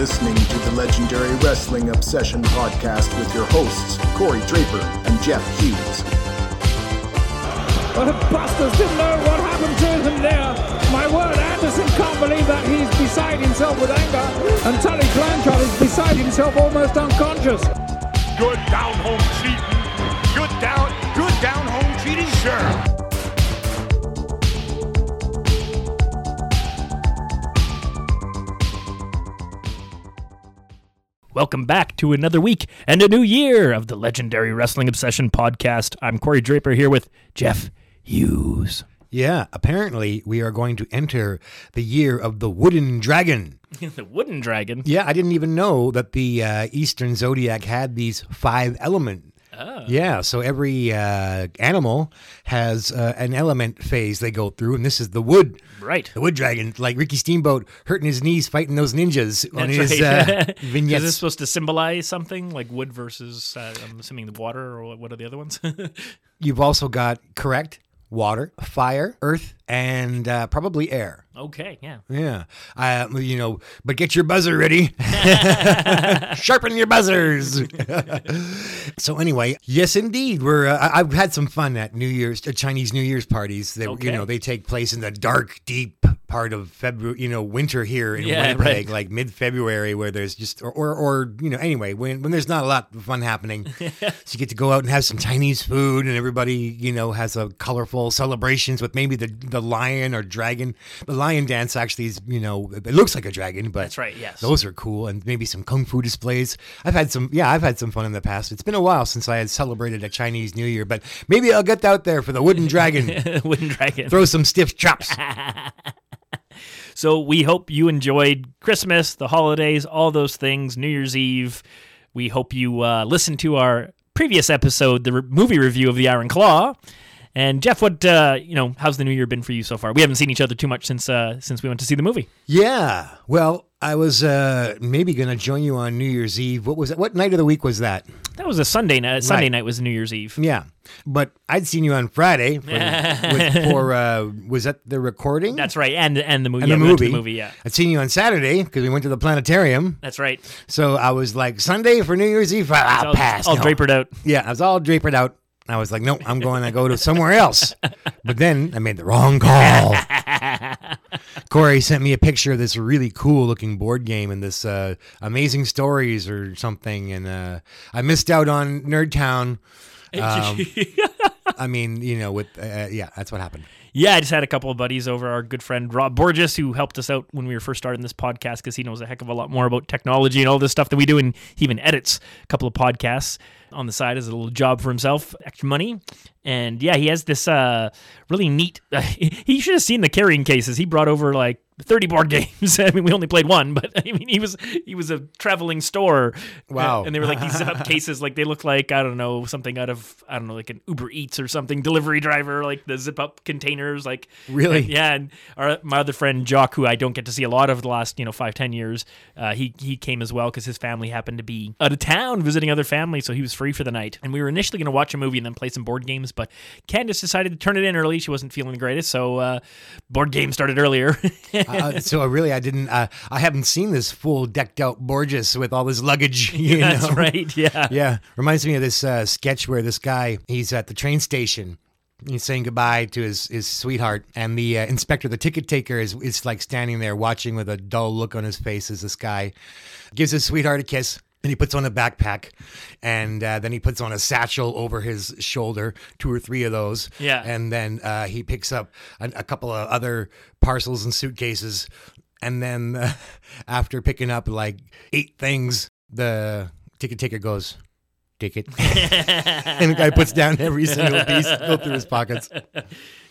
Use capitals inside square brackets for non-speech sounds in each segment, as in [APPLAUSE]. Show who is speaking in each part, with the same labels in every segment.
Speaker 1: listening to the Legendary Wrestling Obsession podcast with your hosts, Corey Draper and Jeff Hughes.
Speaker 2: But if Busters didn't know what happened to him there, my word, Anderson can't believe that he's beside himself with anger, and Tully Blanchard is beside himself almost unconscious.
Speaker 3: Good down home cheating. Good down, good down home cheating. Sure.
Speaker 4: Welcome back to another week and a new year of the Legendary Wrestling Obsession podcast. I'm Corey Draper here with Jeff Hughes.
Speaker 5: Yeah, apparently we are going to enter the year of the wooden dragon. [LAUGHS]
Speaker 4: the wooden dragon.
Speaker 5: Yeah, I didn't even know that the uh, Eastern zodiac had these five elements. Yeah, so every uh, animal has uh, an element phase they go through, and this is the wood.
Speaker 4: Right.
Speaker 5: The wood dragon, like Ricky Steamboat hurting his knees fighting those ninjas on his
Speaker 4: right.
Speaker 5: uh, [LAUGHS]
Speaker 4: Is this supposed to symbolize something like wood versus, uh, I'm assuming, the water, or what are the other ones? [LAUGHS]
Speaker 5: You've also got correct water, fire, earth, and uh, probably air.
Speaker 4: okay, yeah.
Speaker 5: Yeah, uh, you know, but get your buzzer ready. [LAUGHS] Sharpen your buzzers. [LAUGHS] so anyway, yes, indeed, we're. Uh, I've had some fun at New Year's, uh, Chinese New Year's parties. They,
Speaker 4: Okay.
Speaker 5: you know, they take place in the dark, deep part of February. You know, winter here in
Speaker 4: Yeah,
Speaker 5: Winnipeg,
Speaker 4: right.
Speaker 5: like mid-February, where there's just, or, or, or you know, anyway, when when there's not a lot of fun happening, [LAUGHS] so you get to go out and have some Chinese food, and everybody, you know, has a colorful celebrations with maybe the the lion or dragon. The lion dance actually is, you know, it looks like a dragon, but
Speaker 4: That's right, yes.
Speaker 5: those are cool, and maybe some kung fu displays. I've had some, yeah, I've had some fun in the past. It's been a while since I had celebrated a Chinese New Year, but maybe I'll get out there for the wooden [LAUGHS] dragon.
Speaker 4: wooden dragon.
Speaker 5: Throw some stiff chops. [LAUGHS]
Speaker 4: So we hope you enjoyed Christmas, the holidays, all those things, New Year's Eve. We hope you uh, listened to our previous episode, the re- movie review of The Iron Claw. And Jeff, what uh, you know? How's the new year been for you so far? We haven't seen each other too much since uh, since we went to see the movie.
Speaker 5: Yeah. Well, I was uh, maybe going to join you on New Year's Eve. What was it? What night of the week was that?
Speaker 4: That was a Sunday night. Sunday
Speaker 5: Right.
Speaker 4: night was New Year's Eve.
Speaker 5: Yeah. But I'd seen you on Friday for, [LAUGHS] with, for uh, was that the recording?
Speaker 4: That's right, and and the movie.
Speaker 5: and
Speaker 4: yeah,
Speaker 5: the
Speaker 4: we
Speaker 5: movie.
Speaker 4: the movie. Yeah,
Speaker 5: I'd seen you on Saturday because we went to the planetarium.
Speaker 4: that's right.
Speaker 5: So I was like, Sunday for New Year's Eve, I'll
Speaker 4: all,
Speaker 5: pass.
Speaker 4: all
Speaker 5: no.
Speaker 4: drapered out.
Speaker 5: Yeah, I was all drapered out. I was like, nope, I'm going to go to somewhere else. But then I made the wrong call. [LAUGHS] Corey sent me a picture of this really cool looking board game and this uh, amazing stories or something. And uh, I missed out on Nerd Town. [LAUGHS] Um, I mean, you know, with, uh, yeah, that's what happened.
Speaker 4: Yeah, I just had a couple of buddies over. Our good friend Rob Borges, who helped us out when we were first starting this podcast, because he knows a heck of a lot more about technology and all this stuff that we do, and he even edits a couple of podcasts on the side as a little job for himself, extra money. And yeah, he has this uh, really neat. [LAUGHS] he should have seen the carrying cases. He brought over like 30 board [LAUGHS] games. I mean, we only played one, but [LAUGHS] I mean, he was he was a traveling store.
Speaker 5: Wow.
Speaker 4: And they were like these zip up cases, like they look like I don't know something out of I don't know like an Uber Eats or something delivery driver, like the zip up containers, like
Speaker 5: Really?
Speaker 4: and- yeah. And our my other friend Jock, who I don't get to see a lot of the last you know five ten years, uh, he he came as well because his family happened to be out of town visiting other families, so he was free for the night. And we were initially going to watch a movie and then play some board games, but Candace decided to turn it in early. She wasn't feeling the greatest, so uh, board game started earlier. [LAUGHS]
Speaker 5: uh, so I really, I didn't, uh, I haven't seen this full decked out Borges with all this luggage. [LAUGHS] You [LAUGHS]
Speaker 4: That's right. Yeah.
Speaker 5: Yeah, reminds me of this uh, sketch where this guy he's at the train station. He's saying goodbye to his, his sweetheart, and the uh, inspector, the ticket taker, is is like standing there watching with a dull look on his face as this guy gives his sweetheart a kiss. And he puts on a backpack, and uh, then he puts on a satchel over his shoulder, two or three of those.
Speaker 4: Yeah.
Speaker 5: And then uh, he picks up a, a couple of other parcels and suitcases, and then uh, [LAUGHS] after picking up like eight things, the ticket taker goes, ticket. [LAUGHS] and the guy puts down every single piece, go through his pockets. [LAUGHS]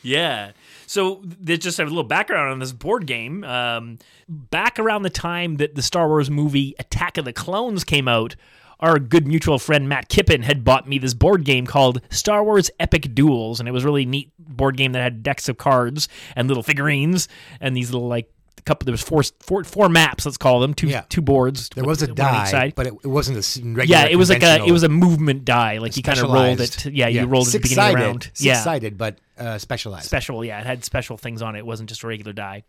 Speaker 4: Yeah. So there's just a little background on this board game. Um, back around the time that the Star Wars movie Attack of the Clones came out, our good mutual friend Matt Kippen had bought me this board game called Star Wars Epic Duels, and it was a really neat board game that had decks of cards and little figurines and these little like couple. There was four four four maps. Let's call them two
Speaker 5: Yeah.
Speaker 4: two boards.
Speaker 5: There was a
Speaker 4: one on each
Speaker 5: die,
Speaker 4: side.
Speaker 5: but it, it wasn't a regular.
Speaker 4: yeah, it was like a it was a movement die. Like you kind of rolled it.
Speaker 5: specialized-
Speaker 4: Yeah, you rolled it at the beginning of the
Speaker 5: Six-sided.
Speaker 4: Yeah,
Speaker 5: Six-sided, but uh, specialized.
Speaker 4: special yeah it had special things on it it wasn't just a regular die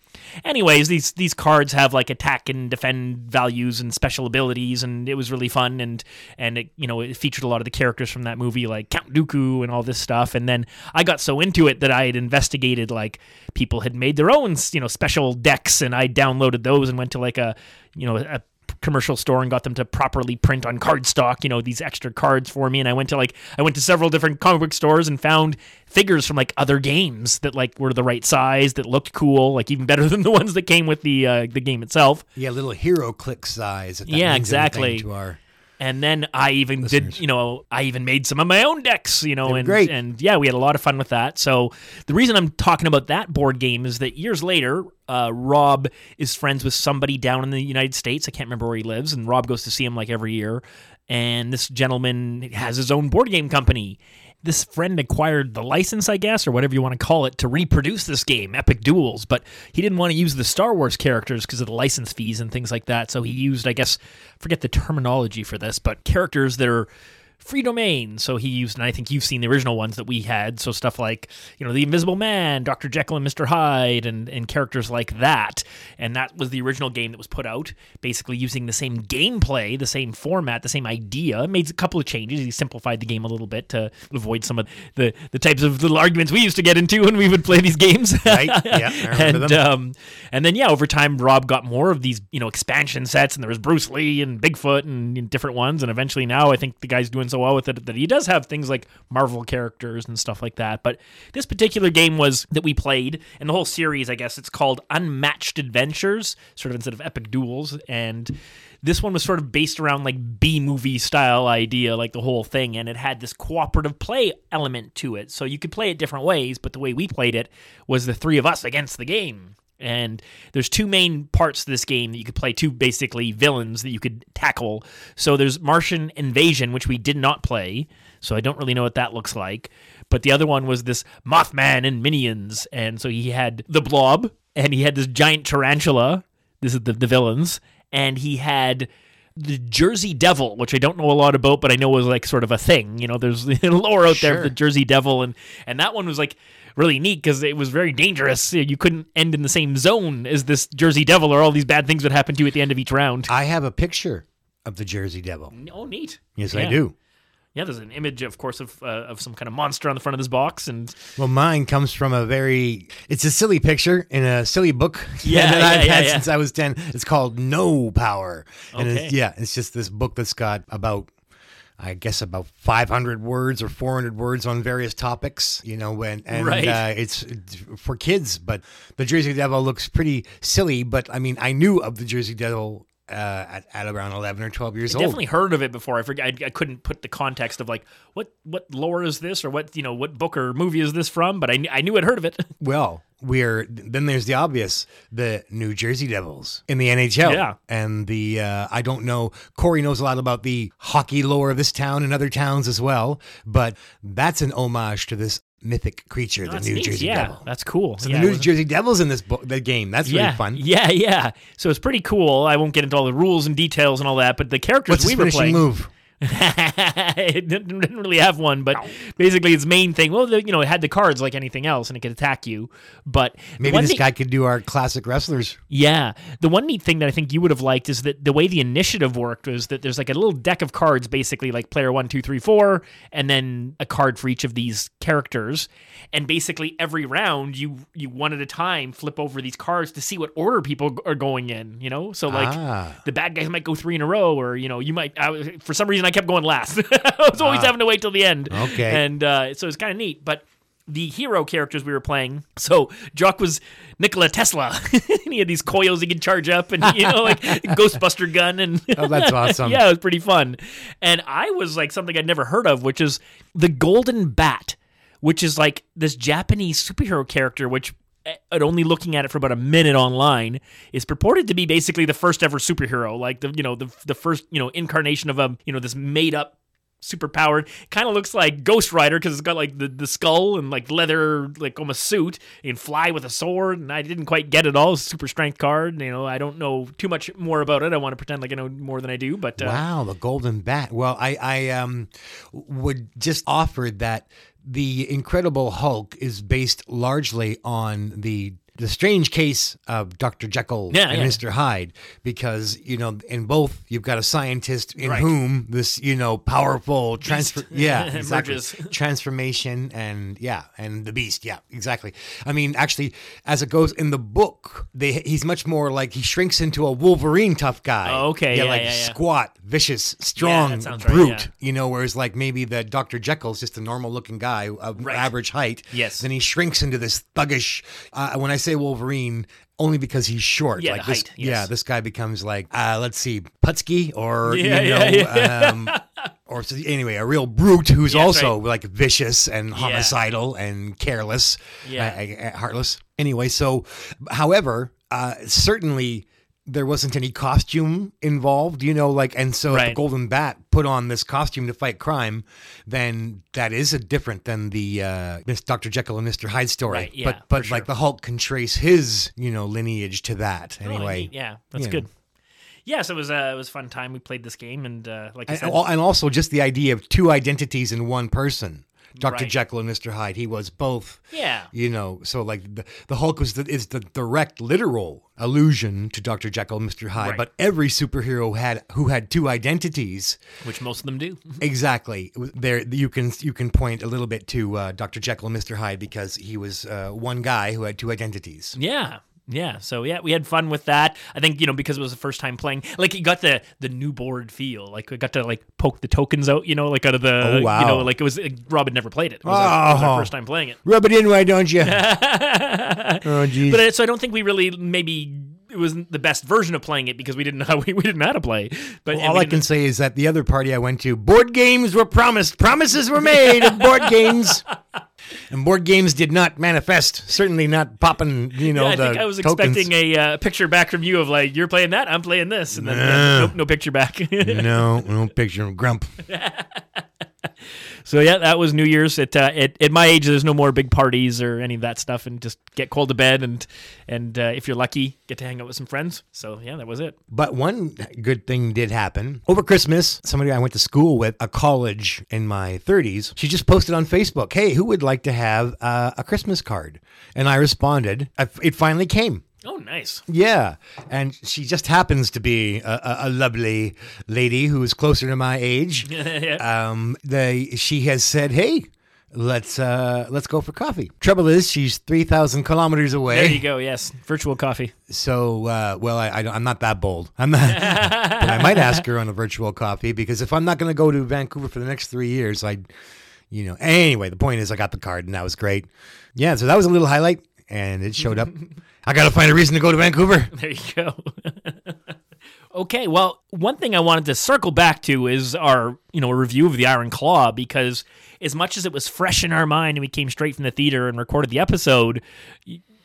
Speaker 4: anyways these these cards have like attack and defend values and special abilities and it was really fun and and it you know it featured a lot of the characters from that movie like count dooku and all this stuff and then i got so into it that i had investigated like people had made their own you know special decks and i downloaded those and went to like a you know a commercial store and got them to properly print on cardstock, you know, these extra cards for me. And I went to like I went to several different comic book stores and found figures from like other games that like were the right size, that looked cool, like even better [LAUGHS] than the ones that came with the uh, the game itself.
Speaker 5: Yeah, little hero click size. that
Speaker 4: Yeah, exactly.
Speaker 5: To our
Speaker 4: And then I even did, you know, I even made some of my own decks, you know, and
Speaker 5: great.
Speaker 4: and yeah, we had a lot of fun with that. So the reason I'm talking about that board game is that years later, uh, Rob is friends with somebody down in the United States. I can't remember where he lives, and Rob goes to see him like every year. And this gentleman has his own board game company. This friend acquired the license, I guess, or whatever you want to call it, to reproduce this game, Epic Duels. But he didn't want to use the Star Wars characters because of the license fees and things like that. So he used, I guess, forget the terminology for this, but characters that are free domain. So he used, and I think you've seen the original ones that we had. So stuff like, you know, the Invisible Man, Dr. Jekyll and Mr. Hyde, and, and characters like that. And that was the original game that was put out, basically using the same gameplay, the same format, the same idea. Made a couple of changes. He simplified the game a little bit to avoid some of the, the types of little arguments we used to get into when we would play these games.
Speaker 5: Right, yeah, I [LAUGHS] remember
Speaker 4: and,
Speaker 5: them.
Speaker 4: um, and then yeah, over time, Rob got more of these, you know, expansion sets, and there was Bruce Lee and Bigfoot and, and different ones, and eventually now I think the guy's doing so well with it that he does have things like Marvel characters and stuff like that. But this particular game was that we played, and the whole series, I guess, it's called Unmatched Adventures, sort of instead of Epic Duels, and this one was sort of based around like B movie style idea, like the whole thing, and it had this cooperative play element to it. So you could play it different ways, but the way we played it was the three of us against the game. And there's two main parts to this game that you could play, two basically villains that you could tackle. So there's Martian Invasion, which we did not play, so I don't really know what that looks like. But the other one was this Mothman and Minions, and so he had the Blob, and he had this giant tarantula. This is the, the villains, and he had the Jersey Devil, which I don't know a lot about, but I know was like sort of a thing. You know, there's [LAUGHS] lore out there of the Jersey Devil, and and that one was like really neat because it was very dangerous. You couldn't end in the same zone as this Jersey Devil, or all these bad things would happen to you at the end of each round.
Speaker 5: I have a picture of the Jersey Devil.
Speaker 4: Oh, neat.
Speaker 5: Yes,
Speaker 4: Yeah.
Speaker 5: I do.
Speaker 4: Yeah, there's an image, of course, of uh, of some kind of monster on the front of this box, and
Speaker 5: Well, mine comes from a very. It's a silly picture in a silly book [LAUGHS]
Speaker 4: Yeah,
Speaker 5: that
Speaker 4: yeah,
Speaker 5: I've
Speaker 4: yeah,
Speaker 5: had since I was ten. It's called No Power, and it's, yeah, it's just this book that's got about. I guess about 500 words or 400 words on various topics, you know, and, and
Speaker 4: Right.
Speaker 5: uh, it's for kids. But the Jersey Devil looks pretty silly. But I mean, I knew of the Jersey Devil uh, at, at around 11 or 12 years old.
Speaker 4: I
Speaker 5: old.
Speaker 4: definitely heard of it before. I forget. I, I couldn't put the context of like what what lore is this, or what you know, what book or movie is this from. But I, I knew I'd heard of it. [LAUGHS]
Speaker 5: Well, we're then there's the obvious, the New Jersey Devils in the NHL.
Speaker 4: Yeah.
Speaker 5: and the uh, I don't know. Corey knows a lot about the hockey lore of this town and other towns as well, but that's an homage to this mythic creature, the New
Speaker 4: neat.
Speaker 5: Jersey
Speaker 4: yeah,
Speaker 5: Devil.
Speaker 4: that's cool.
Speaker 5: So
Speaker 4: Yeah,
Speaker 5: the New Jersey Devils in this book, the game. That's
Speaker 4: yeah,
Speaker 5: really fun.
Speaker 4: Yeah, yeah. So it's pretty cool. I won't get into all the rules and details and all that, but the characters
Speaker 5: What's
Speaker 4: we were playing.
Speaker 5: move? [LAUGHS]
Speaker 4: it didn't, didn't really have one, but basically its main thing. Well, the, you know, it had the cards like anything else, and it could attack you. But
Speaker 5: Maybe this
Speaker 4: thing-
Speaker 5: guy could do our classic wrestlers.
Speaker 4: Yeah. The one neat thing that I think you would have liked is that the way the initiative worked was that there's like a little deck of cards, basically like player one, two, three, four, and then a card for each of these characters. And basically every round you you one at a time flip over these cards to see what order people are going in, you know? So like
Speaker 5: Ah.
Speaker 4: the bad guys might go three in a row, or you know, you might. I, for some reason, I kept going last. [LAUGHS] I was always having to wait till the end.
Speaker 5: Ah. Okay.
Speaker 4: and uh, so it's kind of neat. But the hero characters we were playing, [LAUGHS] so Jock was Nikola Tesla, [LAUGHS] and he had these coils he could charge up, and you know, like Ghostbuster gun, and
Speaker 5: Oh, that's awesome.
Speaker 4: yeah, it was pretty fun. And I was like something I'd never heard of, which is the Golden Bat, which is like this Japanese superhero character, which at only looking at it for about a minute online is purported to be basically the first ever superhero, like the you know the the first you know incarnation of a you know this made up super powered. Kind of looks like Ghost Rider because it's got like the, the skull and like leather, like almost suit. and fly with a sword, and I didn't quite get it all. Super strength card. You know, I don't know too much more about it. I want to pretend like I know more than I do, but uh,
Speaker 5: Wow, the golden bat. Well, I, I um, would just offer that the Incredible Hulk is based largely on the the strange case of Dr. Jekyll
Speaker 4: Yeah,
Speaker 5: and
Speaker 4: yeah.
Speaker 5: Mr. Hyde, because you know, in both you've got a scientist in
Speaker 4: Right.
Speaker 5: whom this you know powerful transfer, yeah, [LAUGHS] exactly, transformation, and yeah, and the beast, yeah, exactly. I mean, actually, as it goes in the book, they he's much more like he shrinks into a Wolverine tough guy.
Speaker 4: Oh, okay,
Speaker 5: yeah,
Speaker 4: yeah,
Speaker 5: like squat, vicious, strong,
Speaker 4: right,
Speaker 5: brute.
Speaker 4: yeah.
Speaker 5: You know, whereas like maybe the Dr. Jekyll's just a normal looking guy of
Speaker 4: Right.
Speaker 5: average height.
Speaker 4: Yes.
Speaker 5: Then he shrinks into this thuggish. Uh, when I say Wolverine, only because he's short.
Speaker 4: Yeah,
Speaker 5: like this,
Speaker 4: height,
Speaker 5: Yeah, this guy becomes like, uh, let's see, Putski or
Speaker 4: Yeah,
Speaker 5: you know,
Speaker 4: yeah,
Speaker 5: Um, or anyway, a real brute who's [LAUGHS] also like vicious and homicidal and careless,
Speaker 4: Yeah.
Speaker 5: uh, uh, heartless. Anyway, so however, uh, certainly there wasn't any costume involved, you know, like, and so if the Golden Bat put on this costume to fight crime, then that is a different than the uh, Miss Dr. Jekyll and Mr. Hyde story.
Speaker 4: Right, yeah,
Speaker 5: but but
Speaker 4: for
Speaker 5: like the Hulk can trace his, you know, lineage to that
Speaker 4: Oh,
Speaker 5: anyway.
Speaker 4: neat. yeah, that's good. Yeah, so it was uh, it was a fun time. We played this game, and uh, like I
Speaker 5: And,
Speaker 4: said,
Speaker 5: and also just the idea of two identities in one person. Dr.
Speaker 4: Right.
Speaker 5: Jekyll and Mr. Hyde. He was both.
Speaker 4: Yeah.
Speaker 5: You know, so like the, the Hulk was the, is the direct literal allusion to Dr. Jekyll and Mr. Hyde,
Speaker 4: Right.
Speaker 5: but every superhero had who had two identities.
Speaker 4: which most of them do. [LAUGHS]
Speaker 5: Exactly. There you can you can point a little bit to uh, Dr. Jekyll and Mr. Hyde because he was uh, one guy who had two identities.
Speaker 4: Yeah. Yeah, so yeah, we had fun with that. I think you know because it was the first time playing, like you got the the new board feel. Like we got to like poke the tokens out, you know, like out of the
Speaker 5: Oh, wow.
Speaker 4: you know, like it was like, Rob had never played it. It was, our, it was our
Speaker 5: Oh.
Speaker 4: first time playing it.
Speaker 5: Rub it in, why don't you? [LAUGHS] oh, geez.
Speaker 4: But uh, so I don't think we really maybe it wasn't the best version of playing it because we didn't know how we, we didn't know how to play. But and
Speaker 5: All I can say is that the other party I went to, board games were promised. Promises were made of board games. [LAUGHS] And board games did not manifest. Certainly not popping, you know,
Speaker 4: Yeah, I think I was
Speaker 5: tokens.
Speaker 4: expecting a uh, picture back from you of like you're playing that, I'm playing this, and then yeah, [LAUGHS]
Speaker 5: No.
Speaker 4: no picture back.
Speaker 5: no, no picture Grump. [LAUGHS]
Speaker 4: So yeah, that was New Year's. At, uh, at at my age, there's no more big parties or any of that stuff, and just get cold to bed and and uh, if you're lucky, get to hang out with some friends. So yeah, that was it.
Speaker 5: But one good thing did happen. Over Christmas, somebody I went to school with, a college in my 30s, she just posted on Facebook, hey, who would like to have uh, a Christmas card? And I responded. It finally came.
Speaker 4: Oh, nice.
Speaker 5: Yeah, and she just happens to be a, a, a lovely lady who is closer to my age. [LAUGHS] um, they she has said, "Hey, let's uh, let's go for coffee." Trouble is, she's three thousand kilometers away.
Speaker 4: There you go. Yes, virtual coffee.
Speaker 5: So, uh, well, I, I I'm not that bold. I'm not, [LAUGHS] but I might ask her on a virtual coffee because if I'm not going to go to Vancouver for the next three years, I, you know. Anyway, the point is, I got the card and that was great. Yeah, so that was a little highlight, and it showed up. [LAUGHS] I got to find a reason to go to Vancouver. [LAUGHS]
Speaker 4: There you go. [LAUGHS] okay, well, one thing I wanted to circle back to is our, you know, review of the Iron Claw because as much as it was fresh in our mind and we came straight from the theater and recorded the episode,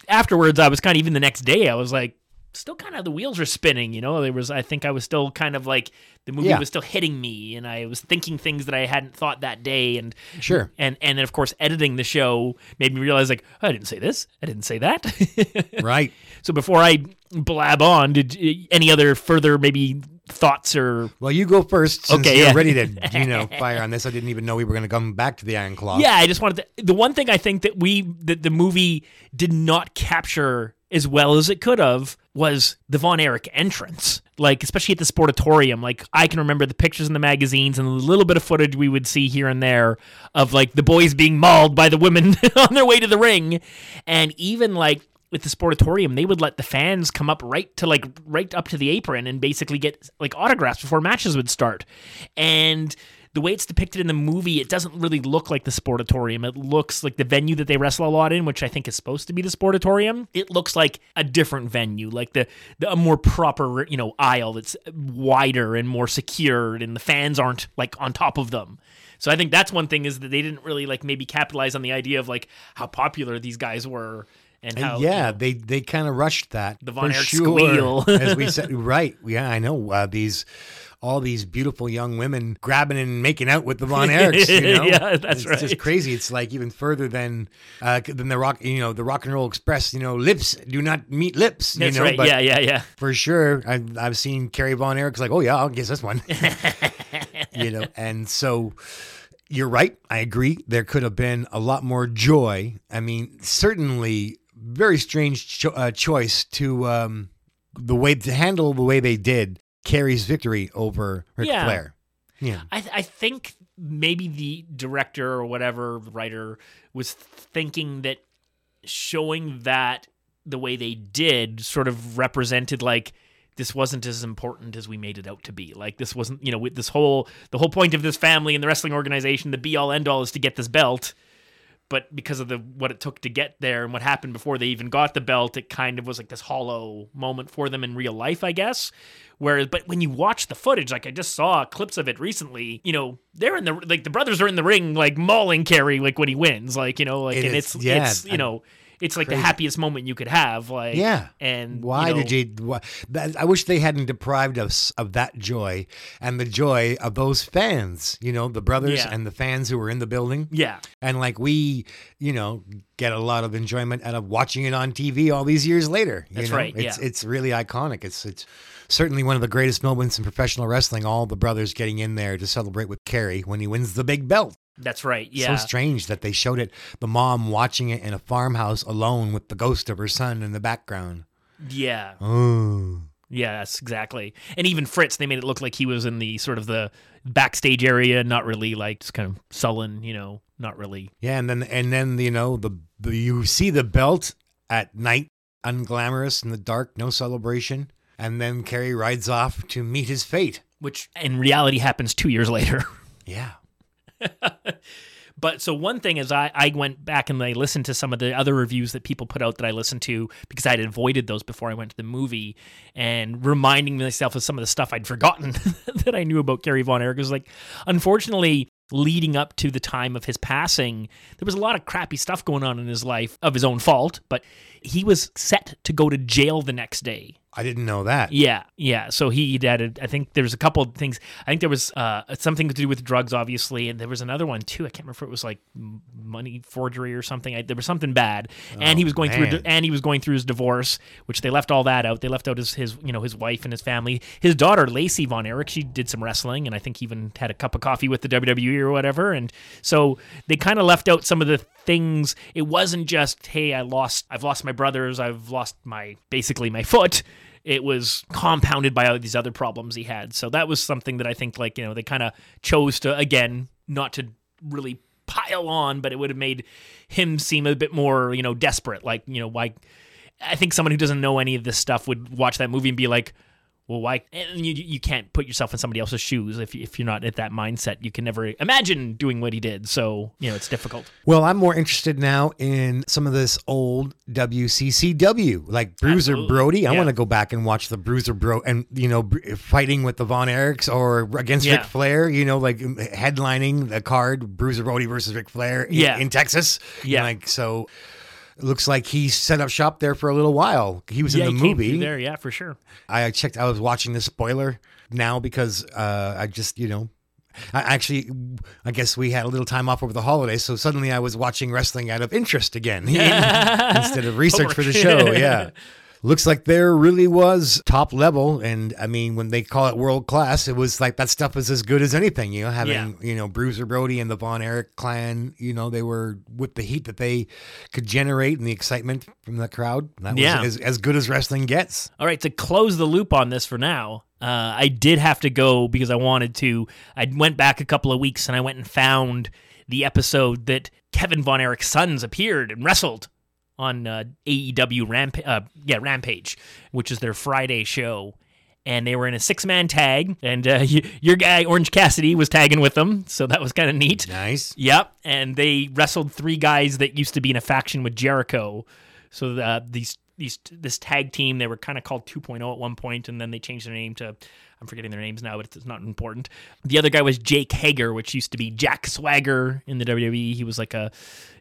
Speaker 4: afterwards I was kind of even the next day I was like still kind of the wheels were spinning, you know. There was I think I was still kind of like the movie
Speaker 5: Yeah.
Speaker 4: was still hitting me and I was thinking things that I hadn't thought that day and
Speaker 5: Sure.
Speaker 4: and and then of course editing the show made me realize like "Oh, I didn't say this, I didn't say that. [LAUGHS]
Speaker 5: Right.
Speaker 4: So before I blab on, did any other further maybe thoughts or?
Speaker 5: Well, you go first
Speaker 4: Okay,
Speaker 5: you're
Speaker 4: yeah.
Speaker 5: ready to, you know, [LAUGHS] fire on this. I didn't even know we were going to come back to the Iron Claw.
Speaker 4: Yeah, I just wanted to. The one thing I think that we that the movie did not capture as well as it could have was the Von Erich entrance. Like especially at the sportatorium. Like I can remember the pictures in the magazines and the little bit of footage we would see here and there of like the boys being mauled by the women [LAUGHS] on their way to the ring, and even like with the sportatorium, they would let the fans come up right to like right up to the apron and basically get like autographs before matches would start. And the way it's depicted in the movie, it doesn't really look like the sportatorium. It looks like the venue that they wrestle a lot in, which I think is supposed to be the sportatorium. It looks like a different venue, like the, the a more proper, you know, aisle that's wider and more secured, and the fans aren't like on top of them. So I think that's one thing is that they didn't really like maybe capitalize on the idea of like how popular these guys were and how you
Speaker 5: yeah,
Speaker 4: know,
Speaker 5: they they kind of rushed that.
Speaker 4: The Von Erich
Speaker 5: sure.
Speaker 4: squeal.
Speaker 5: as we [LAUGHS] said, right? Yeah, I know uh, these all these beautiful young women grabbing and making out with the Von [LAUGHS] Erichs. You know?
Speaker 4: Yeah, that's
Speaker 5: it's just crazy. It's like even further than uh, than the rock. You know, the Rock and Roll Express. You know, lips do not meet lips.
Speaker 4: That's
Speaker 5: you know,
Speaker 4: right.
Speaker 5: but
Speaker 4: yeah, yeah, yeah.
Speaker 5: for sure. I, I've seen Kerry Von Erich's like, oh yeah, I'll guess this one. [LAUGHS] you know, and so you're right. I agree. There could have been a lot more joy. I mean, certainly very strange cho- uh, choice to um, the way to handle the way they did Kerry's victory over Ric
Speaker 4: Yeah.
Speaker 5: Flair. Yeah.
Speaker 4: I, I think maybe the director or whatever writer was thinking that showing that the way they did sort of represented like this wasn't as important as we made it out to be. Like this wasn't, you know, with this whole the whole point of this family and the wrestling organization, the be all end all is to get this belt. But because of the what it took to get there and what happened before they even got the belt, it kind of was like this hollow moment for them in real life, I guess. Whereas, but when you watch the footage, like I just saw clips of it recently, you know, they're in the like the brothers are in the ring, like mauling Kerry, like when he wins, like you know, like
Speaker 5: It
Speaker 4: and
Speaker 5: is-
Speaker 4: it's
Speaker 5: yeah,
Speaker 4: it's you
Speaker 5: I'm-
Speaker 4: know, it's like
Speaker 5: crazy.
Speaker 4: the happiest moment you could have, like
Speaker 5: Yeah.
Speaker 4: And
Speaker 5: Why
Speaker 4: you know,
Speaker 5: did you? Why, that, I wish they hadn't deprived us of that joy and the joy of those fans. You know, the brothers
Speaker 4: Yeah.
Speaker 5: and the fans who were in the building.
Speaker 4: Yeah,
Speaker 5: And like we, you know, get a lot of enjoyment out of watching it on TV all these years later. you
Speaker 4: That's
Speaker 5: know?
Speaker 4: right,
Speaker 5: It's
Speaker 4: yeah.
Speaker 5: it's really iconic. It's it's certainly one of the greatest moments in professional wrestling. All the brothers getting in there to celebrate with Kerry when he wins the big belt.
Speaker 4: that's right. Yeah,
Speaker 5: So strange that they showed it. The mom watching it in a farmhouse alone with the ghost of her son in the background.
Speaker 4: yeah.
Speaker 5: Oh.
Speaker 4: Yes, exactly. And even Fritz, they made it look like he was in the sort of the backstage area, not really like just kind of sullen, you know, not really.
Speaker 5: Yeah, and then and then you know the, the you see the belt at night, unglamorous in the dark, no celebration, and then Kerry rides off to meet his fate.
Speaker 4: Which in reality happens two years later. [LAUGHS]
Speaker 5: Yeah.
Speaker 4: But so one thing is I, I went back and I listened to some of the other reviews that people put out that I listened to because I had avoided those before I went to the movie and reminding myself of some of the stuff I'd forgotten [LAUGHS] that I knew about Kerry Von Erich. It was like, unfortunately, leading up to the time of his passing, there was a lot of crappy stuff going on in his life of his own fault, but he was set to go to jail the next day.
Speaker 5: I didn't know that.
Speaker 4: Yeah, yeah. So he added. I think there was a couple of things. I think there was uh, something to do with drugs, obviously, and there was another one too. I can't remember if it was like money forgery or something. I, there was something bad, and he was going through.
Speaker 5: Man.
Speaker 4: di- and he was going through his divorce, which they left all that out. They left out his, his you know his wife and his family. His daughter Lacey Von Erich, she did some wrestling, and I think even had a cup of coffee with the WWE or whatever. And so they kind of left out some of the things. It wasn't just hey, I lost. I've lost my brothers. I've lost my basically my foot it was compounded by all these other problems he had. So that was something that I think, like, you know, they kind of chose to, again, not to really pile on, but it would have made him seem a bit more, you know, desperate. Like, you know, why? I think someone who doesn't know any of this stuff would watch that movie and be like, well, why? And you, you can't put yourself in somebody else's shoes if, if you're not at that mindset. You can never imagine doing what he did. So, you know, it's difficult.
Speaker 5: Well, I'm more interested now in some of this old WCCW, like Bruiser
Speaker 4: Absolutely.
Speaker 5: Brody. I
Speaker 4: Yeah.
Speaker 5: want to go back and watch the Bruiser Bro and you know fighting with the Von Erichs or against
Speaker 4: Yeah.
Speaker 5: Ric Flair. You know, like headlining the card Bruiser Brody versus Ric Flair in,
Speaker 4: Yeah.
Speaker 5: in Texas.
Speaker 4: Yeah.
Speaker 5: like so. It looks like he set up shop there for a little while. He was
Speaker 4: yeah,
Speaker 5: in the movie.
Speaker 4: there. Yeah, for sure.
Speaker 5: I checked. I was watching the spoiler now because uh, I just you know. I actually, I guess we had a little time off over the holidays, so suddenly I was watching wrestling out of interest again [LAUGHS] [LAUGHS] instead of research for the show. Yeah, looks like there really was top level, and I mean, when they call it world class, it was like that stuff was as good as anything. You know, having
Speaker 4: Yeah.
Speaker 5: you know Bruiser Brody and the Von Erich clan, you know, they were with the heat that they could generate and the excitement from the crowd. That was as, as good as wrestling gets.
Speaker 4: All right, to close the loop on this for now, uh, I did have to go because I wanted to. I went back a couple of weeks and I went and found the episode that Kevin Von Erich's sons appeared and wrestled on uh, AEW Ramp- uh, yeah, Rampage, which is their Friday show. And they were in a six man tag, and uh, y- [LAUGHS] your guy, Orange Cassidy, was tagging with them. So that was kind of neat.
Speaker 5: Nice.
Speaker 4: Yep, and they wrestled three guys that used to be in a faction with Jericho. So uh, these these this tag team they were kind of called 2.0 at one point, and then they changed their name to I'm I'm forgetting their names now, but it's not important. The other guy was Jake Hager, which used to be Jack Swagger in the WWE. He was like a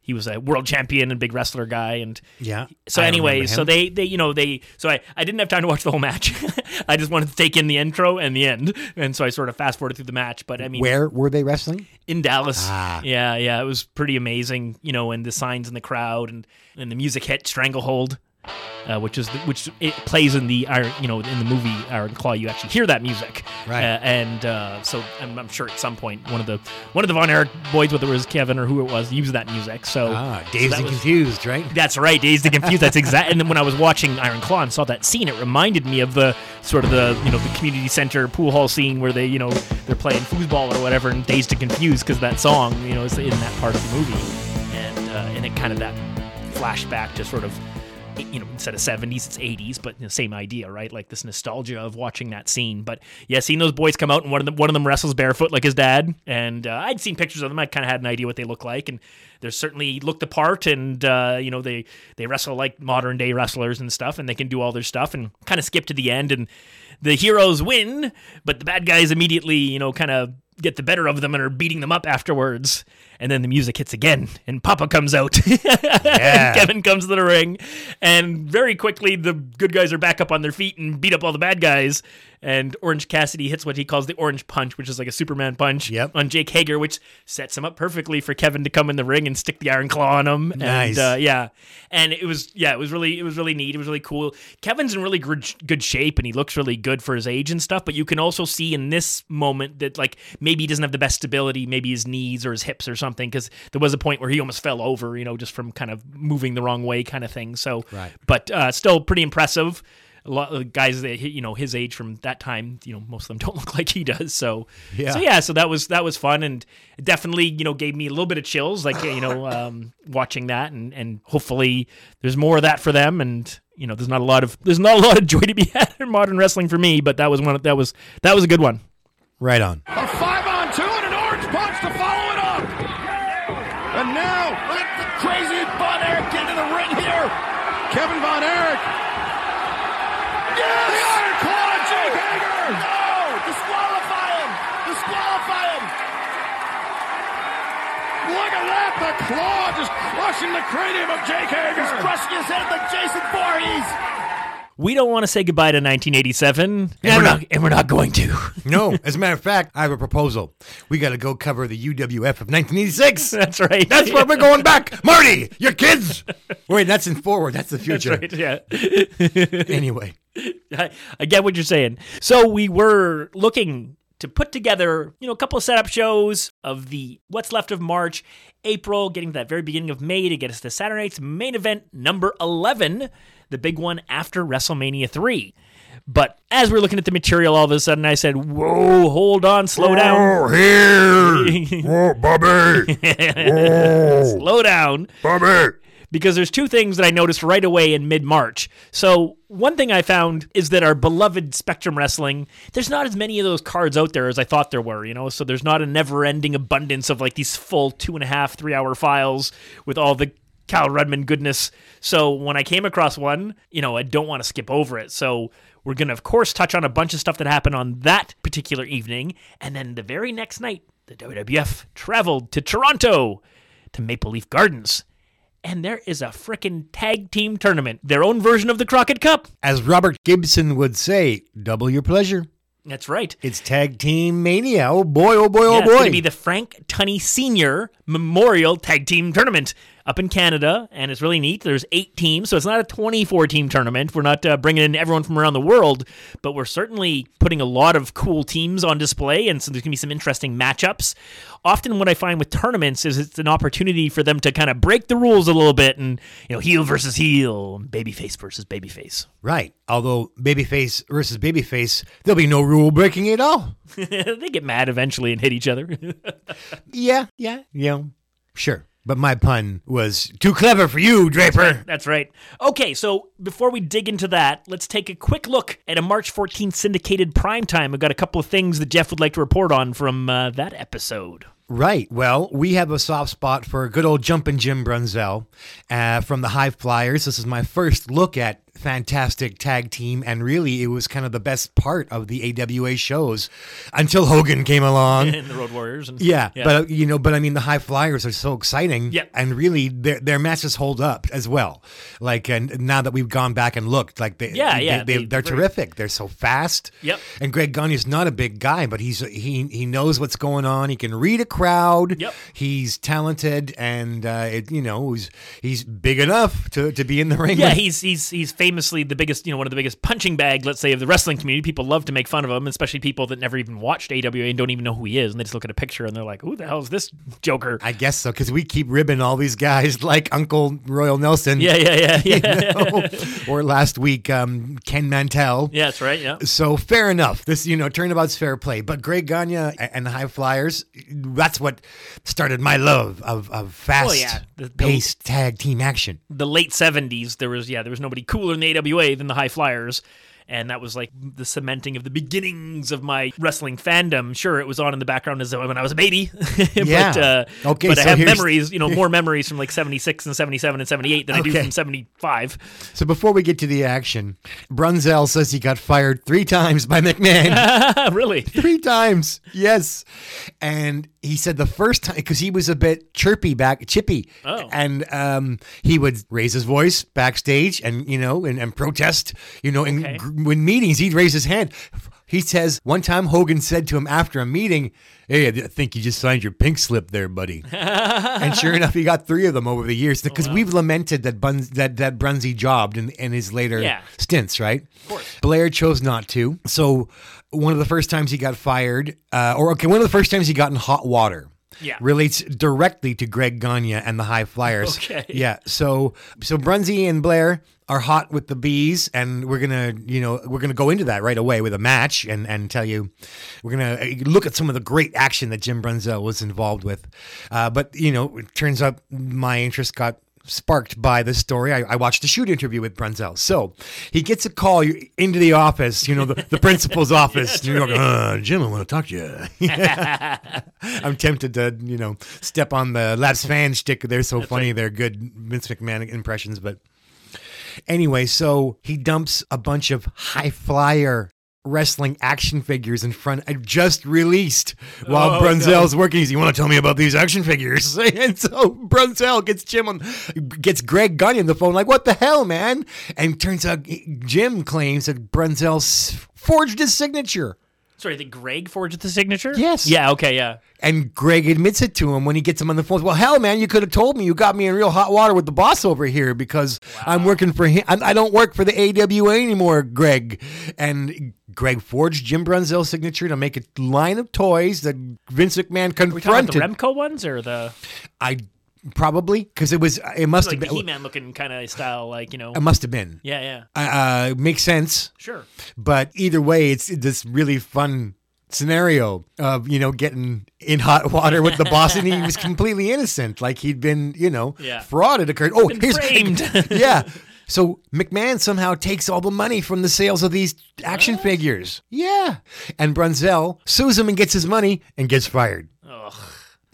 Speaker 4: he was a world champion and big wrestler guy and
Speaker 5: Yeah,
Speaker 4: so
Speaker 5: I
Speaker 4: anyway so they they you know they so I, I didn't have time to watch the whole match [LAUGHS] i just wanted to take in the intro and the end and so i sort of fast forwarded through the match but i mean
Speaker 5: Where were they wrestling?
Speaker 4: in dallas
Speaker 5: Ah.
Speaker 4: yeah yeah it was pretty amazing you know and the signs in the crowd and and the music hit stranglehold uh, which is the, which it plays in the Iron, you know, in the movie Iron Claw. You actually hear that music,
Speaker 5: Right.
Speaker 4: Uh, and uh, so I'm, I'm sure at some point one of the one of the Von Erich boys, whether it was Kevin or who it was, used that music. So
Speaker 5: Ah, dazed
Speaker 4: that
Speaker 5: and
Speaker 4: was-
Speaker 5: confused, right?
Speaker 4: that's right, Dazed and Confused. That's exact. And then when I was watching Iron Claw and saw that scene, it reminded me of the sort of the you know the community center pool hall scene where they you know they're playing foosball or whatever, and Dazed and Confused because that song you know is in that part of the movie, and uh, and it kind of that flashback to sort of you know instead of 70s it's 80s but same idea right? Like this nostalgia of watching that scene. But yeah seeing those boys come out and one of them one of them wrestles barefoot like his dad. And uh, i'd seen pictures of them. I kind of had an idea what they look like. And they're certainly looked the part and uh, you know they they wrestle like modern day wrestlers and stuff and they can do all their stuff and kind of skip to the end. And the heroes win but the bad guys immediately you know kind of get the better of them and are beating them up afterwards and then the music hits again and papa comes out [LAUGHS]
Speaker 5: Yeah.
Speaker 4: Kevin comes to the ring, and very quickly the good guys are back up on their feet and beat up all the bad guys. And Orange Cassidy hits what he calls the orange punch, which is like a Superman punch
Speaker 5: Yep.
Speaker 4: on Jake Hager, which sets him up perfectly for Kevin to come in the ring and stick the iron claw on him.
Speaker 5: Nice.
Speaker 4: And, uh, yeah, and it was yeah, it was really it was really neat. It was really cool. Kevin's in really good good shape, and he looks really good for his age and stuff. But you can also see in this moment that like maybe he doesn't have the best stability, maybe his knees or his hips or something, because there was a point where he almost fell over, you know, just from kind of moving the wrong way, kind of thing. So,
Speaker 5: Right.
Speaker 4: but uh, still pretty impressive. A lot of guys that you know his age from that time, you know, most of them [LAUGHS] don't look like he does. So,
Speaker 5: Yeah.
Speaker 4: so yeah, so that was that was fun and it definitely you know gave me a little bit of chills, like you know, [LAUGHS] um, watching that and and hopefully there's more of that for them and. You know, there's not a lot of there's not a lot of joy to be [LAUGHS] had in modern wrestling for me, but that was one of, that was that was a good one.
Speaker 5: Right on.
Speaker 3: A five on two and an orange punch to follow it up. And now, let the crazy Von Erich get in the ring here. Kevin Von Erich. Yes! The Iron Claw, Jake Hager. No! Disqualify him! Disqualify him! Look at! The claw just crushing the cranium of Jake Hager. He's crushing his head like Jason Voorhees.
Speaker 4: We don't want to say goodbye to 1987, and,
Speaker 5: No,
Speaker 4: we're, not, and we're not going to. [LAUGHS]
Speaker 5: No, as a matter of fact, I have a proposal. We got to go cover the UWF of 1986. [LAUGHS]
Speaker 4: That's right.
Speaker 5: That's where we're going back. [LAUGHS] Marty, your kids. Wait, that's in forward. That's the
Speaker 4: That's
Speaker 5: future.
Speaker 4: right. Yeah.
Speaker 5: Anyway,
Speaker 4: I, I get what you're saying. So we were looking to put together, you know, a couple of setup shows of the what's left of March, April, getting to that very beginning of May to get us to Saturday night's main event number 11, the big one after WrestleMania 3. But as we're looking at the material, all of a sudden I said, Whoa, hold on, slow down.
Speaker 5: here. [LAUGHS] oh, Bobby. [LAUGHS] Whoa.
Speaker 4: Slow down.
Speaker 5: Bobby.
Speaker 4: Because there's two things that I noticed right away in mid March. So, one thing I found is that our beloved Spectrum Wrestling, there's not as many of those cards out there as I thought there were, you know? So, there's not a never ending abundance of like these full two and a half, three hour files with all the Cal Rudman goodness. So, when I came across one, you know, I don't want to skip over it. So, we're going to, of course, touch on a bunch of stuff that happened on that particular evening. And then the very next night, the WWF traveled to Toronto to Maple Leaf Gardens and there is a frickin' tag team tournament, their own version of the Crockett Cup.
Speaker 5: As Robert Gibson would say, double your pleasure.
Speaker 4: That's right.
Speaker 5: It's tag team mania. Oh boy, oh boy, oh
Speaker 4: Yeah, it's going to be the Frank Tunney Senior Memorial Tag Team Tournament up in Canada, and it's really neat. There's eight teams, so it's not a 24 team tournament. We're not uh, bringing in everyone from around the world, but we're certainly putting a lot of cool teams on display, and so there's going to be some interesting matchups. Often, what I find with tournaments is it's an opportunity for them to kind of break the rules a little bit, and you know, heel versus heel, babyface versus babyface.
Speaker 5: right. Although babyface versus babyface, there'll be no rule breaking at all. [LAUGHS]
Speaker 4: they get mad eventually and hit each other. [LAUGHS]
Speaker 5: Yeah, yeah, yeah. Sure. But my pun was too clever for you, Draper.
Speaker 4: That's right. Okay, so before we dig into that, let's take a quick look at a March 14th syndicated primetime. I've got a couple of things that Jeff would like to report on from uh, that episode.
Speaker 5: Right. Well, we have a soft spot for a good old jumpin' Jim Brunzell uh, from the High Flyers. This is my first look at fantastic tag team, and really it was kind of the best part of the AWA shows until Hogan came along. [LAUGHS]
Speaker 4: and the Road Warriors. And,
Speaker 5: Yeah, but uh, you know, but I mean, the high flyers are so exciting,
Speaker 4: Yeah.
Speaker 5: and really their their matches hold up as well. Like, and now that we've gone back and looked, like they,
Speaker 4: Yeah,
Speaker 5: they,
Speaker 4: yeah,
Speaker 5: they,
Speaker 4: they-
Speaker 5: are
Speaker 4: very-
Speaker 5: terrific. They're so fast.
Speaker 4: Yep.
Speaker 5: And Greg Gagne is not a big guy, but he's he he knows what's going on. He can read a crowd.
Speaker 4: Yep.
Speaker 5: He's talented, and uh, it, you know, he's he's big enough to, to be in the ring.
Speaker 4: Yeah,
Speaker 5: with-
Speaker 4: he's he's he's famously the biggest, you know, one of the biggest punching bag, let's say, of the wrestling community. People love to make fun of him, especially people that never even watched AWA and don't even know who he is, and they just look at a picture and they're like, "Who the hell is this Joker?"
Speaker 5: I guess so because we keep ribbing all these guys [LAUGHS] like Uncle Royal Nelson.
Speaker 4: yeah, yeah, yeah, [LAUGHS] yeah.
Speaker 5: you know? or last week, um, Ken Mantell.
Speaker 4: yeah, that's right. Yeah.
Speaker 5: So fair enough. This, you know, turnabout's fair play. But Greg Gagne and the High Flyers, that's what started my love of, of fast
Speaker 4: Well, yeah, the- the-
Speaker 5: paced tag team action.
Speaker 4: the late 70s there was yeah there was nobody cooler in the AWA than the High Flyers and that was like the cementing of the beginnings of my wrestling fandom. Sure, it was on in the background as when I was a baby, [LAUGHS] but
Speaker 5: Yeah.
Speaker 4: uh,
Speaker 5: Okay,
Speaker 4: but I
Speaker 5: so
Speaker 4: have
Speaker 5: here's-
Speaker 4: memories, you know, more memories from like '76 and '77 and '78 than I do from '75.
Speaker 5: So before we get to the action, Brunzell says he got fired three times by McMahon. [LAUGHS]
Speaker 4: really?
Speaker 5: three times, yes. And he said the first time because he was a bit chirpy back, chippy,
Speaker 4: Oh.
Speaker 5: and um, he would raise his voice backstage and you know and, and protest. You know,
Speaker 4: Okay.
Speaker 5: gr- when meetings, he'd raise his hand. He says one time Hogan said to him after a meeting, "Hey, I think you just signed your pink slip there, buddy." [LAUGHS] and sure enough, he got three of them over the years because we've lamented that Bun- that that Brunsey jobbed in, in his later
Speaker 4: Yeah.
Speaker 5: stints, right? Of course. Blair chose not to. So one of the first times he got fired, uh, or okay, one of the first times he got in hot water.
Speaker 4: Yeah.
Speaker 5: Relates directly to Greg Gagne and the High Flyers. [LAUGHS]
Speaker 4: Okay.
Speaker 5: Yeah. So so Brunsey and Blair are hot with the bees, and we're gonna, you know, we're gonna go into that right away with a match and and tell you, we're gonna uh, look at some of the great action that Jim Brunzell was involved with. Uh, but you know, it turns out my interest got sparked by this story. I, I watched a shoot interview with Brunzell. So he gets a call into the office, you know, the, the principal's [LAUGHS] office. New York, uh, Jim, I want to talk to you. [LAUGHS] [LAUGHS] I'm tempted to, you know, step on the Labs fan stick. They're so funny. They're good Vince McMahon impressions. But anyway, so he dumps a bunch of high flyer wrestling action figures in front I just released while
Speaker 4: Oh,
Speaker 5: Brunzell's working. He's, you want to tell me about these action figures? [LAUGHS] and so Brunzell gets Jim on, gets Greg Gagne on the phone, like, what the hell, man? And turns out Jim claims that Brunzell forged his signature.
Speaker 4: Sorry, the Greg forged the signature.
Speaker 5: Yes.
Speaker 4: Yeah. Okay. Yeah.
Speaker 5: And Greg admits it to him when he gets him on the phone. Well, hell, man, you could have told me. You got me in real hot water with the boss over here because I'm working for him. I don't work for the AWA anymore, Greg. And Greg forged Jim Brunzell's signature to make a line of toys that Vince McMahon
Speaker 4: Are we talking about
Speaker 5: confronted.
Speaker 4: the Remco ones or the
Speaker 5: I probably because it was. It must
Speaker 4: like
Speaker 5: have been.
Speaker 4: He-Man looking kind of style, like you know?
Speaker 5: It must have been.
Speaker 4: Yeah. Yeah.
Speaker 5: Uh, makes sense.
Speaker 4: Sure.
Speaker 5: But either way, it's this really fun scenario of you know getting in hot water with the boss, and he was [LAUGHS] completely innocent, like he'd been you know
Speaker 4: Yeah.
Speaker 5: fraud had occurred. Oh, here's
Speaker 4: framed. [LAUGHS]
Speaker 5: yeah. So McMahon somehow takes all the money from the sales of these action figures. Yeah, and Brunzell sues him and gets his money and gets fired.
Speaker 4: Ugh,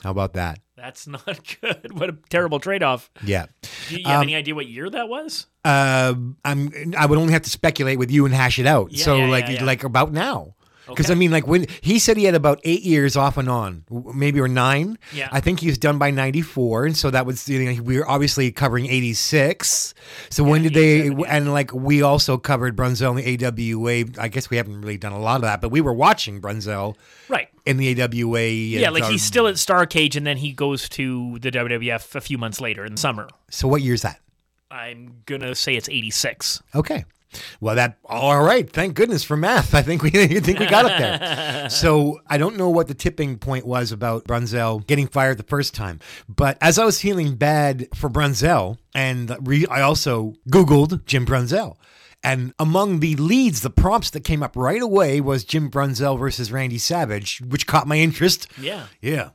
Speaker 5: How about that?
Speaker 4: That's [LAUGHS] not good. What a terrible trade-off.
Speaker 5: Yeah.
Speaker 4: Do you have
Speaker 5: Um,
Speaker 4: any idea what year that was?
Speaker 5: uh, I'm I would only have to speculate with you and hash it out.
Speaker 4: Yeah,
Speaker 5: so
Speaker 4: yeah,
Speaker 5: like
Speaker 4: yeah, yeah.
Speaker 5: like about now. Because
Speaker 4: Okay.
Speaker 5: I mean, like when he said he had about eight years off and on, maybe or nine.
Speaker 4: Yeah.
Speaker 5: I think he was done by '94, and so that was you know, we were obviously covering '86. So when did they? And like we also covered Brunzell in the AWA. I guess we haven't really done a lot of that, but we were watching Brunzell
Speaker 4: Right.
Speaker 5: In the AWA.
Speaker 4: Yeah, like he's still at Star Cage, and then he goes to the WWF a few months later in the summer.
Speaker 5: So what year's that?
Speaker 4: I'm gonna say it's '86.
Speaker 5: Okay. Well, that all right. Thank goodness for math. [LAUGHS] I think we [LAUGHS] I think we got it there. [LAUGHS] so I don't know what the tipping point was about Brunzell getting fired the first time, but as I was feeling bad for Brunzell, and re- I also Googled Jim Brunzell. And among the leads, the prompts that came up right away was Jim Brunzell versus Randy Savage, which caught my interest.
Speaker 4: Yeah.
Speaker 5: Yeah.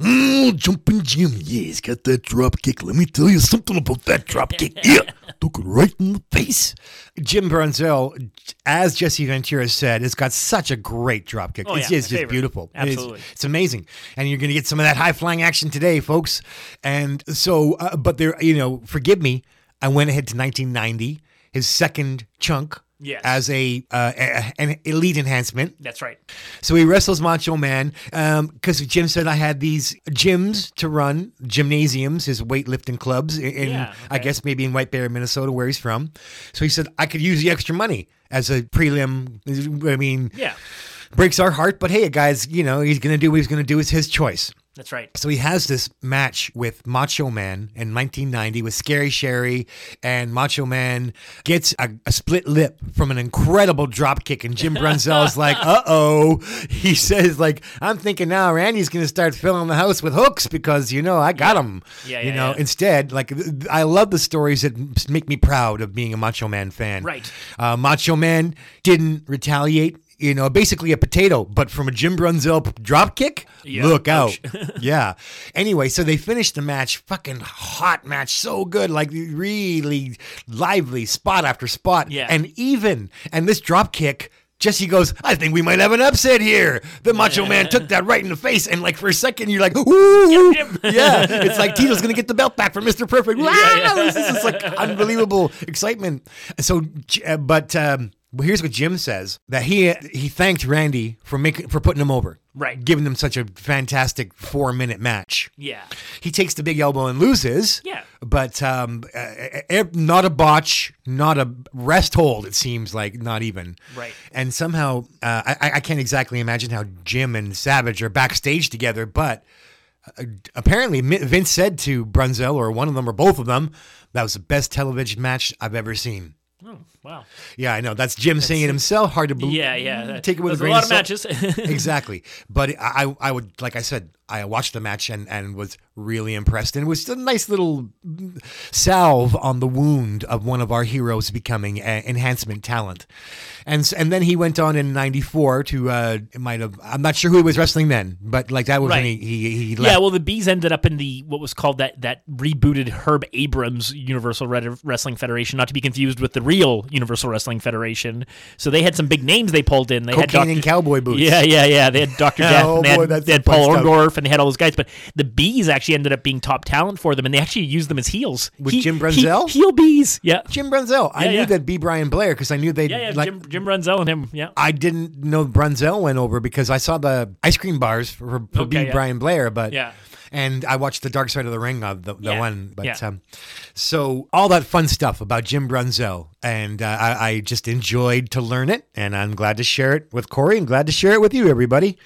Speaker 5: Mm, jumping Jim, yeah, he's got that drop kick. Let me tell you something about that drop kick. [LAUGHS] Yeah, took it right in the face. Jim Brunzell, as Jesse Ventura said, has got such a great drop kick.
Speaker 4: Oh,
Speaker 5: it's,
Speaker 4: yeah,
Speaker 5: it's just
Speaker 4: favorite.
Speaker 5: beautiful. It's-
Speaker 4: Absolutely.
Speaker 5: It's, amazing. And you're going to get some of that high flying action today, folks. And so, uh, but there, you know, forgive me, I went ahead to 1990 his second chunk
Speaker 4: Yes.
Speaker 5: as a, uh, a an elite enhancement.
Speaker 4: That's right.
Speaker 5: So he wrestles Macho Man because Jim said I had these gyms to run, gymnasiums, his weightlifting clubs, in,
Speaker 4: Yeah,
Speaker 5: I guess maybe in White Bear, Minnesota, where he's from. So he said I could use the extra money as a prelim. I mean,
Speaker 4: Yeah.
Speaker 5: breaks our heart, but hey, guys, you know he's gonna do what he's gonna do. It's his choice.
Speaker 4: That's right.
Speaker 5: So he has this match with Macho Man in 1990 with Scary Sherry, and Macho Man gets a, a split lip from an incredible drop kick, and Jim Brunzell's like, [LAUGHS] "Uh oh," he says, "Like I'm thinking now, Randy's gonna start filling the house with hooks because you know I got him."
Speaker 4: Yeah,
Speaker 5: you
Speaker 4: yeah,
Speaker 5: know.
Speaker 4: yeah.
Speaker 5: Instead, like I love the stories that make me proud of being a Macho Man fan.
Speaker 4: Right.
Speaker 5: Uh, Macho Man didn't retaliate. You know, basically a potato, but from a Jim Brunzell drop kick.
Speaker 4: Yeah,
Speaker 5: Look out. [LAUGHS] yeah. Anyway, so they finished the match, fucking hot match, so good, like really lively, spot after spot.
Speaker 4: Yeah.
Speaker 5: And even, and this drop kick, Jesse goes, I think we might have an upset here. The Macho Man took that right in the face, and like for a second, you're like, ooh,
Speaker 4: Yep, yep. [LAUGHS]
Speaker 5: yeah. It's like Tito's gonna get the belt back from Mr. Perfect. Wow,
Speaker 4: yeah.
Speaker 5: this is like unbelievable excitement. So, uh, but um, well, here's what Jim says: that he he thanked Randy for making for putting him over,
Speaker 4: Right.
Speaker 5: giving them such a fantastic four minute match.
Speaker 4: Yeah.
Speaker 5: He takes the big elbow and loses.
Speaker 4: Yeah.
Speaker 5: But um, uh, uh, not a botch, not a rest hold. It seems like not even.
Speaker 4: Right.
Speaker 5: And somehow, uh, I, I can't exactly imagine how Jim and Savage are backstage together, but uh, apparently Mi- Vince said to Brunzell, or one of them, or both of them, that was the best television match I've ever seen.
Speaker 4: Oh, wow.
Speaker 5: Yeah, I know. That's Jim saying it himself. Hard to believe.
Speaker 4: Yeah, yeah.
Speaker 5: Take it with a grain
Speaker 4: lot
Speaker 5: of
Speaker 4: of
Speaker 5: salt.
Speaker 4: matches. [LAUGHS]
Speaker 5: exactly. But I, I I would, like I said, I watched the match and, and was really impressed. And it was a nice little salve on the wound of one of our heroes becoming an enhancement talent. And and then he went on in '94 to uh, it might have I'm not sure who he was wrestling then, but like that was when he he, he left.
Speaker 4: Yeah, well, the bees ended up in the what was called that that rebooted Herb Abrams Universal Red- Wrestling Federation, not to be confused with the real Universal Wrestling Federation. So they had some big names they pulled in. They had
Speaker 5: Cocaine
Speaker 4: Dr.
Speaker 5: and cowboy boots.
Speaker 4: Yeah, yeah, yeah. They had Doctor [LAUGHS] Death.
Speaker 5: Oh,
Speaker 4: and they
Speaker 5: boy,
Speaker 4: had, they had Paul. Orndorff, and they had all those guys. But the bees actually ended up being top talent for them, and they actually used them as heels.
Speaker 5: With
Speaker 4: He-
Speaker 5: Jim
Speaker 4: he-
Speaker 5: Brunzell?
Speaker 4: heel bees. Yeah,
Speaker 5: Jim Brunzell. I
Speaker 4: Yeah,
Speaker 5: knew
Speaker 4: yeah.
Speaker 5: that B. Brian Blair because I knew they
Speaker 4: yeah, yeah.
Speaker 5: like
Speaker 4: Jim, Jim Brunzell and him. Yeah.
Speaker 5: I didn't know Brunzell went over because I saw the ice cream bars for, for B.
Speaker 4: Yeah.
Speaker 5: Brian Blair, but
Speaker 4: Yeah.
Speaker 5: and I watched the Dark Side of the Ring of the, the
Speaker 4: Yeah,
Speaker 5: one, but
Speaker 4: yeah.
Speaker 5: um, so all that fun stuff about Jim Brunzell, and uh, I, I just enjoyed to learn it, and I'm glad to share it with Corey, and glad to share it with you, everybody.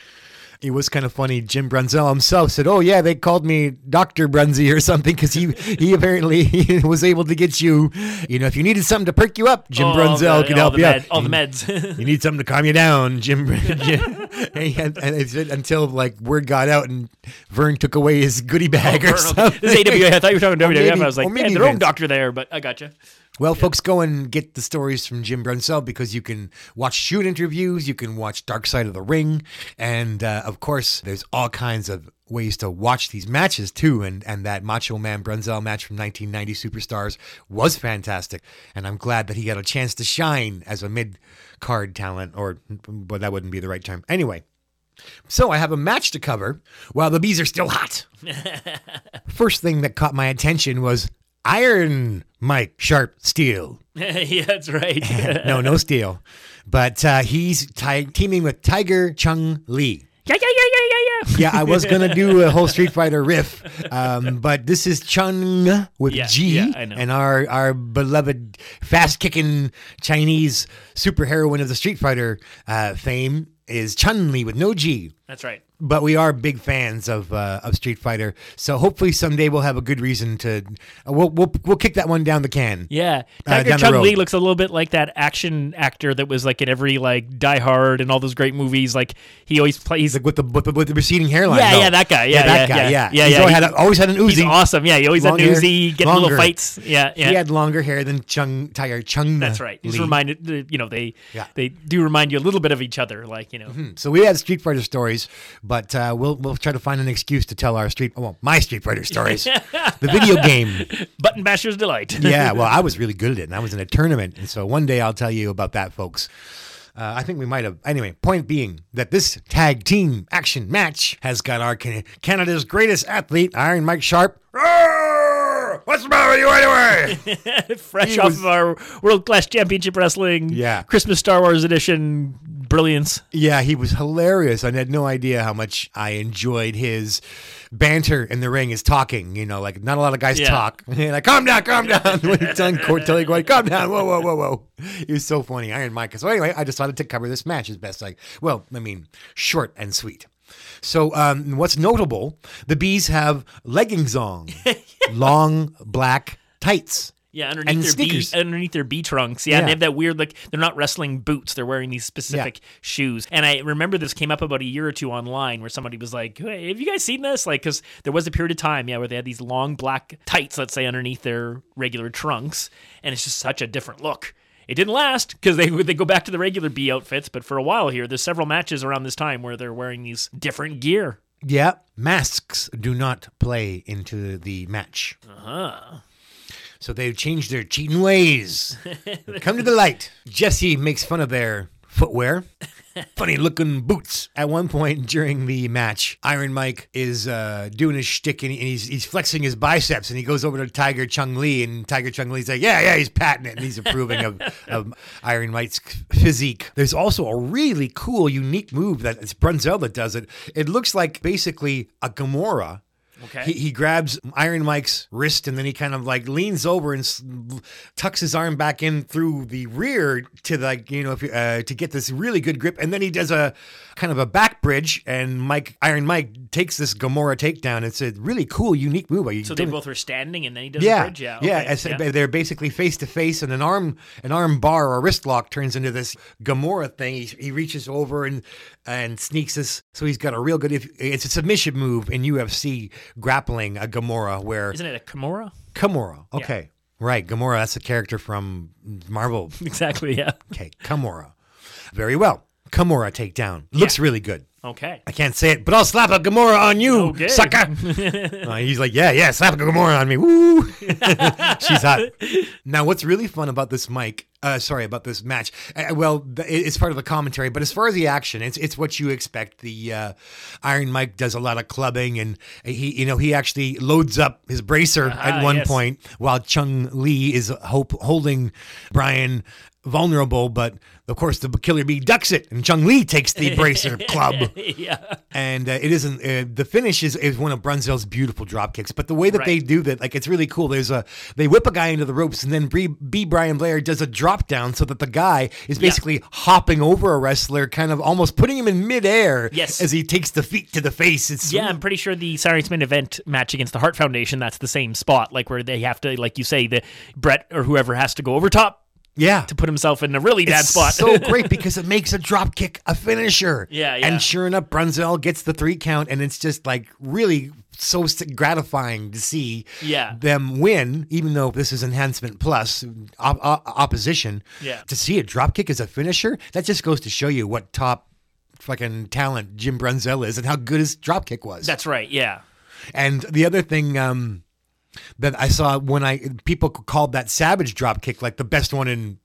Speaker 5: It was kind of funny. Jim Brunzell himself said, "Oh yeah, they called me Doctor Brunzy or something because he he apparently [LAUGHS] was able to get you, you know, if you needed something to perk you up, Jim
Speaker 4: Oh,
Speaker 5: Brunzell
Speaker 4: the-
Speaker 5: could help you
Speaker 4: med- All the meds. [LAUGHS]
Speaker 5: You need something to calm you down, Jim. [LAUGHS] Jim. and, and said until like word got out and Verne took away his goodie bag oh, or something.
Speaker 4: This is AWA. I thought you were talking WWF. I was like,
Speaker 5: or maybe
Speaker 4: their own doctor there, but I got gotcha.
Speaker 5: Well, folks, go and get the stories from Jim Brunzell because you can watch shoot interviews, you can watch Dark Side of the Ring, and uh, of course, there's all kinds of ways to watch these matches too. And and that Macho Man Brunzell match from 1990 Superstars was fantastic, and I'm glad that he got a chance to shine as a mid card talent, or but that wouldn't be the right term. Anyway. So I have a match to cover while the bees are still hot. [LAUGHS] First thing that caught my attention was Iron Mike Sharpe Steel. [LAUGHS]
Speaker 4: yeah, that's right. [LAUGHS]
Speaker 5: no, no steel. But uh, he's ti- teaming with Tiger Chung Lee.
Speaker 4: Yeah, yeah, yeah, yeah, yeah, yeah.
Speaker 5: Yeah, I was gonna do a whole Street Fighter riff, um, but this is Chung with
Speaker 4: Yeah,
Speaker 5: G,
Speaker 4: yeah,
Speaker 5: and our our beloved fast kicking Chinese superheroine of the Street Fighter uh, fame is Chun Li with no G.
Speaker 4: That's right.
Speaker 5: But we are big fans of uh, of Street Fighter, so hopefully someday we'll have a good reason to uh, we'll we'll we'll kick that one down the can.
Speaker 4: Yeah,
Speaker 5: Uh,
Speaker 4: Tiger
Speaker 5: the
Speaker 4: Chung. Lee looks a little bit like that action actor that was like in every like Die Hard and all those great movies. Like he always plays.
Speaker 5: Like with the with the, with the receding hairline.
Speaker 4: Yeah,
Speaker 5: though.
Speaker 4: yeah, that guy. Yeah,
Speaker 5: that
Speaker 4: yeah,
Speaker 5: guy.
Speaker 4: yeah.
Speaker 5: Yeah,
Speaker 4: Yeah,
Speaker 5: He's
Speaker 4: yeah,
Speaker 5: always,
Speaker 4: he-
Speaker 5: had a, always had an Uzi.
Speaker 4: He's awesome. Yeah, he always
Speaker 5: Long
Speaker 4: had
Speaker 5: hair,
Speaker 4: Uzi, getting little fights. Yeah, yeah.
Speaker 5: He had longer hair than Chung Tiger Chung.
Speaker 4: That's right. He's reminded. uh, You know, they
Speaker 5: Yeah.
Speaker 4: they do remind you a little bit of each other. Like you know.
Speaker 5: So we had Street Fighter stories, but uh, we'll we'll try to find an excuse to tell our Street well my Street Fighter stories, [LAUGHS] the video game.
Speaker 4: Button Basher's delight. [LAUGHS]
Speaker 5: Yeah, well, I was really good at it, and I was in a tournament, and so one day I'll tell you about that, folks. Uh, I think we might have. Anyway, point being that this tag team action match has got our Can- Canada's greatest athlete, Iron Mike Sharpe, roar, What's the matter with you anyway? [LAUGHS]
Speaker 4: Fresh
Speaker 5: He
Speaker 4: off
Speaker 5: was-
Speaker 4: of our World Class Championship Wrestling
Speaker 5: Yeah.
Speaker 4: Christmas Star Wars edition brilliance.
Speaker 5: yeah, he was hilarious. I had no idea how much I enjoyed his banter in the ring, his talking. You know, like not a lot of guys
Speaker 4: Yeah.
Speaker 5: talk. [LAUGHS] like, calm down, calm down. [LAUGHS] when he's done, Court telling going, calm down. Whoa, whoa, whoa, whoa. He was so funny. Iron Mike. So anyway, I decided to cover this match as best I. Well, I mean, short and sweet. So, um, what's notable? The bees have leggings on, [LAUGHS] long black tights.
Speaker 4: Yeah, underneath
Speaker 5: And
Speaker 4: their bee, underneath their bee trunks. Yeah,
Speaker 5: Yeah.
Speaker 4: and they have that weird like they're not wrestling boots. They're wearing these specific shoes. And I remember this came up about a year or two online where somebody was like, "Hey, have you guys seen this?" Like, because there was a period of time, yeah, where they had these long black tights, let's say, underneath their regular trunks, and it's just such a different look. It didn't last because they they go back to the regular B outfits, but for a while here, there's several matches around this time where they're wearing these different gear.
Speaker 5: Yeah, masks do not play into the match.
Speaker 4: Uh-huh.
Speaker 5: So they've changed their cheating ways. [LAUGHS] Come to the light. Jesse makes fun of their footwear. [LAUGHS] Funny looking boots. At one point during the match, Iron Mike is uh, doing his shtick and he's he's flexing his biceps and he goes over to Tiger Chung Lee and Tiger Chung Lee's like, yeah, yeah, he's patting it and he's approving of, [LAUGHS] of Iron Mike's physique. There's also a really cool, unique move that it's Brunzell that does it. It looks like basically a Gamora.
Speaker 4: Okay.
Speaker 5: He, he grabs Iron Mike's wrist and then he kind of like leans over and tucks his arm back in through the rear to like you know if, uh, to get this really good grip and then he does a kind of a back bridge and Mike Iron Mike takes this Gamora takedown. It's a really cool, unique move. You
Speaker 4: so they both are standing, and then he does
Speaker 5: yeah,
Speaker 4: a bridge. Yeah,
Speaker 5: yeah.
Speaker 4: okay,
Speaker 5: as- They're basically face to face, and an arm, an arm bar or a wrist lock turns into this Gamora thing. He, he reaches over and and sneaks this. So he's got a real good. If, it's a submission move in UFC grappling a Gamora, where
Speaker 4: Isn't it a Kimura?
Speaker 5: Gamora. Okay, right. Gamora. That's a character from Marvel. [LAUGHS]
Speaker 4: Exactly. Yeah.
Speaker 5: Okay, Gamora. Very well. Gamora takedown looks really good.
Speaker 4: Okay.
Speaker 5: I can't say it, but I'll slap a Gamora on you,
Speaker 4: Okay.
Speaker 5: sucker. [LAUGHS] Uh, he's like, yeah, yeah, slap a Gamora on me. Woo! [LAUGHS] She's hot. [LAUGHS] Now, what's really fun about this mic, uh, sorry, about this match, uh, well, it's part of the commentary, but as far as the action, it's it's what you expect. The uh, Iron Mike does a lot of clubbing, and he, you know, he actually loads up his bracer at
Speaker 4: Ah,
Speaker 5: one
Speaker 4: yes.
Speaker 5: point while Chung Lee is hope, holding Brian vulnerable, but of course the killer bee ducks it, and Chung Lee takes the bracer [LAUGHS] club
Speaker 4: yeah.
Speaker 5: and uh, it isn't uh, the finish is, is one of Brunzell's beautiful drop kicks but the way that
Speaker 4: Right.
Speaker 5: they do that like it's really cool there's a they whip a guy into the ropes and then B, B Brian Blair does a drop down so that the guy is
Speaker 4: Yeah.
Speaker 5: basically hopping over a wrestler kind of almost putting him in midair
Speaker 4: Yes.
Speaker 5: as he takes the feet to the face it's
Speaker 4: Yeah, I'm pretty sure the Saturday Main event match against the Hart Foundation, that's the same spot, like where they have to, like you say, the Brett or whoever has to go over top
Speaker 5: yeah
Speaker 4: to put himself in a really bad
Speaker 5: it's
Speaker 4: spot.
Speaker 5: so [LAUGHS] great because it makes a drop kick a finisher.
Speaker 4: Yeah, yeah.
Speaker 5: And sure enough, Brunzell gets the three count, and it's just like really so gratifying to see
Speaker 4: Yeah.
Speaker 5: them win, even though this is enhancement plus op- op- opposition.
Speaker 4: Yeah.
Speaker 5: To see a drop kick as a finisher, that just goes to show you what top fucking talent Jim Brunzell is and how good his drop kick was.
Speaker 4: That's right. Yeah.
Speaker 5: And the other thing um, that I saw when I people called that Savage drop kick like the best one in.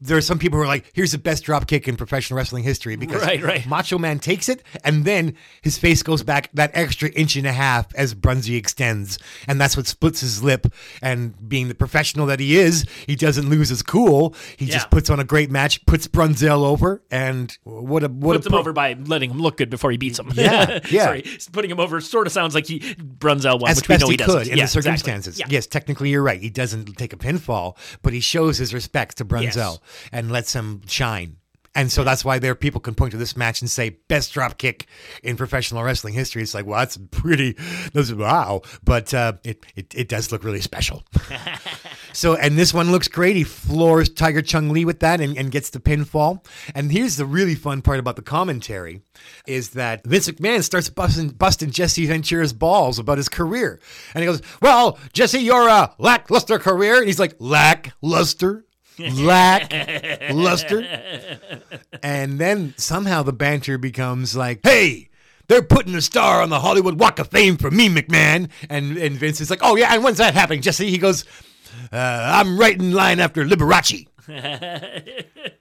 Speaker 5: There are some people who are like, "Here's the best drop kick in professional wrestling history," because
Speaker 4: Right, right.
Speaker 5: Macho Man takes it, and then his face goes back that extra inch and a half as Brunzy extends, and that's what splits his lip. And being the professional that he is, he doesn't lose his cool. He
Speaker 4: Yeah.
Speaker 5: just puts on a great match, puts Brunzell over, and what a what
Speaker 4: Puts
Speaker 5: a
Speaker 4: him
Speaker 5: pro-
Speaker 4: over by letting him look good before he beats him.
Speaker 5: Yeah, [LAUGHS] yeah.
Speaker 4: Sorry, putting him over sort of sounds like he Brunzell won,
Speaker 5: as
Speaker 4: which we
Speaker 5: best
Speaker 4: know
Speaker 5: he,
Speaker 4: he, doesn't.
Speaker 5: could in
Speaker 4: Yeah,
Speaker 5: the
Speaker 4: exactly.
Speaker 5: circumstances.
Speaker 4: Yeah.
Speaker 5: Yes, technically you're right. He doesn't take a pinfall, but he shows his respect to Brunzell
Speaker 4: Yes.
Speaker 5: and lets him shine. And so that's why there people can point to this match and say best drop kick in professional wrestling history. It's like, well, that's pretty, that's wow, but uh, it, it it does look really special. [LAUGHS] so, and this one looks great. He floors Tiger Chung Lee with that and, and gets the pinfall. And here's the really fun part about the commentary is that Vince McMahon starts busting, busting Jesse Ventura's balls about his career. And he goes, well, Jesse, you're a lackluster career. And he's like, lackluster? Lackluster? [LAUGHS] and then somehow the banter becomes like, hey, they're putting a star on the Hollywood Walk of Fame for me, McMahon. And, and Vince is like, oh, yeah, and when's that happening, Jesse? He goes, uh, I'm right in line after Liberace. [LAUGHS]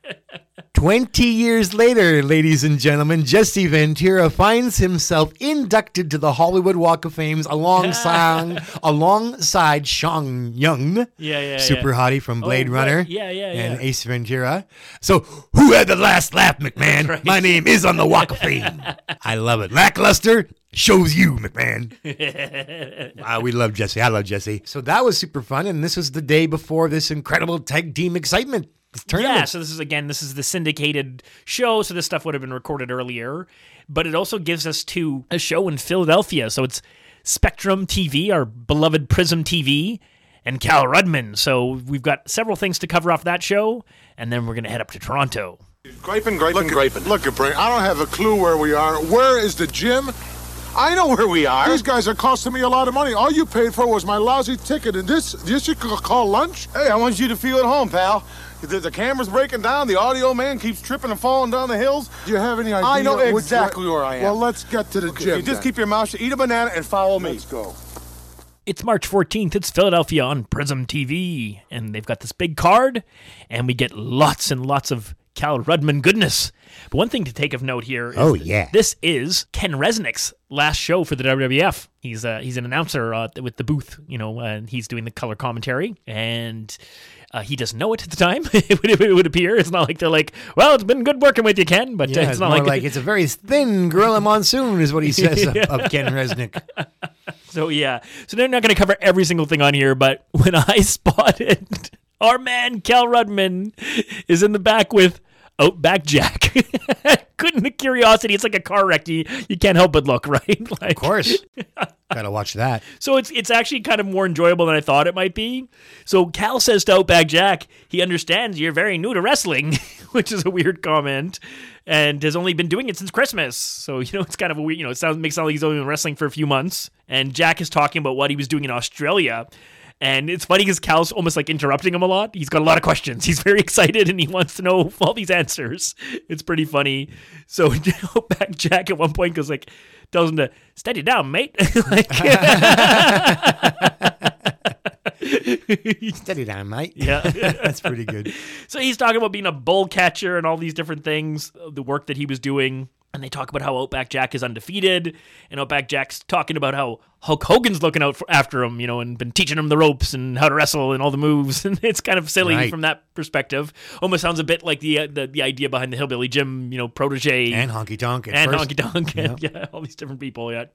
Speaker 5: 20 years later, ladies and gentlemen, Jesse Ventura finds himself inducted to the Hollywood Walk of Fame alongside [LAUGHS] alongside Sean Young,
Speaker 4: Yeah, yeah,
Speaker 5: super
Speaker 4: yeah.
Speaker 5: hottie from Blade
Speaker 4: Oh, right.
Speaker 5: Runner,
Speaker 4: Yeah, yeah,
Speaker 5: and
Speaker 4: yeah.
Speaker 5: Ace Ventura. So, who had the last laugh, McMahon? My name is on the Walk of Fame. [LAUGHS] I love it. Lackluster shows you, McMahon. [LAUGHS] wow, we love Jesse. I love Jesse. So that was super fun, and this was the day before this incredible tag team excitement. This tournament.
Speaker 4: Yeah, so this is again, this is the syndicated show, so this stuff would have been recorded earlier, but it also gives us to a show in Philadelphia. So it's Spectrum TV, our beloved Prism TV, and Kal Rudman. So we've got several things to cover off that show, and then we're gonna head up to Toronto.
Speaker 6: Griping, griping,
Speaker 7: Look,
Speaker 6: griping.
Speaker 7: look, at Brink. I don't have a clue where we are. Where is the gym?
Speaker 6: I know where we are.
Speaker 7: These guys are costing me a lot of money. All you paid for was my lousy ticket, and this this you could call lunch?
Speaker 6: Hey, I want you to feel at home, pal. The, the camera's breaking down. The audio man keeps tripping and falling down the hills.
Speaker 7: Do you have any idea?
Speaker 6: I know exactly
Speaker 7: way-
Speaker 6: where I am.
Speaker 7: Well, let's get to the
Speaker 6: Okay,
Speaker 7: gym.
Speaker 6: you just
Speaker 7: then.
Speaker 6: keep your mouth shut, eat a banana, and follow me.
Speaker 7: Let's go.
Speaker 4: It's March 14th. It's Philadelphia on Prism TV. And they've got this big card, and we get lots and lots of Kal Rudman goodness. But one thing to take of note here is
Speaker 5: Oh, yeah.
Speaker 4: this is Ken Resnick's last show for the WWF. He's uh, he's an announcer uh, with the booth, you know, and he's doing the color commentary. And uh, he doesn't know it at the time. [LAUGHS] it, would, it would appear. It's not like they're like, well, it's been good working with you, Ken. But uh,
Speaker 5: Yeah,
Speaker 4: it's,
Speaker 5: it's
Speaker 4: not like,
Speaker 5: like, [LAUGHS] it's a very thin Gorilla Monsoon, is what he [LAUGHS] says of, of Ken Resnick.
Speaker 4: So yeah, so they're not going to cover every single thing on here, but when I spotted our man Kal Rudman is in the back with Oh, Outback Jack, [LAUGHS] couldn't the curiosity? It's like a car wreck. You, you can't help but look, [LAUGHS] right? Like,
Speaker 5: Of course. [LAUGHS] Gotta watch that.
Speaker 4: So it's it's actually kind of more enjoyable than I thought it might be. So Kal says to Outback Jack, he understands you're very new to wrestling, which is a weird comment, and has only been doing it since Christmas. So you know it's kind of a weird. You know, it sounds makes it sound like he's only been wrestling for a few months. And Jack is talking about what he was doing in Australia. And it's funny because Kal's almost like interrupting him a lot. He's got a lot of questions. He's [LAUGHS] very excited and he wants to know [LAUGHS] all these answers. It's pretty funny. So [LAUGHS] Outback Jack at one point goes like, tells him to steady down, mate. like,
Speaker 5: Steady down, mate.
Speaker 4: yeah.
Speaker 5: That's pretty good.
Speaker 4: so he's talking about being a bull catcher and all these different things, uh, the work that he was doing. And they talk about how Outback Jack is undefeated, and Outback Jack's talking about how Hulk Hogan's looking out for, after him, you know, and been teaching him the ropes and how to wrestle and all the moves. [LAUGHS] And it's kind of silly
Speaker 5: Right.
Speaker 4: from that perspective. Almost sounds a bit like the uh, the, the idea behind the Hillbilly Jim, you know, protege
Speaker 5: And Honky Tonk.
Speaker 4: and
Speaker 5: first.
Speaker 4: Honky Tonk, [LAUGHS] and yeah, all these different people. Yeah.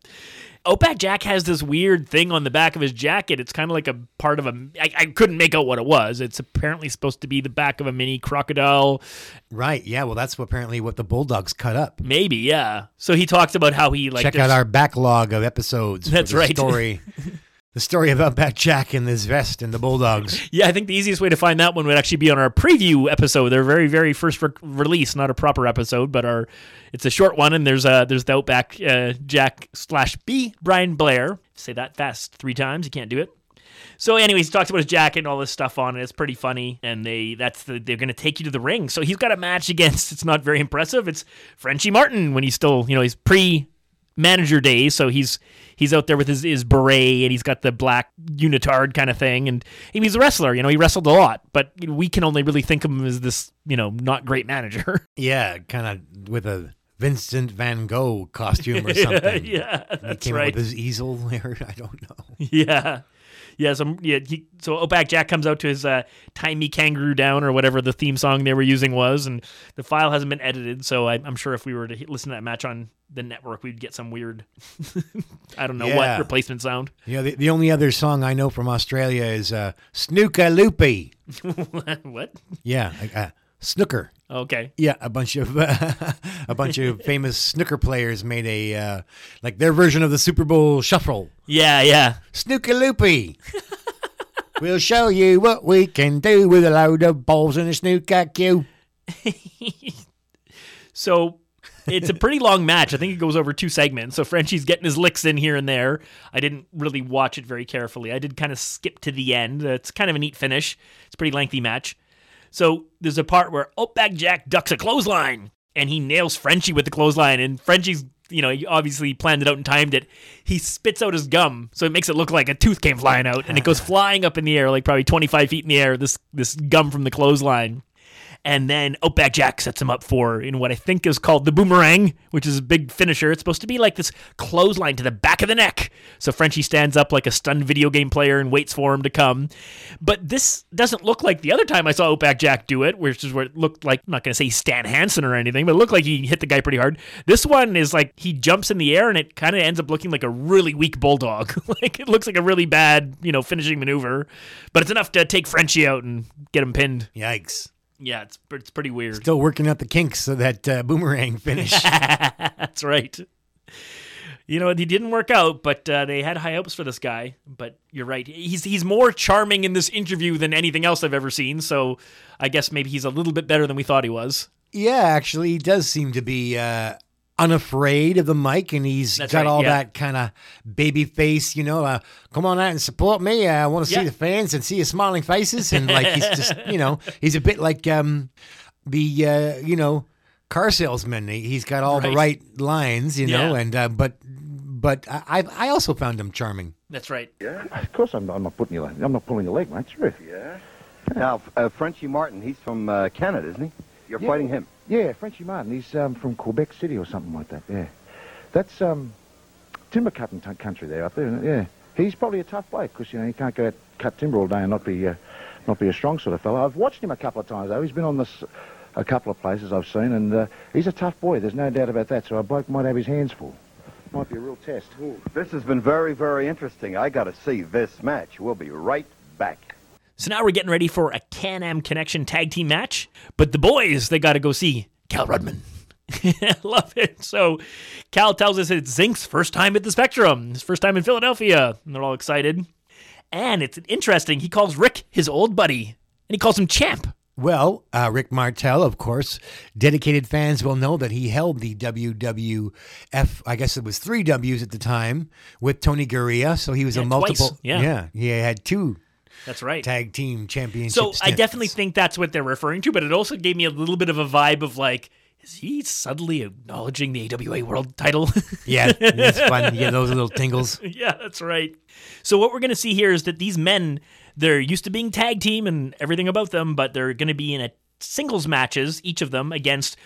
Speaker 4: Outback Jack has this weird thing on the back of his jacket. It's kind of like a part of a. I, I couldn't make out what it was. It's apparently supposed to be the back of a mini crocodile.
Speaker 5: Right. Yeah. Well, that's apparently what the Bulldogs cut up.
Speaker 4: Maybe, yeah. So he talks about how he like.
Speaker 5: Check out our backlog of episodes.
Speaker 4: That's
Speaker 5: the
Speaker 4: right.
Speaker 5: Story. [LAUGHS] the story of Outback Jack in this vest and the Bulldogs. [LAUGHS]
Speaker 4: Yeah, I think the easiest way to find that one would actually be on our preview episode. Their very, very first re- release, not a proper episode, but our it's a short one, and there's uh there's the Outback uh, Jack slash B Brian Blair. Say that fast three times, you can't do it. So, anyways, he talks about his jacket and all this stuff on it. It's pretty funny, and they that's the they're gonna take you to the ring. So he's got a match against. [LAUGHS] It's not very impressive. It's Frenchie Martin when he's still you know he's pre manager days, so he's he's out there with his, his beret and he's got the black unitard kind of thing, and he's a wrestler. You know, he wrestled a lot, but we can only really think of him as this you know not great manager. [LAUGHS]
Speaker 5: Yeah. Kind of with a Vincent Van Gogh costume or [LAUGHS] something.
Speaker 4: yeah,
Speaker 5: He
Speaker 4: that's
Speaker 5: came
Speaker 4: right.
Speaker 5: up with his easel there. [LAUGHS] I don't know.
Speaker 4: Yeah. Yeah, so yeah, he, so Outback Jack comes out to his uh, "Tie Me Kangaroo Down" or whatever the theme song they were using was, and the file hasn't been edited. So I, I'm sure if we were to listen to that match on the network, we'd get some weird, [LAUGHS] I don't know
Speaker 5: Yeah.
Speaker 4: what replacement sound.
Speaker 5: Yeah, the, the only other song I know from Australia is uh, Snooker Loopy. [LAUGHS]
Speaker 4: what?
Speaker 5: Yeah. like, Uh, snooker.
Speaker 4: Okay.
Speaker 5: Yeah, a bunch of [LAUGHS] a bunch of [LAUGHS] famous snooker players made a uh, like their version of the Super Bowl shuffle.
Speaker 4: Yeah, yeah.
Speaker 5: Snooker Loopy. [LAUGHS] we'll show you what we can do with a load of balls and a snooker cue.
Speaker 4: So it's a pretty long match. I think it goes over two segments. So Frenchie's getting his licks in here and there. I didn't really watch it very carefully. I did kind of skip to the end. It's kind of a neat finish. It's a pretty lengthy match. So there's a part where oh, Outback Jack ducks a clothesline and he nails Frenchie with the clothesline. And Frenchie's, you know, he obviously planned it out and timed it. He spits out his gum, so it makes it look like a tooth came flying out, and it goes [LAUGHS] flying up in the air, like probably 25 feet in the air. This this gum from the clothesline. And then Outback Jack sets him up for in what I think is called the boomerang, which is a big finisher. It's supposed to be like this clothesline to the back of the neck. So Frenchie stands up like a stunned video game player and waits for him to come. But this doesn't look like the other time I saw Outback Jack do it, which is where it looked like, I'm not going to say Stan Hansen or anything, but it looked like he hit the guy pretty hard. This one is like he jumps in the air and it kind of ends up looking like a really weak bulldog. [LAUGHS] like it looks like a really bad, you know, finishing maneuver, but it's enough to take Frenchie out and get him pinned.
Speaker 5: Yikes.
Speaker 4: Yeah, it's it's pretty weird.
Speaker 5: Still working out the kinks so that uh, boomerang finish. [LAUGHS]
Speaker 4: That's right. You know, he didn't work out, but uh, they had high hopes for this guy. But you're right; he's he's more charming in this interview than anything else I've ever seen. So I guess maybe he's a little bit better than we thought he was.
Speaker 5: yeah, actually, he does seem to be uh, unafraid of the mic, and he's
Speaker 4: That's
Speaker 5: got
Speaker 4: right,
Speaker 5: all
Speaker 4: yeah.
Speaker 5: that kind of baby face, you know. Uh, come on out and support me. I want to see
Speaker 4: Yeah.
Speaker 5: the fans and see your smiling faces, and like he's just, [LAUGHS] you know, he's a bit like um, the uh, you know car salesman. He- He's got all the
Speaker 4: Right.
Speaker 5: right lines, you know,
Speaker 4: Yeah.
Speaker 5: and uh, but but I I also found him charming.
Speaker 4: That's right. Yeah.
Speaker 8: Of course, I'm, I'm not putting you. I'm not pulling your leg, mate. Sure. Yeah.
Speaker 9: Now, uh, Frenchie Martin, he's from uh, Canada, isn't he? You're
Speaker 8: Yeah.
Speaker 9: fighting him.
Speaker 8: Yeah, Frenchie Martin. He's um, from Quebec City or something like that. Yeah. That's um, timber cutting t- country there up there. Isn't it? Yeah. He's probably a tough bloke because you know he can't go out cut timber all day and not be uh, not be a strong sort of fellow. I've watched him a couple of times though. He's been on this a couple of places I've seen, and uh, he's a tough boy. There's no doubt about that. So a bloke might have his hands full. Might be a real test.
Speaker 9: This has been very, very interesting. I got to see this match. We'll be right back.
Speaker 4: So now we're getting ready for a Can-Am Connection tag team match. But the boys, they got to go see Kal Rudman. [LAUGHS] Love it. So Kal tells us it's Zink's first time at the Spectrum, his first time in Philadelphia. And they're all excited. And it's interesting. He calls Rick his old buddy, and he calls him Champ.
Speaker 5: Well, uh, Rick Martel, of course, dedicated fans will know that he held the WWF, I guess it was three W's at the time, with Tony Garea. So he was
Speaker 4: Yeah,
Speaker 5: a
Speaker 4: twice,
Speaker 5: Yeah.
Speaker 4: yeah.
Speaker 5: he had two
Speaker 4: That's right.
Speaker 5: tag team championship.
Speaker 4: So I definitely think that's what they're referring to, but it also gave me a little bit of a vibe of like, is he subtly acknowledging the AWA World title? [LAUGHS]
Speaker 5: Yeah, that's fun. Yeah, those little tingles. [LAUGHS]
Speaker 4: yeah, that's right. So what we're going to see here is that these men, they're used to being tag team and everything about them, but they're going to be in a singles matches, each of them against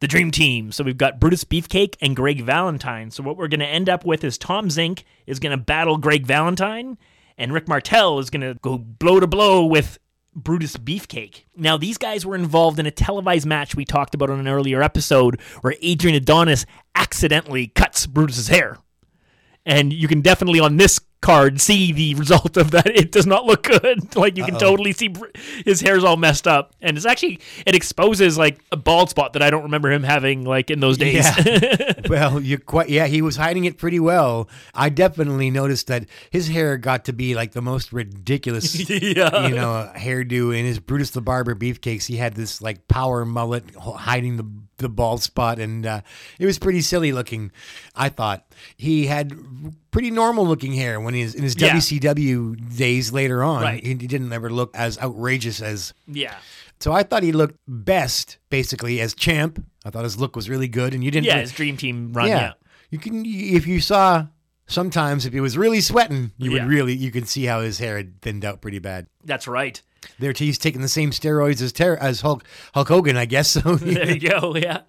Speaker 4: the Dream Team. So we've got Brutus Beefcake and Greg Valentine. So what we're going to end up with is Tom Zink is going to battle Greg Valentine, and Rick Martel is going to go blow to blow with Brutus Beefcake. Now, these guys were involved in a televised match we talked about on an earlier episode where Adrian Adonis accidentally cuts Brutus's hair and you can definitely on this card see the result of that. [LAUGHS] It does not look good. [LAUGHS] Like you can totally see his hair's all messed up, and it's actually it exposes like a bald spot that I don't remember him having like in those days.
Speaker 5: Yeah. [LAUGHS] well, you quite yeah, he was hiding it pretty well. I definitely noticed that his hair got to be like the most ridiculous,
Speaker 4: Yeah.
Speaker 5: you know, hairdo. In his Brutus the Barber beefcakes, he had this like power mullet hiding the the bald spot, and uh, it was pretty silly looking. I thought he had pretty normal looking hair when he was in his
Speaker 4: Yeah.
Speaker 5: WCW days later on.
Speaker 4: Right.
Speaker 5: He, didn't ever look as outrageous as
Speaker 4: yeah,
Speaker 5: so I thought he looked best, basically, as champ. I thought his look was really good, and you didn't.
Speaker 4: yeah, his Dream Team run.
Speaker 5: yeah.
Speaker 4: Yeah,
Speaker 5: You can if you saw sometimes if he was really sweating, you
Speaker 4: Yeah.
Speaker 5: would really you could see how his hair had thinned out pretty bad.
Speaker 4: that's right.
Speaker 5: There, he's taking the same steroids as Ter- as Hulk Hulk Hogan, I guess. So [LAUGHS]
Speaker 4: There you go. Yeah.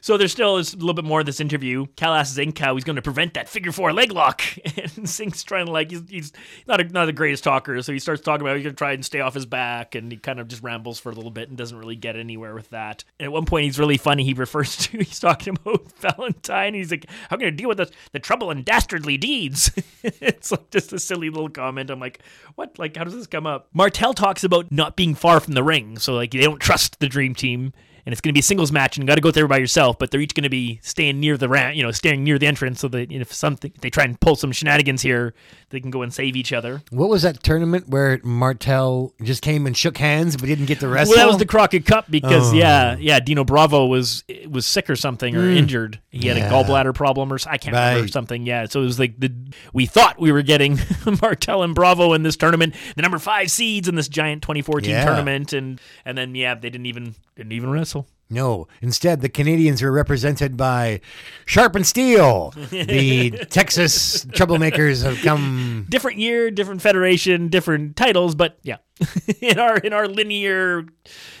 Speaker 4: So there still is a little bit more of this interview. Kal asks Zink how he's going to prevent that figure four leg lock, [LAUGHS] and Zink's trying to like he's, he's not a, not the greatest talker, so he starts talking about he's going to try and stay off his back, and he kind of just rambles for a little bit and doesn't really get anywhere with that. And at one point, he's really funny. He refers to [LAUGHS] he's talking about [LAUGHS] Valentine. He's like, "How I going to deal with the, the trouble and dastardly deeds?" it's like just a silly little comment. I'm like, "What? Like, how does this come up?" Martel talks about not being far from the ring, so like they don't trust the Dream Team and it's going to be a singles match, and you got to go there by yourself. But they're each going to be staying near the ramp, you know, staying near the entrance, so that if something if they try and pull some shenanigans here, they can go and save each other.
Speaker 5: what was that tournament where Martel just came and shook hands but didn't get the wrestle?
Speaker 4: Well, that was the Crockett Cup because
Speaker 5: Oh.
Speaker 4: yeah, yeah, Dino Bravo was was sick or something or hmm. injured. He had
Speaker 5: Yeah.
Speaker 4: a gallbladder problem or I can't remember something. Yeah, so it was like the we thought we were getting [LAUGHS] Martel and Bravo in this tournament, the number five seeds in this giant 2014
Speaker 5: Yeah.
Speaker 4: tournament, and and then yeah, they didn't even didn't even wrestle.
Speaker 5: No, instead, the Canadians are represented by Sharp and Steel. the [LAUGHS] Texas troublemakers have come.
Speaker 4: different year, different federation, different titles, but yeah, [LAUGHS] in our in our linear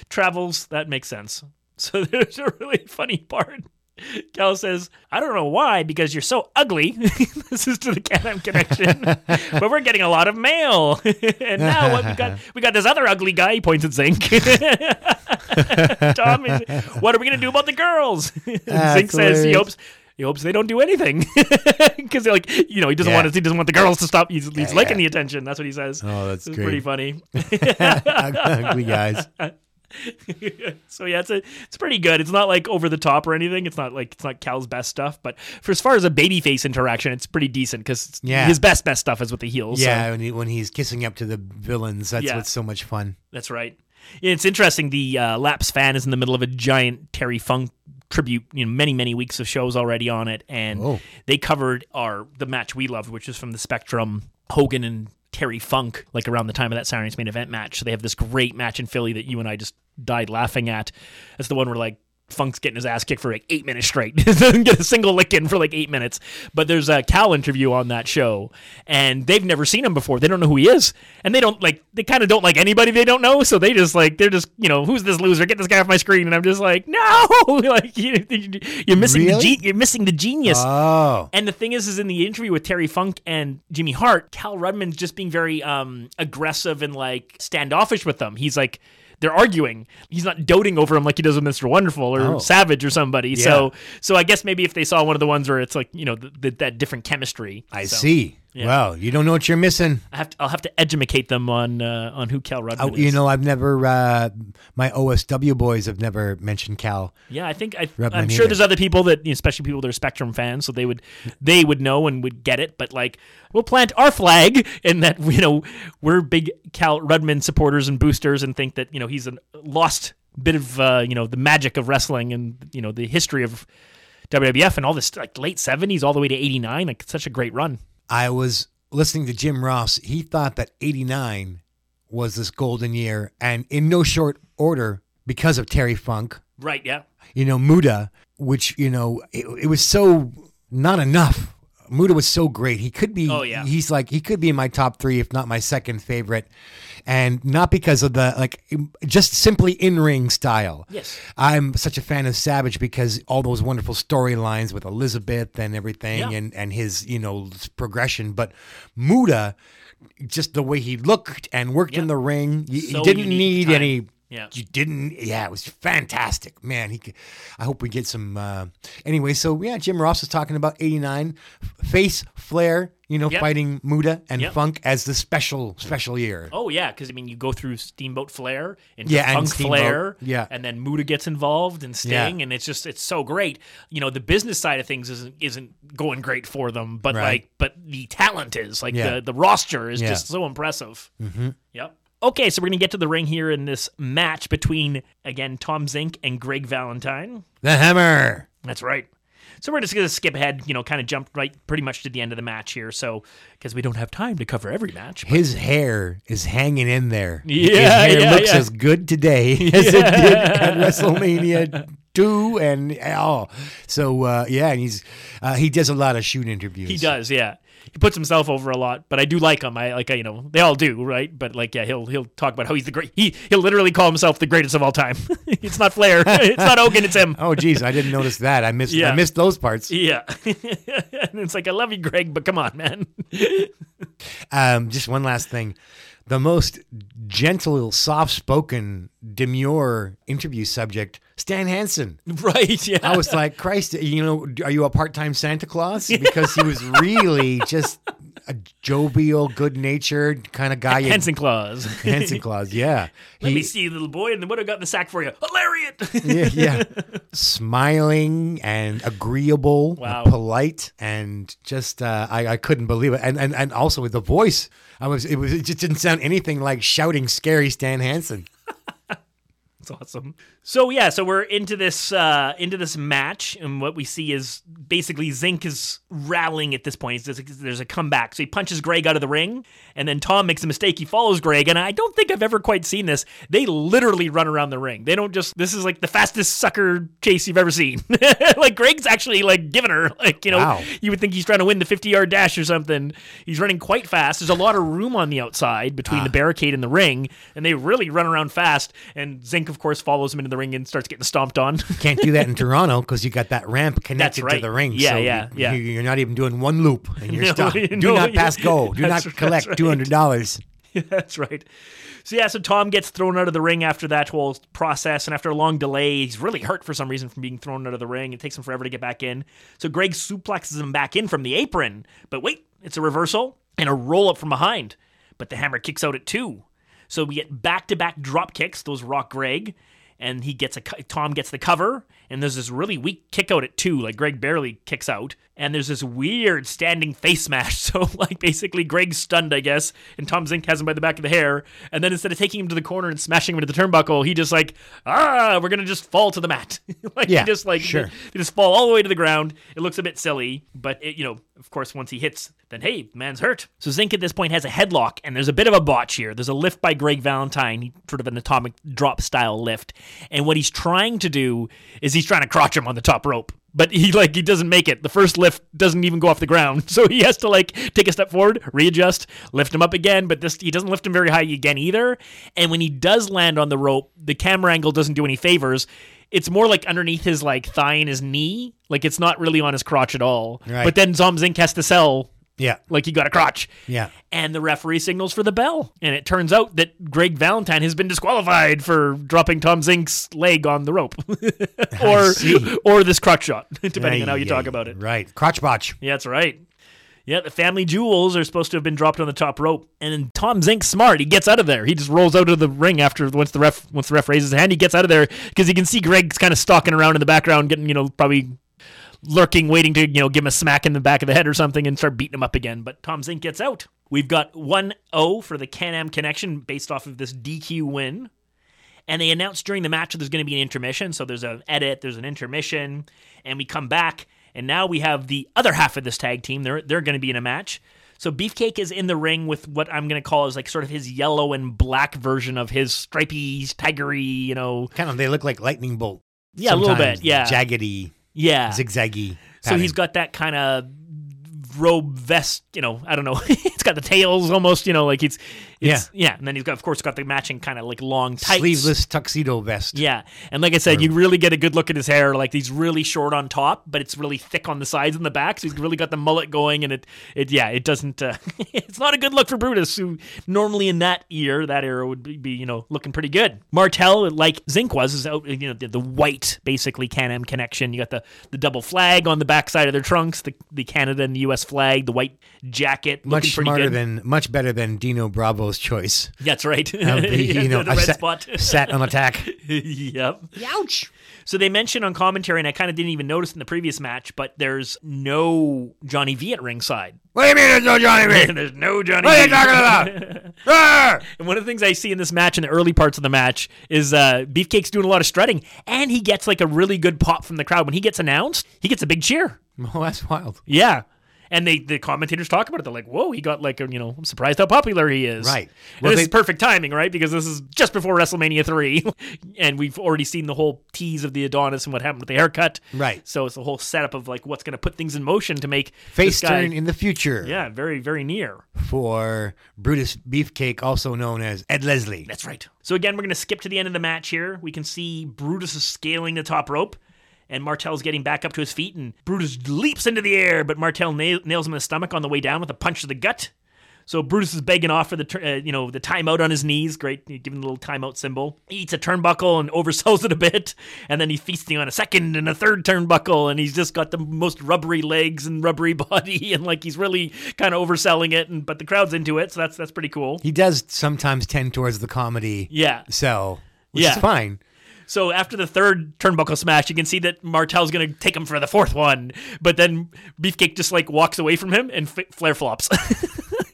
Speaker 4: travels, that makes sense. So [LAUGHS] there's a really funny part. [LAUGHS] Kal says, "I don't know why, because you're so ugly." [LAUGHS] this is to the Can-Am connection, [LAUGHS] but we're getting a lot of mail, and now what we got we got this other ugly guy. He points at Zink. Tom, is, what are we gonna do about the girls? Zink says he hopes he hopes they don't do anything because like you know he doesn't
Speaker 5: Yeah.
Speaker 4: want to he doesn't want the girls to stop. He's, he's
Speaker 5: Yeah,
Speaker 4: liking
Speaker 5: yeah.
Speaker 4: the attention. That's what he says.
Speaker 5: Oh, that's great.
Speaker 4: pretty funny.
Speaker 5: Ugly guys. [LAUGHS]
Speaker 4: so yeah, it's a, it's pretty good. It's not like over the top or anything. It's not like it's not Kal's best stuff, but for as far as a babyface interaction, it's pretty decent because
Speaker 5: Yeah.
Speaker 4: his best best stuff is with the heels. so-
Speaker 5: Yeah, when, he, when he's kissing up to the villains, that's
Speaker 4: Yeah.
Speaker 5: what's so much fun.
Speaker 4: That's right. It's interesting. The uh, Lapsed Fan is in the middle of a giant Terry Funk tribute. You know, many many weeks of shows already on it, and
Speaker 5: Oh.
Speaker 4: they covered our the match we loved, which is from the Spectrum Hogan and Terry Funk, like around the time of that Saturday's main event match. So they have this great match in Philly that you and I just died laughing at. That's the one where like. Funk's getting his ass kicked for like eight minutes straight. [LAUGHS] Doesn't get a single lick in for like eight minutes. But there's a Kal interview on that show, and they've never seen him before. They don't know who he is, and they don't like. They kind of don't like anybody they don't know. So they just like they're just you know who's this loser? Get this guy off my screen. And I'm just like no, [LAUGHS] like you, you're missing the ge- you're missing the genius.
Speaker 5: Oh.
Speaker 4: And the thing is, is in the interview with Terry Funk and Jimmy Hart, Kal Rudman's just being very um, aggressive and like standoffish with them. He's like, they're arguing. He's not doting over him like he does with Mr. Wonderful or
Speaker 5: Oh.
Speaker 4: Savage or somebody. So, so I guess maybe if they saw one of the ones where it's like you know th th that different chemistry.
Speaker 5: I
Speaker 4: So,
Speaker 5: see.
Speaker 4: Yeah.
Speaker 5: Well, you don't know what you're missing.
Speaker 4: I have to, I'll have to educate them on uh, on who Kal Rudman
Speaker 5: Oh,
Speaker 4: is.
Speaker 5: you know, I've never, uh, my OSW boys have never mentioned Kal.
Speaker 4: Yeah, I think I, I'm sure
Speaker 5: either.
Speaker 4: there's other people that, you know, especially people that are Spectrum fans, so they would they would know and would get it. But like, we'll plant our flag in that [LAUGHS] you know we're big Kal Rudman supporters and boosters, and think that you know he's a lost bit of uh, you know the magic of wrestling and you know the history of WWF and all this like late 70s all the way to 89. Like such a great run.
Speaker 5: I was listening to Jim Ross. He thought that 89 was this golden year, and in no short order, because of Terry Funk,
Speaker 4: Right? Yeah.
Speaker 5: you know, Muta, which, you know, it, it was so not enough. Muta was so great. He could be,
Speaker 4: Oh, yeah.
Speaker 5: he's like, he could be in my top three, if not my second favorite. And not because of the, like, just simply in ring style.
Speaker 4: Yes.
Speaker 5: I'm such a fan of Savage because all those wonderful storylines with Elizabeth and everything
Speaker 4: Yeah.
Speaker 5: and, and his, you know, progression. But Muta, just the way he looked and worked in the ring, you
Speaker 4: So
Speaker 5: didn't need
Speaker 4: time.
Speaker 5: any
Speaker 4: Yeah.
Speaker 5: you didn't yeah it was fantastic man he could, i hope we get some uh anyway so yeah jim ross was talking about 89 face flair you know
Speaker 4: Yep.
Speaker 5: fighting muta and
Speaker 4: Yep.
Speaker 5: funk as the special special year
Speaker 4: Oh yeah, because I mean, you go through Steamboat Flair and
Speaker 5: Yeah, and
Speaker 4: Funk
Speaker 5: Steamboat,
Speaker 4: Flair,
Speaker 5: yeah.
Speaker 4: and then Muta gets involved and Sting,
Speaker 5: Yeah.
Speaker 4: and it's just it's so great. You know, the business side of things isn't isn't going great for them, but
Speaker 5: Right.
Speaker 4: like, but the talent is like
Speaker 5: Yeah.
Speaker 4: the the roster is
Speaker 5: Yeah.
Speaker 4: just so impressive. Mm-hmm. Yep. Okay, so we're gonna get to the ring here in this match between again Tom Zink and Greg Valentine.
Speaker 5: the hammer
Speaker 4: That's right. So we're just gonna skip ahead, you know, kind of jump right pretty much to the end of the match here. So because we don't have time to cover every match. but-
Speaker 5: his hair is hanging in there [LAUGHS] his
Speaker 4: Yeah,
Speaker 5: hair
Speaker 4: yeah,
Speaker 5: looks
Speaker 4: yeah.
Speaker 5: as good today [LAUGHS] as it did at wrestlemania 2 and oh so uh yeah and he's uh, he does a lot of shoot interviews
Speaker 4: He does, yeah. He puts himself over a lot, but I do like him. I like, I, you know, they all do, right? But like, yeah, he'll he'll talk about how he's the great. He he'll literally call himself the greatest of all time. [LAUGHS] it's not Flair, [LAUGHS] it's not Hogan, it's him.
Speaker 5: oh geez i didn't notice that i missed
Speaker 4: Yeah.
Speaker 5: i missed those parts
Speaker 4: Yeah, [LAUGHS] and it's like I love you, Greg, but come on, man.
Speaker 5: Um, just one last thing. The most gentle, soft spoken, demure interview subject, Stan Hansen. [LAUGHS]
Speaker 4: right? Yeah.
Speaker 5: I was like, Christ, you know, are you a part time Santa Claus? [LAUGHS] Because he was really just a jovial, good natured kind of guy. you-
Speaker 4: Hanson Claus. [LAUGHS]
Speaker 5: Hansen Claus, yeah.
Speaker 4: Let
Speaker 5: He-
Speaker 4: me see, little boy, and then what I got in the sack for you? Hilarious.
Speaker 5: yeah, yeah. Smiling and agreeable,
Speaker 4: Wow.
Speaker 5: polite, and just uh, I, I couldn't believe it. And, and and also with the voice, I was it was it just didn't sound anything like shouting scary Stan Hansen.
Speaker 4: That's awesome. So yeah, so we're into this uh into this match, and what we see is basically Zink is rallying at this point. There's a, there's a comeback, so he punches Greg out of the ring, and then Tom makes a mistake. He follows Greg, and I don't think I've ever quite seen this. They literally run around the ring. They don't just. This is like the fastest sucker chase you've ever seen. [LAUGHS] like Greg's actually like giving her like you know
Speaker 5: Wow.
Speaker 4: you would think he's trying to win the 50 yard dash or something. He's running quite fast. There's a lot of room on the outside between the barricade and the ring, and they really run around fast. And Zink, of course, follows him into the ring and starts getting stomped on.
Speaker 5: Can't do that in [LAUGHS] Toronto because you got that ramp connected
Speaker 4: right.
Speaker 5: to the ring.
Speaker 4: Yeah,
Speaker 5: so
Speaker 4: yeah,
Speaker 5: you,
Speaker 4: yeah.
Speaker 5: You, are not even doing one loop and you're [LAUGHS]
Speaker 4: No,
Speaker 5: stuck. Do
Speaker 4: no,
Speaker 5: not pass go. [LAUGHS] Do not collect hundred dollars.
Speaker 4: That's right. So yeah, so Tom gets thrown out of the ring after that whole process, and after a long delay, he's really hurt for some reason from being thrown out of the ring. It takes him forever to get back in. So Greg suplexes him back in from the apron, but wait, it's a reversal and a roll up from behind. But the hammer kicks out at two. So we get back to back drop kicks. Those rock Greg, and he gets a Tom gets the cover, and there's this really weak kick out at two. Like Greg barely kicks out, and there's this weird standing face smash. [LAUGHS] So like basically Greg's stunned, I guess, and Tom Zink has him by the back of the hair, and then instead of taking him to the corner and smashing him into the turnbuckle, he just like ah, we're gonna just fall to the mat. [LAUGHS] like
Speaker 5: Yeah,
Speaker 4: he just like
Speaker 5: sure.
Speaker 4: they just fall all the way to the ground. It looks a bit silly, but it, you know, of course, once he hits, then hey, man's hurt. So Zink at this point has a headlock, and there's a bit of a botch here. There's a lift by Greg Valentine, sort of an atomic drop style lift, and what he's trying to do is he's trying to crotch him on the top rope. But he like he doesn't make it. The first lift doesn't even go off the ground, [LAUGHS] so he has to like take a step forward, readjust, lift him up again. But this he doesn't lift him very high again either. And when he does land on the rope, the camera angle doesn't do any favors it's more like underneath his like thigh and his knee. Like it's not really on his crotch at all.
Speaker 5: Right.
Speaker 4: But then Zom Zink has to sell
Speaker 5: Yeah.
Speaker 4: like he got a crotch.
Speaker 5: Yeah.
Speaker 4: And the referee signals for the bell. And it turns out that Greg Valentine has been disqualified for dropping Tom Zink's leg on the rope. [LAUGHS] or or this crotch shot, [LAUGHS] depending on how you talk about it.
Speaker 5: Right. Crotch botch.
Speaker 4: Yeah, that's right. Yeah, the family jewels are supposed to have been dropped on the top rope, and Tom Zink's smart. He gets out of there. He just rolls out of the ring after once the ref once the ref raises his hand. He gets out of there because he can see Greg's kind of stalking around in the background, getting you know probably lurking, waiting to you know give him a smack in the back of the head or something, and start beating him up again. But Tom Zink gets out. We've got one O for the Can-Am connection based off of this DQ win. And they announced during the match that there's going to be an intermission. So there's an edit, there's an intermission, and we come back, and now we have the other half of this tag team. They're they're going to be in a match. So Beefcake is in the ring with what I'm going to call is like sort of his yellow and black version of his stripy, tigery, you know.
Speaker 5: Kind of. They look like lightning bolt.
Speaker 4: Yeah, a little bit, yeah.
Speaker 5: Jaggedy,
Speaker 4: Yeah.
Speaker 5: zigzaggy.
Speaker 4: So he's got that kind of robe vest, you know, I don't know. [LAUGHS] it's got the tails almost, you know, like it's, it's yeah. And then he's got, of course, got the matching kind of like long tights.
Speaker 5: sleeveless tuxedo vest.
Speaker 4: Yeah. And like I said, you really get a good look at his hair. Like he's really short on top, but it's really thick on the sides and the back. So he's really got the mullet going. And it, it yeah, it doesn't, uh, [LAUGHS] it's not a good look for Brutus, who normally in that year, that era would be, be, you know, looking pretty good. Martel, like Zinc was, is out, you know, the, the white, basically Can Am connection. You got the, the double flag on the back side of their trunks, the, the Canada and the US flag, the white jacket. looking
Speaker 5: Much
Speaker 4: pretty
Speaker 5: smarter
Speaker 4: good.
Speaker 5: than, much better than Dino Bravo's choice.
Speaker 4: That's right.
Speaker 5: Of the, [LAUGHS] you know,
Speaker 4: the
Speaker 5: a
Speaker 4: red
Speaker 5: sat,
Speaker 4: spot.
Speaker 5: sat on attack. [LAUGHS]
Speaker 4: yep. Ouch. So they mentioned on commentary, and I kind of didn't even notice in the previous match, but there's no Johnny V at ringside.
Speaker 5: What do you mean there's no Johnny V? [LAUGHS]
Speaker 4: there's no Johnny
Speaker 5: What are
Speaker 4: V.
Speaker 5: you talking about?
Speaker 4: And one of the things I see in this match, in the early parts of the match, is uh, Beefcake's doing a lot of strutting, and he gets like a really good pop from the crowd. When he gets announced, he gets a big cheer.
Speaker 5: Oh, that's wild.
Speaker 4: Yeah. And they the commentators talk about it. They're like, "Whoa, he got like a, you know, I'm surprised how popular he is."
Speaker 5: Right.
Speaker 4: And
Speaker 5: Well,
Speaker 4: this
Speaker 5: they-
Speaker 4: is perfect timing, right? Because this is just before WrestleMania three, [LAUGHS] and we've already seen the whole tease of the Adonis and what happened with the haircut.
Speaker 5: Right.
Speaker 4: So it's the whole setup of like what's going to put things in motion to make
Speaker 5: Face
Speaker 4: this guy,
Speaker 5: turn in the future
Speaker 4: yeah, very very near.
Speaker 5: for Brutus Beefcake, also known as Ed Leslie.
Speaker 4: That's right. So again, we're going to skip to the end of the match here. We can see Brutus is scaling the top rope, and Martel's getting back up to his feet, and Brutus leaps into the air, but Martel nail- nails him in the stomach on the way down with a punch to the gut. So Brutus is begging off for the uh, you know the timeout on his knees. Great, giving the little timeout symbol. He eats a turnbuckle and oversells it a bit, and then he's feasting on a second and a third turnbuckle, and he's just got the most rubbery legs and rubbery [LAUGHS] body, and like he's really kind of overselling it. And but the crowd's into it, so that's that's pretty cool.
Speaker 5: He does sometimes tend towards the comedy
Speaker 4: Yeah.
Speaker 5: So which
Speaker 4: Yeah.
Speaker 5: is fine.
Speaker 4: So after the third turnbuckle smash, you can see that Martel's going to take him for the fourth one, but then Beefcake just like walks away from him and f- Flair flops. [LAUGHS]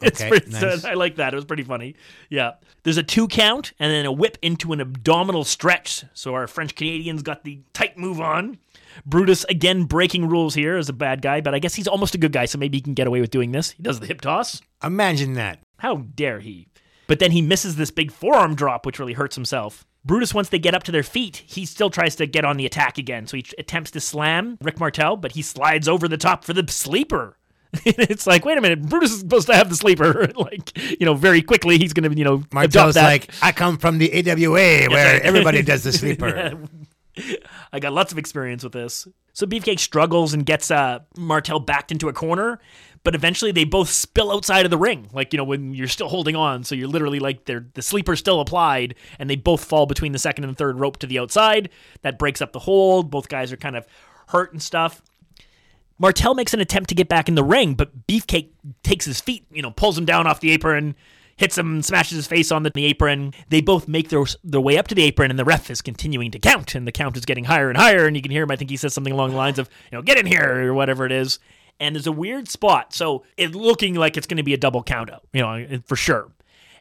Speaker 4: It's
Speaker 5: Okay,
Speaker 4: pretty,
Speaker 5: nice.
Speaker 4: I like that. It was pretty funny. Yeah. There's a two count and then a whip into an abdominal stretch. So our French Canadians got the tight move on. Brutus again breaking rules here as a bad guy, but I guess he's almost a good guy, so maybe he can get away with doing this. He does the hip toss.
Speaker 5: Imagine that.
Speaker 4: How dare he? But then he misses this big forearm drop, which really hurts himself. Brutus, once they get up to their feet, he still tries to get on the attack again. So he attempts to slam Rick Martel, but he slides over the top for the sleeper. [LAUGHS] it's like, wait a minute, Brutus is supposed to have the sleeper. [LAUGHS] like, you know, very quickly he's going to, you know,
Speaker 5: Martel's like, I come from the AWA [LAUGHS] where everybody does the sleeper.
Speaker 4: Yeah. I got lots of experience with this. So Beefcake struggles and gets uh, Martel backed into a corner, but eventually they both spill outside of the ring. Like you know when you're still holding on, so you're literally like they're the sleeper's still applied, and they both fall between the second and third rope to the outside. That breaks up the hold. Both guys are kind of hurt and stuff. Martel makes an attempt to get back in the ring, but Beefcake takes his feet, you know, pulls him down off the apron, hits him, smashes his face on the, the apron. They both make their, their way up to the apron, and the ref is continuing to count, and the count is getting higher and higher. And you can hear him. I think he says something along the lines of, you know, get in here or whatever it is. And there's a weird spot, so it's looking like it's going to be a double count out, you know, for sure.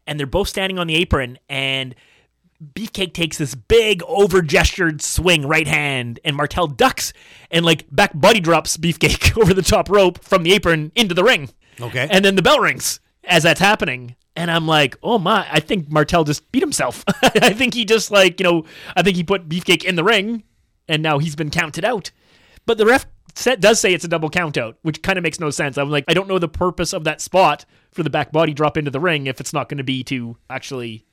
Speaker 4: And they're both standing on the apron, and Beefcake takes this big over gestured swing right hand, and Martel ducks and like back body drops Beefcake [LAUGHS] over the top rope from the apron into the ring.
Speaker 5: Okay.
Speaker 4: And then the bell rings as that's happening. And I'm like, oh my, I think Martel just beat himself. [LAUGHS] I think he just like, you know, I think he put Beefcake in the ring and now he's been counted out. But the ref set, does say it's a double count out, which kind of makes no sense. I'm like, I don't know the purpose of that spot for the back body drop into the ring if it's not going to be to actually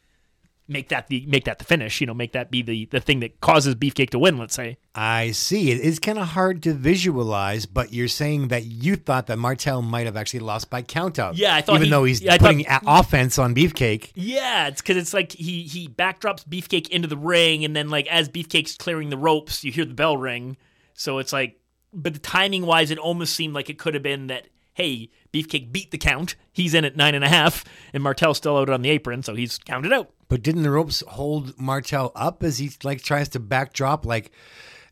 Speaker 4: make that the make that the finish, you know, make that be the the thing that causes Beefcake to win, let's say.
Speaker 5: I see. It is kind of hard to visualize, but you're saying that you thought that Martel might have actually lost by count out.
Speaker 4: Yeah, I thought
Speaker 5: Even
Speaker 4: he-
Speaker 5: though he's
Speaker 4: I thought-
Speaker 5: putting a- offense on Beefcake.
Speaker 4: Yeah, it's because it's like he he backdrops Beefcake into the ring, and then like as Beefcake's clearing the ropes, you hear the bell ring. So it's like, but the timing wise, it almost seemed like it could have been that hey, Beefcake beat the count. He's in at nine and a half, and Martel's still out on the apron, so he's counted out.
Speaker 5: But didn't the ropes hold Martel up as he like tries to backdrop? Like,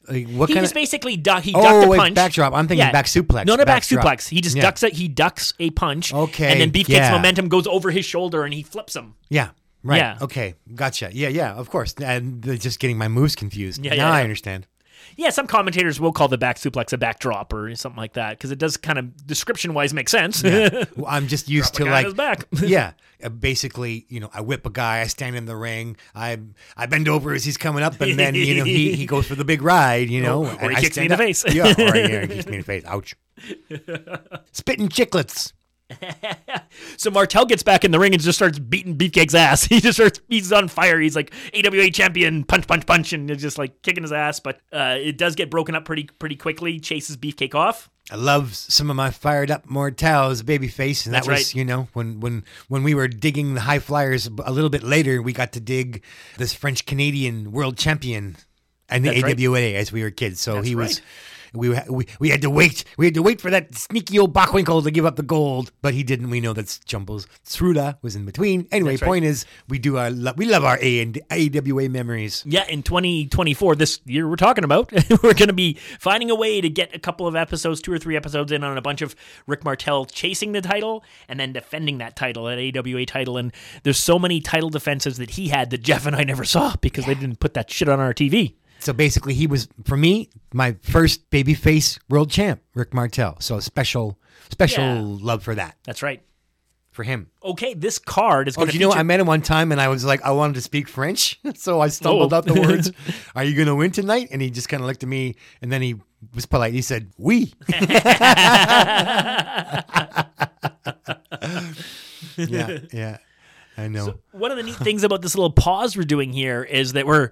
Speaker 5: like what
Speaker 4: he
Speaker 5: kind
Speaker 4: just
Speaker 5: of?
Speaker 4: basically duck. He
Speaker 5: Oh,
Speaker 4: ducked a
Speaker 5: wait,
Speaker 4: punch.
Speaker 5: backdrop. I'm thinking back suplex.
Speaker 4: No, no, back suplex. He just
Speaker 5: Yeah.
Speaker 4: ducks it. He ducks a punch.
Speaker 5: Okay,
Speaker 4: and then Beefcake's
Speaker 5: yeah.
Speaker 4: momentum goes over his shoulder, and he flips him.
Speaker 5: Yeah. Right.
Speaker 4: Yeah.
Speaker 5: Okay. Gotcha. Yeah. Yeah. Of course. And they're just getting my moves confused.
Speaker 4: Yeah,
Speaker 5: now
Speaker 4: yeah,
Speaker 5: I
Speaker 4: yeah.
Speaker 5: understand.
Speaker 4: Yeah, some commentators will call the back suplex a backdrop or something like that because it does kind of description wise make sense.
Speaker 5: Yeah. [LAUGHS] Well, I'm just used to like
Speaker 4: back. [LAUGHS]
Speaker 5: yeah, [LAUGHS] uh, basically, you know, I whip a guy, I stand in the ring, I I bend over as he's coming up, and then you know he, he goes for the big ride, you know,
Speaker 4: Or- or
Speaker 5: and
Speaker 4: he
Speaker 5: I
Speaker 4: kicks me in the
Speaker 5: up.
Speaker 4: face.
Speaker 5: yeah, or yeah, he kicks me in the face. Ouch. Spitting chicklets. [LAUGHS]
Speaker 4: So Martel gets back in the ring and just starts beating Beefcake's ass. [LAUGHS] He just starts, he's on fire. He's like AWA champion, punch, punch, punch, and just like kicking his ass. But uh, it does get broken up pretty, pretty quickly. Chases Beefcake off.
Speaker 5: I love some of my fired up Martel's babyface, and that
Speaker 4: That's
Speaker 5: was
Speaker 4: right.
Speaker 5: you know when when when we were digging the high flyers a little bit later, we got to dig this French Canadian world champion and the
Speaker 4: That's right.
Speaker 5: AWA as we were kids. So
Speaker 4: That's
Speaker 5: he was.
Speaker 4: right.
Speaker 5: We, were- we we had to wait. We had to wait for that sneaky old Bockwinkel to give up the gold, but he didn't. We know that Jumbo Tsuruta was in between. Anyway,
Speaker 4: right.
Speaker 5: point is, we do our lo- we love our A and AWA memories.
Speaker 4: Yeah, in 2024, this year we're talking about, [LAUGHS] we're going to be finding a way to get a couple of episodes, two or three episodes in on a bunch of Rick Martel chasing the title and then defending that title, that AWA title. And there's so many title defenses that he had that Jeff and I never saw because they didn't put that shit on our TV.
Speaker 5: So basically, he was for me my first babyface world champ, Rick Martel. So special special
Speaker 4: Yeah.
Speaker 5: love for that
Speaker 4: That's right.
Speaker 5: for him.
Speaker 4: Okay, this card is
Speaker 5: Oh,
Speaker 4: going
Speaker 5: do
Speaker 4: to
Speaker 5: you know, I met him one time and I was like, I wanted to speak French. [LAUGHS] So I stumbled
Speaker 4: Oh.
Speaker 5: out the words, [LAUGHS] Are you going to win tonight? And he just kind of looked at me and then he was polite. He said, Oui. [LAUGHS] yeah, yeah. I know.
Speaker 4: One of the neat things about this little pause we're doing here is that we're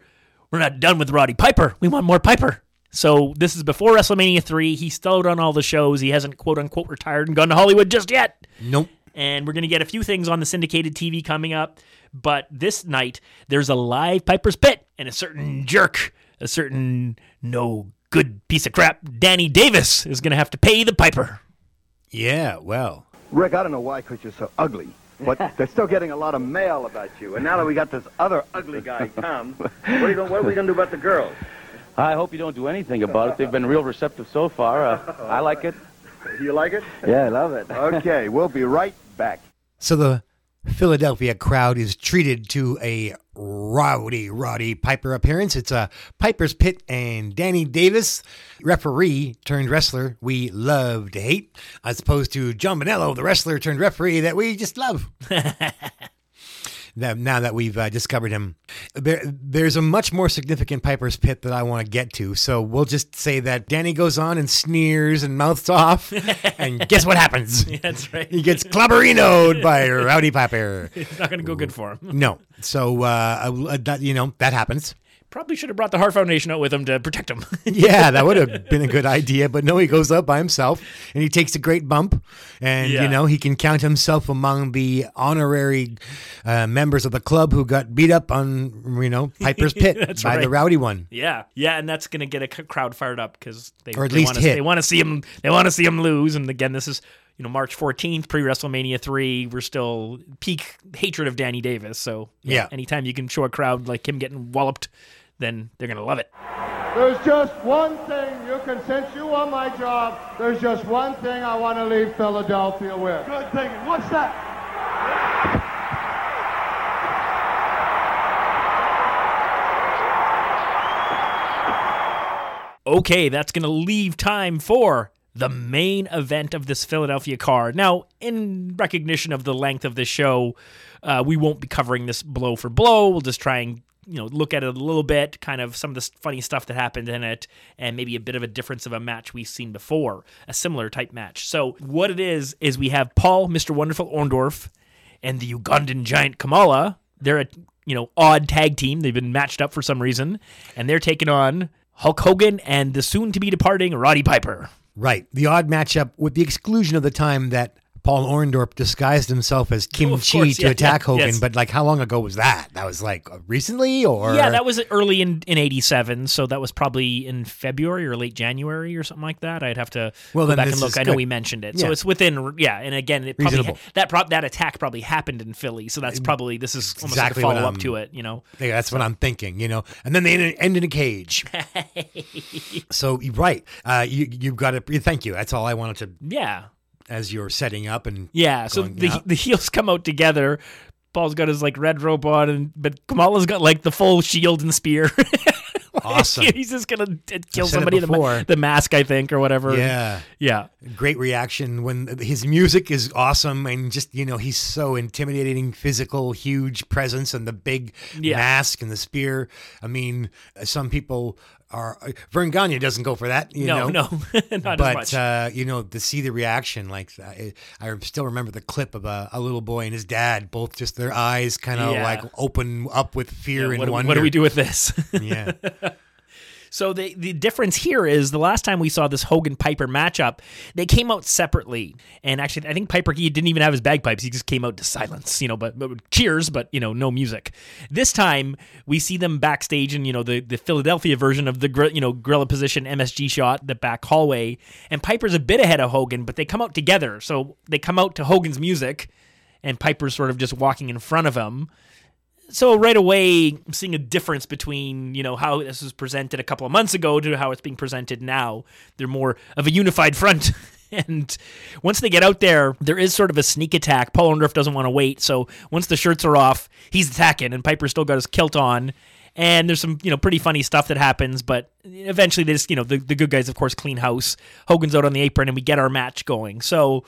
Speaker 4: we're not done with Roddy Piper. We want more Piper. So this is before WrestleMania three. He's still out on all the shows. He hasn't quote unquote retired and gone to Hollywood just yet.
Speaker 5: nope.
Speaker 4: And we're gonna get a few things on the syndicated TV coming up. But this night there's a live Piper's Pit and a certain jerk, a certain no good piece of crap, Danny Davis is gonna have to pay the Piper.
Speaker 5: Yeah, well.
Speaker 9: Rick, I don't know why, because you're so ugly. But [LAUGHS] they're still getting a lot of mail about you. And now that we got this other ugly guy, [LAUGHS] Tom, what are, you gonna, what are we going to do about the girls?
Speaker 10: I hope you don't do anything about it. They've been real receptive so far. Uh, [LAUGHS] I like it.
Speaker 9: You like it?
Speaker 10: Yeah, I love it.
Speaker 9: Okay, we'll be right back.
Speaker 5: So the Philadelphia crowd is treated to a rowdy, Roddy Piper appearance. It's a Piper's Pit and Danny Davis, referee turned wrestler we love to hate, as opposed to John Bonello, the wrestler turned referee that we just love. [LAUGHS] Now, now that we've uh, discovered him, there, there's a much more significant Piper's Pit that I want to get to. So we'll just say that Danny goes on and sneers and mouths off, [LAUGHS] and guess what happens? [LAUGHS]
Speaker 4: That's right.
Speaker 5: He gets clubberinoed by Rowdy Piper. [LAUGHS]
Speaker 4: It's not going to go good for him.
Speaker 5: No, so uh, uh, that you know that happens.
Speaker 4: Probably should have brought the Heart Foundation out with him to protect him. [LAUGHS]
Speaker 5: yeah, that would have been a good idea. But no, he goes up by himself and he takes a great bump. And,
Speaker 4: Yeah.
Speaker 5: you know, he can count himself among the honorary uh, members of the club who got beat up on, you know, Piper's [LAUGHS] Pit by the rowdy one.
Speaker 4: Yeah, yeah, and that's going to get a crowd fired up because they
Speaker 5: Or at
Speaker 4: they
Speaker 5: least
Speaker 4: wanna,
Speaker 5: hit.
Speaker 4: They want to see him. They want to see him lose. And again, this is you know March fourteenth, pre WrestleMania three. We're still peak hatred of Danny Davis. So
Speaker 5: Yeah.
Speaker 4: anytime you can show a crowd like him getting walloped, then they're gonna love it.
Speaker 11: There's just one thing you can, since you want my job, there's just one thing I want to leave Philadelphia with. Good thing. What's that?
Speaker 4: Okay, that's going to leave time for the main event of this Philadelphia card. Now, in recognition of the length of this show, uh, we won't be covering this blow for blow. We'll just try and you know look at it a little bit, kind of some of the funny stuff that happened in it, and maybe a bit of a difference of a match we've seen before, a similar type match. So what it is is we have Paul, Mr. Wonderful Orndorff, and the Ugandan giant Kamala. They're a you know odd tag team. They've been matched up for some reason, and they're taking on Hulk Hogan and the soon to be departing Roddy Piper.
Speaker 5: Right. The odd matchup with the exclusion of the time that Paul Orndorff disguised himself as Kim
Speaker 4: Oh,
Speaker 5: Chi to
Speaker 4: yeah,
Speaker 5: attack
Speaker 4: yeah,
Speaker 5: Hogan.
Speaker 4: yes.
Speaker 5: But like, how long ago was that? That was like recently or?
Speaker 4: yeah, that was early in in '87, so that was probably in February or late January or something like that. I'd have to
Speaker 5: Well,
Speaker 4: go back and look. I know
Speaker 5: good.
Speaker 4: we mentioned it, so it's within. Yeah, and again, it probably
Speaker 5: Reasonable.
Speaker 4: that pro- that attack probably happened in Philly, so that's probably this is almost
Speaker 5: exactly
Speaker 4: like a follow up to it. You know,
Speaker 5: Yeah, that's what I'm thinking, you know. And then they end, end in a cage. [LAUGHS] so right, uh, you you've got to thank you. That's all I wanted to.
Speaker 4: Yeah.
Speaker 5: As you're setting up and
Speaker 4: Yeah, so the
Speaker 5: out.
Speaker 4: the heels come out together. Paul's got his like red robe on, and but Kamala's got like the full shield and spear. [LAUGHS]
Speaker 5: Awesome. [LAUGHS]
Speaker 4: He's just gonna kill somebody. The, the mask, I think, or whatever.
Speaker 5: Yeah.
Speaker 4: yeah.
Speaker 5: Great reaction when his music is awesome and just, you know, he's so intimidating, physical, huge presence and the big
Speaker 4: Yeah.
Speaker 5: mask and the spear. I mean, some people are. Verne Gagne doesn't go for that, you
Speaker 4: No,
Speaker 5: know.
Speaker 4: no, [LAUGHS] not as
Speaker 5: but,
Speaker 4: much.
Speaker 5: uh, you know, to see the reaction, like, I, I still remember the clip of a, a little boy and his dad, both just their eyes kind of
Speaker 4: Yeah.
Speaker 5: like open up with fear
Speaker 4: Yeah,
Speaker 5: and
Speaker 4: what,
Speaker 5: wonder.
Speaker 4: what do we do with this? [LAUGHS]
Speaker 5: Yeah.
Speaker 4: So the the difference here is the last time we saw this Hogan Piper matchup, they came out separately, and actually I think Piper he didn't even have his bagpipes; he just came out to silence, you know, but, but cheers, but you know, no music. This time we see them backstage in you know the the Philadelphia version of the you know gorilla position MSG shot, the back hallway, and Piper's a bit ahead of Hogan, but they come out together, so they come out to Hogan's music, and Piper's sort of just walking in front of him so right away I'm seeing a difference between you know how this was presented a couple of months ago to how it's being presented now. They're more of a unified [LAUGHS] front. And once they get out there there is sort of a sneak attack. Paul Orndorff doesn't want to wait. So once the shirts are off he's attacking and piper still got his kilt on. And there's some you know pretty funny stuff that happens but eventually they just you know the, the good guys of course clean house. Hogan's out on the apron and we get our match going. So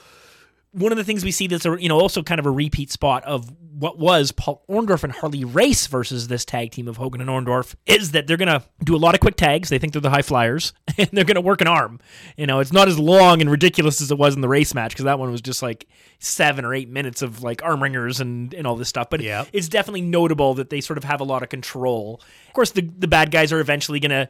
Speaker 4: one of the things we see that's a, you know also kind of a repeat spot of what was Paul Orndorff and Harley Race versus this tag team of Hogan and Orndorff is that they're gonna do a lot of quick tags. They think they're the high flyers, [LAUGHS] and they're gonna work an arm. You know, it's not as long and ridiculous as it was in the race match because that one was just like seven or eight minutes of like arm wringers and and all this stuff. But it's definitely notable that they sort of have a lot of control. Of course, the the bad guys are eventually gonna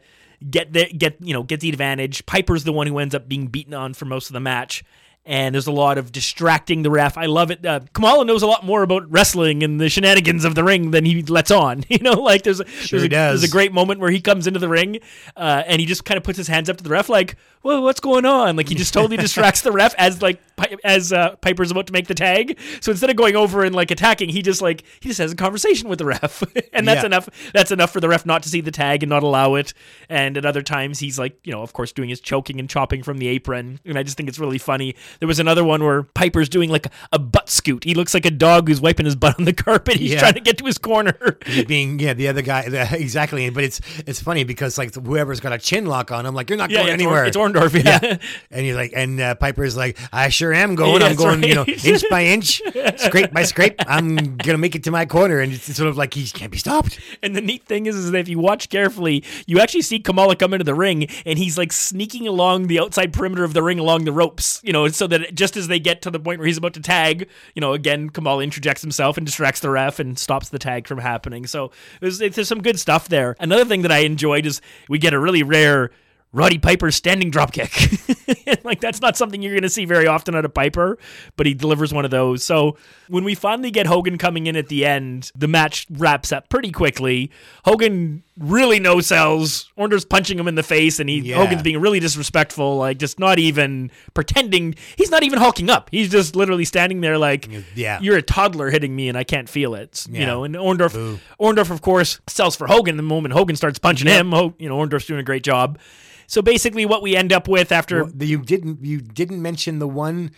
Speaker 4: get the get you know get the advantage. Piper's the one who ends up being beaten on for most of the match. And there's a lot of distracting the ref. I love it. Uh, Kamala knows a lot more about wrestling and the shenanigans of the ring than he lets on. [LAUGHS] You know, like there's a,
Speaker 5: Sure
Speaker 4: there's, a there's a great moment where he comes into the ring uh, and he just kind of puts his hands up to the ref, like, "Well, what's going on?" Like he just totally [LAUGHS] distracts the ref as like as uh, Piper's about to make the tag. So instead of going over and like attacking, he just like he just has a conversation with the ref, [LAUGHS] and that's
Speaker 5: Yeah.
Speaker 4: enough. That's enough for the ref not to see the tag and not allow it. And at other times, he's like, you know, of course, doing his choking and chopping from the apron. And I just think it's really funny. There was another one where Piper's doing like a butt scoot. He looks like a dog who's wiping his butt on the [LAUGHS] carpet. He's
Speaker 5: Yeah.
Speaker 4: trying to get to his corner.
Speaker 5: He's being yeah the other guy exactly but it's it's funny because like whoever's got a chin lock on him like you're not
Speaker 4: Yeah,
Speaker 5: going
Speaker 4: Or-
Speaker 5: anywhere
Speaker 4: it's Orndorff, yeah. [LAUGHS]
Speaker 5: and you're like and uh, Piper's like I sure am going
Speaker 4: Yeah,
Speaker 5: I'm going you know inch by [LAUGHS] inch scrape by scrape I'm gonna make it to my corner and it's sort of like he can't be stopped
Speaker 4: And the neat thing is, is that if you watch carefully, you actually see Kamala come into the ring, and he's like sneaking along the outside perimeter of the ring along the ropes, you know, so that just as they get to the point where he's about to tag, you know, again, Kamala interjects himself and distracts the ref and stops the tag from happening. So there's, there's some good stuff there. Another thing that I enjoyed is we get a really rare. Roddy Piper standing dropkick. [LAUGHS] like that's not something you're going to see very often out of Piper, but he delivers one of those. So when we finally get Hogan coming in at the end, the match wraps up pretty quickly. Hogan really no sells. Orndorff's punching him in the face, and he
Speaker 5: Yeah.
Speaker 4: Hogan's being really disrespectful, like just not even pretending. He's not even hulking up. He's just literally standing there like,
Speaker 5: Yeah.
Speaker 4: you're a toddler hitting me, and I can't feel it. You know, and Orndorff, Orndorff, of course, sells for Hogan the moment Hogan starts punching him. Ho- you know, Orndorff's doing a great job. So basically, what we end up with after
Speaker 5: Well, you didn't you didn't mention the one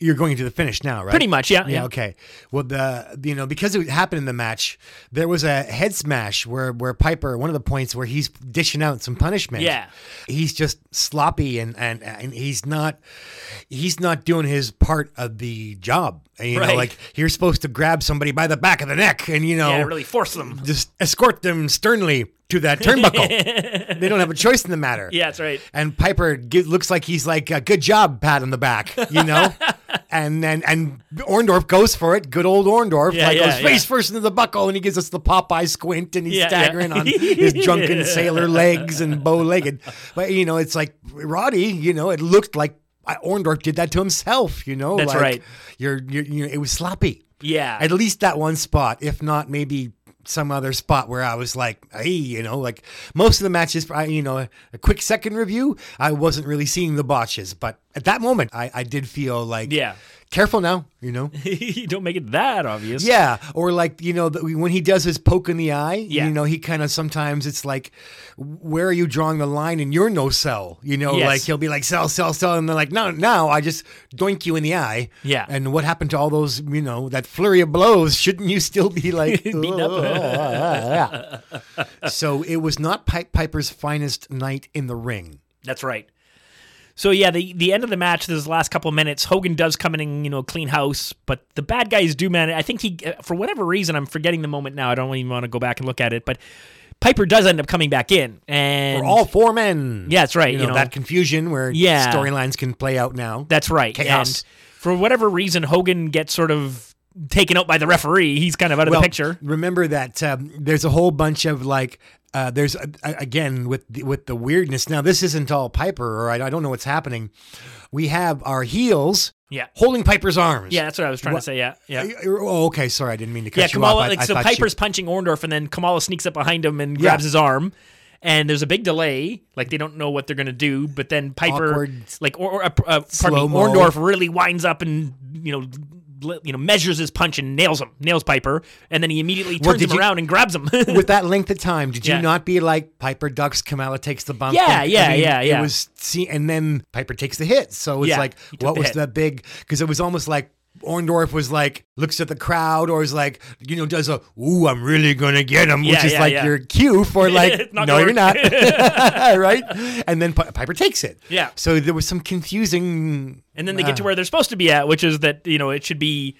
Speaker 5: you're going to the finish now right
Speaker 4: Pretty much, yeah, yeah.
Speaker 5: okay well the you know because it happened in the match there was a head smash where where Piper one of the points where he's dishing out some punishment
Speaker 4: Yeah.
Speaker 5: he's just sloppy and and and he's not he's not doing his part of the job And, you
Speaker 4: Right.
Speaker 5: know like you're supposed to grab somebody by the back of the neck and you know
Speaker 4: yeah, really force them.
Speaker 5: just escort them sternly to that turnbuckle [LAUGHS] they don't have a choice in the matter
Speaker 4: Yeah, that's right.
Speaker 5: and Piper looks like he's like, uh, "Good job, pat on the back," you know. [LAUGHS] and then and Orndorff goes for it. Good old Orndorff,
Speaker 4: Yeah,
Speaker 5: like
Speaker 4: yeah,
Speaker 5: goes face first into the buckle, and he gives us the Popeye squint, and he's staggering on [LAUGHS] his drunken sailor legs and bow legged. But you know, it's like Roddy. You know, it looked like Orndorff did that to himself. You know,
Speaker 4: That's
Speaker 5: like,
Speaker 4: right.
Speaker 5: You're, you're, you know, it was sloppy.
Speaker 4: Yeah.
Speaker 5: At least that one spot, if not maybe some other spot where I was like, hey, you know, like most of the matches, I, you know, a, a quick second review, I wasn't really seeing the botches, but at that moment, I, I did feel like,
Speaker 4: Yeah.
Speaker 5: Careful now, you know. [LAUGHS]
Speaker 4: you don't make it that obvious.
Speaker 5: Yeah, or like you know the, when he does his poke in the eye,
Speaker 4: Yeah.
Speaker 5: you know he kind of sometimes it's like, where are you drawing the line in your no sell? You know,
Speaker 4: Yes.
Speaker 5: like he'll be like sell, sell, sell, and they're like, no, now I just doink you in the eye.
Speaker 4: Yeah.
Speaker 5: and what happened to all those? You know, that flurry of blows. Shouldn't you still be [LAUGHS] like
Speaker 4: Beaten up.
Speaker 5: Oh, ah, ah, ah, [LAUGHS] so it was not Pipe Piper's finest night in the ring.
Speaker 4: That's right. So yeah, the the end of the match, this last couple of minutes, Hogan does come in and you know clean house, but the bad guys do man. I think he, uh, for whatever reason, I'm forgetting the moment now. I don't even want to go back and look at it, but Piper does end up coming back in, and
Speaker 5: For all four men.
Speaker 4: Yeah, that's right,
Speaker 5: You
Speaker 4: you
Speaker 5: know,
Speaker 4: know.
Speaker 5: that confusion where
Speaker 4: Yeah.
Speaker 5: storylines can play out now.
Speaker 4: That's right.
Speaker 5: Chaos.
Speaker 4: And for whatever reason, Hogan gets sort of taken out by the referee. He's kind of out of
Speaker 5: well,
Speaker 4: the picture.
Speaker 5: Remember that um, there's a whole bunch of like uh, there's uh, again with the, with the weirdness. Now this isn't all Piper, or I, I don't know what's happening. We have our heels,
Speaker 4: Yeah.
Speaker 5: holding Piper's arms.
Speaker 4: Yeah, that's what I was trying
Speaker 5: What-
Speaker 4: to say. Yeah, yeah.
Speaker 5: Oh, okay. Sorry, I didn't mean to cut
Speaker 4: Yeah,
Speaker 5: you
Speaker 4: Kamala.
Speaker 5: off. I-
Speaker 4: like,
Speaker 5: I
Speaker 4: so Piper's
Speaker 5: you-
Speaker 4: punching Orndorff, and then Kamala sneaks up behind him and
Speaker 5: Yeah.
Speaker 4: grabs his arm. And there's a big delay, like they don't know what they're gonna do. But then Piper,
Speaker 5: Awkward.
Speaker 4: like, or, or uh, uh, pardon me. Orndorff really winds up and you know, you know, measures his punch and nails him, nails Piper, and then he immediately turns
Speaker 5: did
Speaker 4: him
Speaker 5: you-
Speaker 4: around and grabs him. [LAUGHS]
Speaker 5: with that length of time, did you
Speaker 4: Yeah.
Speaker 5: not be like Piper ducks, Kamala takes the bump?
Speaker 4: Yeah,
Speaker 5: and-
Speaker 4: yeah, yeah, yeah.
Speaker 5: It was see, and then Piper takes the hit. So it's
Speaker 4: Yeah,
Speaker 5: like, what was
Speaker 4: hit.
Speaker 5: the big? Because it was almost like Orndorff was like looks at the crowd, or is like, you know, does a "Ooh, I'm really gonna get him," which
Speaker 4: Yeah,
Speaker 5: is
Speaker 4: yeah,
Speaker 5: like
Speaker 4: yeah.
Speaker 5: your cue for [LAUGHS] like, no, you're not, [LAUGHS] [LAUGHS] right? And then Pi- Piper takes it.
Speaker 4: Yeah.
Speaker 5: So there was some confusing.
Speaker 4: And then they
Speaker 5: uh,
Speaker 4: get to where they're supposed to be at, which is that you know it should be,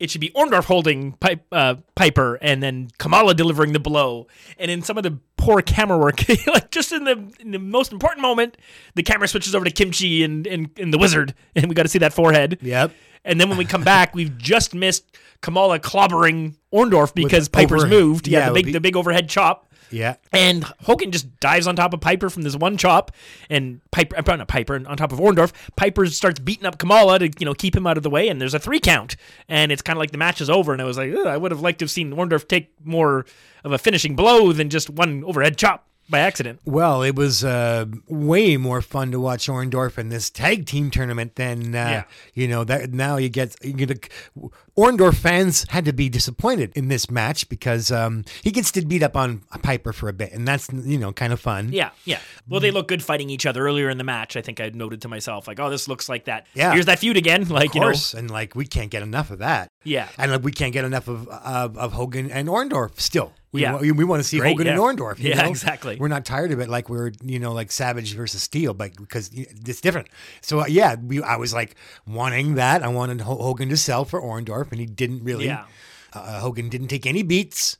Speaker 4: it should be Orndorff holding Pi- uh, Piper, and then Kamala delivering the blow. And in some of the poor camera work, [LAUGHS] like just in the in the most important moment, the camera switches over to Kimchee and and, and the Wizard, [LAUGHS] and we got to see that forehead.
Speaker 5: Yep.
Speaker 4: And then when we come back, we've just missed Kamala clobbering Orndorff because Piper's moved. Yeah,
Speaker 5: yeah,
Speaker 4: the big
Speaker 5: the-
Speaker 4: the big overhead chop.
Speaker 5: Yeah.
Speaker 4: And Hogan just dives on top of Piper from this one chop, and Piper, uh, not Piper, on top of Orndorff. Piper starts beating up Kamala to you know keep him out of the way, and there's a three count, and it's kind of like the match is over. And I was like, I would have liked to have seen Orndorff take more of a finishing blow than just one overhead chop by accident.
Speaker 5: Well, it was uh, way more fun to watch Orndorff in this tag team tournament than uh,
Speaker 4: Yeah.
Speaker 5: you know that. Now you get you get a, Orndorff fans had to be disappointed in this match because um, he gets to beat up on Piper for a bit, and that's you know kind of fun.
Speaker 4: Yeah, yeah. Well, they look good fighting each other earlier in the match. I think I noted to myself, like, oh, this looks like that.
Speaker 5: Yeah.
Speaker 4: Here's that feud again. Like,
Speaker 5: of
Speaker 4: you know.
Speaker 5: and like we can't get enough of that.
Speaker 4: Yeah.
Speaker 5: and like, we can't get enough of of, of Hogan and Orndorff still. We,
Speaker 4: Yeah.
Speaker 5: wa- we, want to see
Speaker 4: Great,
Speaker 5: Hogan and
Speaker 4: yeah.
Speaker 5: Orndorff. you
Speaker 4: Yeah,
Speaker 5: know?
Speaker 4: exactly.
Speaker 5: We're not tired of it like we're you know like Savage versus Steele, but because it's different. So uh, yeah, we, I was like wanting that. I wanted Ho- Hogan to sell for Orndorff, and he didn't really.
Speaker 4: Yeah.
Speaker 5: Uh, Hogan didn't take any beats,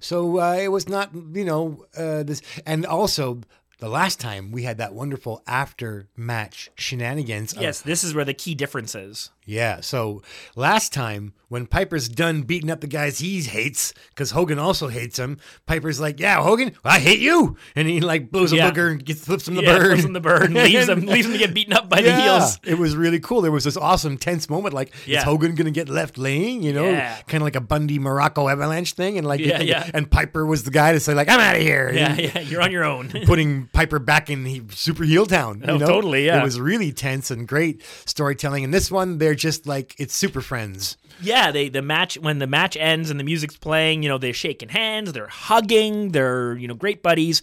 Speaker 5: so uh, it was not you know uh, this. And also, the last time we had that wonderful after match shenanigans.
Speaker 4: Yes, this is where the key difference is.
Speaker 5: Yeah. So last time when Piper's done beating up the guys he hates, because Hogan also hates him, Piper's like, "Yeah, Hogan, I hate you," and he like blows
Speaker 4: Yeah.
Speaker 5: a booger and gets flips him the
Speaker 4: yeah,
Speaker 5: bird.
Speaker 4: flips him the bird, and leaves him, leaves him to get beaten up by the heels.
Speaker 5: It was really cool. There was this awesome tense moment. Like,
Speaker 4: Yeah.
Speaker 5: is Hogan gonna get left laying? You know,
Speaker 4: Yeah.
Speaker 5: kind of like a Bundy Muraco avalanche thing. And like,
Speaker 4: Yeah, yeah.
Speaker 5: And Piper was the guy to say like, "I'm out of here."
Speaker 4: Yeah,
Speaker 5: And
Speaker 4: yeah, you're on your own. [LAUGHS]
Speaker 5: putting Piper back in he, super heel town.
Speaker 4: Oh,
Speaker 5: you know?
Speaker 4: totally, yeah.
Speaker 5: It was really tense and great storytelling. And this one, they're just like it's super friends.
Speaker 4: yeah, they the match when the match ends and the music's playing, you know, they're shaking hands, they're hugging, they're you know great buddies.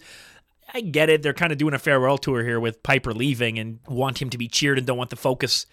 Speaker 4: I get it. They're kind of doing a farewell tour here with Piper leaving and want him to be cheered and don't want the focus.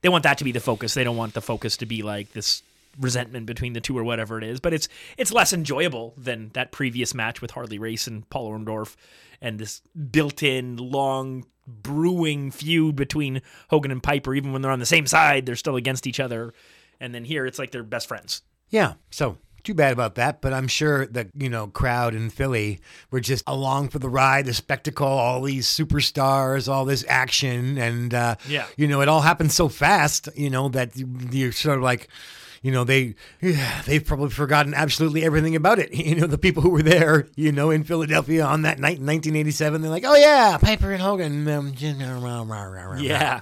Speaker 4: They want that to be the focus. They don't want the focus to be like this resentment between the two or whatever it is. But it's it's less enjoyable than that previous match with Harley Race and Paul Orndorff and this built-in long brewing feud between Hogan and Piper. Even when they're on the same side, they're still against each other. And then here, it's like they're best friends.
Speaker 5: Yeah. So too bad about that, but I'm sure the you know crowd in Philly were just along for the ride, the spectacle, all these superstars, all this action, and uh,
Speaker 4: Yeah.
Speaker 5: you know it all happened so fast, you know that you- you're sort of like. You know they, [SIGHS] they've probably forgotten absolutely everything about it. [LAUGHS] You know the people who were there, you know, in Philadelphia on that night in 1987. They're like, "Oh yeah, Piper and Hogan." [LAUGHS]
Speaker 4: Yeah.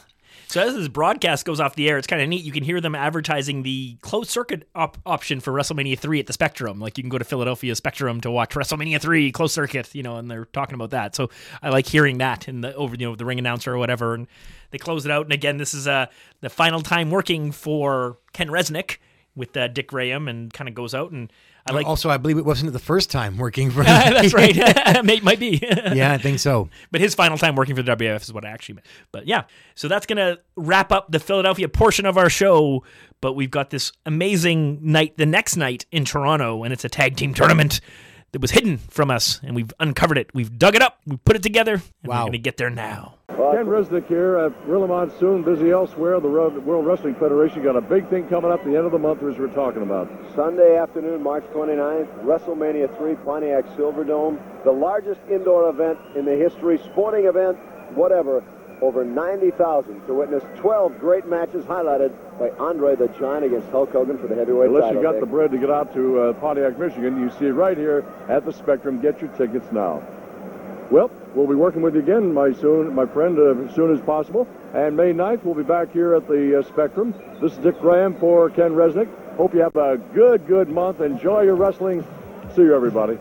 Speaker 4: So as this broadcast goes off the air, it's kind of neat. You can hear them advertising the closed circuit op- option for WrestleMania 3 at the Spectrum. Like you can go to Philadelphia Spectrum to watch WrestleMania 3 closed circuit, you know, and they're talking about that. So I like hearing that in the over, you know, the ring announcer or whatever. And they close it out. And again, this is uh, the final time working for Ken Resnick with uh, Dick Graham and kind of goes out. And I like
Speaker 5: also, I believe it wasn't the first time working for. [LAUGHS]
Speaker 4: That's right. [LAUGHS] May- might be. [LAUGHS]
Speaker 5: yeah, I think so.
Speaker 4: But his final time working for the WWF is what I actually meant. But yeah, so that's going to wrap up the Philadelphia portion of our show. But we've got this amazing night the next night in Toronto, and it's a tag team tournament that was hidden from us, and we've uncovered it. We've dug it up, we put it together, and we're going to get there now.
Speaker 12: Ken Resnick here at Gorilla Monsoon, busy elsewhere. The World Wrestling Federation got a big thing coming up the end of the month, as we're talking about.
Speaker 13: Sunday afternoon, March 29th, WrestleMania 3, Pontiac Silverdome, the largest indoor event in the history, sporting event, whatever. Over 90,000 to witness 12 great matches highlighted by Andre the Giant against Hulk Hogan for the heavyweight
Speaker 12: Unless
Speaker 13: title.
Speaker 12: you got
Speaker 13: Dick.
Speaker 12: the bread to get out to uh, Pontiac, Michigan, you see it right here at the Spectrum. Get your tickets now. Well, we'll be working with you again, my soon, my friend, uh, as soon as possible. And May 9th, we'll be back here at the uh, Spectrum. This is Dick Graham for Ken Resnick. Hope you have a good, good month. Enjoy your wrestling. See you, everybody.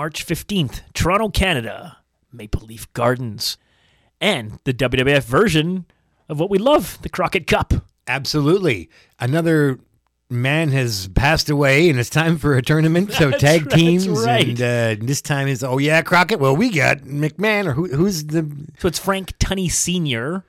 Speaker 4: March 15th, Toronto, Canada, Maple Leaf Gardens, and the WWF version of what we love, the Crockett Cup.
Speaker 5: Absolutely. Another man has passed away, and it's time for a tournament. So [LAUGHS]
Speaker 4: That's
Speaker 5: tag
Speaker 4: right,
Speaker 5: teams,
Speaker 4: right.
Speaker 5: and uh, this time is oh yeah, Crockett. Well, we got McMahon, or who, who's the
Speaker 4: So it's Frank Tunney Sr.,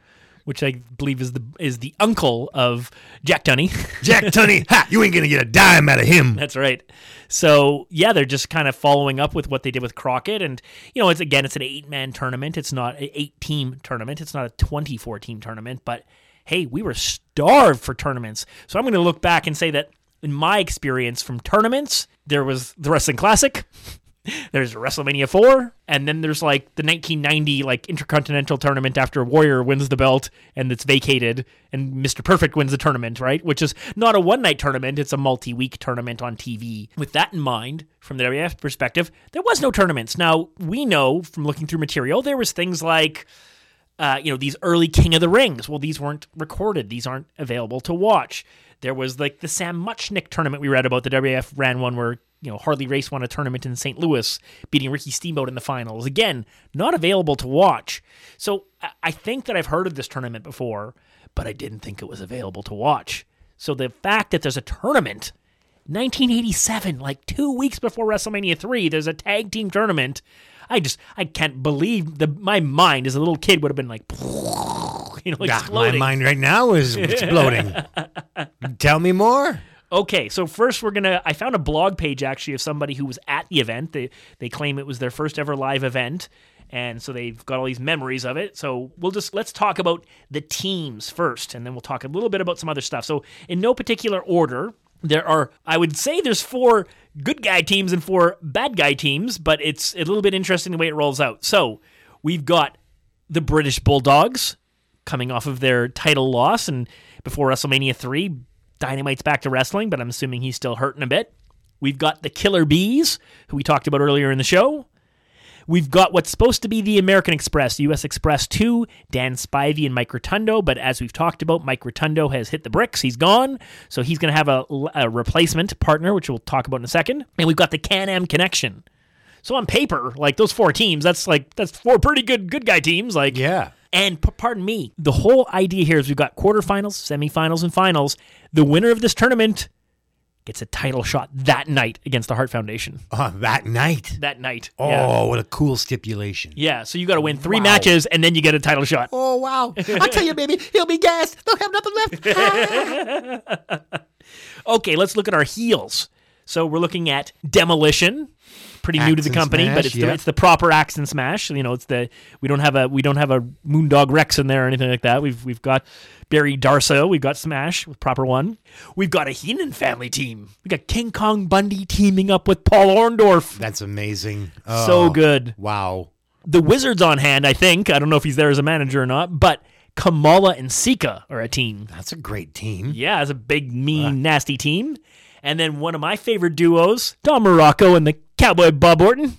Speaker 4: which I believe is the is the uncle of Jack Tunney. [LAUGHS]
Speaker 5: Jack Tunney? Ha! You ain't gonna get a dime out of him.
Speaker 4: That's right. So yeah, they're just kind of following up with what they did with Crockett, and you know, it's again, it's an eight man tournament. It's not an eight team tournament. It's not a twenty four team tournament. But hey, we were starved for tournaments. So I'm going to look back and say that in my experience from tournaments, there was the Wrestling Classic. There's WrestleMania 4, and then there's like the 1990 like Intercontinental Tournament after Warrior wins the belt and it's vacated, and Mr. Perfect wins the tournament, right? Which is not a one night tournament, it's a multi week tournament on TV. With that in mind, from the WWF perspective, there was no tournaments. Now, we know from looking through material, there was things like uh, you know, these early King of the Rings. Well, these weren't recorded. These aren't available to watch. There was like the Sam Muchnick tournament we read about. The WWF ran one where you know, Harley Race won a tournament in St. Louis, beating Ricky Steamboat in the finals. Again, not available to watch. So I- think that I've heard of this tournament before, but I didn't think it was available to watch. So the fact that there's a tournament, 1987, like two weeks before WrestleMania 3, there's a tag team tournament. I just, I can't believe the my mind as a little kid would have been like, [LAUGHS] you know,
Speaker 5: Ah, my mind right now is exploding. [LAUGHS] Tell me more.
Speaker 4: Okay, so first we're gonna. I found a blog page actually of somebody who was at the event. They they claim it was their first ever live event, and so they've got all these memories of it. So we'll just let's talk about the teams first, and then we'll talk a little bit about some other stuff. So in no particular order, there are I would say there's four good guy teams and four bad guy teams, but it's a little bit interesting the way it rolls out. So we've got the British Bulldogs coming off of their title loss and before WrestleMania 3 Dynamite's back to wrestling but I'm assuming he's still hurting a bit. We've got the Killer Bees who we talked about earlier in the show. We've got what's supposed to be the American Express, US Express 2, Dan Spivey and Mike Rotundo, but as we've talked about, Mike Rotundo has hit the bricks. He's gone. So he's going to have a, a replacement partner, which we'll talk about in a second. And we've got the Can Am Connection. So on paper, like those four teams, that's like that's four pretty good good guy teams. Like
Speaker 5: yeah.
Speaker 4: And p- pardon me, the whole idea here is we've got quarterfinals, semifinals, and finals. The winner of this tournament gets a title shot that night against the Hart Foundation.
Speaker 5: Oh, that night.
Speaker 4: That night.
Speaker 5: Oh,
Speaker 4: yeah.
Speaker 5: what a cool stipulation.
Speaker 4: Yeah, so you got to win three
Speaker 5: Wow.
Speaker 4: matches and then you get a title shot.
Speaker 5: Oh wow! I tell you, baby, he'll be gassed. They'll have nothing left. [LAUGHS]
Speaker 4: Okay, let's look at our heels. So we're looking at Demolition, pretty new to the
Speaker 5: Axe
Speaker 4: company, but it's
Speaker 5: yeah.
Speaker 4: the, it's the proper axe and smash. You know, it's the we don't have a we don't have a Moondog Rex in there or anything like that. We've we've got Barry Darsow, we've got Smash with proper one. We've got a Heenan family team. We got King Kong Bundy teaming up with Paul Orndorff.
Speaker 5: That's amazing.
Speaker 4: So
Speaker 5: Oh,
Speaker 4: good.
Speaker 5: Wow.
Speaker 4: The Wizards on hand, I think. I don't know if he's there as a manager or not, but Kamala and Sika are a team.
Speaker 5: That's a great team.
Speaker 4: Yeah, it's a big, mean, nasty team. And then one of my favorite duos, Don Muraco and the Cowboy Bob Orton.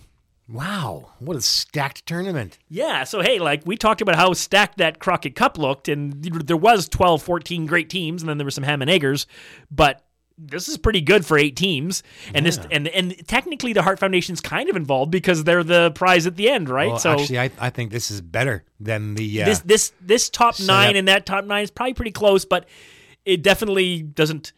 Speaker 5: Wow, what a stacked tournament.
Speaker 4: Yeah, so hey, like we talked about how stacked that Crockett Cup looked, and there was 12, 14 great teams, and then there were some ham and eggers, but this is pretty good for eight teams. And this and and technically the Hart Foundation's kind of involved because they're the prize at the end, right?
Speaker 5: Well,
Speaker 4: so
Speaker 5: actually, I, I think this is better than the. Uh,
Speaker 4: this this this top nine and that top nine is probably pretty close, but it definitely doesn't.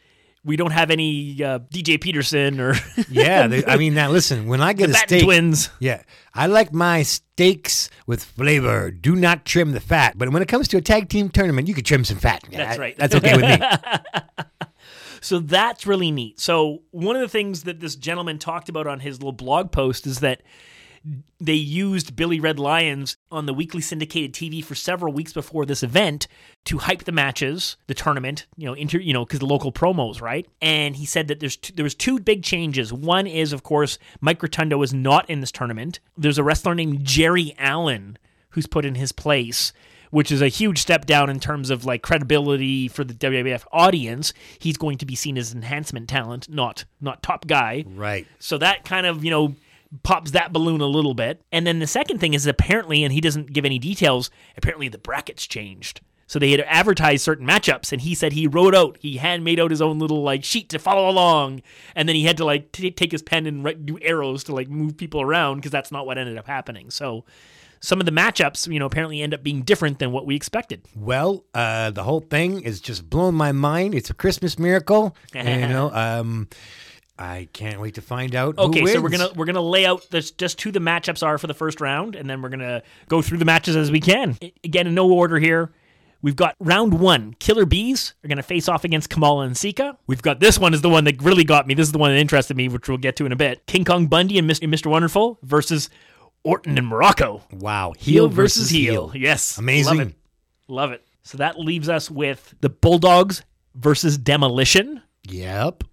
Speaker 4: We don't have any uh, DJ Peterson or [LAUGHS]
Speaker 5: yeah, they, I mean, now listen. When I get
Speaker 4: The
Speaker 5: a
Speaker 4: Batten
Speaker 5: steak,
Speaker 4: twins.
Speaker 5: Yeah, I like my steaks with flavor. Do not trim the fat. But when it comes to a tag team tournament, you could trim some fat. Yeah,
Speaker 4: That's right.
Speaker 5: That's okay with me. [LAUGHS]
Speaker 4: So that's really neat. So one of the things that this gentleman talked about on his little blog post is that they used Billy Red Lyons on the weekly syndicated TV for several weeks before this event to hype the matches, the tournament, you know, inter, you know, because the local promos, right? And he said that there's two, there was two big changes. One is, of course, Mike Rotundo is not in this tournament. There's a wrestler named Jerry Allen who's put in his place which is a huge step down in terms of like credibility for the WWF audience. He's going to be seen as enhancement talent, not not top guy.
Speaker 5: Right.
Speaker 4: So that kind of, you know, pops that balloon a little bit. And then the second thing is apparently, and he doesn't give any details, apparently the brackets changed. So they had advertised certain matchups, and he said he wrote out, he hand made out his own little like sheet to follow along, and then he had to like t- take his pen and write, do arrows to like move people around because that's not what ended up happening. So some of the matchups, you know, apparently end up being different than what we expected.
Speaker 5: Well, uh, the whole thing is just blowing my mind. It's a Christmas miracle. and, you [LAUGHS] know, um, I can't wait to find out. who
Speaker 4: Okay, so we're gonna we're gonna lay out this, just who the matchups are for the first round, and then we're gonna go through the matches as we can. Again, in no order here. We've got round one. Killer Bees are going to face off against Kamala and Sika. We've got this one is the one that really got me. This is the one that interested me, which we'll get to in a bit. King Kong Bundy and Mr. Mr. Wonderful versus Orton and Muraco.
Speaker 5: Wow,
Speaker 4: Heel versus heel. Yes,
Speaker 5: Amazing.
Speaker 4: Love it. Love it. So that leaves us with the Bulldogs versus Demolition.
Speaker 5: Yep.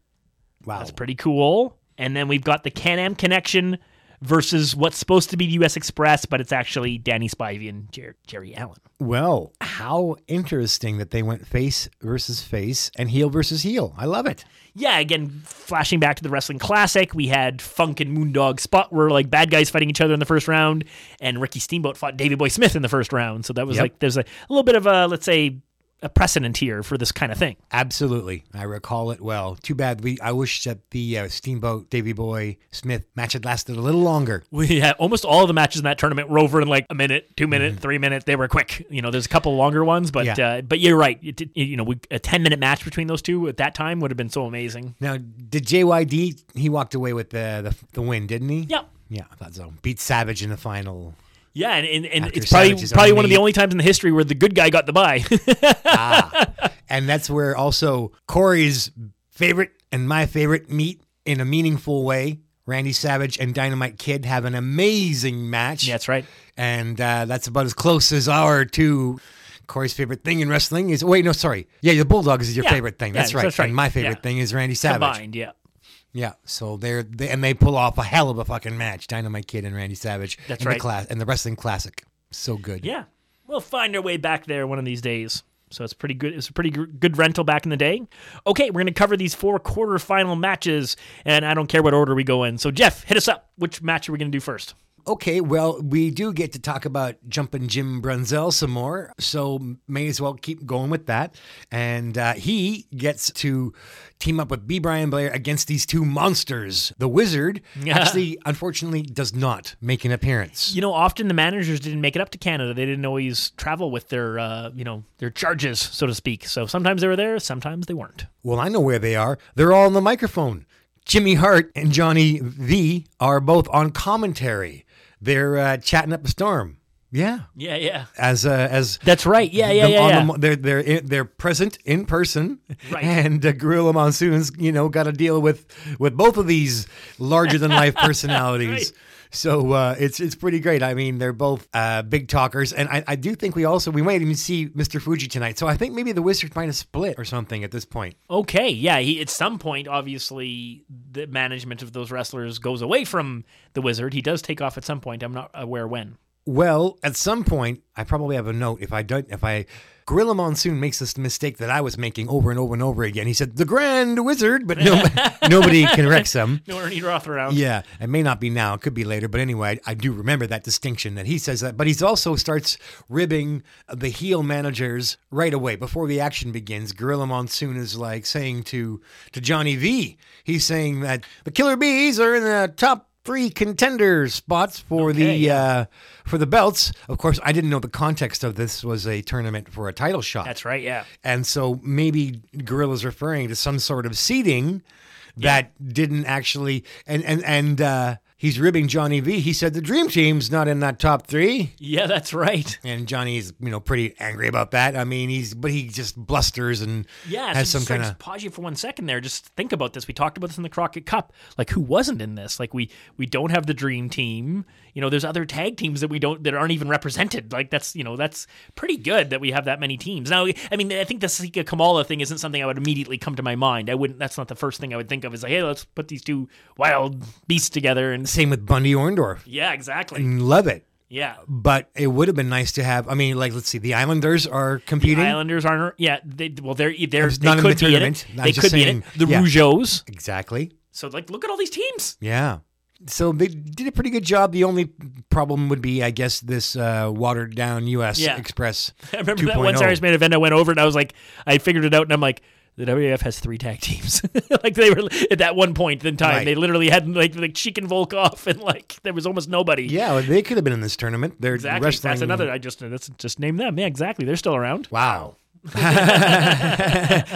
Speaker 5: Wow.
Speaker 4: That's pretty cool. And then we've got the Can Am Connection versus what's supposed to be the US Express, but it's actually Danny Spivey and Jer- Jerry Allen.
Speaker 5: Well, how interesting that they went face versus face and heel versus heel. I love it.
Speaker 4: Yeah, again, flashing back to the Wrestling Classic, we had Funk and Moondog Spot where like bad guys fighting each other in the first round, and Ricky Steamboat fought Davey Boy Smith in the first round. So that was
Speaker 5: Yep.
Speaker 4: like there's a, a little bit of a let's say a precedent here for this kind of thing.
Speaker 5: Absolutely, I recall it well. Too bad we. I wish that the uh, Steamboat Davey Boy Smith match had lasted a little longer.
Speaker 4: We had almost all of the matches in that tournament were over in like a minute, two minute, three minutes. They were quick. You know, there's a couple longer ones, but
Speaker 5: Mm-hmm. Yeah.
Speaker 4: uh, but you're right. It- you know, we, a ten minute match between those two at that time would have been so amazing.
Speaker 5: Now, did JYD? He walked away with the the, the win, didn't he?
Speaker 4: Yep.
Speaker 5: Yeah, I thought so. Beat Savage in the final.
Speaker 4: Yeah, and, and, and it's probably probably one of the only times in the history where the good guy got the bye. [LAUGHS]
Speaker 5: And that's where also Corey's favorite and my favorite meet in a meaningful way. Randy Savage and Dynamite Kid have an amazing match.
Speaker 4: that's right.
Speaker 5: And uh, that's about as close as our two. Corey's favorite thing in wrestling is wait no sorry yeah the Bulldogs is your
Speaker 4: Yeah.
Speaker 5: favorite thing that's
Speaker 4: Yeah,
Speaker 5: right
Speaker 4: that's right.
Speaker 5: and my favorite
Speaker 4: Yeah.
Speaker 5: thing is Randy Savage
Speaker 4: Combined, yeah.
Speaker 5: Yeah so they're they, and they pull off a hell of a fucking match Dynamite Kid and Randy Savage
Speaker 4: That's right.
Speaker 5: the class and the wrestling classic so good
Speaker 4: Yeah, we'll find our way back there one of these days. So it's pretty good. It's a pretty gr- good rental back in the day. Okay, we're going to cover these four quarterfinal matches, and I don't care what order we go in. So Jeff, hit us up. Which match are we going to do first?
Speaker 5: Okay, well, we do get to talk about jumping Jim Brunzell some more, so may as well keep going with that. And uh, he gets to team up with B. Brian Blair against these two monsters. The Wizard actually, unfortunately, does not make an appearance.
Speaker 4: You know, often the managers didn't make it up to Canada. They didn't always travel with their, uh, you know, their charges, so to speak. So sometimes they were there, sometimes they weren't.
Speaker 5: Well, I know where they are. They're all on the microphone. Jimmy Hart and Johnny V are both on commentary. They're uh, chatting up a storm. Yeah.
Speaker 4: Yeah, yeah.
Speaker 5: As uh, as
Speaker 4: That's right. Yeah, yeah,
Speaker 5: them
Speaker 4: yeah,
Speaker 5: on the they're they're in- they're present in person,
Speaker 4: Right.
Speaker 5: and uh, Gorilla Monsoons, you know, got to deal with with both of these larger than life [LAUGHS] personalities.
Speaker 4: Right.
Speaker 5: So uh, it's it's pretty great. I mean, they're both uh, big talkers, and I, I do think we also we might even see Mr. Fuji tonight. So I think maybe the Wizards might have split or something at this point.
Speaker 4: Okay, yeah. He at some point, obviously, the management of those wrestlers goes away from the Wizard. He does take off at some point. I'm not aware when.
Speaker 5: Well, at some point, I probably have a note. If I don't, if I Gorilla Monsoon makes this mistake that I was making over and over and over again, he said the Grand Wizard, but no, [LAUGHS] nobody can corrects him.
Speaker 4: No Ernie Roth around.
Speaker 5: Yeah, it may not be now. It could be later. But anyway, I, I do remember that distinction that he says that. But he's also starts ribbing the heel managers right away before the action begins. Gorilla Monsoon is like saying to to Johnny V. He's saying that the Killer Bees are in the top three contender spots for the uh, for the belts. Of course, I didn't know the context of this was a tournament for a title shot.
Speaker 4: That's right. Yeah.
Speaker 5: And so maybe Gorilla's referring to some sort of seating that didn't actually and and and uh he's ribbing Johnny V. He said the dream team's not in that top 3.
Speaker 4: Yeah, that's right.
Speaker 5: And Johnny's, you know, pretty angry about that. I mean, he's but he just blusters and
Speaker 4: Yeah,
Speaker 5: has
Speaker 4: so
Speaker 5: some kind of
Speaker 4: pause you for one second there. Just think about this. We talked about this in the Crockett Cup. Like, who wasn't in this? Like, we we don't have the Dream Team. You know, there's other tag teams that we don't that aren't even represented. Like, that's you know that's pretty good that we have that many teams. Now, I mean, I think the Sika Kamala thing isn't something I would immediately come to my mind. I wouldn't. That's not the first thing I would think of. Is like, hey, let's put these two wild beasts together and
Speaker 5: same with Bundy Orndorff.
Speaker 4: yeah, exactly.
Speaker 5: And love it.
Speaker 4: Yeah.
Speaker 5: But it would have been nice to have. I mean, like, let's see, the Islanders are competing.
Speaker 4: The Islanders aren't. Yeah, they, well, they're they're they
Speaker 5: not in the
Speaker 4: could be in it. They could be in it. The
Speaker 5: yeah.
Speaker 4: Rougeaus.
Speaker 5: Exactly.
Speaker 4: So, like, look at all these teams.
Speaker 5: Yeah. So they did a pretty good job. The only problem would be, I guess, this uh, watered down U.S.
Speaker 4: Yeah. [LAUGHS]
Speaker 5: Express.
Speaker 4: I remember that
Speaker 5: 2.0.
Speaker 4: one Saturday main event. I went over and I was like, I figured it out, and I'm like, the WWF has three tag teams. [LAUGHS] like they were at that one point in time,
Speaker 5: Right.
Speaker 4: they literally had like like Sheik and Volkov, and like there was almost nobody.
Speaker 5: Yeah, well, they could have been in this tournament. They're
Speaker 4: exactly.
Speaker 5: wrestling.
Speaker 4: That's another. I just that's just name them. Yeah, exactly. They're still around.
Speaker 5: Wow. [LAUGHS]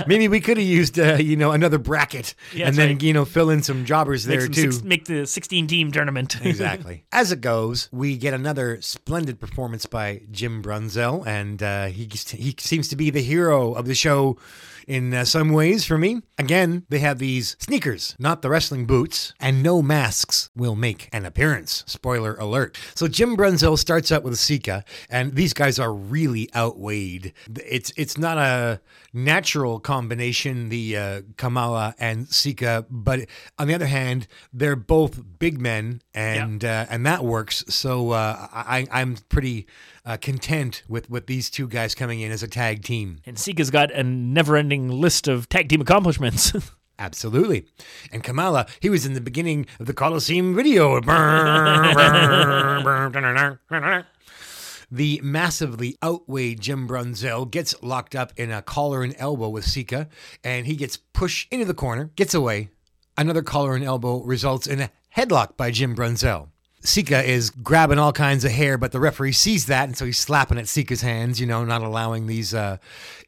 Speaker 5: Maybe we could have used, uh, you know, another bracket
Speaker 4: Yeah,
Speaker 5: and then,
Speaker 4: right.
Speaker 5: you know, fill in some jobbers
Speaker 4: Make
Speaker 5: there
Speaker 4: some
Speaker 5: too.
Speaker 4: six- make the 16 team tournament. [LAUGHS]
Speaker 5: exactly. As it goes, we get another splendid performance by Jim Brunzell, and uh, he he seems to be the hero of the show in uh, some ways for me. Again, they have these sneakers, not the wrestling boots, and no masks will make an appearance. Spoiler alert. So Jim Brunzell starts out with a Sika, and these guys are really outweighed. It's it's not a natural combination, the uh, Kamala and Sika, but on the other hand, they're both big men, and uh, and that works. So uh, I, I'm pretty uh, content with with these two guys coming in as a tag team.
Speaker 4: And Sika's got a never-ending list of tag team accomplishments. [LAUGHS]
Speaker 5: Absolutely. And Kamala, he was in the beginning of The Coliseum video. [LAUGHS] the massively outweighed Jim Brunzell gets locked up in a collar and elbow with Sika, and he gets pushed into the corner, gets away. Another collar and elbow results in a headlock by Jim Brunzell. Sika is grabbing all kinds of hair, but the referee sees that, and so he's slapping at Sika's hands, you know, not allowing these uh,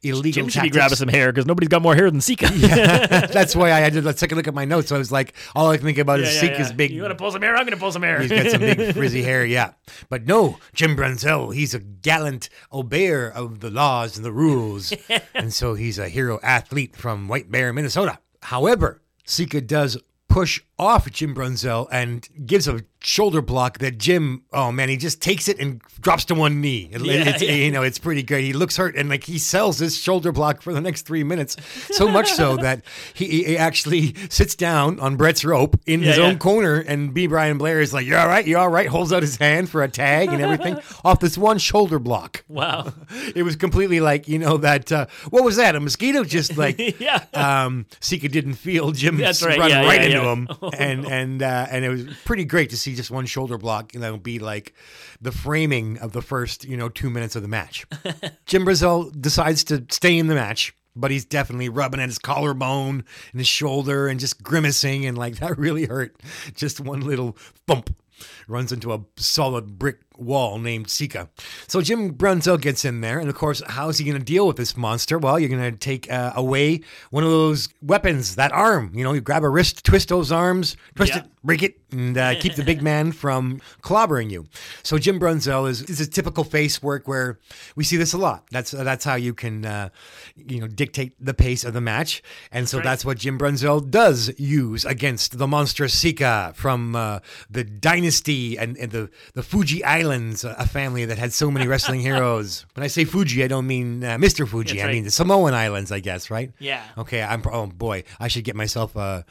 Speaker 5: illegal
Speaker 4: Jim should be grabbing some hair because nobody's got more hair than Sika. [LAUGHS]
Speaker 5: That's why I did. Let's take a look at my notes. I was like, all I can think about
Speaker 4: Yeah,
Speaker 5: is
Speaker 4: yeah,
Speaker 5: Sika's
Speaker 4: yeah.
Speaker 5: big.
Speaker 4: You want to pull some hair? I'm going to pull some hair.
Speaker 5: He's got some big [LAUGHS] frizzy hair, yeah. But no, Jim Brunzell, he's a gallant obeyer of the laws and the rules. [LAUGHS] and so he's a hero athlete from White Bear, Minnesota. However, Sika does push off Jim Brunzell and gives a shoulder block that Jim, oh man, he just takes it and drops to one knee. It-
Speaker 4: Yeah,
Speaker 5: it's,
Speaker 4: yeah.
Speaker 5: You know, it's pretty great. He looks hurt and like he sells this shoulder block for the next three minutes. So much so [LAUGHS] that he, he actually sits down on Brett's rope in his
Speaker 4: Yeah, yeah.
Speaker 5: own corner and B. Brian Blair is like, You're all right? you're all right? Holds out his hand for a tag and everything [LAUGHS] off this one shoulder block.
Speaker 4: Wow. [LAUGHS]
Speaker 5: It was completely like, you know, that, uh, what was that? A mosquito? Just like,
Speaker 4: Yeah.
Speaker 5: um, Sika didn't feel Jim
Speaker 4: That's right,
Speaker 5: run right into him.
Speaker 4: Oh,
Speaker 5: and, and, uh, and it was pretty great to see just one shoulder block, and that'll be like the framing of the first, you know, two minutes of the match. [LAUGHS] Jim Brunzell decides to stay in the match, but he's definitely rubbing at his collarbone and his shoulder and just grimacing and like [LAUGHS] that really hurt. Just one little thump runs into a solid brick wall named Sika. So Jim Brunzell gets in there, and of course, how's he going to deal with this monster? Well, you're going to take uh, away one of those weapons, that arm. You know, you grab a wrist, twist those arms, twist
Speaker 4: Yeah.
Speaker 5: it, break it, and uh, keep the big man from clobbering you. So Jim Brunzell is, is a typical face work where we see this a lot. That's that's how you can uh, you know dictate the pace of the match, and so
Speaker 4: right.
Speaker 5: that's what Jim Brunzell does use against the monstrous Sika from uh, the dynasty and, and the the Fuji Islands, a family that had so many wrestling [LAUGHS] heroes. When I say Fuji, I don't mean uh, Mr. Fuji.
Speaker 4: That's
Speaker 5: I
Speaker 4: right.
Speaker 5: mean the Samoan Islands, I guess, right?
Speaker 4: Yeah.
Speaker 5: Okay, I'm. Oh boy, I should get myself a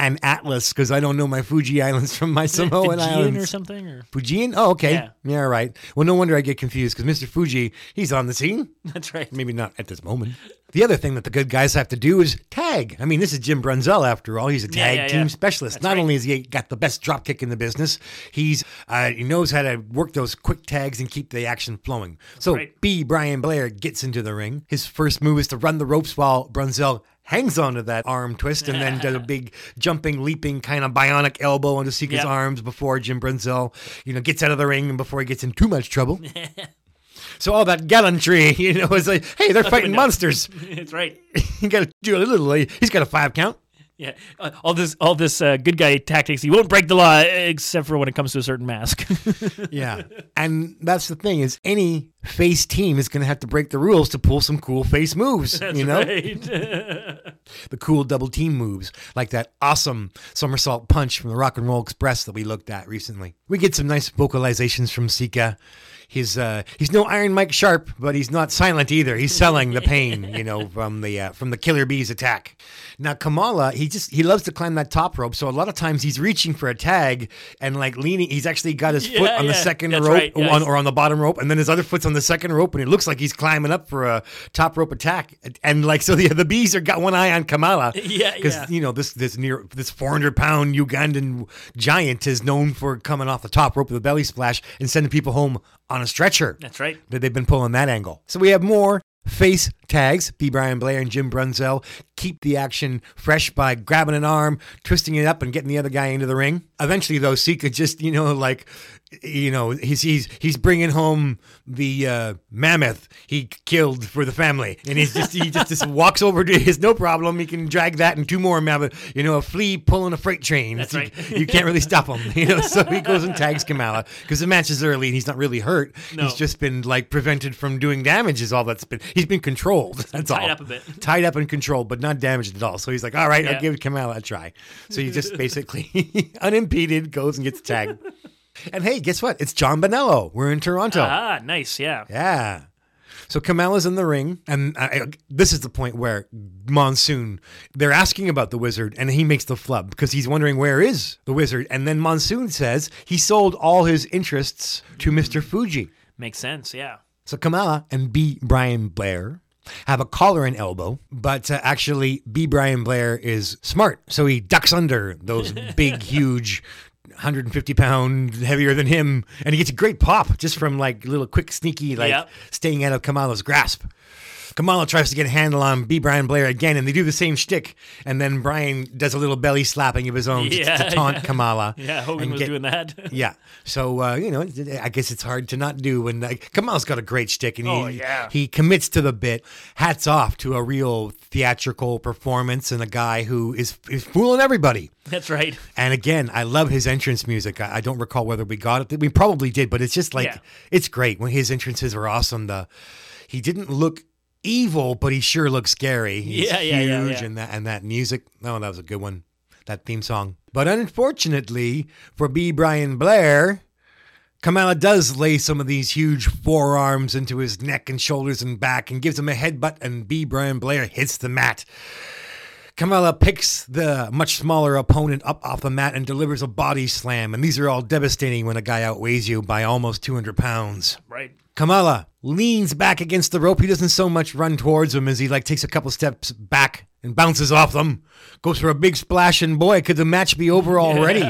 Speaker 5: an atlas because I don't know my Fuji Islands from my Samoan
Speaker 4: Fijian
Speaker 5: Islands
Speaker 4: or something? Or
Speaker 5: Fujian? Oh, okay.
Speaker 4: Yeah.
Speaker 5: Yeah. all right. Well, no wonder I get confused because Mr. Fuji, he's on the scene. [LAUGHS]
Speaker 4: That's right.
Speaker 5: Maybe not at this moment. The other thing that the good guys have to do is tag. I mean, this is Jim Brunzell after all. He's a tag
Speaker 4: yeah,
Speaker 5: team
Speaker 4: yeah.
Speaker 5: specialist.
Speaker 4: That's
Speaker 5: Not
Speaker 4: right.
Speaker 5: only has he got the best drop kick in the business, he's uh, he knows how to work those quick tags and keep the action flowing. So
Speaker 4: Right.
Speaker 5: B. Brian Blair gets into the ring. His first move is to run the ropes while Brunzell hangs onto that arm twist and then does a [LAUGHS] big jumping, leaping kind of bionic elbow onto Sika's
Speaker 4: Yep.
Speaker 5: arms before Jim Brunzell, you know, gets out of the ring and before he gets in too much trouble. [LAUGHS] so all that gallantry, [LAUGHS] you know, is like, hey, they're fighting monsters.
Speaker 4: That's right.
Speaker 5: you got to do a little. He's got a five count.
Speaker 4: Yeah, uh, all this, all this uh, good guy tactics. He won't break the law except for when it comes to a certain mask. [LAUGHS]
Speaker 5: Yeah. and that's the thing is any face team is going to have to break the rules to pull some cool face moves, [LAUGHS]
Speaker 4: That's
Speaker 5: you know?
Speaker 4: right. [LAUGHS]
Speaker 5: the cool double team moves, like that awesome somersault punch from the Rock and Roll Express that we looked at recently. We get some nice vocalizations from Sika. He's uh, he's no Iron Mike Sharpe, but he's not silent either. He's selling the pain, you know, [LAUGHS] from the uh, from the Killer Bees attack. Now Kamala, he just he loves to climb that top rope, so a lot of times he's reaching for a tag and like leaning. He's actually got his foot
Speaker 4: Yeah,
Speaker 5: on the second rope
Speaker 4: right,
Speaker 5: or,
Speaker 4: yeah,
Speaker 5: on, or on the bottom rope, and then his other foot's on the second rope, and it looks like he's climbing up for a top rope attack. And like so, the the bees are got one eye on Kamala. [LAUGHS]
Speaker 4: Yeah,
Speaker 5: because
Speaker 4: yeah.
Speaker 5: you know this this near this 400 pound Ugandan giant is known for coming off the top rope with a belly splash and sending people home on a stretcher.
Speaker 4: That's right.
Speaker 5: That they've been pulling that angle. So we have more face tags. B. Brian Blair and Jim Brunzell keep the action fresh by grabbing an arm, twisting it up, and getting the other guy into the ring. Eventually, though, Sika just you know like you know he's he's he's bringing home the uh, mammoth he killed for the family, and he's just he just, just walks over to his no problem. He can drag that and two more mammoth. You know, a flea pulling a freight train.
Speaker 4: That's
Speaker 5: You-
Speaker 4: right. [LAUGHS]
Speaker 5: You, can't really stop him. You know, so he goes and tags Kamala because the match is early and he's not really hurt.
Speaker 4: No.
Speaker 5: He's just been like prevented from doing damage. Is all that's been. He's been controlled. [LAUGHS] That's
Speaker 4: tied
Speaker 5: all.
Speaker 4: up a bit.
Speaker 5: Tied up and controlled, but not damaged at all. So he's like, all right,
Speaker 4: Yeah.
Speaker 5: I'll give Kamala a try. So he just basically [LAUGHS] unimpeded goes and gets tagged. And hey, guess what? It's John Bonello. We're in Toronto.
Speaker 4: ah, nice. Yeah.
Speaker 5: Yeah. So Kamala's in the ring, and I, I- this is the point where Monsoon, they're asking about the wizard, and he makes the flub because he's wondering where is the wizard. And then Monsoon says he sold all his interests to Mr. Fuji.
Speaker 4: Makes sense. Yeah.
Speaker 5: So Kamala and B. Brian Blair have a collar and elbow, but uh, actually B. Brian Blair is smart, so he ducks under those [LAUGHS] big, huge 150 pound heavier than him, and he gets a great pop just from like little quick sneaky like
Speaker 4: Yep.
Speaker 5: staying out of Kamala's grasp. Kamala tries to get a handle on B. Brian Blair again, and they do the same shtick. And then Brian does a little belly slapping of his own to-
Speaker 4: Yeah,
Speaker 5: to, taunt
Speaker 4: yeah.
Speaker 5: Kamala. [LAUGHS]
Speaker 4: Yeah, Hogan was doing that. [LAUGHS]
Speaker 5: yeah. So uh, you know, I guess it's hard to not do when like, Kamala's got a great shtick, and
Speaker 4: Oh,
Speaker 5: he
Speaker 4: yeah.
Speaker 5: he commits to the bit. Hats off to a real theatrical performance and a guy who is is fooling everybody.
Speaker 4: That's right.
Speaker 5: And again, I love his entrance music. I, I don't recall whether we got it. We probably did, but it's just like it's great when his entrances are awesome. The he didn't look evil, but he sure looks scary. He's
Speaker 4: Yeah, yeah, yeah,
Speaker 5: huge,
Speaker 4: yeah.
Speaker 5: and that and that music. Oh, that was a good one. That theme song. But unfortunately for B. Brian Blair. Kamala does lay some of these huge forearms into his neck and shoulders and back and gives him a headbutt, and B. Brian Blair hits the mat. Kamala picks the much smaller opponent up off the mat and delivers a body slam. And these are all devastating when a guy outweighs you by almost 200 pounds.
Speaker 4: Right.
Speaker 5: Kamala leans back against the rope. He doesn't so much run towards them as he like takes a couple steps back and bounces off them. Goes for a big splash, and boy, could the match be over [LAUGHS] already.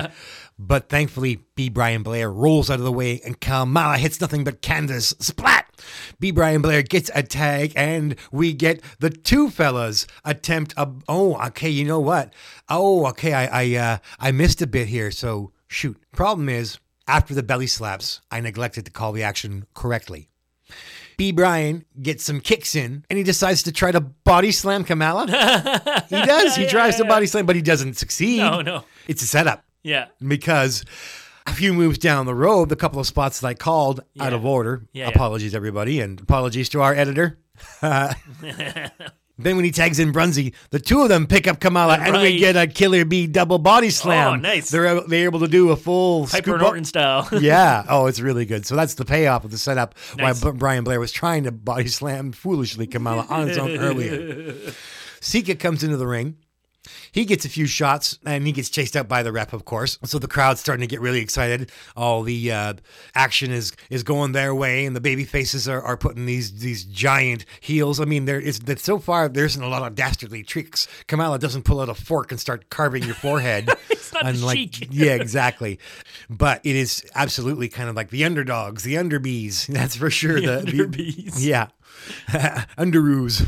Speaker 5: But thankfully, B. Brian Blair rolls out of the way, and Kamala hits nothing but canvas. Splat! B. Brian Blair gets a tag, and we get the two fellas attempt a. Oh, okay. You know what? Oh, okay. I I uh, I missed a bit here. So shoot. Problem is, after the belly slaps, I neglected to call the action correctly. B. Brian gets some kicks in, and he decides to try to body slam Kamala. [LAUGHS] he does. He
Speaker 4: Yeah,
Speaker 5: tries to
Speaker 4: yeah.
Speaker 5: body slam, but he doesn't succeed.
Speaker 4: No, no.
Speaker 5: It's a setup
Speaker 4: Yeah.
Speaker 5: because a few moves down the road, the couple of spots that I called out of order.
Speaker 4: Yeah, yeah.
Speaker 5: apologies, everybody, and apologies to our editor. [LAUGHS] then when he tags in Brunsey, the two of them pick up Kamala, and we get a Killer Bee double body oh, slam.
Speaker 4: Oh, nice.
Speaker 5: They're they're able to do a full
Speaker 4: Piper Norton style. [LAUGHS]
Speaker 5: yeah. Oh, it's really good. So that's the payoff of the setup.
Speaker 4: Nice.
Speaker 5: Why B- Brian Blair was trying to body slam foolishly Kamala on his own [LAUGHS] earlier. Sika comes into the ring. He gets a few shots and he gets chased out by the rep, of course. So the crowd's starting to get really excited. All the uh, action is is going their way, and the baby faces are, are putting these these giant heels. I mean, there is that so far there isn't a lot of dastardly tricks. Kamala doesn't pull out a fork and start carving your forehead. [LAUGHS]
Speaker 4: It's not
Speaker 5: Unlike-
Speaker 4: chic.
Speaker 5: yeah, exactly. But it is absolutely kind of like the underdogs, the underbees. [LAUGHS] That's for sure.
Speaker 4: The
Speaker 5: the
Speaker 4: underbees.
Speaker 5: yeah. [LAUGHS] Underoos.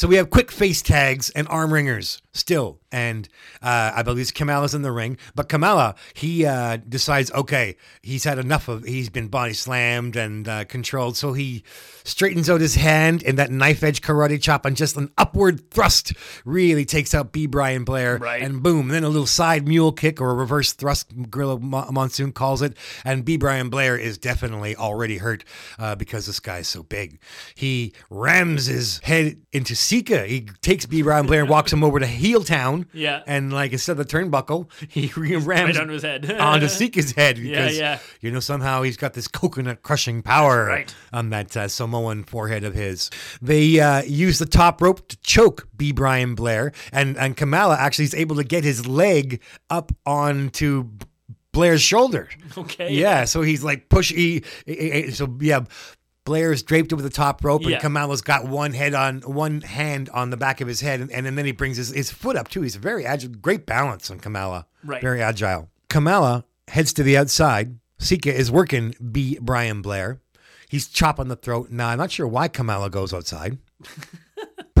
Speaker 5: So we have quick face tags and arm wringers still. And uh, I believe Kamala's in the ring. But Kamala, he uh, decides, okay, he's had enough of, he's been body slammed and uh, controlled. So he straightens out his hand in that knife edge karate chop and just an upward thrust really takes out B. Brian Blair.
Speaker 4: Right.
Speaker 5: And boom, then a little side mule kick or a reverse thrust, Gorilla Mo- Monsoon calls it. And B. Brian Blair is definitely already hurt uh, because this guy's so big. He rams his head into Sika. He takes B. Brian Blair and walks him over to Heel Town.
Speaker 4: Yeah.
Speaker 5: And like instead of the turnbuckle, [LAUGHS] he rams
Speaker 4: Right onto his head. [LAUGHS]
Speaker 5: onto [LAUGHS] Sika's head
Speaker 4: Yeah,
Speaker 5: because
Speaker 4: yeah.
Speaker 5: you know somehow he's got this coconut crushing power
Speaker 4: Right.
Speaker 5: on that uh, Samoan forehead of his. They uh, use the top rope to choke B. Brian Blair, and and Kamala actually is able to get his leg up onto Blair's shoulder.
Speaker 4: Okay.
Speaker 5: Yeah, so he's like push. He, he- he- so yeah. Blair's draped over the top rope, and
Speaker 4: Yeah.
Speaker 5: Kamala's got one head on one hand on the back of his head, and, and then he brings his, his foot up too. He's very agile, great balance on Kamala.
Speaker 4: Right.
Speaker 5: Very agile. Kamala heads to the outside. Sika is working B. Brian Blair. He's chopping the throat. Now, I'm not sure why Kamala goes outside. [LAUGHS]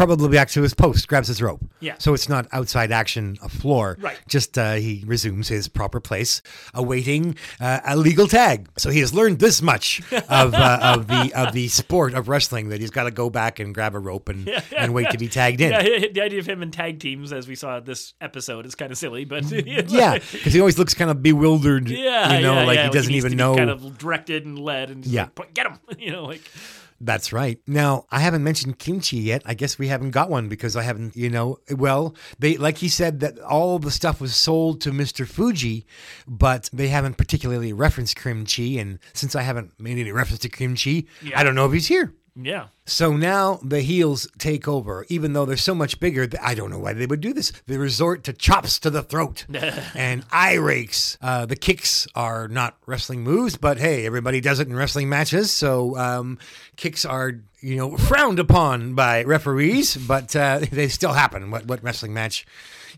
Speaker 5: Probably back to his post, grabs his rope.
Speaker 4: Yeah.
Speaker 5: So it's not outside action, a floor.
Speaker 4: Right.
Speaker 5: Just uh, he resumes his proper place, awaiting uh, a legal tag. So he has learned this much [LAUGHS] of uh, of the of the sport of wrestling that he's got to go back and grab a rope and, and wait to be tagged in.
Speaker 4: Yeah, the idea of him in tag teams, as we saw this episode, is kind of silly, but [LAUGHS] [LAUGHS]
Speaker 5: Yeah, because he always looks kind of bewildered.
Speaker 4: yeah,
Speaker 5: you know,
Speaker 4: yeah,
Speaker 5: like
Speaker 4: yeah,
Speaker 5: he doesn't even know.
Speaker 4: Kind of directed and led, and just
Speaker 5: Yeah.
Speaker 4: like, get him, you know, like
Speaker 5: That's right. Now, I haven't mentioned Kimchee yet. I guess we haven't got one because I haven't, you know, well, they like he said that all the stuff was sold to Mr. Fuji, but they haven't particularly referenced Kimchee and since I haven't made any reference to Kimchee,
Speaker 4: Yeah.
Speaker 5: I don't know if he's here.
Speaker 4: Yeah.
Speaker 5: So now the heels take over, even though they're so much bigger. I don't know why they would do this. They resort to chops to the throat [LAUGHS] and eye rakes. Uh, the kicks are not wrestling moves, but hey, everybody does it in wrestling matches. So um, kicks are, you know, frowned upon by referees, but uh, [LAUGHS] they still happen. What what wrestling match,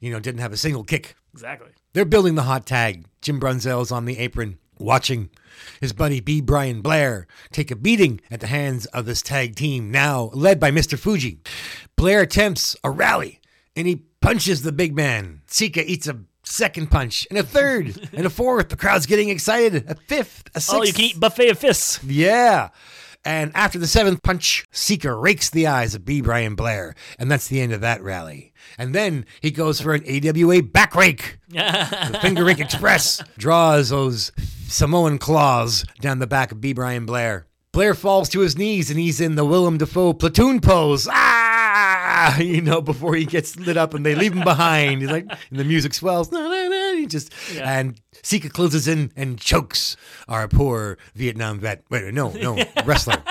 Speaker 5: you know, didn't have a single kick?
Speaker 4: Exactly.
Speaker 5: They're building the hot tag. Jim Brunzell's on the apron, watching his buddy B. Brian Blair take a beating at the hands of this tag team, now led by Mr. Fuji. Blair attempts a rally, and he punches the big man. Sika eats a second punch, and a third, [LAUGHS] and a fourth. The crowd's getting excited. A fifth, a sixth.
Speaker 4: Oh, you can eat buffet of fists.
Speaker 5: Yeah. And after the seventh punch, Sika rakes the eyes of B. Brian Blair, and that's the end of that rally. And then he goes for an AWA back rake. the [LAUGHS] Finger Rake Express draws those Samoan claws down the back of B. Brian Blair. Blair falls to his knees and he's in the Willem Dafoe platoon pose. Ah, [LAUGHS] you know, before he gets lit up and they leave him behind. He's like, and the music swells. [LAUGHS] Just
Speaker 4: Yeah.
Speaker 5: and Sika closes in and chokes our poor Vietnam vet. Wait, no, no, [LAUGHS] wrestler.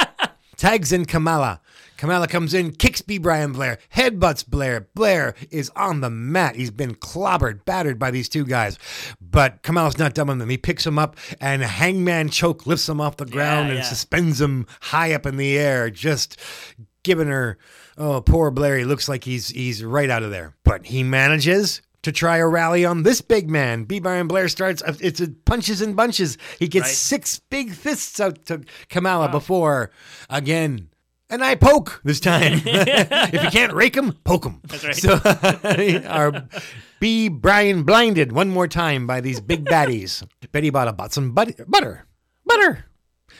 Speaker 5: Tags in Kamala. Kamala comes in, kicks B. Brian Blair, headbutts Blair. Blair is on the mat. He's been clobbered, battered by these two guys. But Kamala's not done with him. He picks him up, and hangman choke lifts him off the ground and
Speaker 4: yeah.
Speaker 5: suspends him high up in the air, just giving her. Oh, poor Blair. He looks like he's he's right out of there. But he manages to try a rally on this big man. B. Brian Blair starts. Uh, it's a punches and bunches. He gets
Speaker 4: Right.
Speaker 5: six big fists out to Kamala before again. And I poke this time. [LAUGHS] [LAUGHS] if you can't rake him, poke him.
Speaker 4: That's right.
Speaker 5: So [LAUGHS] our B. Brian blinded one more time by these big baddies. Betty bought a bought some butter, butter, butter.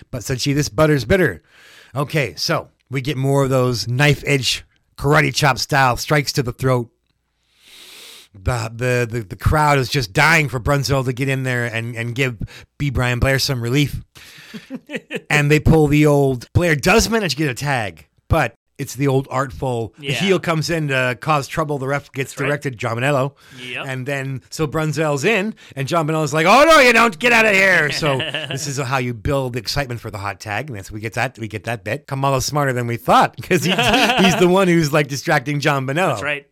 Speaker 5: But said she, this butter's bitter. Okay, so we get more of those knife edge karate chop style strikes to the throat. The, the the the crowd is just dying for Brunzell to get in there and, and give B. Brian Blair some relief. [LAUGHS] and they pull the old Blair does manage to get a tag, but it's the old artful. The heel comes in to cause trouble. The ref gets
Speaker 4: right.
Speaker 5: directed, John Bonello.
Speaker 4: Yep.
Speaker 5: And then so Brunzell's in, and John Bonello's like, "Oh no, you don't get out of here!" So [LAUGHS] this is how you build excitement for the hot tag, and that's we get that we get that bit. Kamala's smarter than we thought because he's, [LAUGHS] he's the one who's like distracting John Bonello.
Speaker 4: That's right.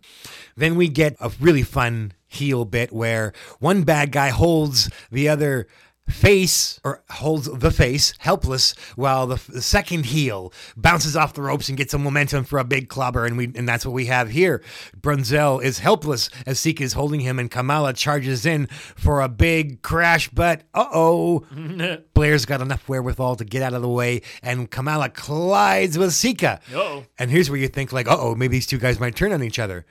Speaker 5: Then we get a really fun heel bit where one bad guy holds the other face or holds the face helpless while the, the second heel bounces off the ropes and gets some momentum for a big clobber and we and that's what we have here Brunzell is helpless as Sika is holding him and Kamala charges in for a big crash but uh-oh [LAUGHS] Blair's got enough wherewithal to get out of the way and Kamala collides with Sika
Speaker 4: Uh-oh.
Speaker 5: and here's where you think like, uh-oh, maybe these two guys might turn on each other.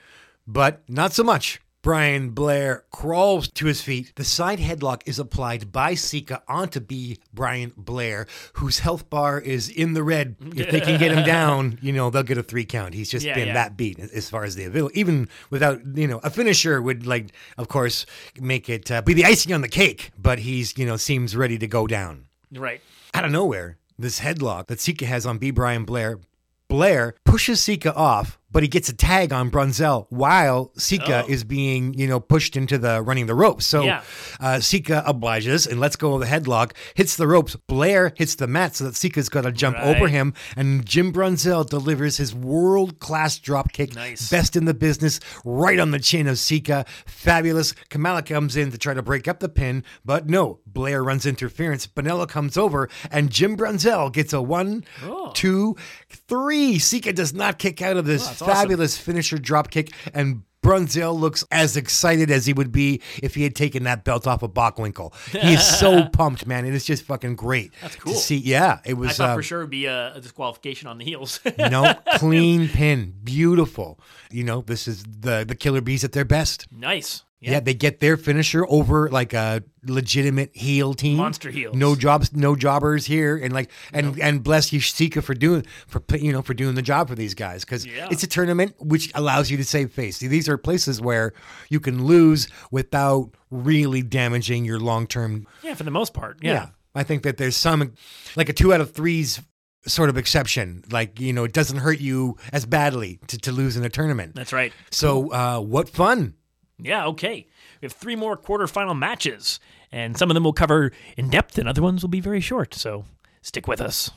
Speaker 5: But not so much. Brian Blair crawls to his feet. The side headlock is applied by Sika onto B. Brian Blair, whose health bar is in the red. If they can get him [LAUGHS] down, you know, they'll get a three count. He's just
Speaker 4: Yeah,
Speaker 5: been
Speaker 4: yeah.
Speaker 5: that beat as far as the ability. Even without, you know, a finisher would, like, of course, make it uh, be the icing on the cake, but he's, you know, seems ready to go down
Speaker 4: Right.
Speaker 5: out of nowhere, this headlock that Sika has on B. Brian Blair, Blair pushes Sika off, but he gets a tag on Brunzell while Sika
Speaker 4: Oh.
Speaker 5: is being, you know, pushed into the running the ropes. So
Speaker 4: Yeah.
Speaker 5: uh, Sika obliges and lets go of the headlock, hits the ropes. Blair hits the mat so that Sika's got to jump
Speaker 4: Right.
Speaker 5: over him, and Jim Brunzell delivers his world class drop kick,
Speaker 4: Nice.
Speaker 5: best in the business, right on the chin of Sika. Fabulous. Kamala comes in to try to break up the pin, but no. Blair runs interference. Bonello comes over, and Jim Brunzell gets a one,
Speaker 4: Oh.
Speaker 5: two, three. Sika does not kick out of this
Speaker 4: Oh, that's awesome.
Speaker 5: fabulous finisher drop kick, and Brunzell looks as excited as he would be if he had taken that belt off of Bockwinkel. He is so [LAUGHS] pumped, man. It is just fucking great.
Speaker 4: That's cool.
Speaker 5: To see, yeah, it
Speaker 4: I
Speaker 5: was.
Speaker 4: thought
Speaker 5: uh,
Speaker 4: for sure it'd be a, a disqualification on the heels. [LAUGHS]
Speaker 5: no clean pin, beautiful. You know, this is the the Killer Bees at their best.
Speaker 4: nice.
Speaker 5: Yeah. they get their finisher over like a legitimate heel team.
Speaker 4: Monster heels.
Speaker 5: No jobs, no jobbers here, and like and and bless you, Sika, for doing for you know for doing the job for these guys because
Speaker 4: Yeah.
Speaker 5: it's a tournament which allows you to save face. See, these are places where you can lose without really damaging your long term
Speaker 4: Yeah, for the most part. Yeah.
Speaker 5: I think that there's some like a two out of threes sort of exception. Like, you know, it doesn't hurt you as badly to, to lose in a tournament.
Speaker 4: That's right.
Speaker 5: So uh what fun.
Speaker 4: Yeah, okay. We have three more quarterfinal matches, and some of them we'll cover in depth, and other ones will be very short. So stick with us.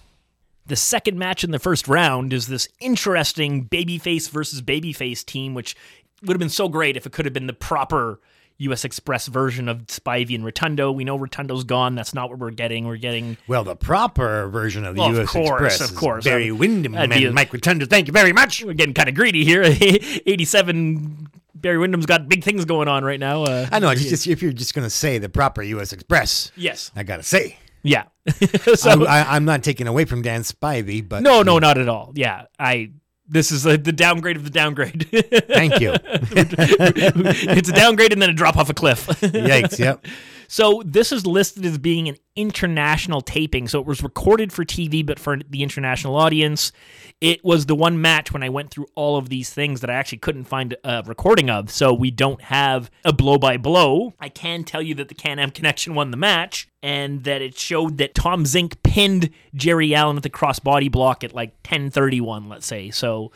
Speaker 4: The second match in the first round is this interesting babyface versus babyface team, which would have been so great if it could have been the proper US Express version of Spivey and Rotundo. We know Rotundo's gone. That's not what we're getting. We're getting
Speaker 5: Well, the proper version of the
Speaker 4: Well, of
Speaker 5: U.S.
Speaker 4: course,
Speaker 5: Express
Speaker 4: of course.
Speaker 5: Barry
Speaker 4: Um,
Speaker 5: Windham and
Speaker 4: a-
Speaker 5: Mike Rotundo. Thank you very much.
Speaker 4: we're getting kind of greedy here. [LAUGHS] 87 Barry Windham's got big things going on right now. Uh,
Speaker 5: I know. Just if you're just going to say the proper U.S. Express,
Speaker 4: Yes.
Speaker 5: I got to say.
Speaker 4: Yeah. [LAUGHS] so
Speaker 5: I'm, I, I'm not taking away from Dan Spivey, but
Speaker 4: no, no, not at all. Yeah, I. This is uh the downgrade of the downgrade.
Speaker 5: Thank you. [LAUGHS]
Speaker 4: it's a downgrade and then a drop off a cliff.
Speaker 5: Yikes, yep. [LAUGHS]
Speaker 4: So this is listed as being an international taping. So it was recorded for TV, but for the international audience. It was the one match when I went through all of these things that I actually couldn't find a recording of. So we don't have a blow by blow. I can tell you that the Can Am Connection won the match and that it showed that Tom Zenk pinned Jerry Allen at the crossbody block at like 1031, let's say. So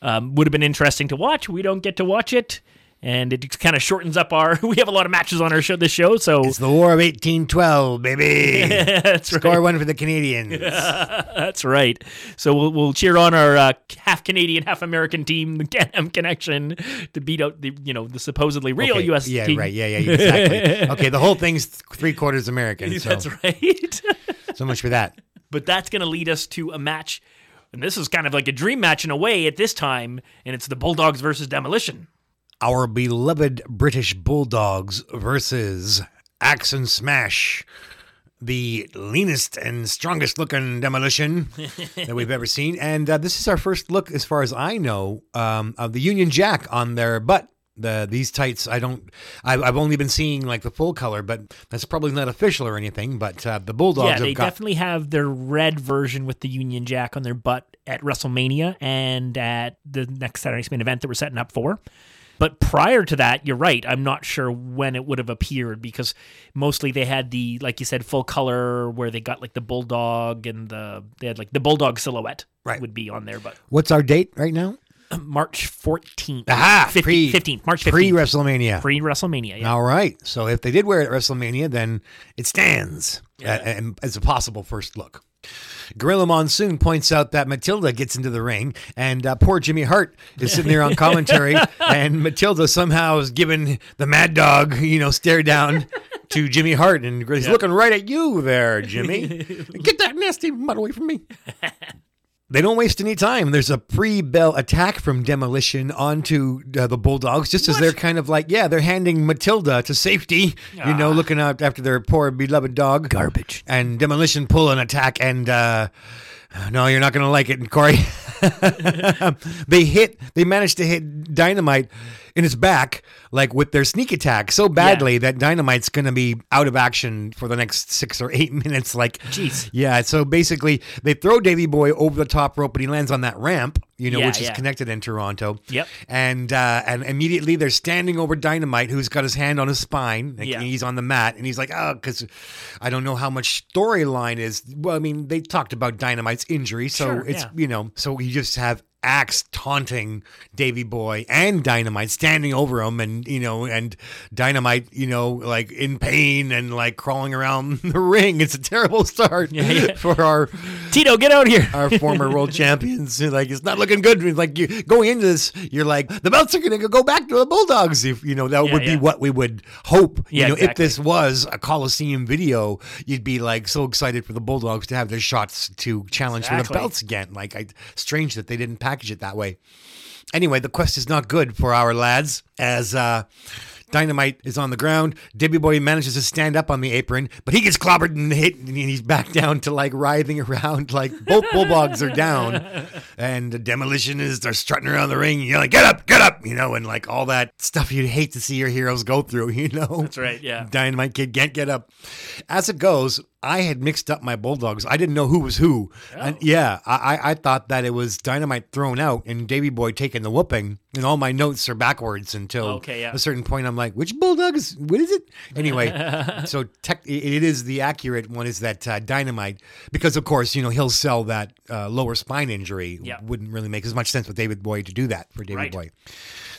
Speaker 4: um, would have been interesting to watch. We don't get to watch it. And it kind of shortens up our. [LAUGHS] We have a lot of matches on our show. This show, so
Speaker 5: It's the War of 1812, baby. [LAUGHS]
Speaker 4: That's
Speaker 5: Score
Speaker 4: right.
Speaker 5: one for the Canadians. [LAUGHS]
Speaker 4: That's right. So we'll, we'll cheer on our uh, half Canadian, half American team, the Can-Am Connection, to beat out the you know the supposedly real
Speaker 5: Okay,
Speaker 4: U.S.
Speaker 5: Yeah,
Speaker 4: team.
Speaker 5: right. Yeah, yeah, exactly. okay, the whole thing's three quarters American. So,
Speaker 4: That's right.
Speaker 5: so much for that.
Speaker 4: but that's going to lead us to a match, and this is kind of like a dream match in a way at this time, and it's the Bulldogs versus Demolition.
Speaker 5: Our beloved British Bulldogs versus Axe and Smash, the leanest and strongest looking demolition [LAUGHS] that we've ever seen. And uh, this is our first look, as far as I know, um, of the Union Jack on their butt. The these tights, I don't. I, I've only been seeing like the full color, but that's probably not official or anything. But uh, the Bulldogs
Speaker 4: yeah,
Speaker 5: have
Speaker 4: they
Speaker 5: got
Speaker 4: definitely have their red version with the Union Jack on their butt at WrestleMania and at the next Saturday Main event that we're setting up for. But prior to that, you're right. I'm not sure when it would have appeared because mostly they had the, like you said, full color where they got like the bulldog and the they had like the bulldog silhouette
Speaker 5: Right.
Speaker 4: would be on there. But
Speaker 5: What's our date right now? [CLEARS THROAT]
Speaker 4: March 14th,
Speaker 5: Aha,
Speaker 4: 15th,
Speaker 5: pre-
Speaker 4: 15th, March 15th,
Speaker 5: Pre WrestleMania.
Speaker 4: pre WrestleMania. Yeah.
Speaker 5: All right. So if they did wear it at WrestleMania, then it stands and as a possible first look. Gorilla Monsoon points out that Matilda gets into the ring, and uh, poor Jimmy Hart is sitting there on commentary, [LAUGHS] and Matilda somehow is giving the Mad Dog, you know, stare down to Jimmy Hart, and he's looking right at you there, Jimmy. [LAUGHS] Get that nasty mud away from me. [LAUGHS] They don't waste any time. There's a pre-bell attack from Demolition onto uh, the Bulldogs, just as they're kind of like, yeah, they're handing Matilda to safety, you know, looking out after their poor beloved dog.
Speaker 4: Garbage.
Speaker 5: And Demolition pull an attack, and uh, no, you're not going to like it, Corey. [LAUGHS] they hit, they managed to hit Dynamite in his back, like with their sneak attack, so badly that Dynamite's going to be out of action for the next six or eight [LAUGHS] minutes. Like,
Speaker 4: Jeez.
Speaker 5: yeah. So basically, they throw Davy Boy over the top rope, but he lands on that ramp, you know,
Speaker 4: Yeah,
Speaker 5: which is
Speaker 4: yeah.
Speaker 5: connected in Toronto.
Speaker 4: Yep.
Speaker 5: And uh, and immediately they're standing over Dynamite, who's got his hand on his spine.
Speaker 4: Yeah.
Speaker 5: He's on the mat, and he's like, oh, because I don't know how much storyline is. Well, I mean, they talked about Dynamite's injury, so
Speaker 4: Sure,
Speaker 5: it's
Speaker 4: yeah.
Speaker 5: you know, so you just have. Axe taunting Davy Boy and Dynamite standing over him, and you know, and Dynamite, you know, like in pain and like crawling around [LAUGHS] the ring. It's a terrible start
Speaker 4: yeah. [LAUGHS]
Speaker 5: for our
Speaker 4: Tito, get out here.
Speaker 5: our former world [LAUGHS] champions. Like it's not looking good. Like you going into this, you're like the belts are going to go back to the Bulldogs. If you know that
Speaker 4: Yeah,
Speaker 5: would
Speaker 4: yeah.
Speaker 5: be what we would hope.
Speaker 4: Yeah,
Speaker 5: you know, if this was a Coliseum video, you'd be like so excited for the Bulldogs to have their shots to challenge for the belts again. Like, I strange that they didn't package it that way. Anyway, the quest is not good for our lads as uh, Dynamite is on the ground. Davey Boy manages to stand up on the apron, but he gets clobbered and hit, and he's back down to like writhing around. [LAUGHS] Like both bulldogs are down, and the demolition is they're strutting around the ring, yelling, "Get up, get up!" You know, and like all that stuff you'd hate to see your heroes go through. [LAUGHS] You know,
Speaker 4: That's right. Yeah.
Speaker 5: Dynamite Kid can't get up. As it goes, I had mixed up my Bulldogs. I didn't know who was who. And yeah, I, I- thought that it was Dynamite thrown out and Davy Boy taking the whooping. And all my notes are backwards until
Speaker 4: Okay, yeah.
Speaker 5: a certain point. I'm like, which Bulldog is, what is it? Anyway, [LAUGHS] so tech, it it is the accurate one is that uh, Dynamite, because of course, you know, he'll sell that uh, lower spine injury.
Speaker 4: Yeah.
Speaker 5: Wouldn't really make as much sense with Davey Boy to do that for Davey
Speaker 4: Right.
Speaker 5: Boy.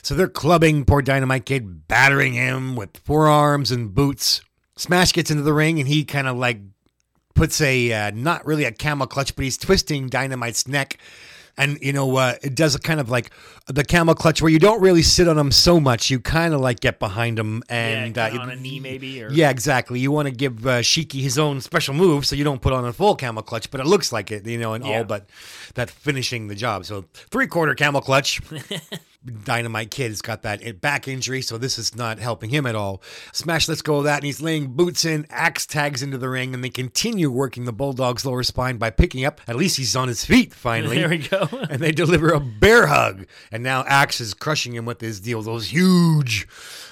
Speaker 5: So they're clubbing poor Dynamite Kid, battering him with forearms and boots. Smash gets into the ring and he kind of like puts a uh, not really a camel clutch, but he's twisting Dynamite's neck. And you know, uh, it does a kind of like the camel clutch where you don't really sit on him so much. You kind of like get behind him and
Speaker 4: yeah,
Speaker 5: uh,
Speaker 4: on a knee maybe. Or...
Speaker 5: yeah, exactly. You want to give uh, Shiki his own special move, so you don't put on a full camel clutch, but it looks like it, you know, and
Speaker 4: Yeah.
Speaker 5: all but that finishing the job. So three quarter camel clutch. [LAUGHS] Dynamite Kid has got that back injury, so this is not helping him at all. Smash lets go of that, and he's laying boots in. Axe tags into the ring, and they continue working the Bulldog's lower spine by picking up. At least he's on his feet finally.
Speaker 4: There we go. [LAUGHS]
Speaker 5: and they deliver a bear hug, and now Axe is crushing him with his deal. Those huge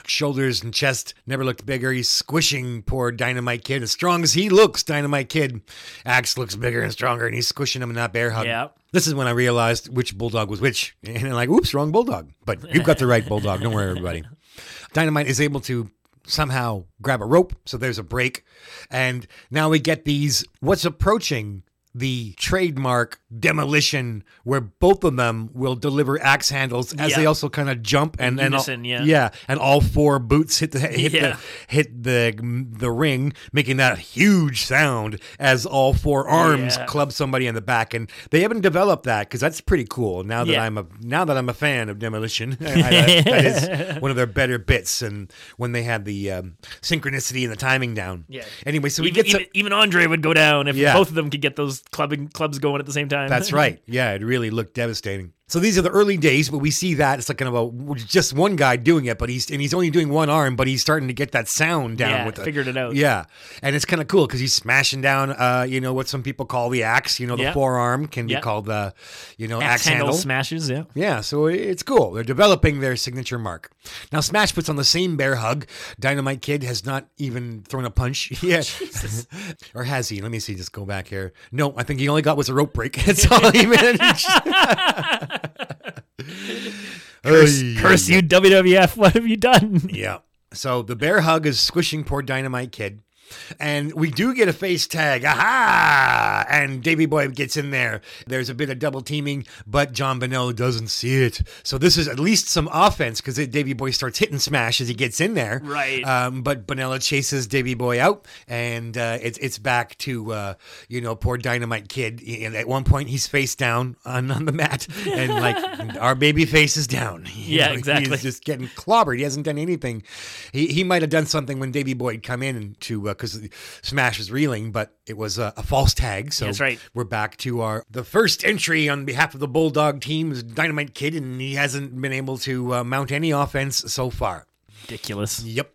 Speaker 5: shoulders and chest never looked bigger. He's squishing poor Dynamite Kid. As strong as he looks, Dynamite Kid, Axe looks bigger and stronger, and he's squishing him in that bear hug.
Speaker 4: Yeah.
Speaker 5: This is when I realized which bulldog was which. [LAUGHS] And I'm like, oops, wrong bulldog. But you've got the right bulldog. Don't worry, everybody. [LAUGHS] Dynamite is able to somehow grab a rope. So there's a break. And now we get these, what's approaching the trademark demolition where both of them will deliver axe handles as
Speaker 4: Yeah.
Speaker 5: they also kind of jump and
Speaker 4: In
Speaker 5: and all-
Speaker 4: yeah.
Speaker 5: yeah and all four boots hit the [LAUGHS] hit
Speaker 4: Yeah.
Speaker 5: the hit the the ring making that huge sound as all four arms club somebody in the back and they haven't developed that because that's pretty cool now that i'm a now that i'm a fan of demolition [LAUGHS] I- I- that is [LAUGHS] one of their better bits and when they had the um, synchronicity and the timing down
Speaker 4: Yeah.
Speaker 5: anyway so we
Speaker 4: even,
Speaker 5: get
Speaker 4: even, even Andre would go down if both of them could get those clubbing clubs going at the same time.
Speaker 5: That's right. Yeah, it really looked devastating. So these are the early days, but we see that it's like kind of a just one guy doing it, but he's and he's only doing one arm, but he's starting to get that sound down
Speaker 4: Yeah,
Speaker 5: with the,
Speaker 4: figured it out.
Speaker 5: Yeah, and it's kind of cool because he's smashing down, uh, you know, what some people call the axe. You know, the
Speaker 4: Yeah.
Speaker 5: forearm can be called the, you know,
Speaker 4: Axe
Speaker 5: axe,
Speaker 4: handle
Speaker 5: handle.
Speaker 4: smashes, yeah.
Speaker 5: Yeah, so it's cool. They're developing their signature mark. Now Smash puts on the same bear hug. Dynamite Kid has not even thrown a punch. [LAUGHS] Yeah, [LAUGHS] or has he? Let me see. Just go back here. No, I think he only got was a rope break. [LAUGHS] That's all he managed.
Speaker 4: Curse,
Speaker 5: Oy.
Speaker 4: curse you, WWF. What have you done?
Speaker 5: Yeah. So the bear hug is squishing poor Dynamite Kid. And we do get a face tag. Aha! And Davy Boy gets in there. There's a bit of double teaming, but John Bonello doesn't see it. So this is at least some offense because Davy Boy starts hitting Smash as he gets in there.
Speaker 4: Right.
Speaker 5: Um, but Bonello chases Davy Boy out, and uh, it's it's back to uh, you know poor Dynamite Kid. And at one point, he's face down on, on the mat, and like [LAUGHS] our baby face is down. [LAUGHS] You
Speaker 4: Yeah,
Speaker 5: know,
Speaker 4: exactly.
Speaker 5: He's just getting clobbered. He hasn't done anything. He he might have done something when Davy Boy come in to because Smash is reeling, but it was a, a false tag. So
Speaker 4: That's right.
Speaker 5: We're back to our the first entry on behalf of the Bulldog team is Dynamite Kid, and he hasn't been able to uh, mount any offense so far.
Speaker 4: Ridiculous.
Speaker 5: Yep.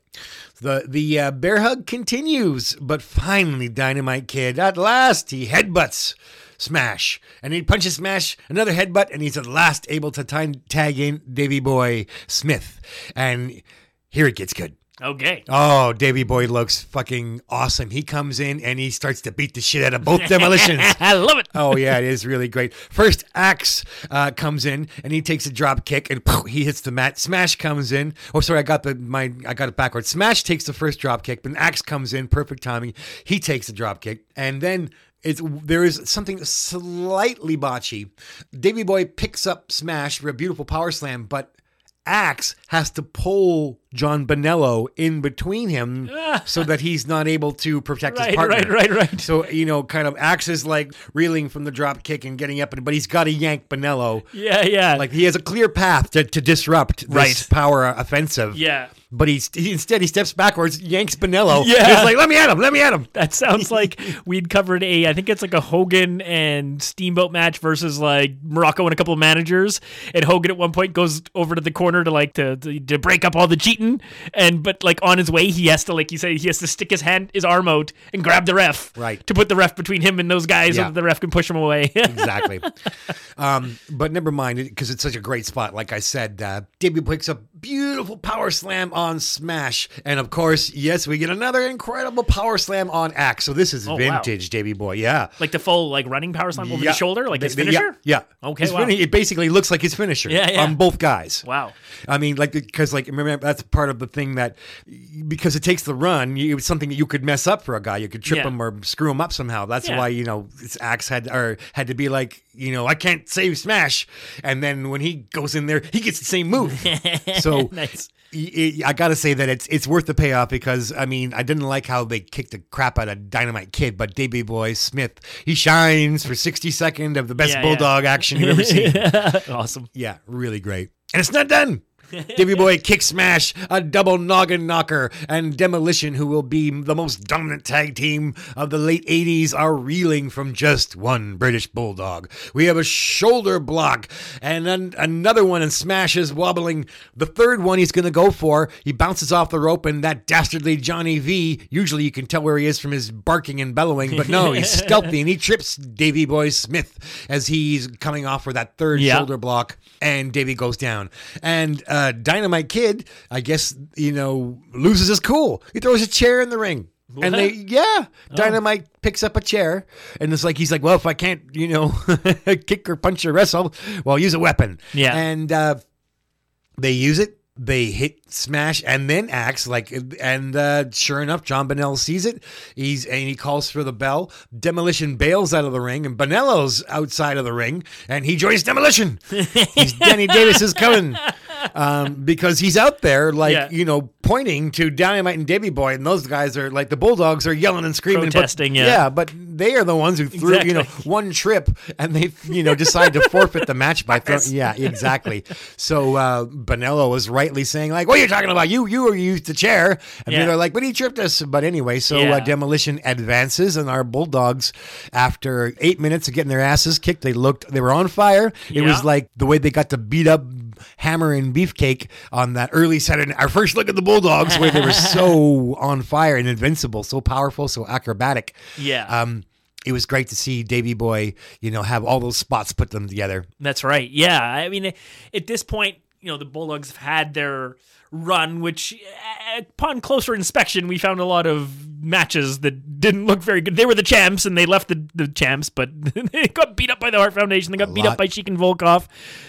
Speaker 5: The the uh, bear hug continues, but finally, Dynamite Kid at last he headbutts Smash, and he punches Smash another headbutt, and he's at last able to time, tag in Davy Boy Smith, and here it gets good.
Speaker 4: Okay.
Speaker 5: Oh, Davy Boy looks fucking awesome. He comes in and he starts to beat the shit out of both demolitions. [LAUGHS]
Speaker 4: I love it.
Speaker 5: Oh yeah, it is really great. First, Axe uh, comes in and he takes a drop kick and poof, he hits the mat. Smash comes in. Oh, sorry, I got the my I got it backwards. Smash takes the first drop kick, but Axe comes in, perfect timing. He takes the drop kick, and then. It's, there is something slightly botchy. Davy Boy picks up Smash for a beautiful power slam, but Axe has to pull John Bonello in between him [LAUGHS] so that he's not able to protect his
Speaker 4: Right,
Speaker 5: partner.
Speaker 4: right, right, right.
Speaker 5: So, you know, kind of Axe is like reeling from the drop kick and getting up, but he's got to yank Bonello.
Speaker 4: Yeah, yeah.
Speaker 5: Like he has a clear path to, to disrupt this
Speaker 4: Right.
Speaker 5: power offensive.
Speaker 4: Yeah.
Speaker 5: But he's, he instead he steps backwards, yanks Bonello. [LAUGHS]
Speaker 4: Yeah.
Speaker 5: He's like, let me at him, let me at him.
Speaker 4: That sounds like we'd covered a, I think it's like a Hogan and Steamboat match versus like Muraco and a couple of managers. And Hogan at one point goes over to the corner to like to, to, to break up all the cheating. And but like on his way, he has to like you say he has to stick his hand, his arm out and grab the ref,
Speaker 5: Right.
Speaker 4: to put the ref between him and those guys, so
Speaker 5: Yeah.
Speaker 4: that the ref can push him away. [LAUGHS]
Speaker 5: exactly. Um, but never mind, because it's such a great spot. Like I said, uh, Davey picks a beautiful power slam on Smash, and of course, yes, we get another incredible power slam on Axe. So this is
Speaker 4: Oh, wow.
Speaker 5: vintage, Davey boy. Yeah.
Speaker 4: like the full like running power slam over
Speaker 5: Yeah.
Speaker 4: the shoulder, like his finisher.
Speaker 5: Yeah. yeah.
Speaker 4: Okay, wow.
Speaker 5: fini- it basically looks like his finisher.
Speaker 4: Yeah, yeah.
Speaker 5: On both guys.
Speaker 4: Wow.
Speaker 5: I mean, like, because, like, remember, that's part of the thing that, because it takes the run, you, it's something that you could mess up for a guy. You could trip him or screw him up somehow. That's why, you know, axe had, or had to be like, you know, I can't save Smash. And then when he goes in there, he gets the same move. [LAUGHS] so
Speaker 4: Nice.
Speaker 5: I got to say that it's it's worth the payoff because I mean I didn't like how they kicked the crap out of Dynamite Kid, but Davey Boy Smith he shines for sixty second of the best
Speaker 4: Yeah,
Speaker 5: bulldog
Speaker 4: yeah.
Speaker 5: action you've ever seen. [LAUGHS]
Speaker 4: awesome.
Speaker 5: Yeah, really great. And it's not done. Davey Boy kick smash, a double noggin knocker, and Demolition, who will be the most dominant tag team of the late 80s, are reeling from just one British Bulldog. We have a shoulder block, and then another one, and Smash is wobbling. The third one he's going to go for. He bounces off the rope, and that dastardly Johnny V, usually you can tell where he is from his barking and bellowing, but no, he's [LAUGHS] stealthy, and he trips Davy Boy Smith as he's coming off for that third
Speaker 4: Yeah.
Speaker 5: shoulder block, and Davy goes down. And uh, Dynamite Kid, I guess, you know, loses his cool. He throws a chair in the ring. And they, yeah, Dynamite picks up a chair, and it's like he's like, well, if I can't, you know, [LAUGHS] kick or punch or wrestle, well, use a weapon.
Speaker 4: Yeah.
Speaker 5: and uh, they use it. They hit smash and then acts like and uh, sure enough, John Bonello sees it. He's and he calls for the bell. Demolition bails out of the ring, and Bonello's outside of the ring, and he joins Demolition. [LAUGHS] he's Danny Davis is coming um, because he's out there like
Speaker 4: Yeah.
Speaker 5: you know pointing to Dynamite and Davy Boy, and those guys are like the Bulldogs are yelling and screaming, but-
Speaker 4: Protesting, yeah.
Speaker 5: yeah, but they are the ones who threw you know [LAUGHS] one trip and they you know decide to forfeit the match by [LAUGHS] throwing. Yeah, [LAUGHS] exactly. So uh, Bonello was rightly saying like, "What are you talking about? You you used to chair," and
Speaker 4: Yeah.
Speaker 5: they're like, "But he tripped us." But anyway, so uh, demolition advances, and our Bulldogs, after eight minutes of getting their asses kicked, they looked they were on fire. It was like the way they got to beat up Hammer and Beefcake on that early Saturday. Our first look at the Bulldogs, where they were so [LAUGHS] on fire and invincible, so powerful, so acrobatic.
Speaker 4: Yeah.
Speaker 5: Um, it was great to see Davy Boy, you know, have all those spots put them together.
Speaker 4: That's right. Yeah. I mean, at this point, you know, the Bulldogs have had their run, which uh, upon closer inspection, we found a lot of matches that didn't look very good. They were the champs and they left the, the champs, but [LAUGHS] they got beat up by the Heart Foundation. They got beat
Speaker 5: lot.
Speaker 4: up by Sheik and Volkov.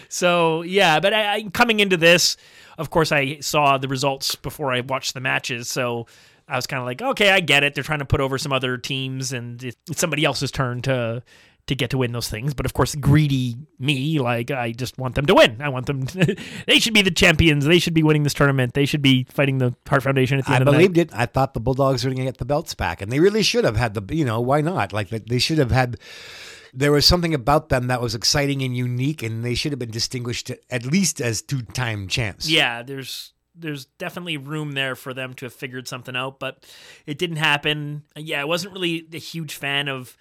Speaker 4: So, yeah, but I, I, coming into this, of course, I saw the results before I watched the matches. So, I was kind of like, okay, I get it. They're trying to put over some other teams, and it's somebody else's turn to to get to win those things. But of course, greedy me, like I just want them to win. I want them. To, [LAUGHS] they should be the champions. They should be winning this tournament. They should be fighting the Heart Foundation at the
Speaker 5: I
Speaker 4: end of the night.
Speaker 5: believed it. I thought the Bulldogs were going to get the belts back, and they really should have had the. You know, why not? Like they- they should have had. There was something about them that was exciting and unique, and they should have been distinguished at least as two-time champs.
Speaker 4: Yeah, there's there's definitely room there for them to have figured something out, but it didn't happen. Yeah, I wasn't really a huge fan of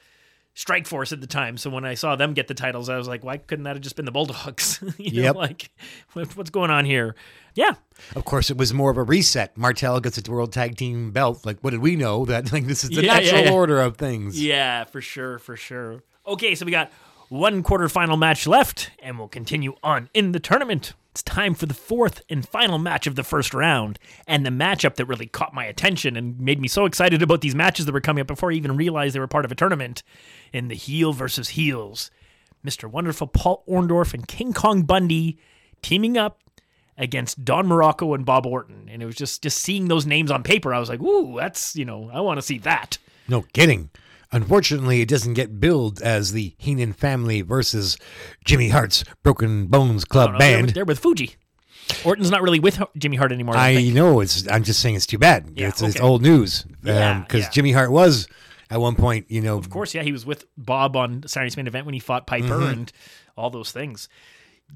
Speaker 4: Strike Force at the time, so when I saw them get the titles, I was like, why couldn't that have just been the Bulldogs? [LAUGHS] you
Speaker 5: Yep.
Speaker 4: know, like what, what's going on here? Yeah,
Speaker 5: Of course, it was more of a reset. Martel gets its World Tag Team belt. Like, what did we know? That [LAUGHS] like this is the
Speaker 4: Yeah, yeah,
Speaker 5: natural
Speaker 4: yeah.
Speaker 5: order of things.
Speaker 4: Yeah, for sure, for sure. Okay, so we got one quarterfinal match left, and we'll continue on in the tournament. It's time for the fourth and final match of the first round, and the matchup that really caught my attention and made me so excited about these matches that were coming up before I even realized they were part of a tournament. In the heel versus heels, Mr. Wonderful Paul Orndorff and King Kong Bundy teaming up against Don Muraco and Bob Orton, and it was just just seeing those names on paper, I was like, "Ooh, that's you know, I want to see that."
Speaker 5: No kidding. Unfortunately, it doesn't get billed as the Heenan family versus Jimmy Hart's Broken Bones Club
Speaker 4: no, they're
Speaker 5: band.
Speaker 4: with- They're, with Fuji. Orton's not really with Jimmy Hart anymore. I,
Speaker 5: I know it's. I'm just saying it's too bad.
Speaker 4: Yeah,
Speaker 5: it's, it's old news.
Speaker 4: Yeah,
Speaker 5: because
Speaker 4: yeah.
Speaker 5: Jimmy Hart was at one point, you know,
Speaker 4: Of course, yeah, he was with Bob on Saturday's main event when he fought Piper
Speaker 5: Mhm.
Speaker 4: and all those things.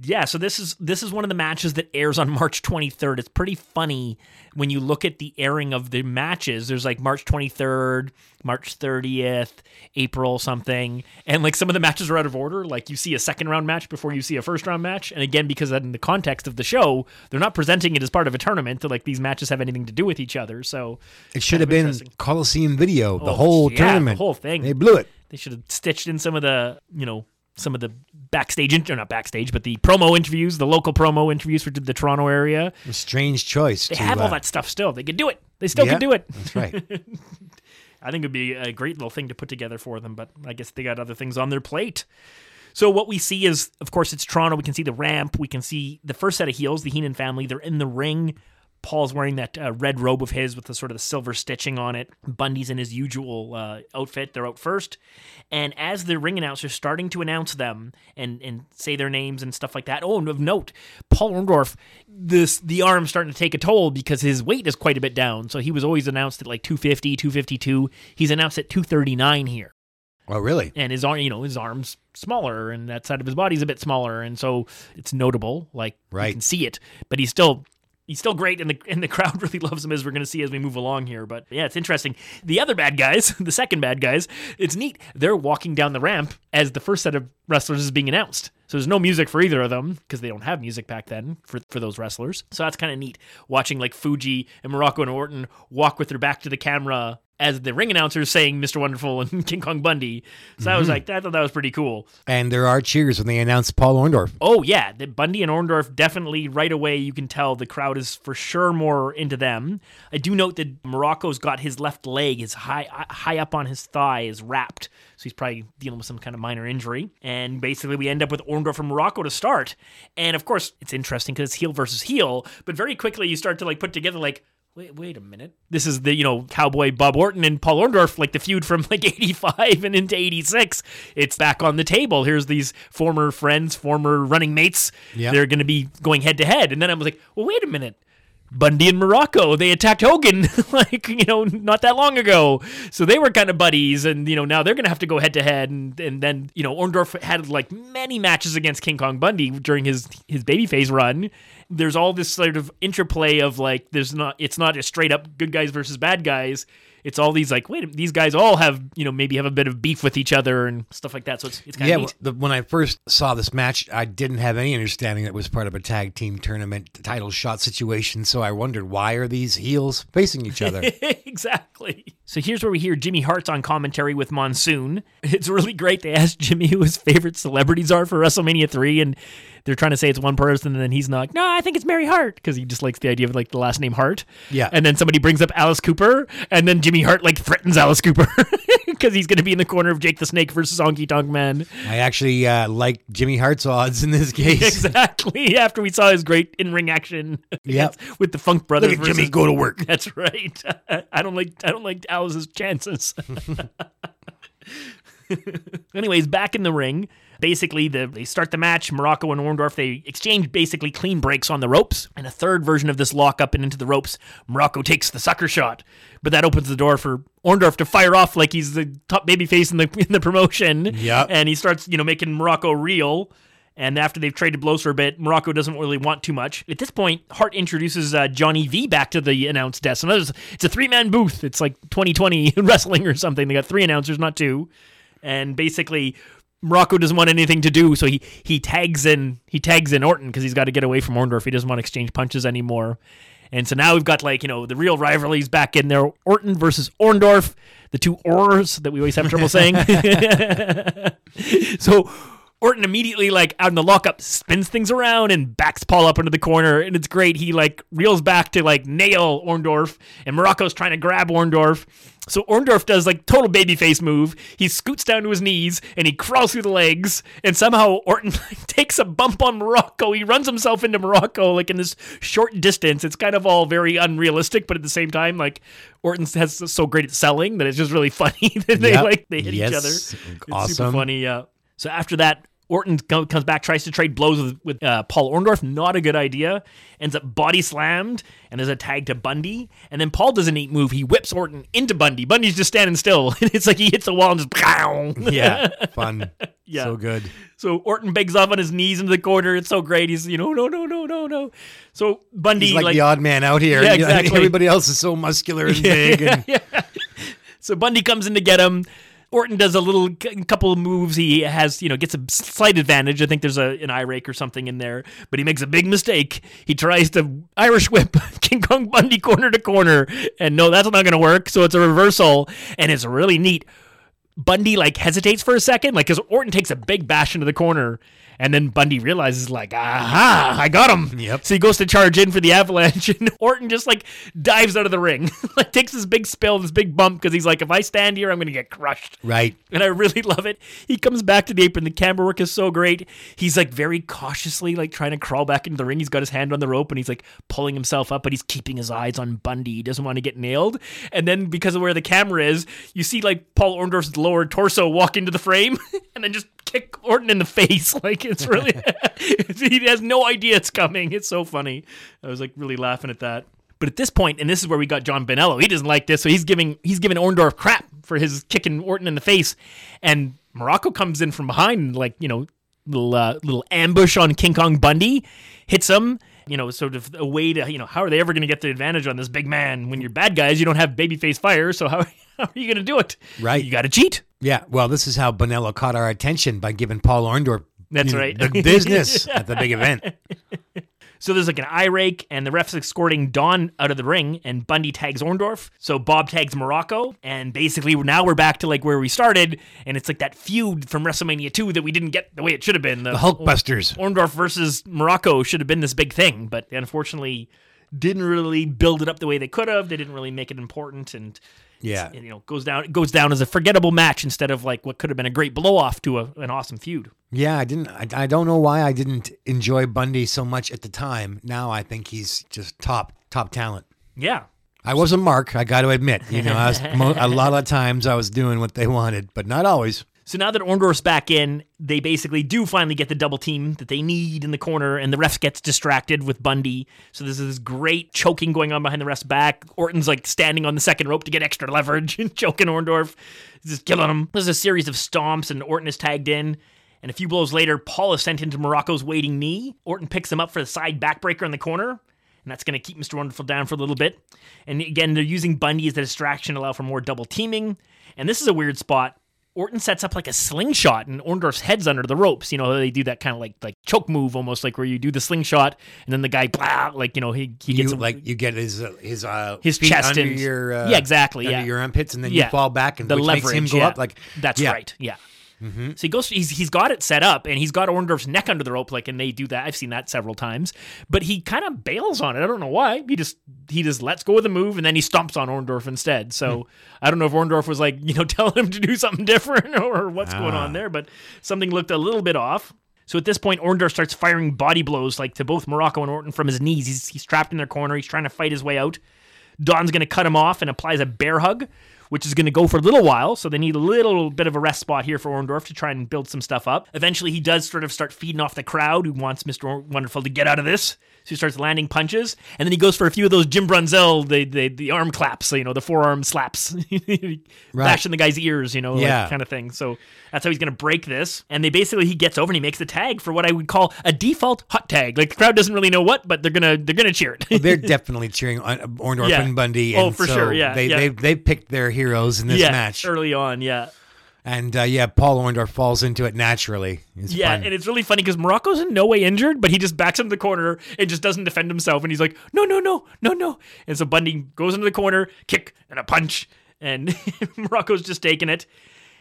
Speaker 4: Yeah, so this is this is one of the matches that airs on [LAUGHS] March 23rd. It's pretty funny when you look at the airing of the matches. There's like March 23rd, March 30th, April something, and like some of the matches are out of order. Like you see a second round match before you see a first round match, and again because in the context of the show, they're not presenting it as part of a tournament. Like these matches have anything to do with each other. So
Speaker 5: it should have been. Coliseum video, the
Speaker 4: Oh,
Speaker 5: whole
Speaker 4: yeah,
Speaker 5: tournament,
Speaker 4: the whole thing.
Speaker 5: They blew it.
Speaker 4: They should have stitched in some of the, you know, some of the backstage, or not backstage, but the promo interviews, the local promo interviews for the Toronto area.
Speaker 5: A strange choice.
Speaker 4: They
Speaker 5: to,
Speaker 4: have all
Speaker 5: uh,
Speaker 4: that stuff still. They could do it. They still
Speaker 5: Yeah,
Speaker 4: can do it.
Speaker 5: that's right. [LAUGHS]
Speaker 4: I think it'd be a great little thing to put together for them, but I guess they got other things on their plate. So what we see is, of course, it's Toronto. We can see the ramp. We can see the first set of heels, the Heenan family. They're in the ring Paul's wearing that uh, red robe of his with the sort of the silver stitching on it. Bundy's in his usual uh, outfit. They're out first. And as the ring announcer's starting to announce them and, and say their names and stuff like that, oh, and of note, Paul Orndorff, this, the arm's starting to take a toll because his weight is quite a bit down. So he was always announced at like 250, 252. He's announced at 239 here.
Speaker 5: Oh, really?
Speaker 4: And his arm, you know, his arms smaller, and that side of his body's a bit smaller, and so it's notable. Like
Speaker 5: Right.
Speaker 4: you can see it, but he's still he's still great, and the [LAUGHS] and the crowd really loves him as we're going to see as we move along here. But yeah, it's interesting. The other bad guys, [LAUGHS] the second bad guys, it's neat. They're walking down the ramp as the first set of wrestlers is being announced. So there's no music for either of them because they don't have music back then for, for those wrestlers. So that's kind of neat watching like Fuji and Muraco and Orton walk with their back to the camera as the ring announcers saying Mr. Wonderful and [LAUGHS] King Kong Bundy. So I was
Speaker 5: Mhm.
Speaker 4: like, I thought that was pretty cool.
Speaker 5: And there are cheers when they announce Paul Orndorff.
Speaker 4: Oh yeah, the Bundy and Orndorff definitely right away. You can tell the crowd is for sure more into them. I do note that Muraco's got his left leg, his high high up on his thigh, is wrapped, so he's probably dealing with some kind of minor injury. And basically, we end up with Orndorff from Muraco to start. And of course, it's interesting because it's heel versus heel. But very quickly, you start to like put together like. Wait, wait a minute. This is the, you know, cowboy Bob Orton and Paul Orndorff, like the feud from like [LAUGHS] 85 and into 86. It's back on the table. Here's these former friends, former running mates.
Speaker 5: Yeah.
Speaker 4: They're going to be going head to head. And then I was like, well, wait a minute. Bundy and Muraco, they attacked Hogan [LAUGHS] like, you know, not that long ago. So they were kind of buddies and you know, now they're to have to go head to head and and then, you know, Orndorff had like many matches against King Kong Bundy during his his babyface run. There's all this sort of interplay of like there's not it's not just straight up good guys versus bad guys. It's all these like wait, these guys all have, you know, maybe have a bit of beef with each other and stuff like that. So it's it's kind
Speaker 5: Yeah,
Speaker 4: of neat.
Speaker 5: the, when I first saw this match, I didn't have any understanding that it was part of a tag team tournament title shot situation. So I wondered why are these heels facing each other? [LAUGHS]
Speaker 4: exactly. So here's where we hear Jimmy Hart's on commentary with Monsoon. [LAUGHS] It's really great. They asked Jimmy who his favorite celebrities are for WrestleMania 3, and they're trying to say it's one person, and then he's not like, no, I think it's Mary Hart, because he just likes the idea of like the last name Hart.
Speaker 5: Yeah.
Speaker 4: And then somebody brings up Alice Cooper, and then Jimmy Hart like threatens Alice Cooper [LAUGHS] because he's going to be in the corner of Jake the Snake versus Honky Tonk Man.
Speaker 5: I actually uh, like Jimmy Hart's odds in this case. [LAUGHS]
Speaker 4: Exactly. After we saw his great in-ring action [LAUGHS]
Speaker 5: Yep.
Speaker 4: with the Funk Brothers.
Speaker 5: Look at Jimmy go to work.
Speaker 4: That's right. I don't like I don't like Alice's chances. Anyways, back in the ring. Basically, the, they start the match. Muraco and Orndorff they exchange basically clean breaks on the ropes. And a third version of this lock up and into the ropes. Muraco takes the sucker shot, but that opens the door for Orndorff to fire off like he's the top babyface in the [LAUGHS] in the promotion.
Speaker 5: Yep.
Speaker 4: And he starts you know making Muraco real. And after they've traded blows for a bit, Muraco doesn't really want too much. At this point, Hart introduces uh, Johnny V back to the announce desk. And it's a three man booth. It's like 2020 [LAUGHS] wrestling or something. They got three announcers, not two. And basically, Muraco doesn't want anything to do, so he he tags in he tags in Orton because he's got to get away from Orndorff. He doesn't want to exchange punches anymore. And so now we've got like you know the real rivalries back in there: Orton versus Orndorff, the two ors that we always have trouble saying. [LAUGHS] [LAUGHS] so Orton immediately like out in the lockup spins things around and backs Paul up into the corner, and it's great. He like reels back to like nail Orndorff, and Muraco's trying to grab Orndorff. So Orndorff does like total babyface move. He scoots down to his knees and he crawls through the legs, and somehow Orton [LAUGHS] takes a bump on Muraco. He runs himself into Muraco like in this short distance. It's kind of all very unrealistic, but at the same time, like Orton has so great at selling that it's just really [LAUGHS] funny that they like they hit
Speaker 5: Yes.
Speaker 4: each other. It's super
Speaker 5: Awesome.
Speaker 4: funny. Yeah. So after that, Orton comes back, tries to trade blows with, with uh, Paul Orndorff. Not a good idea. Ends up body slammed and there's a tag to Bundy. And then Paul does a neat move. He whips Orton into Bundy. Bundy's just standing still. And [LAUGHS] it's like he hits the wall and just pow.
Speaker 5: Yeah, [LAUGHS] fun.
Speaker 4: Yeah.
Speaker 5: So good.
Speaker 4: So Orton begs off on his knees into the corner. It's so great. He's, you know, no, no, no, no, no. So Bundy,
Speaker 5: He's like, the odd man out here.
Speaker 4: Yeah, [LAUGHS] exactly.
Speaker 5: Everybody else is so muscular and
Speaker 4: Yeah,
Speaker 5: big. And,
Speaker 4: yeah, yeah. So Bundy comes in to get him. Orton does a little couple of moves. He has, you know, gets a slight advantage. I think there's a, an eye rake or something in there, but he makes a big mistake. He tries to Irish whip [LAUGHS] King Kong Bundy corner to corner, and no, that's not going to work. So it's a reversal, and it's really neat. Bundy like hesitates for a second, like because Orton takes a big bash into the corner, And then Bundy realizes, like, aha, I got him.
Speaker 5: Yep.
Speaker 4: So he goes to charge in for the avalanche, [LAUGHS] and Orton just like dives out of the ring, [LAUGHS] like takes this big spill, this big bump, because he's like, if I stand here, I'm going to get crushed.
Speaker 5: Right.
Speaker 4: And I really [LAUGHS] love it. He comes back to the apron. The camera work is so great. He's like very cautiously like trying to crawl back into the ring. He's got his hand on the rope and he's like pulling himself up, but he's keeping his eyes on Bundy. He doesn't want to get nailed. And then because of where the camera is, you see like Paul Orndorff's lower torso walk into the frame and then just kick Orton in the face. [LAUGHS] Like it's really [LAUGHS] [LAUGHS] he has no idea it's coming. It's so funny. I was like really laughing at that. But at this point, and this is where we got John Bonello, he doesn't like this, so he's giving he's giving Orndorff crap for his kicking Orton in the face, and Muraco comes in from behind, like you know, little uh, little ambush on King Kong Bundy, hits him. You know, sort of a way to you know, how are they ever going to get the advantage on this big man when you're bad guys? You don't have babyface fire, so how, how are you going to do it?
Speaker 5: Right.
Speaker 4: You got to cheat.
Speaker 5: Yeah. Well, this is how Bonello caught our attention by giving Paul Orndorff
Speaker 4: That's right.
Speaker 5: the [LAUGHS] business at the big event. [LAUGHS]
Speaker 4: So there's like an eye rake, and the ref's escorting Don out of the ring, and Bundy tags Orndorff. So Bob tags Muraco, and basically now we're back to like where we started, and it's like that feud from WrestleMania 2 that we didn't get the way it should have been.
Speaker 5: The Hulkbusters.
Speaker 4: Orndorff versus Muraco should have been this big thing, but unfortunately didn't really build it up the way they could have. They didn't really make it important, and
Speaker 5: Yeah.
Speaker 4: you know goes down it goes down as a forgettable match instead of like what could have been a great blow off to a, an awesome feud.
Speaker 5: Yeah, I didn't. I, I don't know why I didn't enjoy Bundy so much at the time. Now I think he's just top top talent.
Speaker 4: Yeah.
Speaker 5: I was a mark. I got to admit. You know, I was mo- a lot of times I was doing what they wanted, but not always.
Speaker 4: So now that Orndorff's back in, they basically do finally get the double team that they need in the corner, and the ref gets distracted with Bundy. So there's this great choking going on behind the ref's back. Orton's like standing on the second rope to get extra leverage and [LAUGHS] choking Orndorff, just killing him. There's a series of stomps, and Orton is tagged in. And a few blows later, Paul is sent into Muraco's waiting knee. Orton picks him up for the side backbreaker in the corner. And that's going to keep Mr. Wonderful down for a little bit. And again, they're using Bundy as a distraction to allow for more double teaming. And this is a weird spot. Orton sets up like a slingshot and Orndorff's head's under the ropes. You know, they do that kind of like like choke move almost like where you do the slingshot and then the guy blah like you know he he
Speaker 5: You
Speaker 4: gets a-
Speaker 5: like you get his uh, his uh,
Speaker 4: his chest
Speaker 5: under
Speaker 4: and
Speaker 5: your uh,
Speaker 4: yeah exactly
Speaker 5: under
Speaker 4: yeah
Speaker 5: your armpits and then
Speaker 4: Yeah.
Speaker 5: you fall back and
Speaker 4: the
Speaker 5: which
Speaker 4: leverage
Speaker 5: makes him go
Speaker 4: yeah.
Speaker 5: up like
Speaker 4: that's
Speaker 5: yeah.
Speaker 4: right yeah. So he goes. He's he's got it set up, and he's got Orndorff's neck under the rope, like, and they do that. I've seen that several times, but he kind of bails on it. I don't know why. He just he just lets go of the move, and then he stomps on Orndorff instead. So I don't know if Orndorff was like [LAUGHS] you know telling him to do something different [LAUGHS] or what's going
Speaker 5: Ah.
Speaker 4: on there, but something looked a little bit off. So at this point, Orndorff starts firing body blows like to both Muraco and Orton from his knees. He's he's trapped in their corner. He's trying to fight his way out. Don's going to cut him off and applies a bear hug, which is going to go for a little while. So they need a little bit of a rest spot here for Orndorff to try and build some stuff up. Eventually, he does sort of start feeding off the crowd who wants Mr. Wonderful to get out of this. So he starts landing punches, and then he goes for a few of those Jim Brunzell, the the, the arm claps, you know, the forearm slaps, [LAUGHS] bashing the guy's ears, you know,
Speaker 5: Yeah.
Speaker 4: like kind of thing. So that's how he's going to break this. And they basically he gets over and he makes the tag for what I would call a default hot tag. Like the crowd doesn't really know what, but they're gonna they're gonna cheer it.
Speaker 5: Well, they're [LAUGHS] definitely cheering on Orndorff
Speaker 4: Yeah.
Speaker 5: and Bundy.
Speaker 4: Oh, for
Speaker 5: so
Speaker 4: sure, yeah,
Speaker 5: They
Speaker 4: yeah.
Speaker 5: they they picked their heroes in this
Speaker 4: yeah,
Speaker 5: match,
Speaker 4: early on, yeah.
Speaker 5: and uh, yeah, Paul Orndorff falls into it naturally. It's
Speaker 4: yeah,
Speaker 5: fun.
Speaker 4: and it's really funny because Muraco's in no way injured, but he just backs into the corner and just doesn't defend himself, and he's like, "No, no, no, no, no!" And so Bundy goes into the corner, kick and a punch, and [LAUGHS] Muraco's just taking it.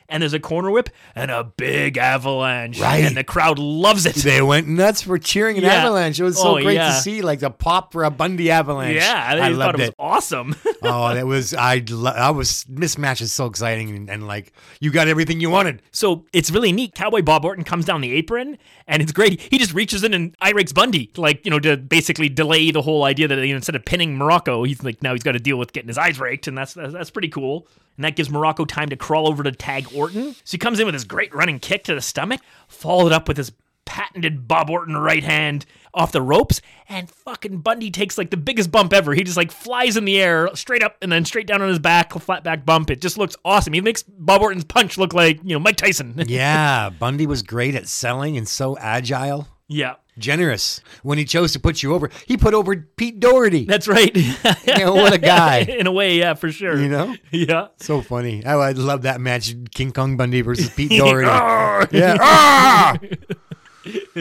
Speaker 4: And there's a corner whip and a big avalanche,
Speaker 5: Right.
Speaker 4: And the crowd loves it.
Speaker 5: They went nuts for cheering an
Speaker 4: Yeah.
Speaker 5: avalanche. It was so
Speaker 4: Oh,
Speaker 5: great
Speaker 4: yeah.
Speaker 5: to see, like the pop for a Bundy avalanche.
Speaker 4: yeah,
Speaker 5: I
Speaker 4: thought
Speaker 5: loved
Speaker 4: it was
Speaker 5: it.
Speaker 4: awesome. [LAUGHS]
Speaker 5: oh, that was I. lo- I was this match is so exciting and, and like you got everything you wanted.
Speaker 4: So it's really neat. Cowboy Bob Orton comes down the apron, and it's great. He just reaches in and eye rakes Bundy, like you know, to basically delay the whole idea that you know, instead of pinning Muraco, he's like now he's got to deal with getting his eyes raked, and that's that's, that's pretty cool. And that gives Muraco time to crawl over to tag Orton. So he comes in with his great running kick to the stomach, followed up with his patented Bob Orton right hand off the ropes, and fucking Bundy takes like the biggest bump ever. He just like flies in the air straight up and then straight down on his back, flat back bump. It just looks awesome. He makes Bob Orton's punch look like you know Mike Tyson. [LAUGHS]
Speaker 5: Yeah, Bundy was great at selling and so agile.
Speaker 4: Yeah.
Speaker 5: Generous. When he chose to put you over, he put over Pete Doherty.
Speaker 4: That's right. [LAUGHS]
Speaker 5: Yeah, what a guy. [LAUGHS]
Speaker 4: In a way, yeah, for sure.
Speaker 5: You know?
Speaker 4: Yeah.
Speaker 5: So funny. I, I love that match, King Kong Bundy versus Pete [LAUGHS] Doherty.
Speaker 4: Oh.
Speaker 5: Yeah. Ah!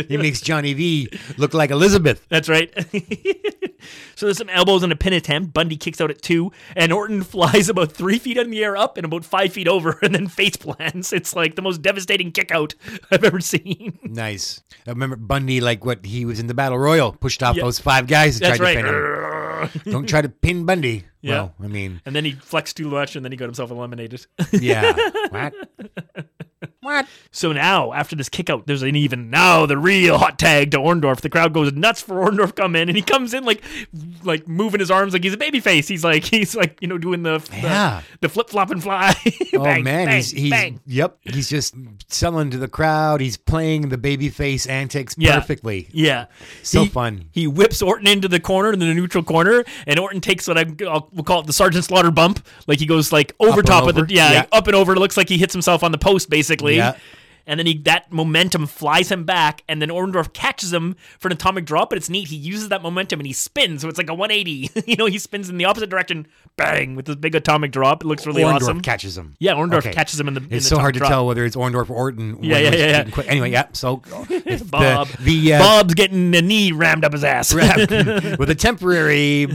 Speaker 5: He makes Johnny V look like Elizabeth.
Speaker 4: That's right. [LAUGHS] so there's some elbows and a pin attempt. Bundy kicks out at two, and Orton [LAUGHS] flies about three feet in the air up and about five feet over, [LAUGHS] and then face plants. It's like the most devastating kick out I've ever seen.
Speaker 5: Nice. I remember Bundy, like what he was in the Battle Royal, pushed off
Speaker 4: Yeah.
Speaker 5: those five guys and
Speaker 4: That's
Speaker 5: tried
Speaker 4: right.
Speaker 5: to pin him. Don't try to pin Bundy.
Speaker 4: Yeah.
Speaker 5: Well, I mean,
Speaker 4: And then he flexed too much, and then he got himself eliminated.
Speaker 5: yeah. what?
Speaker 4: What? So now, after this kick out, there's an even now the real hot tag to Orndorff. The crowd goes nuts for Orndorff come in, and he comes in like like moving his arms like he's a baby face. He's like [LAUGHS] he's like you know doing the the,
Speaker 5: Yeah.
Speaker 4: the flip flop and fly. [LAUGHS]
Speaker 5: Oh
Speaker 4: Bang,
Speaker 5: man,
Speaker 4: bang,
Speaker 5: he's he's
Speaker 4: bang.
Speaker 5: yep, he's just selling to the crowd. He's playing the baby face antics
Speaker 4: Yeah.
Speaker 5: perfectly.
Speaker 4: Yeah,
Speaker 5: So
Speaker 4: He-
Speaker 5: fun.
Speaker 4: He whips Orton into the corner, in the neutral corner, and Orton takes what I, I'll, we'll call it the Sergeant Slaughter bump. Like he goes like over
Speaker 5: and
Speaker 4: top of the yeah,
Speaker 5: Yeah.
Speaker 4: up and over. It looks like he hits himself on the post basically.
Speaker 5: Yeah.
Speaker 4: And then he that momentum flies him back, and then Orndorff catches him for an atomic drop. But it's neat. He uses that momentum and he spins, so it's like a 180. [LAUGHS] you know, he spins in the opposite direction, bang, with this big atomic drop. It looks really
Speaker 5: Orndorff
Speaker 4: awesome.
Speaker 5: catches him.
Speaker 4: Yeah, Orndorff
Speaker 5: Okay.
Speaker 4: catches him in the. in
Speaker 5: It's
Speaker 4: the
Speaker 5: so hard to
Speaker 4: drop.
Speaker 5: tell whether it's Orndorff or Orton.
Speaker 4: Yeah, yeah, yeah, yeah.
Speaker 5: Anyway, yeah. So [LAUGHS]
Speaker 4: Bob.
Speaker 5: the, the uh,
Speaker 4: Bob's getting a knee rammed up his ass. [LAUGHS]
Speaker 5: with the temporary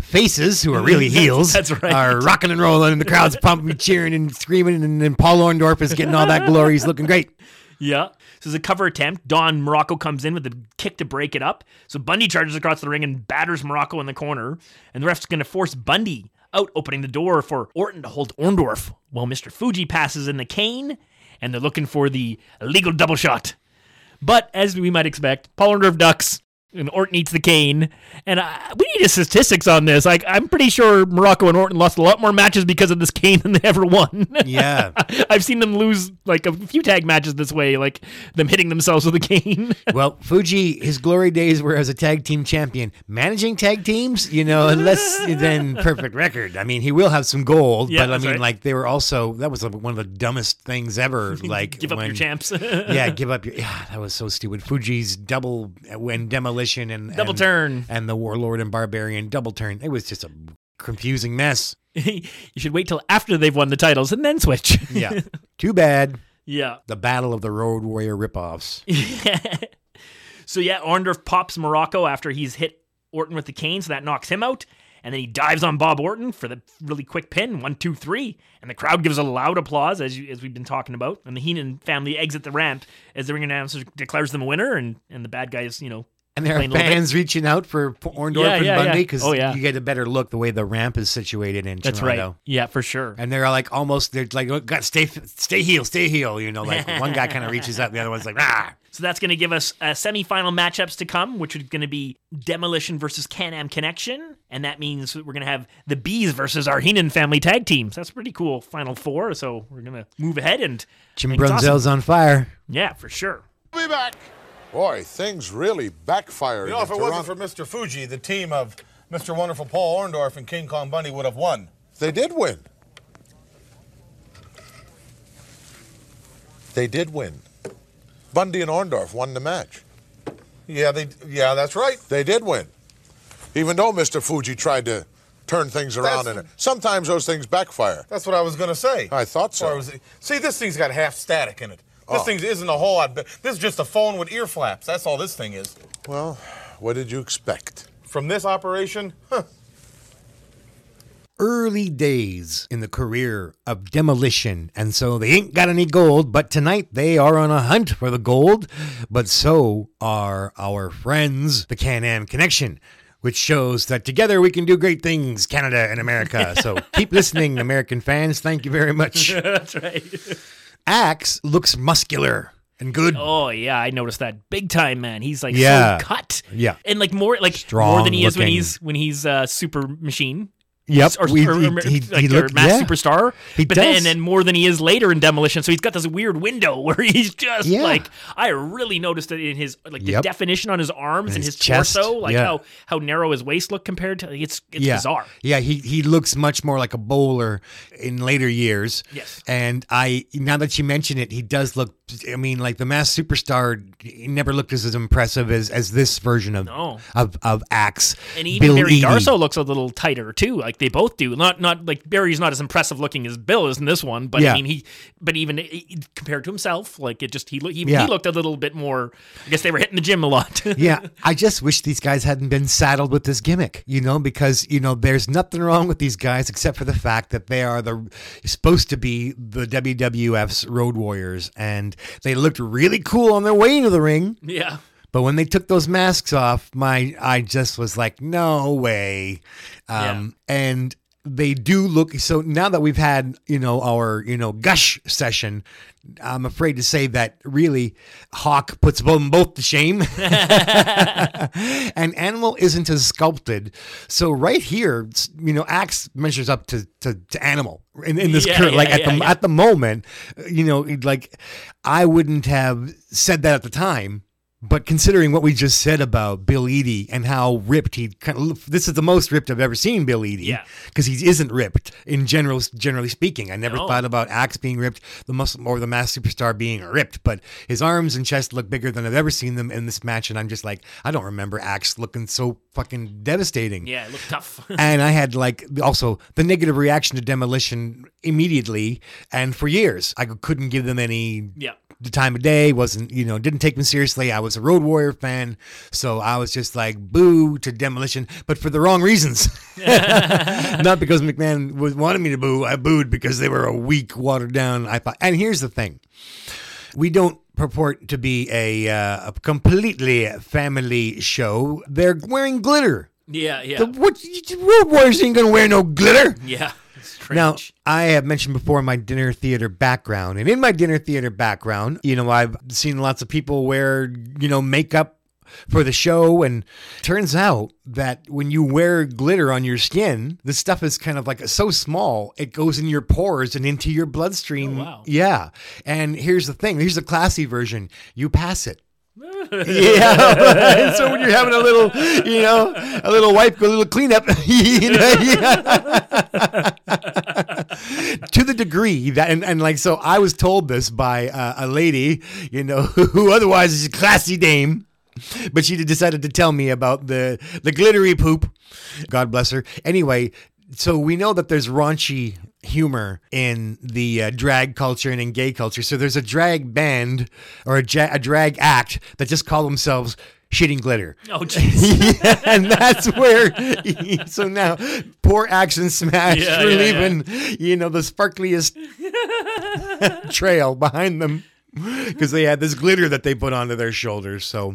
Speaker 5: faces who are really heels
Speaker 4: That's right.
Speaker 5: are rocking and rolling and the crowd's pumping cheering and screaming and then Paul Orndorff is getting all that glory he's looking great
Speaker 4: Yeah. So it's a cover attempt. Don Muraco comes in with a kick to break it up. So Bundy charges across the ring and batters Muraco in the corner. And the ref's going to force Bundy out, opening the door for Orton to hold Orndorff while Mr. Fuji passes in the cane. And they're looking for the illegal double shot. But as we might expect, Paul Orndorff ducks. And Orton eats the cane, and uh, we need a statistics on this. Like, I'm pretty sure Muraco and Orton lost a lot more matches because of this cane [LAUGHS] than they ever won.
Speaker 5: Yeah. [LAUGHS]
Speaker 4: I've seen them lose like a few tag matches this way, like them hitting themselves with a cane. [LAUGHS]
Speaker 5: well Fuji his glory days were as a tag team champion managing tag teams you know less than perfect record I mean he will have some gold
Speaker 4: Yeah,
Speaker 5: but I mean
Speaker 4: right.
Speaker 5: like they were also that was like one of the dumbest things ever like
Speaker 4: Give up your champs.
Speaker 5: yeah give up your yeah that was so stupid Fuji's double when demolition and
Speaker 4: Double
Speaker 5: and-
Speaker 4: turn.
Speaker 5: and the warlord and barbarian double turn it was just a confusing mess [LAUGHS]
Speaker 4: you should wait till after they've won the titles and then switch.
Speaker 5: yeah [LAUGHS] too bad
Speaker 4: yeah.
Speaker 5: the battle of the road warrior ripoffs [LAUGHS]
Speaker 4: So yeah, Orndorff pops Muraco after he's hit Orton with the cane, so that knocks him out. And then he dives on Bob Orton for the really quick pin, one, two, three, and the crowd gives a loud applause as you, as we've been talking about. And the Heenan family exit the ramp as the ring announcer declares them a winner, and and the bad guys, you know,
Speaker 5: And there are
Speaker 4: complain a little bit.
Speaker 5: fans reaching out for Orndorff
Speaker 4: Yeah,
Speaker 5: and
Speaker 4: yeah,
Speaker 5: Bundy
Speaker 4: yeah.
Speaker 5: because
Speaker 4: Oh, yeah.
Speaker 5: you get a better look the way the ramp is situated in
Speaker 4: That's
Speaker 5: Toronto.
Speaker 4: right. Yeah, for sure.
Speaker 5: And they're like almost they're like "Oh, God, stay stay heel, stay heel. You know, like one guy kind of reaches out, the other one's like ah.
Speaker 4: So that's going to give us uh, semifinal matchups to come, which are going to be Demolition versus Can-Am Connection, and that means we're going to have the Bees versus our Heenan family tag teams. That's pretty cool. Final four. So we're going to move ahead and
Speaker 5: Jim
Speaker 4: I
Speaker 5: Brunzell's
Speaker 4: awesome.
Speaker 5: on fire.
Speaker 4: Yeah, for sure.
Speaker 6: Be back.
Speaker 7: Boy, things really backfired.
Speaker 6: You know, if it wasn't for Mr. Fuji, the team of Mr. Wonderful Paul Orndorff and King Kong Bundy would have won.
Speaker 7: They did win. They did win. Bundy and Orndorff won the match.
Speaker 6: Yeah, they. Yeah, that's right.
Speaker 7: They did win. Even though Mr. Fuji tried to turn things around
Speaker 6: That's-
Speaker 7: in it. Sometimes those things backfire.
Speaker 6: That's what I was going to say.
Speaker 7: I thought so.
Speaker 6: It- see, this thing's got half static in it. This
Speaker 7: Oh.
Speaker 6: thing isn't a whole lot. This is just a phone with ear flaps. That's all this thing is.
Speaker 7: Well, what did you expect?
Speaker 6: From this operation, huh,
Speaker 5: Early days in the career of demolition, and so they ain't got any gold, but tonight they are on a hunt for the gold. But so are our friends, the Can Am Connection, which shows that together we can do great things, Canada and America. So [LAUGHS] keep listening, American fans. Thank you very much. [LAUGHS]
Speaker 4: that's right.
Speaker 5: Axe looks muscular and good.
Speaker 4: Oh yeah, I noticed that big time, man. He's like
Speaker 5: Yeah.
Speaker 4: so cut.
Speaker 5: Yeah.
Speaker 4: and like more like more
Speaker 5: Strong
Speaker 4: than he is when
Speaker 5: looking.
Speaker 4: he's when he's uh, super machine.
Speaker 5: Yep,
Speaker 4: or,
Speaker 5: we-
Speaker 4: or-
Speaker 5: he-
Speaker 4: or-
Speaker 5: he-
Speaker 4: like
Speaker 5: he looked-
Speaker 4: Mass
Speaker 5: yeah.
Speaker 4: Superstar.
Speaker 5: He
Speaker 4: but
Speaker 5: does.
Speaker 4: then and then more than he is later in Demolition. So he's got this weird window [LAUGHS] where he's just
Speaker 5: Yeah.
Speaker 4: like I really noticed it in his like the
Speaker 5: Yep.
Speaker 4: definition on his arms and,
Speaker 5: And
Speaker 4: his,
Speaker 5: his
Speaker 4: torso, like
Speaker 5: yeah.
Speaker 4: how how narrow his waist looked compared to it's it's bizarre.
Speaker 5: Yeah, he he looks much more like a bowler in later years.
Speaker 4: Yes.
Speaker 5: And I now that you mention it, he does look I mean, like the Masked Superstar never looked as, as impressive as, as this version of
Speaker 4: No.
Speaker 5: of, of Axe.
Speaker 4: And even
Speaker 5: Bill
Speaker 4: Barry. Darsow looks a little tighter too. Like they both do. Not not like Barry's not as impressive looking as Bill is in this one, but
Speaker 5: Yeah.
Speaker 4: I mean he. But even eh, compared to himself, like it just he he,
Speaker 5: Yeah.
Speaker 4: he looked a little bit more. I guess they were hitting the gym a lot. [LAUGHS]
Speaker 5: yeah, I just wish these guys hadn't been saddled with this gimmick, you know, because you know there's nothing wrong with these guys except for the fact that they are the supposed to be the WWF's Road Warriors, and they looked really cool on their way into the ring.
Speaker 4: yeah.
Speaker 5: But when they took those masks off, my I just was like, no way. Um, And they do look so now that we've had you know our you know gush session. I'm afraid to say that really Hawk puts them both to shame. [LAUGHS] and Animal isn't as sculpted. So right here, you know, Axe measures up to to, to Animal in, in this
Speaker 4: Yeah,
Speaker 5: current
Speaker 4: yeah,
Speaker 5: like at
Speaker 4: yeah,
Speaker 5: the at the moment, you know, like I wouldn't have said that at the time. But considering what we just said about Bill Eadie and how ripped he kind of, this is the most ripped I've ever seen Bill Eadie.
Speaker 4: Yeah.
Speaker 5: Because he isn't ripped in general, generally speaking. I never
Speaker 4: No.
Speaker 5: thought about Axe being ripped, the muscle or the mass superstar being ripped, but his arms and chest look bigger than I've ever seen them in this match. And I'm just like, I don't remember Axe looking so fucking devastating.
Speaker 4: Yeah, it looked tough. [LAUGHS]
Speaker 5: and I had like also the negative reaction to demolition immediately, and for years I couldn't give them any
Speaker 4: Yeah.
Speaker 5: The time of day. wasn't you know didn't take them seriously. I was a Road Warrior fan, so I was just like boo to demolition, but for the wrong reasons. [LAUGHS] Not because McMahon was wanted me to boo. I booed because they were a weak, watered down. I thought, and here's the thing: we don't purport to be a, uh, a completely family show. They're wearing glitter.
Speaker 4: Yeah, yeah.
Speaker 5: The, what Road Warriors ain't gonna wear no glitter.
Speaker 4: yeah. Strange.
Speaker 5: Now, I have mentioned before my dinner theater background, and in my dinner theater background, you know, I've seen lots of people wear, you know, makeup for the show, and turns out that when you wear glitter on your skin, the stuff is kind of like so small, it goes in your pores and into your bloodstream.
Speaker 4: Oh, wow.
Speaker 5: Yeah. And here's the thing here's the classy version you pass it. Yeah. [LAUGHS] so when you're having a little, you know, a little wipe, a little cleanup, [LAUGHS] you know, yeah. to the degree that, and, and like, so I was told this by uh, a lady, you know, [LAUGHS] who otherwise is a classy dame. But she decided to tell me about the the glittery poop. God bless her. Anyway, so we know that there's raunchy humor in the uh, drag culture and in gay culture. So there's a drag band or a, ja- a drag act that just call themselves shitting glitter. [LAUGHS]
Speaker 4: Oh, jeez.
Speaker 5: yeah, [LAUGHS] and that's where. So now, poor Action Smash
Speaker 4: Yeah, yeah,
Speaker 5: leaving, you know, the sparkliest [LAUGHS] trail behind them because they had this glitter that they put onto their shoulders. So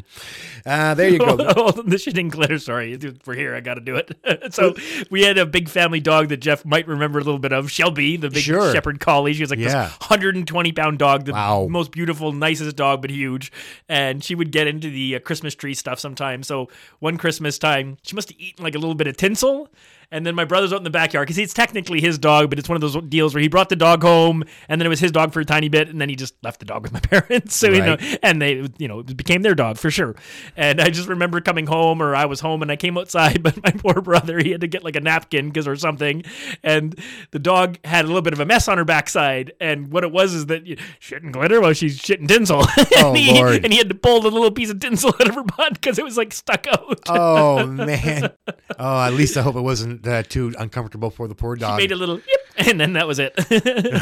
Speaker 5: uh, there you go.
Speaker 4: oh, the shitting glitter. Sorry, we're here. I got to do it. [LAUGHS] so we had a big family dog that Jeff might remember a little bit of. Shelby, the big
Speaker 5: Sure.
Speaker 4: shepherd collie. She was like
Speaker 5: Yeah.
Speaker 4: this 120 pound dog, the
Speaker 5: Wow.
Speaker 4: most beautiful, nicest dog, but huge. And she would get into the uh, Christmas tree stuff sometimes. So one Christmas time, she must have eaten like a little bit of tinsel. And then my brother's out in the backyard because it's technically his dog, but it's one of those deals where he brought the dog home, and then it was his dog for a tiny bit, and then he just left the dog with my [LAUGHS] parents. [LAUGHS] So you know, and they, you know, became their dog for sure. And I just remember coming home, or I was home, and I came outside, [LAUGHS] but my poor brother, he had to get like a napkin because or something, and the dog had a little bit of a mess on her backside, and what it was is that you shitting glitter while she's shitting tinsel. [LAUGHS]
Speaker 5: Oh,
Speaker 4: and, he,
Speaker 5: Lord.
Speaker 4: and he had to pull the little piece of tinsel out of her butt because it was like stuck out.
Speaker 5: Oh man! Oh, at least I hope it wasn't uh, too uncomfortable for the poor dog.
Speaker 4: She made a little yip, [LAUGHS] and then that was it. [LAUGHS]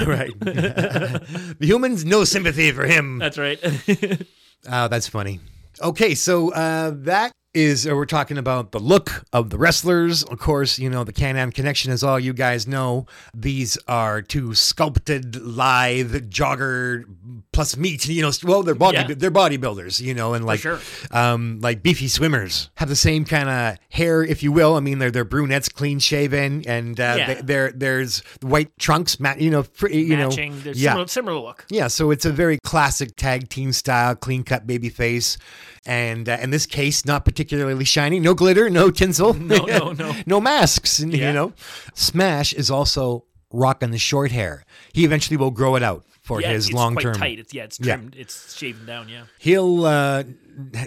Speaker 5: right. [LAUGHS] the humans, no sympathy for him.
Speaker 4: That's right.
Speaker 5: Oh, that's funny. Okay, so uh, that is uh, we're talking about the look of the wrestlers. Of course, you know the Can-Am Connection, as all you guys know. These are two sculpted, lithe jogger plus meat. You know, well, they're body
Speaker 4: Yeah.
Speaker 5: they're bodybuilders. You know, and like
Speaker 4: sure.
Speaker 5: um, like beefy swimmers have the same kind of hair, if you will. I mean, they're they're brunettes, clean shaven, and uh,
Speaker 4: Yeah.
Speaker 5: they, there there's white trunks, you know, fr- you
Speaker 4: Matching.
Speaker 5: know,
Speaker 4: There's
Speaker 5: yeah.
Speaker 4: similar, similar look.
Speaker 5: Yeah, so it's a very classic tag team style, clean cut baby face, and uh, in this case, not particularly shiny. No glitter, no tinsel, [LAUGHS]
Speaker 4: No, no, no. [LAUGHS]
Speaker 5: no masks. [LAUGHS]
Speaker 4: Yeah.
Speaker 5: You know, Smash is also rocking the short hair. He eventually will grow it out for
Speaker 4: yeah,
Speaker 5: his long
Speaker 4: quite
Speaker 5: term.
Speaker 4: tight. It's yeah, it's trimmed. Yeah. It's shaven down. Yeah.
Speaker 5: He'll uh,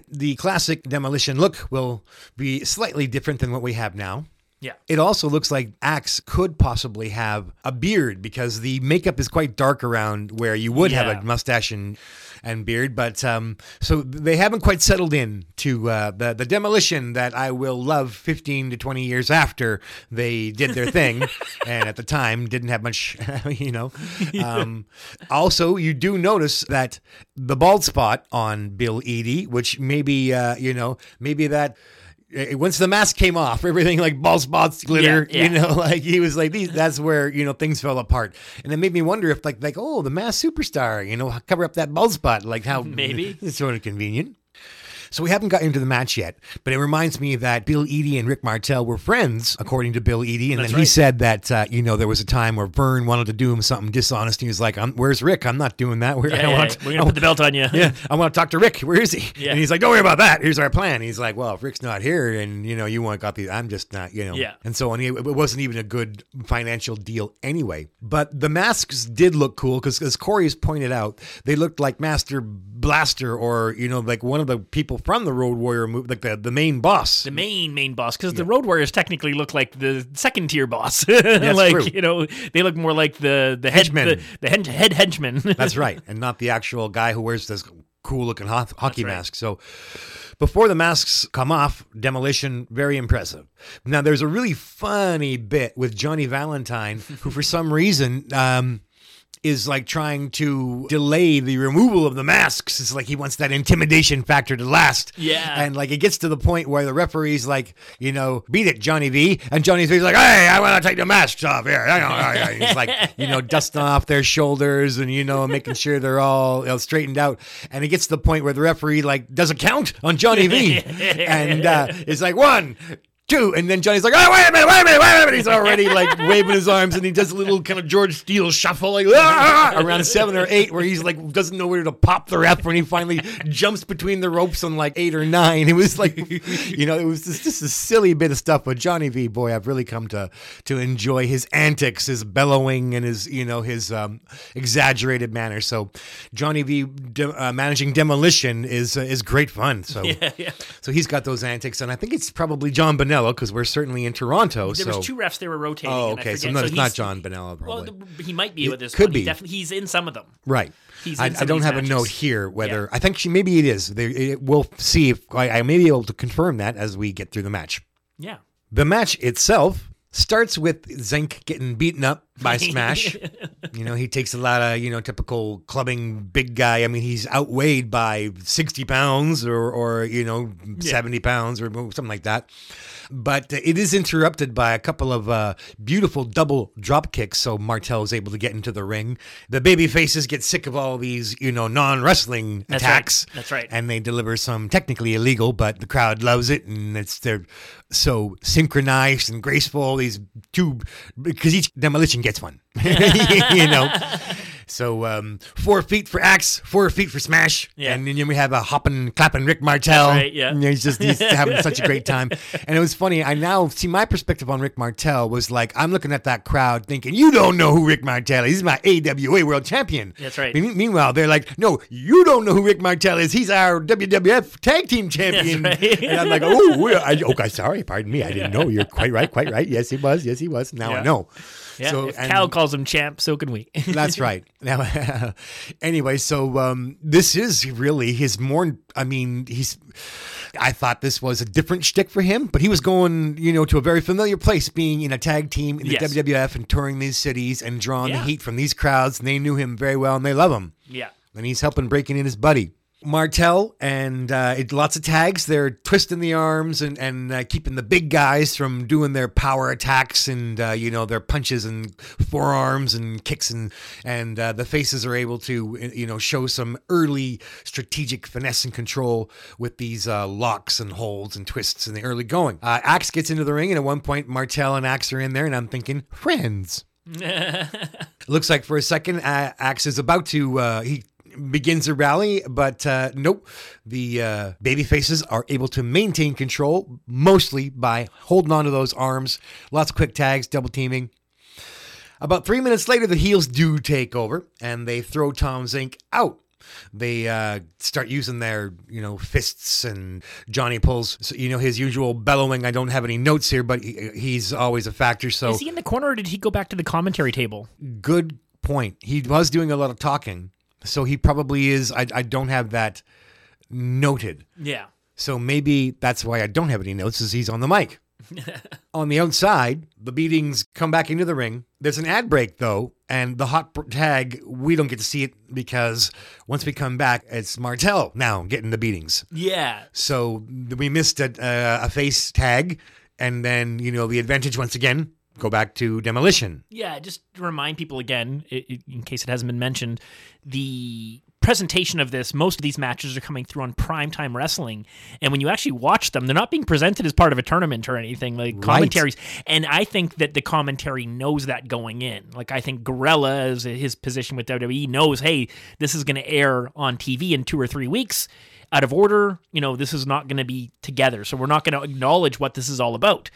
Speaker 5: the classic demolition look will be slightly different than what we have now.
Speaker 4: Yeah.
Speaker 5: It also looks like Axe could possibly have a beard because the makeup is quite dark around where you would
Speaker 4: Yeah.
Speaker 5: have a mustache and and beard. But um, so they haven't quite settled in to uh, the the demolition that I will love 15 to 20 years after they did their thing, [LAUGHS] and at the time didn't have much, [LAUGHS] you know. [LAUGHS] Um, also, you do notice that the bald spot on Bill Eadie, which maybe uh, you know maybe that. Uh, Once the mask came off, [LAUGHS] everything like bald spots, glitter,
Speaker 4: Yeah, yeah.
Speaker 5: you know, [LAUGHS] like he was like these. That's where you know things fell apart, and it made me wonder if like like oh the mask superstar, you know, cover up that bald spot, like how
Speaker 4: Maybe. [LAUGHS]
Speaker 5: it's sort of convenient. So we haven't gotten into the match yet, but it reminds me that Bill Eadie and Rick Martel were friends, according to Bill Eadie. And
Speaker 4: That's
Speaker 5: then he said that, uh, you know, there was a time where Verne wanted to do him something dishonest. And he was like, I'm, where's Rick? I'm not doing that. Where,
Speaker 4: Yeah,
Speaker 5: I
Speaker 4: yeah,
Speaker 5: want,
Speaker 4: we're gonna put the belt on you. [LAUGHS]
Speaker 5: yeah, I want to talk to Rick. Where is he?
Speaker 4: Yeah.
Speaker 5: And he's like, don't worry about that. Here's our plan. He's like, well, if Rick's not here and, you know, you want got the, I'm just not, you know.
Speaker 4: Yeah.
Speaker 5: And so on. It it wasn't even a good financial deal anyway. But the masks did look cool because, as Corey's pointed out, they looked like Master Blaster or, you know, like one of the people from the Road Warrior movie, like the, the main boss.
Speaker 4: The main main boss, because the Road Warriors technically look like the second tier boss. [LAUGHS] like
Speaker 5: true.
Speaker 4: you know, they look more like the the head
Speaker 5: Henchmen.
Speaker 4: the, the head, head henchman. [LAUGHS]
Speaker 5: That's right, and not the actual guy who wears this cool looking ho- hockey
Speaker 4: right.
Speaker 5: mask. So before the masks come off, demolition very impressive. Now there's a really funny bit with Johnny Valiant, who for some reason. Um, is like trying to delay the removal of the masks. It's like he wants that intimidation factor to last.
Speaker 4: Yeah.
Speaker 5: And like it gets to the point where the referee's like, you know, beat it, Johnny V. And Johnny V's like, hey, I want to take the masks off here. And He's like, you know, [LAUGHS] dusting off their shoulders and, you know, making sure they're all you know, straightened out. And it gets to the point where the referee like does a count on Johnny V. [LAUGHS] and uh, it's like, one, two. And then Johnny's like, oh, wait a minute, wait a minute, wait a minute. He's already like [LAUGHS] waving his arms and he does a little kind of George Steele shuffle, like "Ah!" around seven or eight, where he's like, doesn't know where to pop the ref when he finally jumps between the ropes on like eight or nine. It was like, [LAUGHS] you know, it was just, just a silly bit of stuff. But Johnny V, boy, I've really come to to enjoy his antics, his bellowing, and his, you know, his um, exaggerated manner. So Johnny V de- uh, managing demolition is uh, is great fun. So [LAUGHS]
Speaker 4: Yeah, yeah.
Speaker 5: so he's got those antics, and I think it's probably John Bonello because we're certainly in Toronto.
Speaker 4: there
Speaker 5: so
Speaker 4: was two refs they were rotating.
Speaker 5: Oh, okay. So no, it's not John Bonello, probably.
Speaker 4: Well, he might be
Speaker 5: It
Speaker 4: with this.
Speaker 5: could
Speaker 4: one. He's
Speaker 5: be.
Speaker 4: definitely he's in some of them.
Speaker 5: Right.
Speaker 4: He's
Speaker 5: I,
Speaker 4: some
Speaker 5: I don't have a note here whether I think she maybe it is. They, it, we'll see if I, I may be able to confirm that as we get through the match.
Speaker 4: Yeah.
Speaker 5: The match itself starts with Zenk getting beaten up by [LAUGHS] Smash. you know, he takes a lot of, you know, typical clubbing big guy. I mean, he's outweighed by 60 pounds or, or you know, 70 pounds or something like that. But it is interrupted by a couple of uh, beautiful double drop kicks, so Martel is able to get into the ring. The baby faces get sick of all these, you know, non wrestling
Speaker 4: That's right.
Speaker 5: attacks.
Speaker 4: That's right.
Speaker 5: And they deliver some technically illegal, but the crowd loves it, and it's they're so synchronized and graceful. These two, because each demolition gets one, [LAUGHS] you know. So um, four feet for Axe, four feet for Smash,
Speaker 4: Yeah.
Speaker 5: and then we have a hopping, clapping Rick Martel.
Speaker 4: Right, yeah.
Speaker 5: And he's just he's [LAUGHS] having such a great time. And it was funny. I now see my perspective on Rick Martel was like I'm looking at that crowd thinking, you don't know who Rick Martel is. He's my AWA World Champion.
Speaker 4: That's right.
Speaker 5: Me- Meanwhile, they're like, no, you don't know who Rick Martel is. He's our WWF Tag Team [LAUGHS] Champion.
Speaker 4: Right.
Speaker 5: and I'm like, oh, I, okay, sorry, pardon me. I didn't [LAUGHS] know. You're quite right, quite right. Yes, he was. Yes, he was. Now I know.
Speaker 4: Yeah.
Speaker 5: So,
Speaker 4: if
Speaker 5: and-
Speaker 4: Kal calls him champ, so can we. [LAUGHS]
Speaker 5: that's right. Now, [LAUGHS] anyway, so um, this is really his more. I mean, he's. I thought this was a different shtick for him, but he was going, you know, to a very familiar place, being in a tag team in the
Speaker 4: Yes.
Speaker 5: WWF and touring these cities and drawing
Speaker 4: Yeah.
Speaker 5: the heat from these crowds. And they knew him very well and they love him.
Speaker 4: Yeah.
Speaker 5: And he's helping breaking in his buddy. Martel and uh, it, lots of tags. They're twisting the arms and, and uh, keeping the big guys from doing their power attacks and uh, you know their punches and forearms and kicks and and uh, the faces are able to you know show some early strategic finesse and control with these uh, locks and holds and twists in the early going. Uh, Axe gets into the ring and at one point Martel and Axe are in there and I'm thinking friends. [LAUGHS] Looks like for a second, uh, Axe is about to. Uh, he begins a rally, but uh, nope. The uh, baby faces are able to maintain control mostly by holding on to those arms. Lots of quick tags, double teaming. About three minutes later, the heels do take over and they throw Tom Zenk out. they uh, start using their you know fists and Johnny pulls so, you know his usual bellowing. I don't have any notes here, but he, he's always a factor. So
Speaker 4: Is he in the corner or did he go back to the commentary table?
Speaker 5: good point. He was doing a lot of talking, so he probably is. I, I don't have that noted.
Speaker 4: Yeah.
Speaker 5: So maybe that's why I don't have any notes, is he's on the mic. [LAUGHS] on the outside, the beatings come back into the ring. There's an ad break though, and the hot tag, we don't get to see it because once we come back, it's Martel now getting the beatings.
Speaker 4: Yeah.
Speaker 5: So we missed a, uh, a face tag, and then, you know, the advantage once again, go back to demolition.
Speaker 4: Yeah, just to remind people again, in case it hasn't been mentioned, the presentation of this, most of these matches are coming through on primetime wrestling. And when you actually watch them, they're not being presented as part of a tournament or anything, like
Speaker 5: Right.
Speaker 4: commentaries. And I think that the commentary knows that going in. Like, I think Gorilla, as his position with WWE, knows, hey, this is going to air on TV in two or three weeks. Out of order, you know, this is not going to be together. So we're not going to acknowledge what this is all about.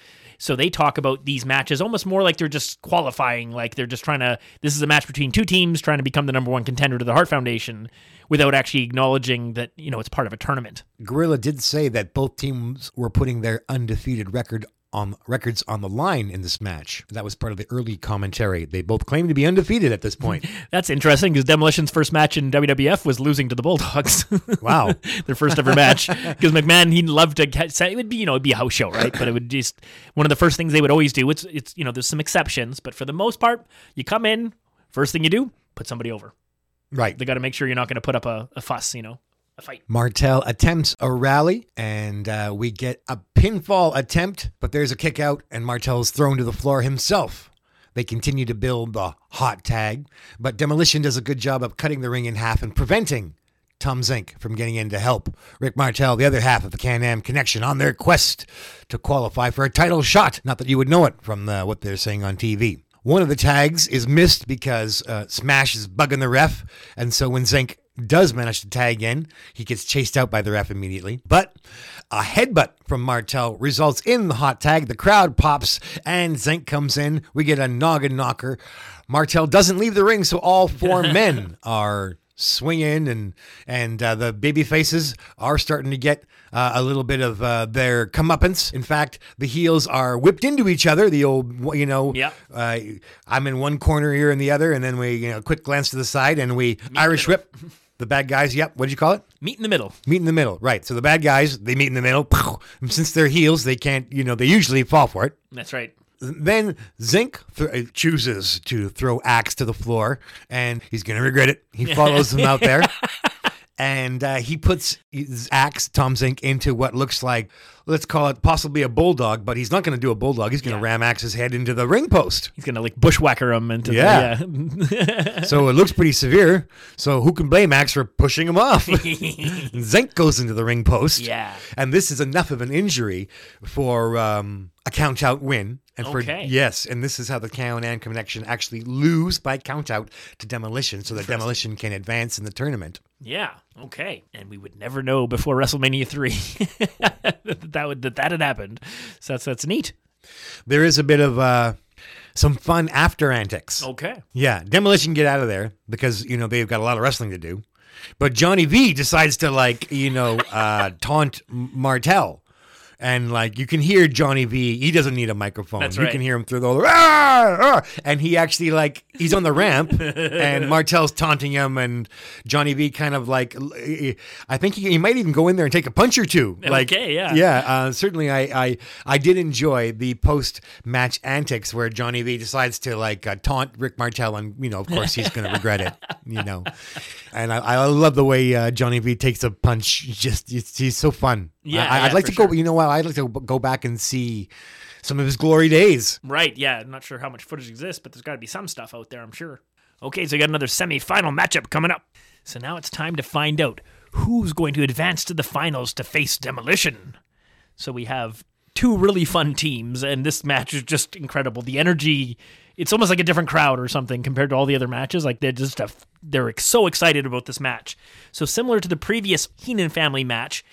Speaker 4: So they talk about these matches almost more like they're just qualifying, like they're just trying to. This is a match between two teams trying to become the number one contender to the Hart Foundation, without actually acknowledging that you know it's part of a tournament.
Speaker 5: Gorilla did say that both teams were putting their undefeated record on records on the line in this match. That was part of the early commentary. They both claim to be undefeated at this point. [LAUGHS]
Speaker 4: That's interesting because Demolition's first match in WWF was losing to the Bulldogs. [LAUGHS]
Speaker 5: Wow.
Speaker 4: their first ever match. [LAUGHS] Because McMahon, he'd love to get, say it would be, you know, it'd be a house show, right? But it would just one of the first things they would always do. It's it's you know, there's some exceptions, but for the most part, you come in, first thing you do, put somebody over.
Speaker 5: Right.
Speaker 4: They got to make sure you're not going to put up a, a fuss, you know, a fight.
Speaker 5: Martel attempts a rally, and uh, we get a pinfall attempt, but there's a kick out, and Martel is thrown to the floor himself. They continue to build the hot tag, but Demolition does a good job of cutting the ring in half and preventing Tom Zenk from getting in to help Rick Martel, the other half of the Can Am connection, on their quest to qualify for a title shot. Not that you would know it from uh, what they're saying on TV. One of the tags is missed because uh, Smash is bugging the ref, and so when Zenk does manage to tag in, he gets chased out by the ref immediately. But a headbutt from Martel results in the hot tag. The crowd pops, and Zenk comes in. We get a noggin knocker. Martel doesn't leave the ring, so all four [LAUGHS] men are swinging, and and uh, the baby faces are starting to get uh, a little bit of uh, their comeuppance. In fact, the heels are whipped into each other. The old, you know,
Speaker 4: Yeah.
Speaker 5: uh, I'm in one corner here and the other, and then we, you know, quick glance to the side, and we Irish whip [LAUGHS] the bad guys. Yep, what did you call it?
Speaker 4: Meet in the middle.
Speaker 5: Meet in the middle, right? So the bad guys they meet in the middle. [LAUGHS] And since they're heels, they can't, you know, they usually fall for it.
Speaker 4: That's right.
Speaker 5: Then Zenk th- chooses to throw Axe to the floor, and he's going to regret it. He follows him out there, [LAUGHS] and uh, he puts his Axe, Tom Zenk, into what looks like, let's call it possibly a bulldog, but he's not going to do a bulldog. He's going to ram Axe's head into the ring post.
Speaker 4: He's going to like bushwhacker him into
Speaker 5: Yeah.
Speaker 4: the. Yeah.
Speaker 5: so it looks pretty severe. So who can blame Axe for pushing him off? [LAUGHS] [LAUGHS] Zenk goes into the ring post.
Speaker 4: Yeah.
Speaker 5: And this is enough of an injury for um, a count out win. And for
Speaker 4: Okay.
Speaker 5: yes, and this is how the Can-Am Connection actually lose by count out to Demolition, so that Demolition can advance in the tournament.
Speaker 4: Yeah. Okay. And we would never know before WrestleMania three [LAUGHS] that that would that that had happened. So that's that's neat.
Speaker 5: There is a bit of uh, some fun after antics.
Speaker 4: Okay.
Speaker 5: Yeah, Demolition get out of there because you know they've got a lot of wrestling to do. But Johnny V decides to like you know uh, taunt Martel. And like you can hear Johnny V, he doesn't need a microphone.
Speaker 4: That's
Speaker 5: you can hear him through the "Ah, ah," and he actually like he's on the ramp, [LAUGHS] and Martel's taunting him, and Johnny V kind of like I think he, he might even go in there and take a punch or two. Like,
Speaker 4: Okay, yeah.
Speaker 5: yeah. Uh, certainly, I, I I did enjoy the post match antics where Johnny V decides to like uh, taunt Rick Martel, and you know, of course, he's going to regret it. You know, [LAUGHS] and I, I love the way uh, Johnny V takes a punch. Just it's, he's so fun.
Speaker 4: Yeah,
Speaker 5: I,
Speaker 4: yeah,
Speaker 5: would like
Speaker 4: for
Speaker 5: to go.
Speaker 4: sure.
Speaker 5: You know what? I'd like to go back and see some of his glory days.
Speaker 4: Right. Yeah. I'm not sure how much footage exists, but there's got to be some stuff out there. I'm sure. Okay. So we got another semi-final matchup coming up. So now it's time to find out who's going to advance to the finals to face Demolition. So we have two really fun teams, and this match is just incredible. The energy, it's almost like a different crowd or something compared to all the other matches. Like they're just a, they're so excited about this match. So similar to the previous Heenan family match,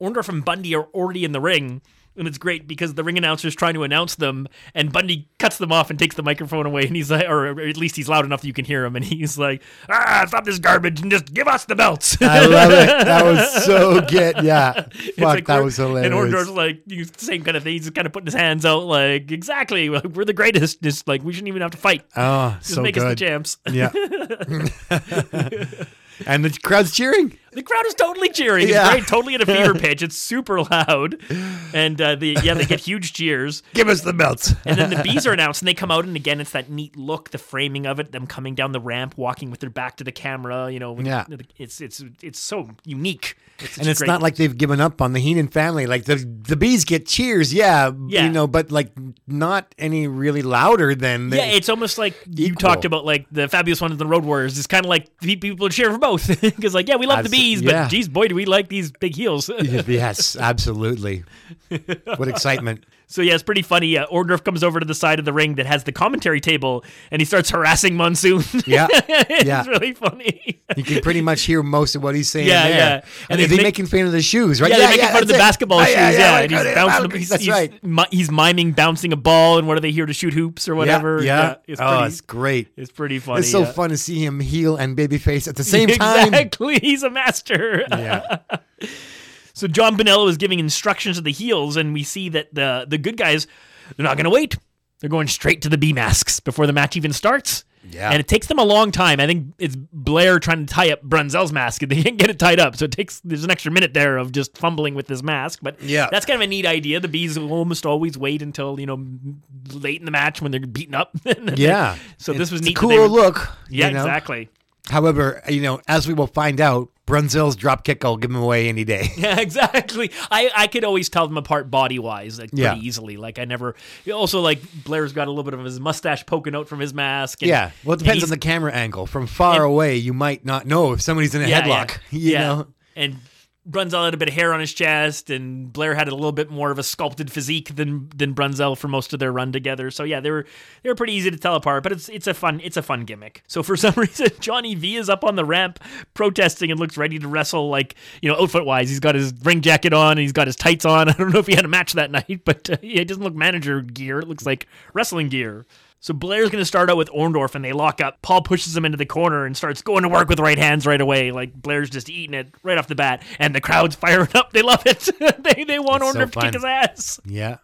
Speaker 4: Orndorff and Bundy are already in the ring. And it's great because the ring announcer is trying to announce them, and Bundy cuts them off and takes the microphone away. And he's like, or at least he's loud enough that you can hear him. And he's like, "Ah, stop this garbage and just give us the belts."
Speaker 5: I love it. That was [LAUGHS] so good. Yeah. Fuck,
Speaker 4: like
Speaker 5: that was hilarious.
Speaker 4: And Orndorff's like, you- same kind of thing. He's just kind of putting his hands out, like, exactly. like, We're the greatest. Just like, we shouldn't even have to fight.
Speaker 5: Oh,
Speaker 4: just
Speaker 5: so
Speaker 4: make us the
Speaker 5: good.
Speaker 4: champs.
Speaker 5: Yeah. [LAUGHS] [LAUGHS] and the crowd's cheering.
Speaker 4: The crowd is totally cheering.
Speaker 5: Yeah.
Speaker 4: It's great, totally at a fever [LAUGHS] pitch. It's super loud, and uh, the yeah, they get huge cheers.
Speaker 5: Give us the belts.
Speaker 4: and then the bees are [LAUGHS] announced, and they come out, and again, it's that neat look, the framing of it, them coming down the ramp, walking with their back to the camera. You know,
Speaker 5: Yeah.
Speaker 4: it's it's it's so unique. It's
Speaker 5: and it's not like they've given up on the Heenan family. Like the the bees get cheers, yeah,
Speaker 4: Yeah.
Speaker 5: you know, but like not any really louder than the,
Speaker 4: yeah, it's almost like you talked about, like the fabulous ones and the Road Warriors. It's kind of like people cheer for both [LAUGHS] because, like, yeah, we love the bees,
Speaker 5: yeah.
Speaker 4: but geez, boy, do we like these big heels. [LAUGHS]
Speaker 5: yes, absolutely. What excitement! [LAUGHS]
Speaker 4: So yeah, it's pretty funny. Uh, Orndorff comes over to the side of the ring that has the commentary table, and he starts [LAUGHS] harassing Monsoon.
Speaker 5: Yeah, [LAUGHS]
Speaker 4: it's
Speaker 5: yeah.
Speaker 4: really funny.
Speaker 5: You can pretty much hear most of what he's saying.
Speaker 4: Yeah,
Speaker 5: there.
Speaker 4: yeah.
Speaker 5: And,
Speaker 4: And
Speaker 5: is
Speaker 4: they
Speaker 5: he
Speaker 4: make-
Speaker 5: making fun of the shoes, right?
Speaker 4: Yeah, they're making fun of the
Speaker 5: it.
Speaker 4: basketball
Speaker 5: Oh,
Speaker 4: shoes.
Speaker 5: yeah,
Speaker 4: Yeah,
Speaker 5: yeah,
Speaker 4: and he's bouncing.
Speaker 5: That's
Speaker 4: he's,
Speaker 5: right.
Speaker 4: mi- he's miming bouncing a ball, and what are they here to shoot hoops or whatever?
Speaker 5: Yeah, yeah.
Speaker 4: it's
Speaker 5: oh,
Speaker 4: pretty,
Speaker 5: it's great.
Speaker 4: It's pretty funny.
Speaker 5: It's so
Speaker 4: yeah.
Speaker 5: fun to see him heel and babyface at the same [LAUGHS] time.
Speaker 4: Exactly, he's a master.
Speaker 5: Yeah.
Speaker 4: So John Bonello is giving instructions to the heels, and we see that the the good guys they're not going to wait. They're going straight to the B masks before the match even starts.
Speaker 5: Yeah.
Speaker 4: And it takes them a long time. I think it's Blair trying to tie up Brunzell's mask, and they [LAUGHS] can't get it tied up. So it takes there's an extra minute there of just fumbling with this mask. But
Speaker 5: Yeah.
Speaker 4: that's kind of a neat idea. The bees almost always wait until you know late in the match when they're beaten up. [LAUGHS] Then they-
Speaker 5: Yeah.
Speaker 4: so this was neat.
Speaker 5: cool
Speaker 4: were-
Speaker 5: look,
Speaker 4: Yeah,
Speaker 5: you know?
Speaker 4: exactly.
Speaker 5: However, you know, as we will find out, Brunzell's drop kick will give him away any day. [LAUGHS]
Speaker 4: Yeah, exactly. I, I could always tell them apart body wise, like pretty
Speaker 5: Yeah.
Speaker 4: easily. Like I never. Also, like Blair's got a little bit of his mustache poking out from his mask. And,
Speaker 5: yeah. Well, it depends on the camera angle. From far away, you might not know if somebody's in a
Speaker 4: yeah,
Speaker 5: headlock.
Speaker 4: Yeah, [LAUGHS]
Speaker 5: You
Speaker 4: yeah.
Speaker 5: know?
Speaker 4: And Brunzell had a bit of hair on his chest, and Blair had a little bit more of a sculpted physique than than Brunzell for most of their run together. So yeah, they were they were pretty easy to tell apart. But it's it's a fun it's a fun gimmick. So for [LAUGHS] some reason, Johnny V is up on the ramp protesting and looks ready to wrestle. Like you know, outfit wise, he's got his ring jacket on and he's got his tights on. [LAUGHS] I don't know if he had a match that [LAUGHS] night, but uh, yeah, it doesn't look manager gear. It looks like wrestling gear. So Blair's going to start out with Orndorff and they lock up. Paul pushes him into the corner and starts going to work with right hands right away. Like Blair's just eating it right off the bat. And the crowd's [LAUGHS] firing up. They love it. [LAUGHS] they, they want
Speaker 5: It's so
Speaker 4: Orndorff to kick his ass.
Speaker 5: Yeah.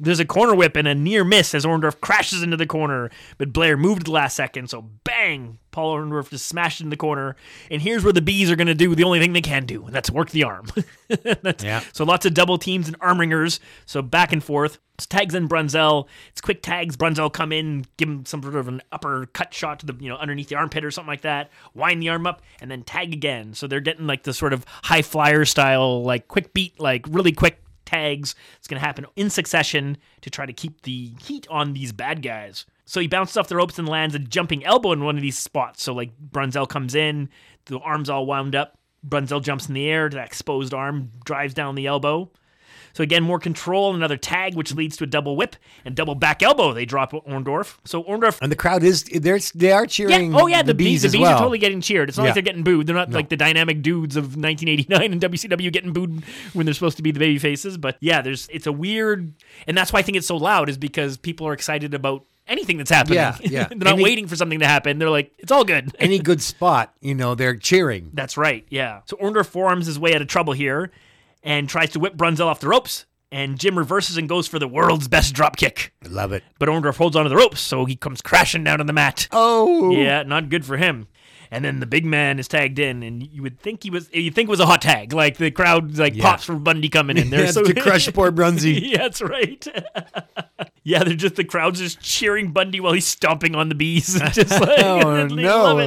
Speaker 4: There's a corner whip and a near miss as Orndorff crashes into the corner, but Blair moved the last second, so bang! Paul Orndorff just smashed in the corner. And here's where the bees are going to do the only thing they can do, and that's work the arm. [LAUGHS] That's-
Speaker 5: Yeah.
Speaker 4: So lots of double teams and arm wringers, so back and forth. It's tags in Brunzell. It's quick tags. Brunzell come in, give him some sort of an upper cut shot to the you know underneath the armpit or something like that. Wind the arm up and then tag again. So they're getting like the sort of high flyer style, like quick beat, like really quick tags. It's to happen in succession to try to keep the heat on these bad guys. So he bounces off the ropes and lands a jumping elbow in one of these spots. So like Brunzell comes in, the arm's all wound up. Brunzell jumps in the air, to that exposed arm drives down the elbow. So again, more control, and another tag, which leads to a double whip and double back elbow. They drop Orndorff. So Orndorff
Speaker 5: And the crowd is they're they are cheering.
Speaker 4: yeah. Oh yeah,
Speaker 5: the,
Speaker 4: the,
Speaker 5: bees,
Speaker 4: the bees
Speaker 5: well.
Speaker 4: are totally getting cheered. It's not
Speaker 5: Yeah.
Speaker 4: like they're getting booed. They're not like the dynamic dudes of 1989 and WCW getting booed when they're supposed to be the baby faces. But yeah, there's it's a weird, and that's why I think it's so loud is because people are excited about anything that's happening.
Speaker 5: Yeah, yeah. [LAUGHS]
Speaker 4: they're not
Speaker 5: Any-
Speaker 4: waiting for something to happen. They're like, it's all good.
Speaker 5: Any good [LAUGHS] spot, you know, they're cheering.
Speaker 4: That's right, yeah. So Orndorff forearms his way out of trouble here and tries to whip Brunzell off the ropes. And Jim reverses and goes for the world's best drop kick.
Speaker 5: I love it.
Speaker 4: But Orndorff holds onto the ropes, so he comes crashing down on the mat.
Speaker 5: Oh,
Speaker 4: Yeah, not good for him. And then the big man is tagged in, and you would think he was you think it was a hot tag, like the crowd like
Speaker 5: Yeah.
Speaker 4: pops for Bundy coming in [LAUGHS] there.
Speaker 5: Yeah, to crush poor Brunzy. [LAUGHS]
Speaker 4: yeah, that's right. [LAUGHS] yeah, they're just the crowd's just cheering Bundy while he's stomping on the bees. just oh, like,
Speaker 5: Oh, no.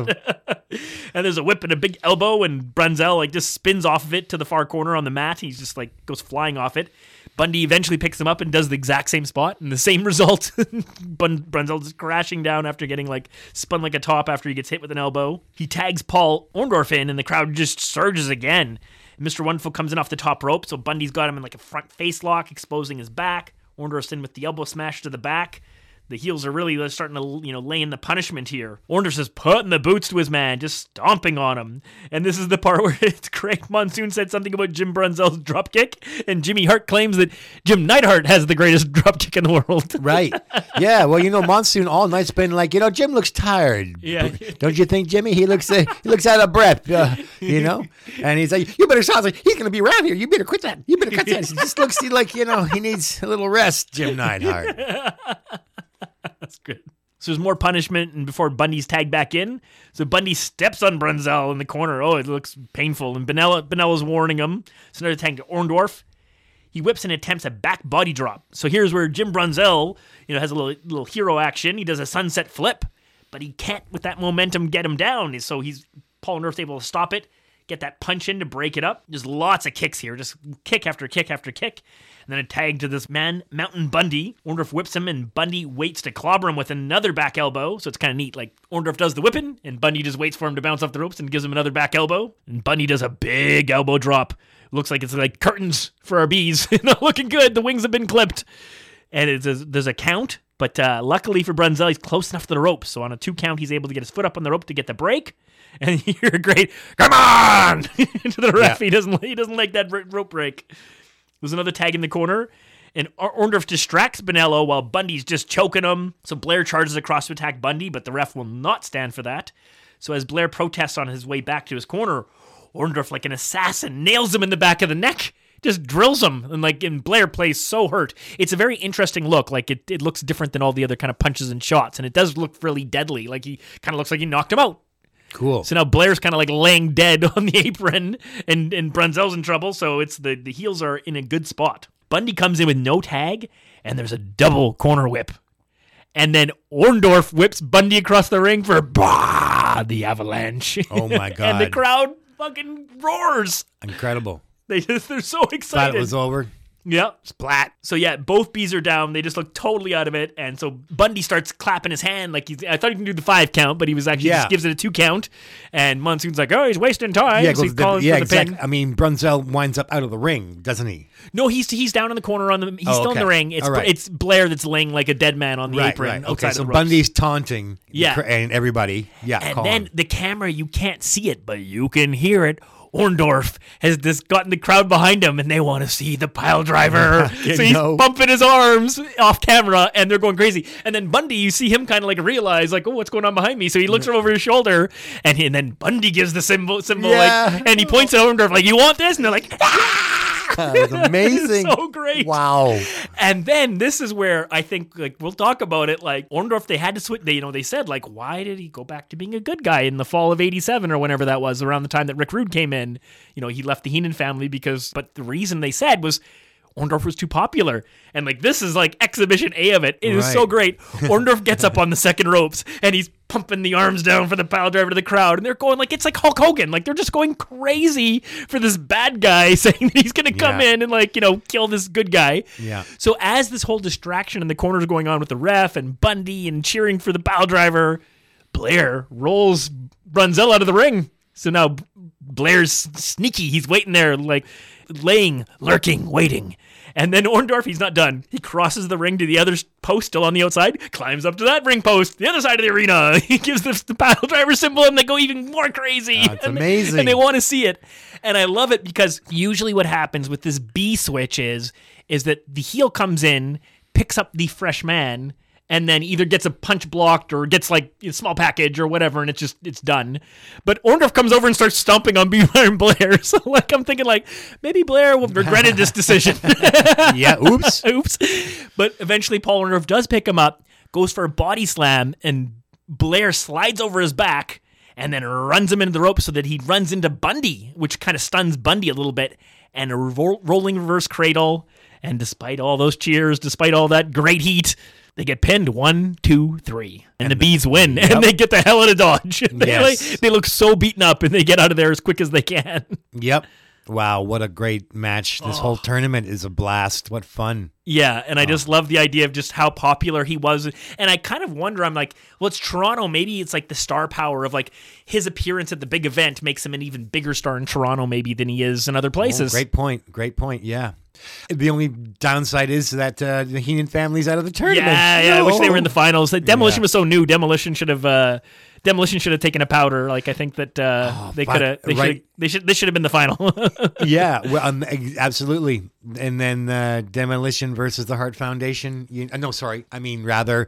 Speaker 4: and there's a whip and a big elbow, and Brunzell like just spins off of it to the far corner on the mat. He's just like goes flying off it. Bundy eventually picks him up and does the exact same spot, and the same [LAUGHS] result. Bun- Brunzell just crashing down after getting like spun like a top after he gets hit with an elbow. He tags Paul Orndorff in, and the crowd just surges again. Mr. Wonderful comes in off the top rope, so Bundy's got him in like a front face lock, exposing his back. Orndorff's in with the elbow smash to the back. The heels are really starting to you know lay in the punishment here. Orndorff says putting the boots to his man, just stomping on him. And this is the part [LAUGHS] where it's Craig Monsoon said something about Jim Brunzell's drop kick, and Jimmy Hart claims that Jim Neidhart has the greatest [LAUGHS] drop kick in the world. [LAUGHS]
Speaker 5: Right. Yeah. Well, you know, Monsoon all night's been like, you know, Jim looks tired.
Speaker 4: Yeah.
Speaker 5: Don't you think, Jimmy? He looks uh, he looks out of breath. Uh, you know. And he's like, you better sounds like he's gonna be around here. You better quit that. You better cut that. He just looks like you know he needs a little rest. Jim Neidhart.
Speaker 4: That's good. So there's more punishment, and before Bundy's tagged back in, so Bundy steps on Brunzell in the corner. Oh, it looks painful. And Bonello, Bonello's warning him. So another tag to Orndorff. He whips and attempts a back body drop. So here's where Jim Brunzell, you know, has a little little hero action. He does a sunset flip, but he can't with that momentum get him down. So he's Paul Orndorff's able to stop it, get that punch in to break it up. There's lots of kicks here, just kick after kick after kick. And then a tag to this man, Mountain Bundy. Orndorff whips him, and Bundy waits to clobber him with another back elbow. So it's kind of neat. Like Orndorff does the whipping, and Bundy just waits for him to bounce off the ropes and gives him another back elbow. And Bundy does a big elbow drop. Looks like it's like curtains for our bees. [LAUGHS] Not looking good. The wings have been clipped. And it's a, there's a count, but uh, luckily for Brunzell, he's close enough to the ropes. So on a two count, he's able to get his foot up on the rope to get the break. [LAUGHS] And you hear a great "Come on!" [LAUGHS] to the ref.
Speaker 5: Yeah.
Speaker 4: He doesn't he doesn't like that rope break. There's another tag in the corner, and Or- Orndorff distracts Bonello while Bundy's just choking him. So Blair charges across to attack Bundy, but the ref will not stand for that. So as Blair protests on his way back to his corner, Orndorff, like an assassin, nails him in the back of the neck. Just drills him, and like, and Blair plays so hurt. It's a very interesting look. Like it, it looks different than all the other kind of punches and shots, and it does look really deadly. Like he kind of looks like he knocked him out.
Speaker 5: Cool.
Speaker 4: So now Blair's kind of like laying dead [LAUGHS] on the apron, and and Brunzell's in trouble. So it's the the heels are in a good spot. Bundy comes in with no tag, and there's a double corner whip, and then Orndorff whips Bundy across the ring for bah, the avalanche.
Speaker 5: Oh my god! [LAUGHS]
Speaker 4: and the crowd fucking roars.
Speaker 5: Incredible.
Speaker 4: They just they're so
Speaker 5: Thought
Speaker 4: excited.
Speaker 5: it was over.
Speaker 4: Yep. Splat. So yeah, both bees are down. They just look totally out of it. And so Bundy starts clapping his hand like he's I thought he can do the five count, but he was actually
Speaker 5: Yeah.
Speaker 4: just gives it a two count. And Monsoon's like, Oh, he's wasting time.
Speaker 5: Yeah,
Speaker 4: so he
Speaker 5: goes the-
Speaker 4: calls
Speaker 5: yeah,
Speaker 4: for the
Speaker 5: exactly.
Speaker 4: pin.
Speaker 5: I mean, Brunzell winds up out of the ring, doesn't he?
Speaker 4: No, he's he's down in the corner on the he's
Speaker 5: Oh,
Speaker 4: still in the
Speaker 5: okay.
Speaker 4: ring. It's
Speaker 5: All right.
Speaker 4: it's Blair that's laying like a dead man on the apron outside
Speaker 5: Okay,
Speaker 4: of
Speaker 5: so
Speaker 4: the ropes.
Speaker 5: Bundy's taunting. the
Speaker 4: Yeah.
Speaker 5: cr- and everybody. Yeah,
Speaker 4: and
Speaker 5: call
Speaker 4: then
Speaker 5: him.
Speaker 4: the camera, you can't see it, but you can hear it. Orndorff has just gotten the crowd behind him, and they want to see the pile driver. [LAUGHS] So he's
Speaker 5: no.
Speaker 4: bumping his arms off camera, and they're going crazy. And then Bundy, you see him kind of like realize, like, oh, what's going on behind me? So he looks over his shoulder, and, he, and then Bundy gives the symbol, symbol,
Speaker 5: Yeah.
Speaker 4: like, and he points at Orndorff, like, you want this? And they're like, ah!
Speaker 5: That was [LAUGHS] amazing.
Speaker 4: so great.
Speaker 5: Wow.
Speaker 4: And then this is where I think like we'll talk about it. Like Orndorff, they had to switch. They you know they said like why did he go back to being a good guy in the fall of '87 or whenever that was around the time that Rick Rude came in. You know he left the Heenan family because. But the reason they said was. Orndorff was too popular. And like this is like exhibition A of it. It is so great. Orndorff gets up on the second ropes and he's pumping the arms down for the pile driver to the crowd. And they're going like it's like Hulk Hogan. Like they're just going crazy for this bad guy [LAUGHS] saying that he's gonna come
Speaker 5: Yeah.
Speaker 4: in and like, you know, kill this good guy.
Speaker 5: Yeah.
Speaker 4: So as this whole distraction in the corners going on with the ref and Bundy and cheering for the pile driver, Blair rolls Brunzell out of the ring. So now Blair's sneaky. He's waiting there, like laying, lurking, waiting. And then Orndorff, he's not done. He crosses the ring to the other post, still on the outside, climbs up to that ring post, the other side of the arena. [LAUGHS] He gives the, the pile driver symbol, and they go even more crazy.
Speaker 5: Ah, That's [LAUGHS]
Speaker 4: And they-
Speaker 5: amazing.
Speaker 4: and they want to see it. And I love it because usually what happens with this B switch is is that the heel comes in, picks up the fresh man, and then either gets a punch blocked or gets like a small package or whatever, and it's just it's done. But Orndorff comes over and starts stomping on [LAUGHS] B and Blair. [LAUGHS] So like I'm thinking like maybe Blair will regretted this decision. [LAUGHS]
Speaker 5: Yeah, oops.
Speaker 4: Oops. But eventually Paul Orndorff does pick him up, goes for a body slam, and Blair slides over his back and then runs him into the rope so that he runs into Bundy, which kind of stuns Bundy a little bit, and a ro- rolling reverse cradle. And despite all those cheers, despite all that great heat, they get pinned one, two, three, and, the bees win, [LAUGHS] and they get the hell out of Dodge. [LAUGHS] they,
Speaker 5: Yes.
Speaker 4: like- they look so beaten up, and they get out of there as quick as they can. [LAUGHS]
Speaker 5: Yep. Wow, what a great match. This whole oh. tournament is a blast. What fun.
Speaker 4: Yeah, and I just love the idea of just how popular he was. And I kind of wonder, I'm like, well, it's Toronto. Maybe it's like the star power of like his appearance at the big event makes him an even bigger star in Toronto, maybe, than he is in other oh, places.
Speaker 5: Oh, great point. Great point. Yeah. The only downside is that uh, the Heenan family's out of the tournament.
Speaker 4: Yeah, yeah. I wish they were in the finals. Demolition
Speaker 5: Yeah.
Speaker 4: was so new. Demolition should have. Uh, Demolition should have taken a powder. Like I think that uh, they could have. They
Speaker 5: right.
Speaker 4: should. They should. This should have been the final. [LAUGHS]
Speaker 5: yeah, well, um, absolutely. And then uh, Demolition versus the Hart Foundation. You, uh, no, sorry. I mean, rather,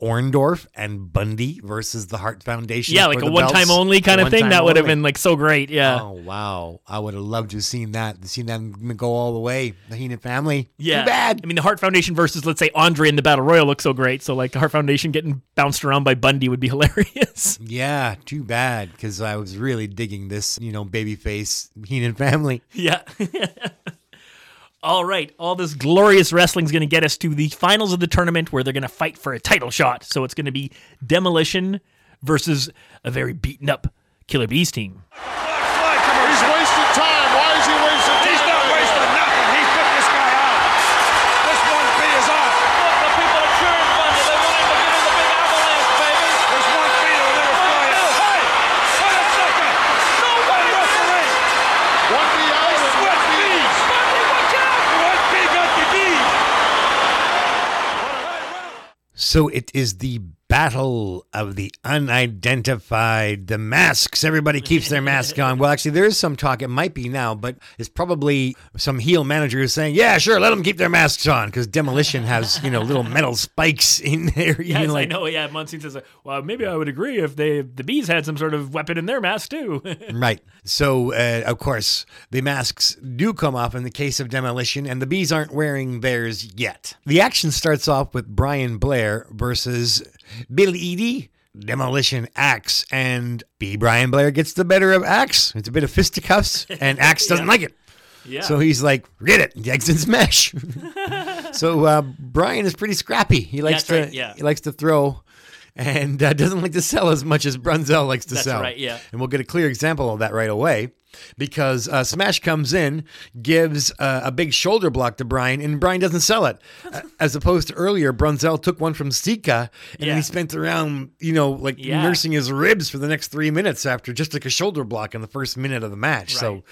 Speaker 5: Orndorff and Bundy versus the Hart Foundation.
Speaker 4: yeah, like a one time only kind of thing. That would have been like so great. Yeah.
Speaker 5: Oh wow! I would have loved to have seen that. Seen them go all the way. The Heenan family.
Speaker 4: Yeah.
Speaker 5: Too bad.
Speaker 4: I mean, the Hart Foundation versus, let's say, Andre in the Battle Royal looks so great. So, like, the Hart Foundation getting bounced around by Bundy would be [LAUGHS] hilarious.
Speaker 5: Yeah, too bad because I was really digging this, you know, babyface Heenan family.
Speaker 4: yeah. [LAUGHS] all right. All this glorious wrestling is going to get us to the finals of the tournament where they're going to fight for a title shot. So, it's going to be Demolition versus a very beaten up Killer Bees team.
Speaker 3: He's wasting time. Why is he wasting time?
Speaker 14: He's not wasting nothing. He took this guy out. This one B is off. Look, the people are cheering Bundy. They want him to give him the big avalanche, baby. There's one B will never fly out. Hey, wait a second. No way, referee.
Speaker 3: One B out and one
Speaker 14: Switch
Speaker 3: B.
Speaker 14: B's. Bundy, watch out. One B got the B's.
Speaker 5: So it is the battle of the unidentified. The masks. Everybody keeps their mask on. Well, actually, there is some talk. It might be now, but it's probably some heel manager is saying, "Yeah, sure, let them keep their masks on," because Demolition has you know little metal spikes in there. You
Speaker 4: Yes,
Speaker 5: know,
Speaker 4: I know. Yeah, Monsoon says, well, maybe I would agree if they the bees had some sort of weapon in their mask, too. [LAUGHS]
Speaker 5: Right. So, uh, of course, the masks do come off in the case of demolition, and the bees aren't wearing theirs yet. The action starts off with Brian Blair versus Bill Eadie. Demolition Axe and B. Brian Blair gets the better of Axe. It's a bit of fisticuffs, and [LAUGHS] Axe doesn't like it.
Speaker 4: Yeah.
Speaker 5: So he's like, "Get it. He exits mesh. [LAUGHS] so uh, Brian is pretty scrappy. He likes
Speaker 4: That's
Speaker 5: to
Speaker 4: right, yeah.
Speaker 5: he likes to throw and uh, doesn't like to sell as much as Brunzell likes to
Speaker 4: That's
Speaker 5: sell.
Speaker 4: right, yeah.
Speaker 5: And we'll get a clear example of that right away because uh, Smash comes in, gives uh, a big shoulder block to Brian, and Brian doesn't sell it. [LAUGHS] As opposed to earlier, Brunzell took one from Sika, and
Speaker 4: Yeah.
Speaker 5: he spent around, you know, like
Speaker 4: Yeah.
Speaker 5: nursing his ribs for the next three minutes after just like a shoulder block in the first minute of the match. So
Speaker 4: Right.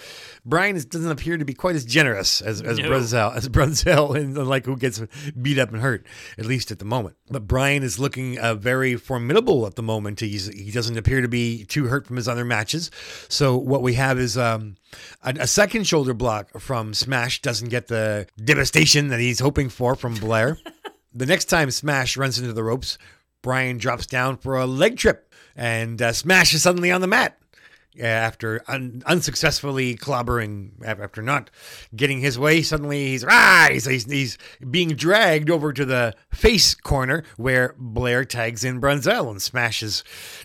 Speaker 5: Brian is, doesn't appear to be quite as generous as, as
Speaker 4: No.
Speaker 5: Brunzell, as Brunzell, [LAUGHS] and like who gets beat up and hurt, at least at the moment. But Brian is looking uh, very formidable at the moment. He's he doesn't appear to be too hurt from his other matches. So what we have is um, a, a second shoulder block from Smash doesn't get the devastation that he's hoping for from Blair. [LAUGHS] the next time Smash runs into the ropes, Brian drops down for a leg trip, and uh, Smash is suddenly on the mat. Yeah, after un- unsuccessfully clobbering, after not getting his way, suddenly he's ah, he's, he's, he's being dragged over to the face corner where Blair tags in Brunzell and smashes.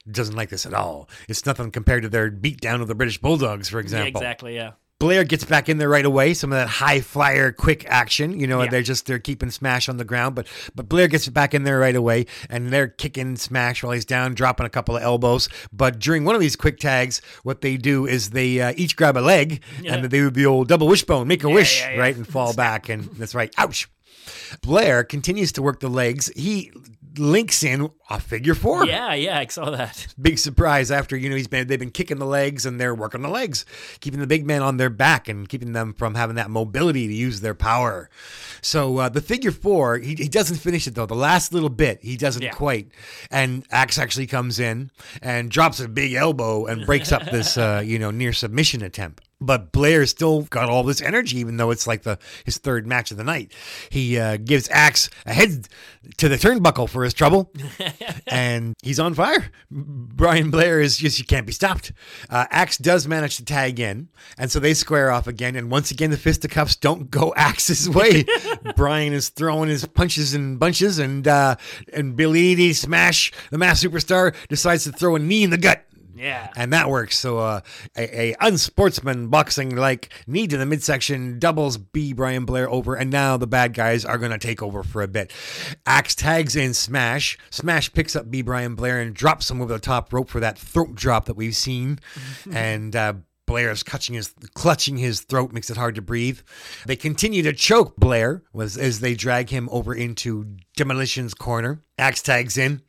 Speaker 5: Doesn't like this at all. It's nothing compared to their beatdown of the British Bulldogs, for
Speaker 4: yeah,
Speaker 5: example.
Speaker 4: exactly. Yeah.
Speaker 5: Blair gets back in there right away. Some of that high flyer, quick action. You know,
Speaker 4: Yeah.
Speaker 5: they're just they're keeping Smash on the ground, but but Blair gets back in there right away, and they're kicking Smash while he's down, dropping a couple of elbows. But during one of these quick tags, what they do is they uh, each grab a leg,
Speaker 4: Yeah.
Speaker 5: and they do the old double wishbone, make a wish,
Speaker 4: yeah, yeah.
Speaker 5: right, and fall back, and that's right. Ouch. Blair continues to work the legs. He links in a figure four.
Speaker 4: Yeah, yeah, I saw that. [LAUGHS]
Speaker 5: big surprise after you know he's been they've been kicking the legs and they're working the legs keeping the big man on their back and keeping them from having that mobility to use their power. So uh, the figure four he, he doesn't finish it though. The last little bit he doesn't
Speaker 4: Yeah.
Speaker 5: quite. And axe actually comes in and drops a big elbow and breaks up this [LAUGHS] uh, you know near submission attempt but Blair still got all this energy, even though it's like the his third match of the night. He uh, gives Axe a head to the turnbuckle for his trouble, [LAUGHS] and he's on fire. Brian Blair is just you can't be stopped. Uh, Axe does manage to tag in, and so they square off again. And once again, the fisticuffs don't go [LAUGHS] Axe's way. [LAUGHS] Brian is throwing his punches in bunches, and uh, and Billy Eadie, Smash, the mass superstar, decides to throw a knee in the gut.
Speaker 4: Yeah.
Speaker 5: And that works. So uh, a, a unsportsman boxing like knee to the midsection doubles B Brian Blair over, and now the bad guys are gonna take over for a bit. Axe tags in Smash. Smash picks up B Brian Blair and drops him over the top rope for that throat drop that we've seen. [LAUGHS] and uh, is clutching his clutching his throat makes it hard to breathe. They continue to choke Blair as, as they drag him over into Demolition's corner. Axe tags in,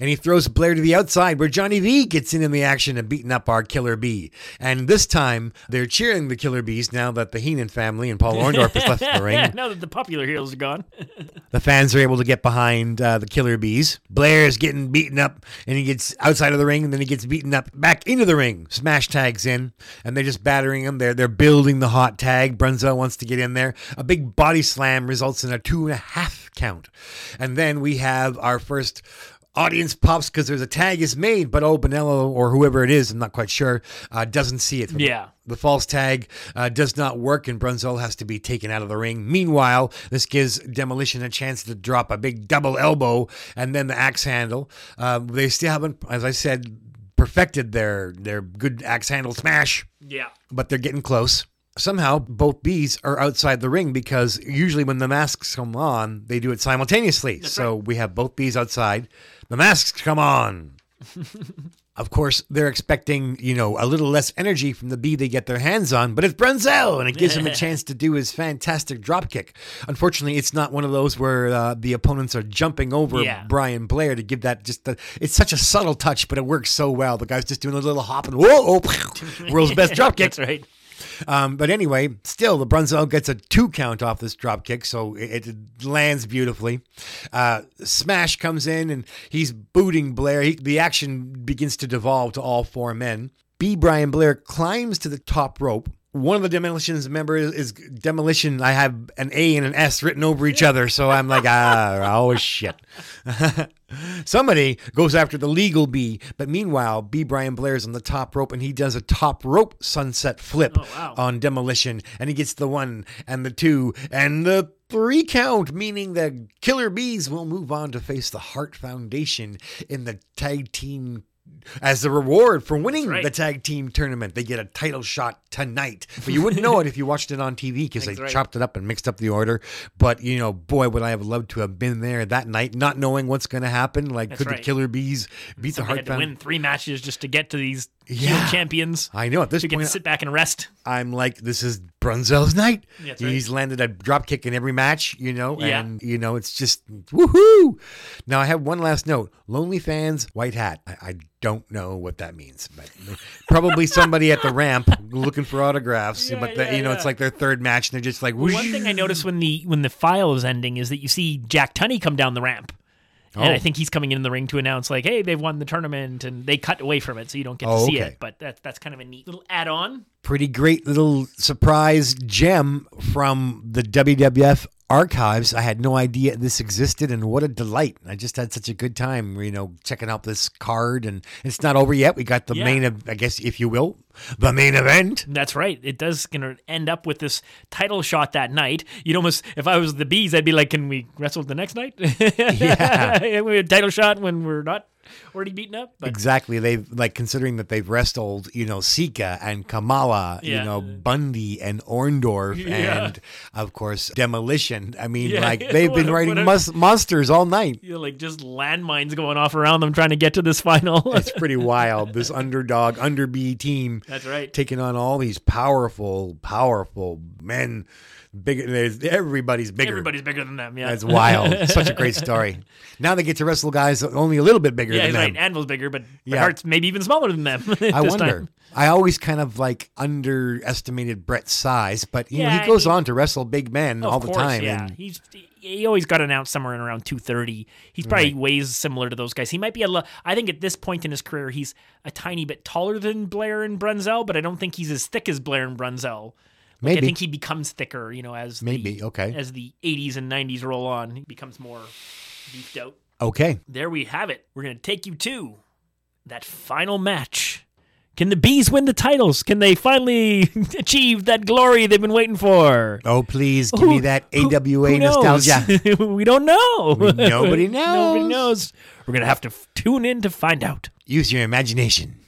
Speaker 5: and he throws Blair to the outside where Johnny V gets in in the action and beating up our Killer Bee. And this time they're cheering the Killer Bees now that the Heenan family and Paul Orndorff has left the [LAUGHS] ring.
Speaker 4: now that the popular heroes are gone. [LAUGHS]
Speaker 5: The fans are able to get behind uh, the Killer Bees. Blair is getting beaten up, and he gets outside of the ring, and then he gets beaten up back into the ring. Smash tags in, and they're just battering him. They're they're building the hot tag. Brunzell wants to get in there. A big body slam results in a two and a half count, and then we have our first audience pops because there's a tag is made, but oh, Bonello or whoever it is, I'm not quite sure, uh, doesn't see it.
Speaker 4: Yeah.
Speaker 5: The false tag uh, does not work, and Brunzell has to be taken out of the ring. Meanwhile, this gives Demolition a chance to drop a big double elbow and then the axe handle. Uh, they still haven't, as I said, perfected their their good axe handle smash,
Speaker 4: Yeah.
Speaker 5: but they're getting close. Somehow, both bees are outside the ring because usually when the masks come on, they do it simultaneously. so we have both bees outside. The masks come on. [LAUGHS] Of course, they're expecting, you know, a little less energy from the bee they get their hands on, but it's Brunzell, and it gives him a [LAUGHS] chance to do his fantastic drop kick. Unfortunately, it's not one of those where uh, the opponents are jumping over
Speaker 4: Yeah.
Speaker 5: Brian Blair to give that just the. It's such a subtle touch, but it works so well. The guy's just doing a little hop and whoa, oh, [LAUGHS] world's best drop kick.
Speaker 4: That's right.
Speaker 5: Um, but anyway, still, the Brunzell gets a two count off this drop kick, so it, it lands beautifully. Uh, Smash comes in and he's booting Blair. He, the action begins to devolve to all four men. B. Brian Blair climbs to the top rope. One of the demolitions members is demolition. I have an A and an S written over each other, so I'm like, ah, oh shit. [LAUGHS] Somebody goes after the legal B, but meanwhile, B. Brian Blair's on the top rope and he does a top rope sunset flip oh, on demolition, and he gets the one and the two and the three count, meaning the Killer Bees will move on to face the Hart Foundation in the tag team. As the reward for winning
Speaker 4: right.
Speaker 5: the tag team tournament, they get a title shot tonight. But you wouldn't know it if you watched it on TV because they
Speaker 4: right.
Speaker 5: chopped it up and mixed up the order. But you know, boy, would I have loved to have been there that night, not knowing what's going to happen. Like,
Speaker 4: That's
Speaker 5: could the. Killer Bees beat the Heart
Speaker 4: had to win three matches just to get to these
Speaker 5: Yeah.
Speaker 4: champions.
Speaker 5: I know at this
Speaker 4: to get
Speaker 5: point,
Speaker 4: to sit back and rest.
Speaker 5: I'm like, this is Brunzell's night.
Speaker 4: That's right.
Speaker 5: He's landed a drop kick in every match, you know,
Speaker 4: Yeah.
Speaker 5: and you know, it's just woohoo. Now I have one last note: Lonely fans, white hat. I, I don't know what that means, but probably somebody at the ramp looking for autographs. but the,
Speaker 4: yeah,
Speaker 5: you know, it's like their third match, and they're just like,
Speaker 4: Well, one thing I noticed when the when the file is ending is that you see Jack Tunney come down the ramp. And
Speaker 5: Oh.
Speaker 4: I think he's coming in the ring to announce like, "Hey, they've won the tournament," and they cut away from it, so you don't get to
Speaker 5: Oh,
Speaker 4: see
Speaker 5: okay.
Speaker 4: it. But that's that's kind of a neat little add-on.
Speaker 5: pretty great little surprise gem from the WWF archives. I had no idea this existed, and what a delight! I just had such a good time, you know, checking out this card. And it's not over yet. We got the
Speaker 4: Yeah.
Speaker 5: main, I guess, if you will, the main event.
Speaker 4: That's right. It does gonna end up with this title shot that night. You'd almost, if I was the bees, I'd be like, "Can we wrestle the next night?" [LAUGHS]
Speaker 5: Yeah.
Speaker 4: we [LAUGHS] had title shot when we're not [LAUGHS] already beaten up. But
Speaker 5: exactly. They've like considering that they've wrestled, you know, Sika and Kamala,
Speaker 4: Yeah.
Speaker 5: you know, Bundy and Orndorff, [LAUGHS]
Speaker 4: Yeah.
Speaker 5: and of course Demolition. I mean,
Speaker 4: Yeah,
Speaker 5: like [LAUGHS] they've been
Speaker 4: what
Speaker 5: writing mus- monsters all night.
Speaker 4: you know, like just landmines going off around them trying to get to this final.
Speaker 5: it's pretty wild. This underdog, underbee team.
Speaker 4: That's right.
Speaker 5: Taking on all these powerful, powerful men. Bigger. There's everybody's bigger.
Speaker 4: Everybody's bigger than them. Yeah,
Speaker 5: That's wild. [LAUGHS] Such a great story. Now they get to wrestle guys only a little bit bigger
Speaker 4: Yeah,
Speaker 5: than
Speaker 4: right. Anvil's bigger, but
Speaker 5: Yeah.
Speaker 4: yeah. Hart's maybe even smaller than them. [LAUGHS]
Speaker 5: I wonder.
Speaker 4: time.
Speaker 5: I always kind of like underestimated Bret's size, but you know he goes
Speaker 4: he-
Speaker 5: on to wrestle big men all the
Speaker 4: course,
Speaker 5: time.
Speaker 4: Yeah,
Speaker 5: and
Speaker 4: he's he always got announced somewhere in around two thirty. He's probably
Speaker 5: Right.
Speaker 4: weighs similar to those guys. He might be a. Lo- I think at this point in his career, he's a tiny bit taller than Blair and Brunzell, but I don't think he's as thick as Blair and Brunzell. Like,
Speaker 5: Maybe.
Speaker 4: I think he becomes thicker, you know, as
Speaker 5: Maybe,
Speaker 4: the,
Speaker 5: okay.
Speaker 4: as the '80s and '90s roll on. He becomes more beefed out.
Speaker 5: okay,
Speaker 4: There we have it. We're gonna take you to that final match. Can the bees win the titles? Can they finally [LAUGHS] achieve that glory they've been waiting for?
Speaker 5: oh please give me that
Speaker 4: who-
Speaker 5: AWA
Speaker 4: who
Speaker 5: nostalgia. [LAUGHS]
Speaker 4: we don't know.
Speaker 5: We- nobody knows. [LAUGHS]
Speaker 4: Nobody
Speaker 5: knows.
Speaker 4: knows. We're gonna have to f- tune in to find out.
Speaker 5: Use your imagination.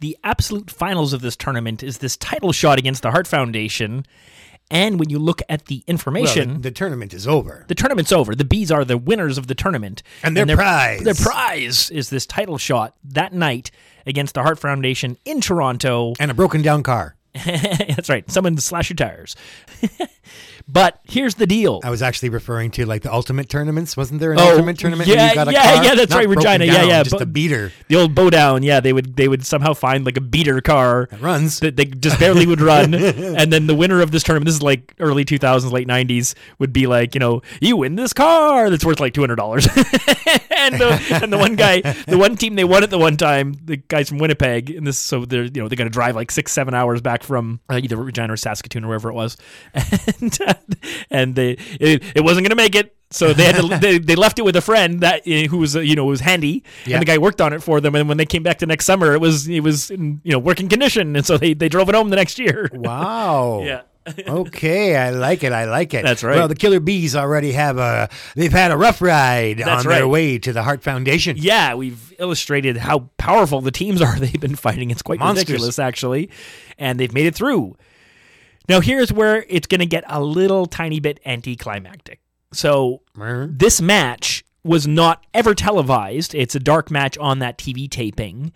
Speaker 4: The absolute finals of this tournament is this title shot against the Hart Foundation. And when you look at the
Speaker 5: Well,
Speaker 4: information,
Speaker 5: the, the tournament is over.
Speaker 4: the tournament's over. The bees are the winners of the tournament,
Speaker 5: And their prize.
Speaker 4: Their prize is this title shot that night against the Hart Foundation in Toronto.
Speaker 5: And a broken down car. [LAUGHS]
Speaker 4: That's right. Someone slash your tires. [LAUGHS] but here's the deal.
Speaker 5: I was actually referring to like the ultimate tournaments. Wasn't there an
Speaker 4: Oh,
Speaker 5: ultimate tournament?
Speaker 4: Yeah,
Speaker 5: you got a
Speaker 4: yeah,
Speaker 5: car?
Speaker 4: yeah. That's
Speaker 5: Not
Speaker 4: right, Regina. yeah,
Speaker 5: down,
Speaker 4: yeah.
Speaker 5: Just
Speaker 4: bo-
Speaker 5: a beater.
Speaker 4: The old bow down. Yeah, they would they would somehow find like a beater car [LAUGHS] that
Speaker 5: runs.
Speaker 4: That they just barely would run, [LAUGHS] and then the winner of this tournament. This is like early 2000s, late 90s. Would be like you know you win this car that's worth like two hundred dollars. [LAUGHS] and the and the one guy, the one team they won at the one time, the guys from Winnipeg, and this so they're you know they're gonna drive like six seven hours back from uh, either Regina or Saskatoon or wherever it was, and uh, [LAUGHS] and they it, it wasn't gonna make it. So they had to [LAUGHS] they, they left it with a friend that uh, who was you know was handy,
Speaker 5: Yeah.
Speaker 4: and the guy worked on it for them. And when they came back the next summer, it was it was in you know working condition, and so they they drove it home the next year.
Speaker 5: Wow. [LAUGHS]
Speaker 4: yeah.
Speaker 5: okay, I like it. I like it.
Speaker 4: That's right.
Speaker 5: Well, the Killer Bees already have a. They've had a rough ride
Speaker 4: That's
Speaker 5: on their way to the Hart Foundation.
Speaker 4: Yeah, we've illustrated how powerful the teams are they've been fighting. It's quite
Speaker 5: Monsters.
Speaker 4: ridiculous, actually. And they've made it through. Now, here's where it's going to get a little tiny bit anticlimactic. So, this match was not ever televised. It's a dark match on that TV taping.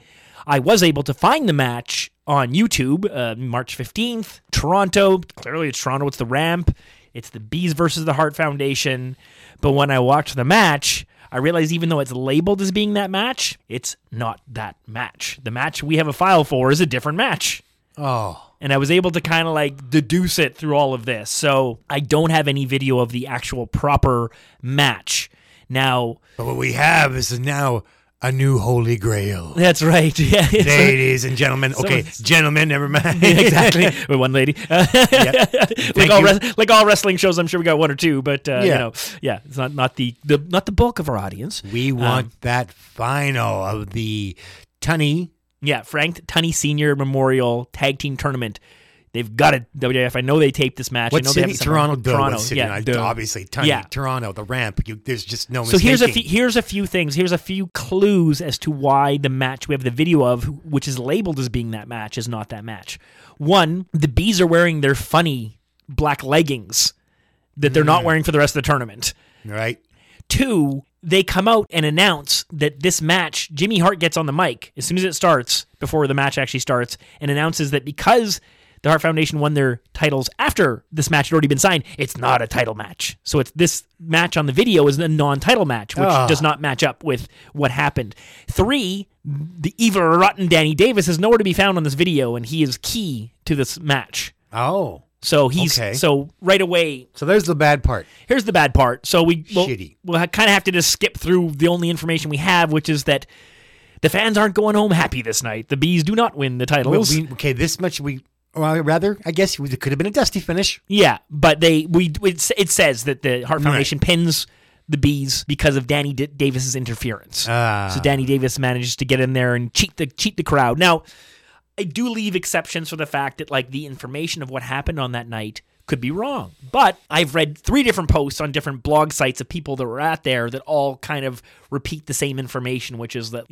Speaker 4: I was able to find the match on YouTube, uh, March 15th, Toronto. Clearly, it's Toronto. It's the ramp. It's the Bees versus the Hart Foundation. But when I watched the match, I realized even though it's labeled as being that match, it's not that match. The match we have a file for is a different match.
Speaker 5: Oh.
Speaker 4: And I was able to kind of like deduce it through all of this. So I don't have any video of the actual proper match. Now,
Speaker 5: But what we have is now a new holy grail.
Speaker 4: that's right. [LAUGHS] Yeah,
Speaker 5: Ladies and gentlemen. Okay, gentlemen, never mind. [LAUGHS]
Speaker 4: exactly. With one lady. [LAUGHS] like, all res- like all wrestling shows, I'm sure we got one or two, but uh, you
Speaker 5: Yeah.
Speaker 4: know, yeah, it's not not the, the not the bulk of our audience.
Speaker 5: We want
Speaker 4: Um,
Speaker 5: that final of the Tunney.
Speaker 4: Yeah, Frank Tunney Senior Memorial Tag Team Tournament. They've got it. WWF. I know they taped this match. I
Speaker 5: What
Speaker 4: know they have
Speaker 5: city?
Speaker 4: it somewhere.
Speaker 5: Toronto. Duh,
Speaker 4: Toronto.
Speaker 5: City?
Speaker 4: Yeah, duh.
Speaker 5: obviously,
Speaker 4: Yeah.
Speaker 5: Toronto, the ramp. You, there's just no mistake.
Speaker 4: So here's a few, here's a few things. Here's a few clues as to why the match we have the video of, which is labeled as being that match, is not that match. One, the bees are wearing their funny black leggings that they're not
Speaker 5: Mm.
Speaker 4: wearing for the rest of the tournament.
Speaker 5: Right.
Speaker 4: Two, they come out and announce that this match, Jimmy Hart gets on the mic as soon as it starts, before the match actually starts, and announces that because the Hart Foundation won their titles after this match had already been signed, it's not a title match. So it's this match on the video is a non-title match, which
Speaker 5: Ah.
Speaker 4: does not match up with what happened. Three, the evil rotten Danny Davis is nowhere to be found on this video, and he is key to this match.
Speaker 5: Oh.
Speaker 4: So he's
Speaker 5: Okay.
Speaker 4: so right away.
Speaker 5: So there's the bad part.
Speaker 4: Here's the bad part. So we we'll,
Speaker 5: Shitty.
Speaker 4: we'll kind of have to just skip through the only information we have, which is that the fans aren't going home happy this night. The bees do not win the titles.
Speaker 5: we, okay, this much we. Well, rather, I guess it could have been a dusty finish.
Speaker 4: yeah, but they we it, it says that the Hart
Speaker 5: Right.
Speaker 4: Foundation pins the bees because of Danny D- Davis's interference.
Speaker 5: Ah.
Speaker 4: So Danny Davis manages to get in there and cheat the cheat the crowd. Now, I do leave exceptions for the fact that like the information of what happened on that night could be wrong. But I've read three different posts on different blog sites of people that were at there that all kind of repeat the same information, which is that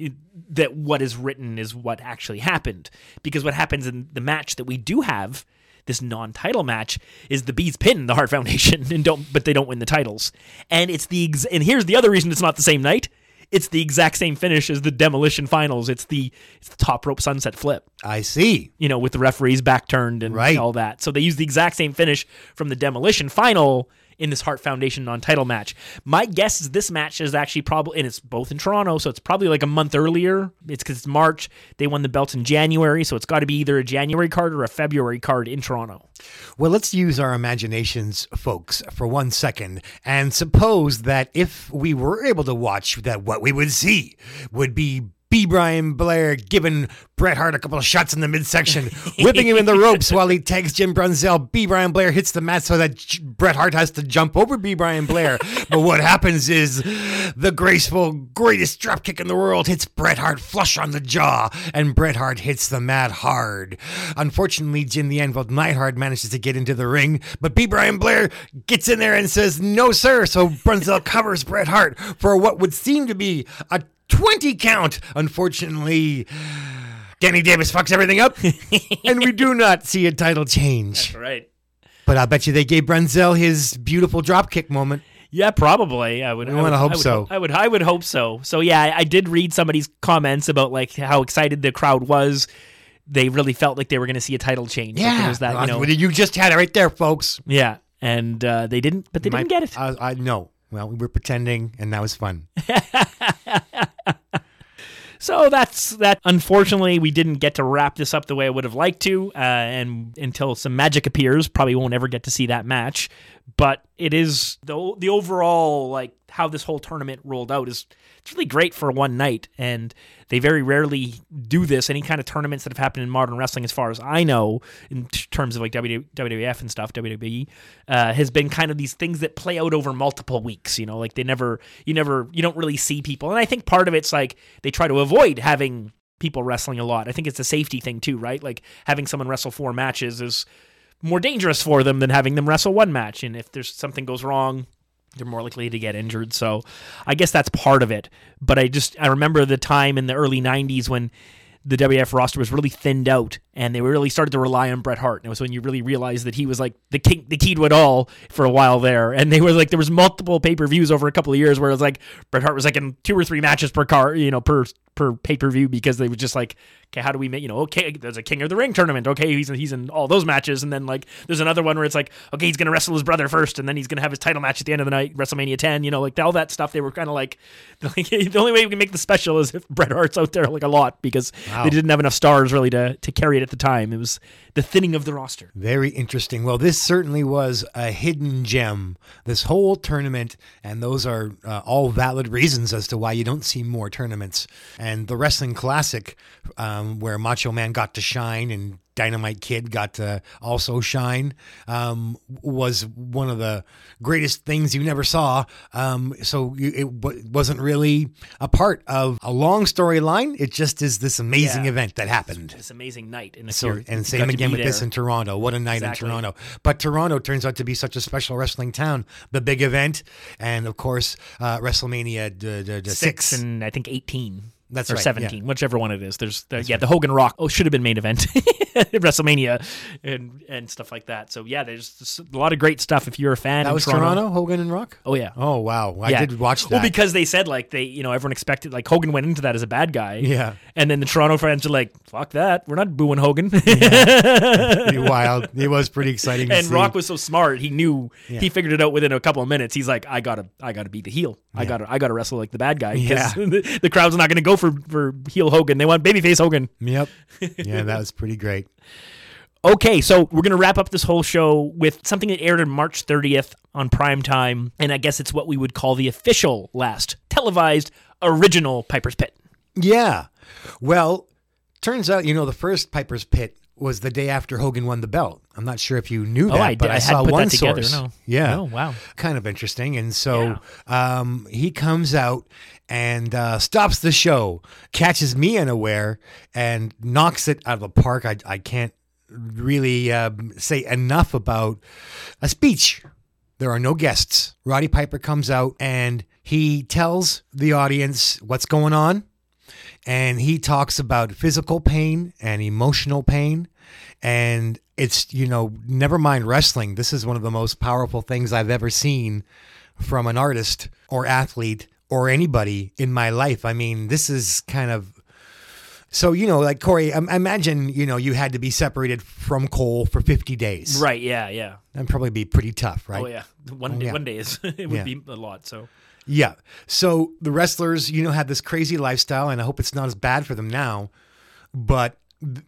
Speaker 4: that what is written is what actually happened. Because what happens in the match that we do have this non-title match is the bees pin the Hart Foundation [LAUGHS] and don't but they don't win the titles. And it's the ex- and here's the other reason it's not the same night. It's the exact same finish as the demolition finals. It's the it's the top rope sunset flip.
Speaker 5: I see.
Speaker 4: You know, with the referees back turned and
Speaker 5: Right.
Speaker 4: all that. So they use the exact same finish from the demolition final in this Hart Foundation non-title match. My guess is this match is actually probably and it's both in Toronto, so it's probably like a month earlier. It's because it's March. They won the belts in January, so it's got to be either a January card or a February card in Toronto.
Speaker 5: Well, let's use our imaginations, folks, for one second, and suppose that if we were able to watch that, what we would see would be B. Brian Blair giving Bret Hart a couple of shots in the midsection, whipping him in the ropes [LAUGHS] while he tags Jim Brunzell. B. Brian Blair hits the mat so that J- Bret Hart has to jump over B. Brian Blair. but what happens is the graceful, greatest dropkick in the world hits Bret Hart flush on the jaw, and Bret Hart hits the mat hard. Unfortunately, Jim the Anvil Neidhart manages to get into the ring, but B. Brian Blair gets in there and says, No, sir. So Brunzell covers Bret Hart for what would seem to be a 20 count. Unfortunately, Danny Davis fucks everything up, [LAUGHS] and we do not see a title change.
Speaker 4: That's right.
Speaker 5: But I'll bet you they gave Brunzell his beautiful drop kick moment.
Speaker 4: Yeah, probably. I would.
Speaker 5: I
Speaker 4: would-
Speaker 5: wanna hope
Speaker 4: would
Speaker 5: so.
Speaker 4: I would. I would hope so. So yeah, I, I did read somebody's comments about like how excited the crowd was. They really felt like they were going to see a title change.
Speaker 5: Yeah,
Speaker 4: was that. You know.
Speaker 5: you just had it right there, folks.
Speaker 4: Yeah, and uh, they didn't. But they
Speaker 5: My-
Speaker 4: didn't get it.
Speaker 5: I, I know. Well, we were pretending, and that was fun. [LAUGHS]
Speaker 4: So that's that. Unfortunately, we didn't get to wrap this up the way I would have liked to, uh, and until some magic appears, probably won't ever get to see that match. But it is the the overall like how this whole tournament rolled out is it's really great for one night, and they very rarely do this. Any kind of tournaments that have happened in modern wrestling, as far as I know, in t- terms of like WWF and stuff, WWE uh, has been kind of these things that play out over multiple weeks. You know, like they never, you never, you don't really see people, and I think part of it's like they try to avoid having people wrestling a lot. I think it's a safety thing too, right? Like having someone wrestle four matches is more dangerous for them than having them wrestle one match. And if there's something goes wrong, they're more likely to get injured. So I guess that's part of it. But I just I remember the time in the early '90s when the WF roster was really thinned out, and they really started to rely on Bret Hart. And it was when you really realized that he was like the king, the key to it all for a while there. And they were like there was multiple pay per views over a couple of years where it was like Bret Hart was like in two or three matches per car, you know, per per pay per view because they were just like, okay, how do we make you know, okay, there's a King of the Ring tournament, okay, he's he's in all those matches, and then like there's another one where it's like, okay, he's gonna wrestle his brother first, and then he's gonna have his title match at the end of the night, WrestleMania 10, you know, like all that stuff. They were kind of like, [LAUGHS] like the only way we can make the special is if Bret Hart's out there like a lot because
Speaker 5: Wow.
Speaker 4: they didn't have enough stars really to to carry it at the time. It was the thinning of the roster.
Speaker 5: Very interesting. Well, this certainly was a hidden gem, this whole tournament, and those are uh, all valid reasons as to why you don't see more tournaments. And the Wrestling Classic, um, where Macho Man got to shine and Dynamite Kid got to also shine, um, was one of the greatest things you never saw. Um, so you, it w- wasn't really a part of a long storyline. It just is this amazing
Speaker 4: Yeah.
Speaker 5: event that happened.
Speaker 4: This amazing night, in the
Speaker 5: So, and same again with this in Toronto. What a night
Speaker 4: Exactly.
Speaker 5: in Toronto. But Toronto turns out to be such a special wrestling town. The big event, and of course, uh, WrestleMania d- d- d-
Speaker 4: six,
Speaker 5: six.
Speaker 4: and I think eighteen.
Speaker 5: That's
Speaker 4: or
Speaker 5: right,
Speaker 4: seventeen,
Speaker 5: yeah.
Speaker 4: whichever one it is. There's the, yeah, the Hogan Rock. Oh, should have been main event, [LAUGHS] WrestleMania, and and stuff like that. So yeah, there's a lot of great stuff if you're a fan.
Speaker 5: That was Toronto, Hogan and Rock.
Speaker 4: Oh yeah.
Speaker 5: Oh wow, I
Speaker 4: Yeah.
Speaker 5: did watch that.
Speaker 4: Well, because they said like they, you know, everyone expected like Hogan went into that as a bad guy.
Speaker 5: Yeah.
Speaker 4: And then the Toronto fans are like, "Fuck that, we're not booing Hogan." [LAUGHS]
Speaker 5: pretty wild. It was pretty exciting.
Speaker 4: and. Rock was so smart; he knew
Speaker 5: Yeah.
Speaker 4: he figured it out within a couple of minutes. He's like, "I gotta, I gotta be the heel. I gotta, I gotta wrestle like the bad guy because
Speaker 5: Yeah. [LAUGHS]
Speaker 4: the, the crowd's not gonna go for for heel Hogan. They want babyface Hogan."
Speaker 5: Yep. Yeah, that [LAUGHS] was pretty great.
Speaker 4: Okay, so we're going to wrap up this whole show with something that aired on March 30th on prime time, and I guess it's what we would call the official last televised original Piper's Pit.
Speaker 5: Yeah. Well, turns out you know the first Piper's Pit was the day after Hogan won the belt. I'm not sure if you knew
Speaker 4: Oh,
Speaker 5: that,
Speaker 4: I
Speaker 5: but I,
Speaker 4: I
Speaker 5: saw one
Speaker 4: together,
Speaker 5: source.
Speaker 4: no.
Speaker 5: Yeah.
Speaker 4: Oh, wow.
Speaker 5: Kind of interesting. And so um, he comes out and uh, stops the show, catches me unaware, and knocks it out of the park. I, I can't really um, say enough about a speech. There are no guests. Roddy Piper comes out and he tells the audience what's going on and he talks about physical pain and emotional pain and it's you know never mind wrestling this is one of the most powerful things i've ever seen from an artist or athlete or anybody in my life i mean this is kind of so you know like corey um, imagine you know you had to be separated from cole for 50 days
Speaker 4: Right, yeah, yeah.
Speaker 5: that'd probably be pretty tough right
Speaker 4: Oh, yeah. One,
Speaker 5: Oh,
Speaker 4: day,
Speaker 5: yeah.
Speaker 4: one day is, [LAUGHS] it would
Speaker 5: Yeah.
Speaker 4: be a lot, so.
Speaker 5: Yeah. So the wrestlers, you know, had this crazy lifestyle, and I hope it's not as bad for them now. But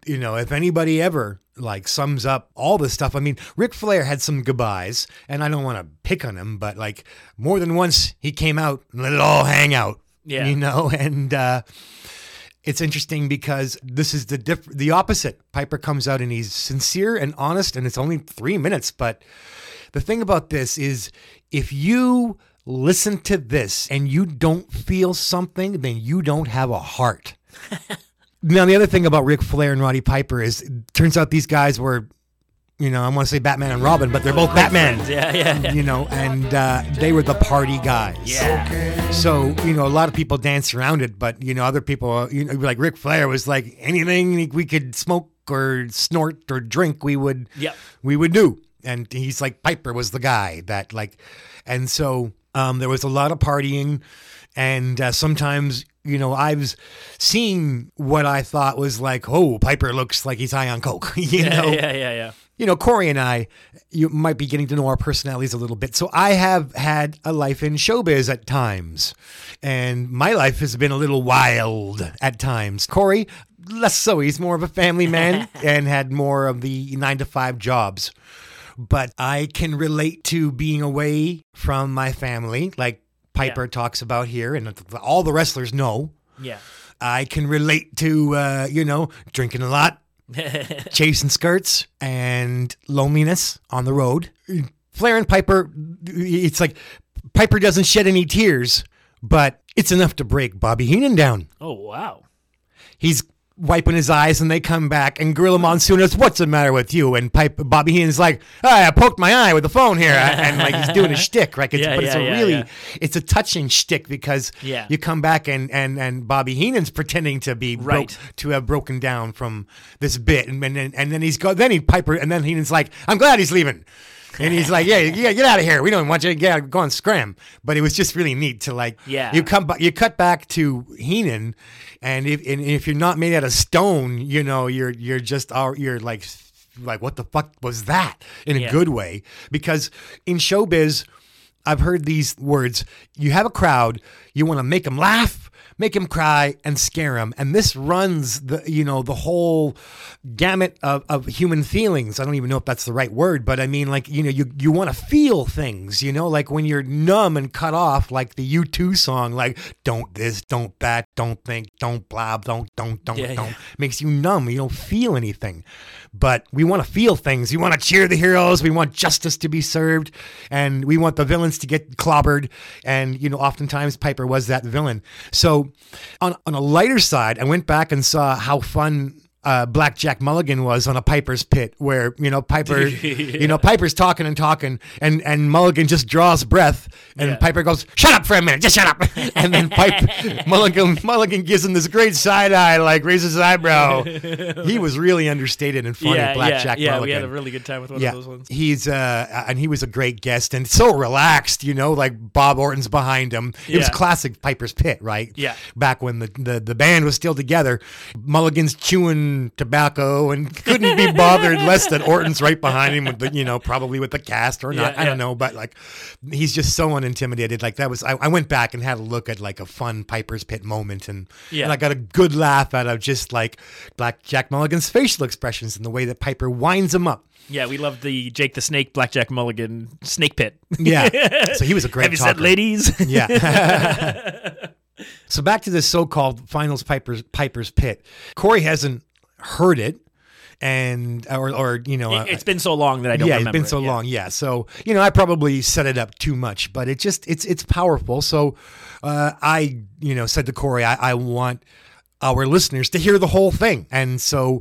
Speaker 5: you know, if anybody ever like sums up all this stuff, I mean, Ric Flair had some goodbyes, and I don't want to pick on him, but like more than once he came out and let it all hang out.
Speaker 4: Yeah.
Speaker 5: You know, [LAUGHS] and uh it's interesting because this is the diff- the opposite. Piper comes out and he's sincere and honest, and it's only three minutes. But the thing about this is, if you listen to this and you don't feel something, then you don't have a heart. [LAUGHS] now, the other thing about Ric Flair and Roddy Piper is, turns out these guys were. You know, I want to say Batman and Robin, but they're both Batman.
Speaker 4: Yeah, yeah, yeah.
Speaker 5: You know, and uh, they were the party guys.
Speaker 4: Yeah.
Speaker 5: So you know, a lot of people dance around it, but you know, other people, you know, like Ric Flair was like anything we could smoke or snort or drink, we would,
Speaker 4: Yep.
Speaker 5: we would do. and he's like Piper was the guy that like, and so um, there was a lot of partying, and uh, sometimes you know I've seen what I thought was like, oh, Piper looks like he's high on coke, [LAUGHS] you
Speaker 4: yeah,
Speaker 5: know,
Speaker 4: yeah, yeah, yeah.
Speaker 5: you know, Corey and I, you might be getting to know our personalities a little bit. So I have had a life in showbiz at times, and my life has been a little wild at times. Corey, less so. He's more of a family man [LAUGHS] and had more of the nine to five jobs. But I can relate to being away from my family, like Piper talks about here, and all the wrestlers know.
Speaker 4: Yeah.
Speaker 5: I can relate to, uh, you know, drinking a lot, [LAUGHS] chasing skirts and loneliness on the road. Flair and Piper, it's like Piper doesn't shed any tears, but it's enough to break Bobby Heenan down.
Speaker 4: Oh wow.
Speaker 5: He's wiping his eyes and they come back and Gorilla Monsoon is, what's the matter with you? And Pipe, Bobby Heenan's like, oh, I poked my eye with the phone here. [LAUGHS] and like he's doing a shtick, right? It's,
Speaker 4: Yeah,
Speaker 5: but it's
Speaker 4: yeah,
Speaker 5: a
Speaker 4: yeah,
Speaker 5: really,
Speaker 4: yeah.
Speaker 5: it's a touching shtick because
Speaker 4: Yeah.
Speaker 5: you come back and, and, and Bobby Heenan's pretending to be broke,
Speaker 4: Right.
Speaker 5: to have broken down from this bit. And, and, then- and then he's go, then he Piper, and then Heenan's like, I'm glad he's leaving. And he's like, yeah, yeah, get out of here. We don't want you to get go and scram. But it was just really neat to like,
Speaker 4: Yeah.
Speaker 5: you come, you cut back to Heenan, and if and if you're not made out of stone, you know, you're you're just you're like like what the fuck was that in a
Speaker 4: Yeah.
Speaker 5: good way? Because in showbiz, I've heard these words: you have a crowd, you want to make them laugh. Make him cry and scare him, and this runs the you know the whole gamut of, of human feelings. I don't even know if that's the right word, but I mean like you know you you want to feel things, you know, like when you're numb and cut off, like the U two song, like don't this, don't that, don't think, don't blah, don't don't don't
Speaker 4: Yeah,
Speaker 5: don't
Speaker 4: yeah.
Speaker 5: makes you numb. You don't feel anything. But we want to feel things. We want to cheer the heroes. We want justice to be served. And we want the villains to get clobbered. And, you know, oftentimes Piper was that villain. So on, on a lighter side, I went back and saw how fun uh, Black Jack Mulligan was on a Piper's Pit, where you know Piper, [LAUGHS] you know Piper's talking and talking, and and Mulligan just draws breath, and
Speaker 4: Yeah.
Speaker 5: Piper goes, "Shut up for a minute, just shut up," [LAUGHS] and then Piper [LAUGHS] Mulligan Mulligan gives him this great side eye, like raises his eyebrow. he was really understated and funny,
Speaker 4: yeah,
Speaker 5: Black
Speaker 4: yeah,
Speaker 5: Jack
Speaker 4: yeah.
Speaker 5: Mulligan.
Speaker 4: We had a really good time with one
Speaker 5: yeah,
Speaker 4: of those ones.
Speaker 5: he's uh, and he was a great guest and so relaxed, you know, like Bob Orton's behind him. It was classic Piper's Pit, right?
Speaker 4: Yeah.
Speaker 5: back when the, the, the band was still together. Mulligan's chewing tobacco and couldn't be bothered less that Orton's right behind him with the, you know, probably with the cast or not.
Speaker 4: Yeah,
Speaker 5: I don't
Speaker 4: yeah.
Speaker 5: know, but like he's just so unintimidated. Like that was, I, I went back and had a look at like a fun Piper's Pit moment and,
Speaker 4: Yeah.
Speaker 5: and I got a good laugh out of just like Black Jack Mulligan's facial expressions and the way that Piper winds him up.
Speaker 4: Yeah, we loved the Jake the Snake, Blackjack Mulligan Snake Pit.
Speaker 5: Yeah. [LAUGHS] So he was a great
Speaker 4: Have you said ladies? [LAUGHS]
Speaker 5: Yeah. [LAUGHS] so back to this so-called finals Piper's Piper's Pit. Corey hasn't heard it, and or or you know,
Speaker 4: It- it's been so long that I don't
Speaker 5: yeah,
Speaker 4: remember
Speaker 5: it's been so
Speaker 4: it, yeah.
Speaker 5: long. Yeah, so you know, I probably set it up too much, but it just it's it's powerful. So uh, I you know said to Corey, I, I want our listeners to hear the whole thing, and so.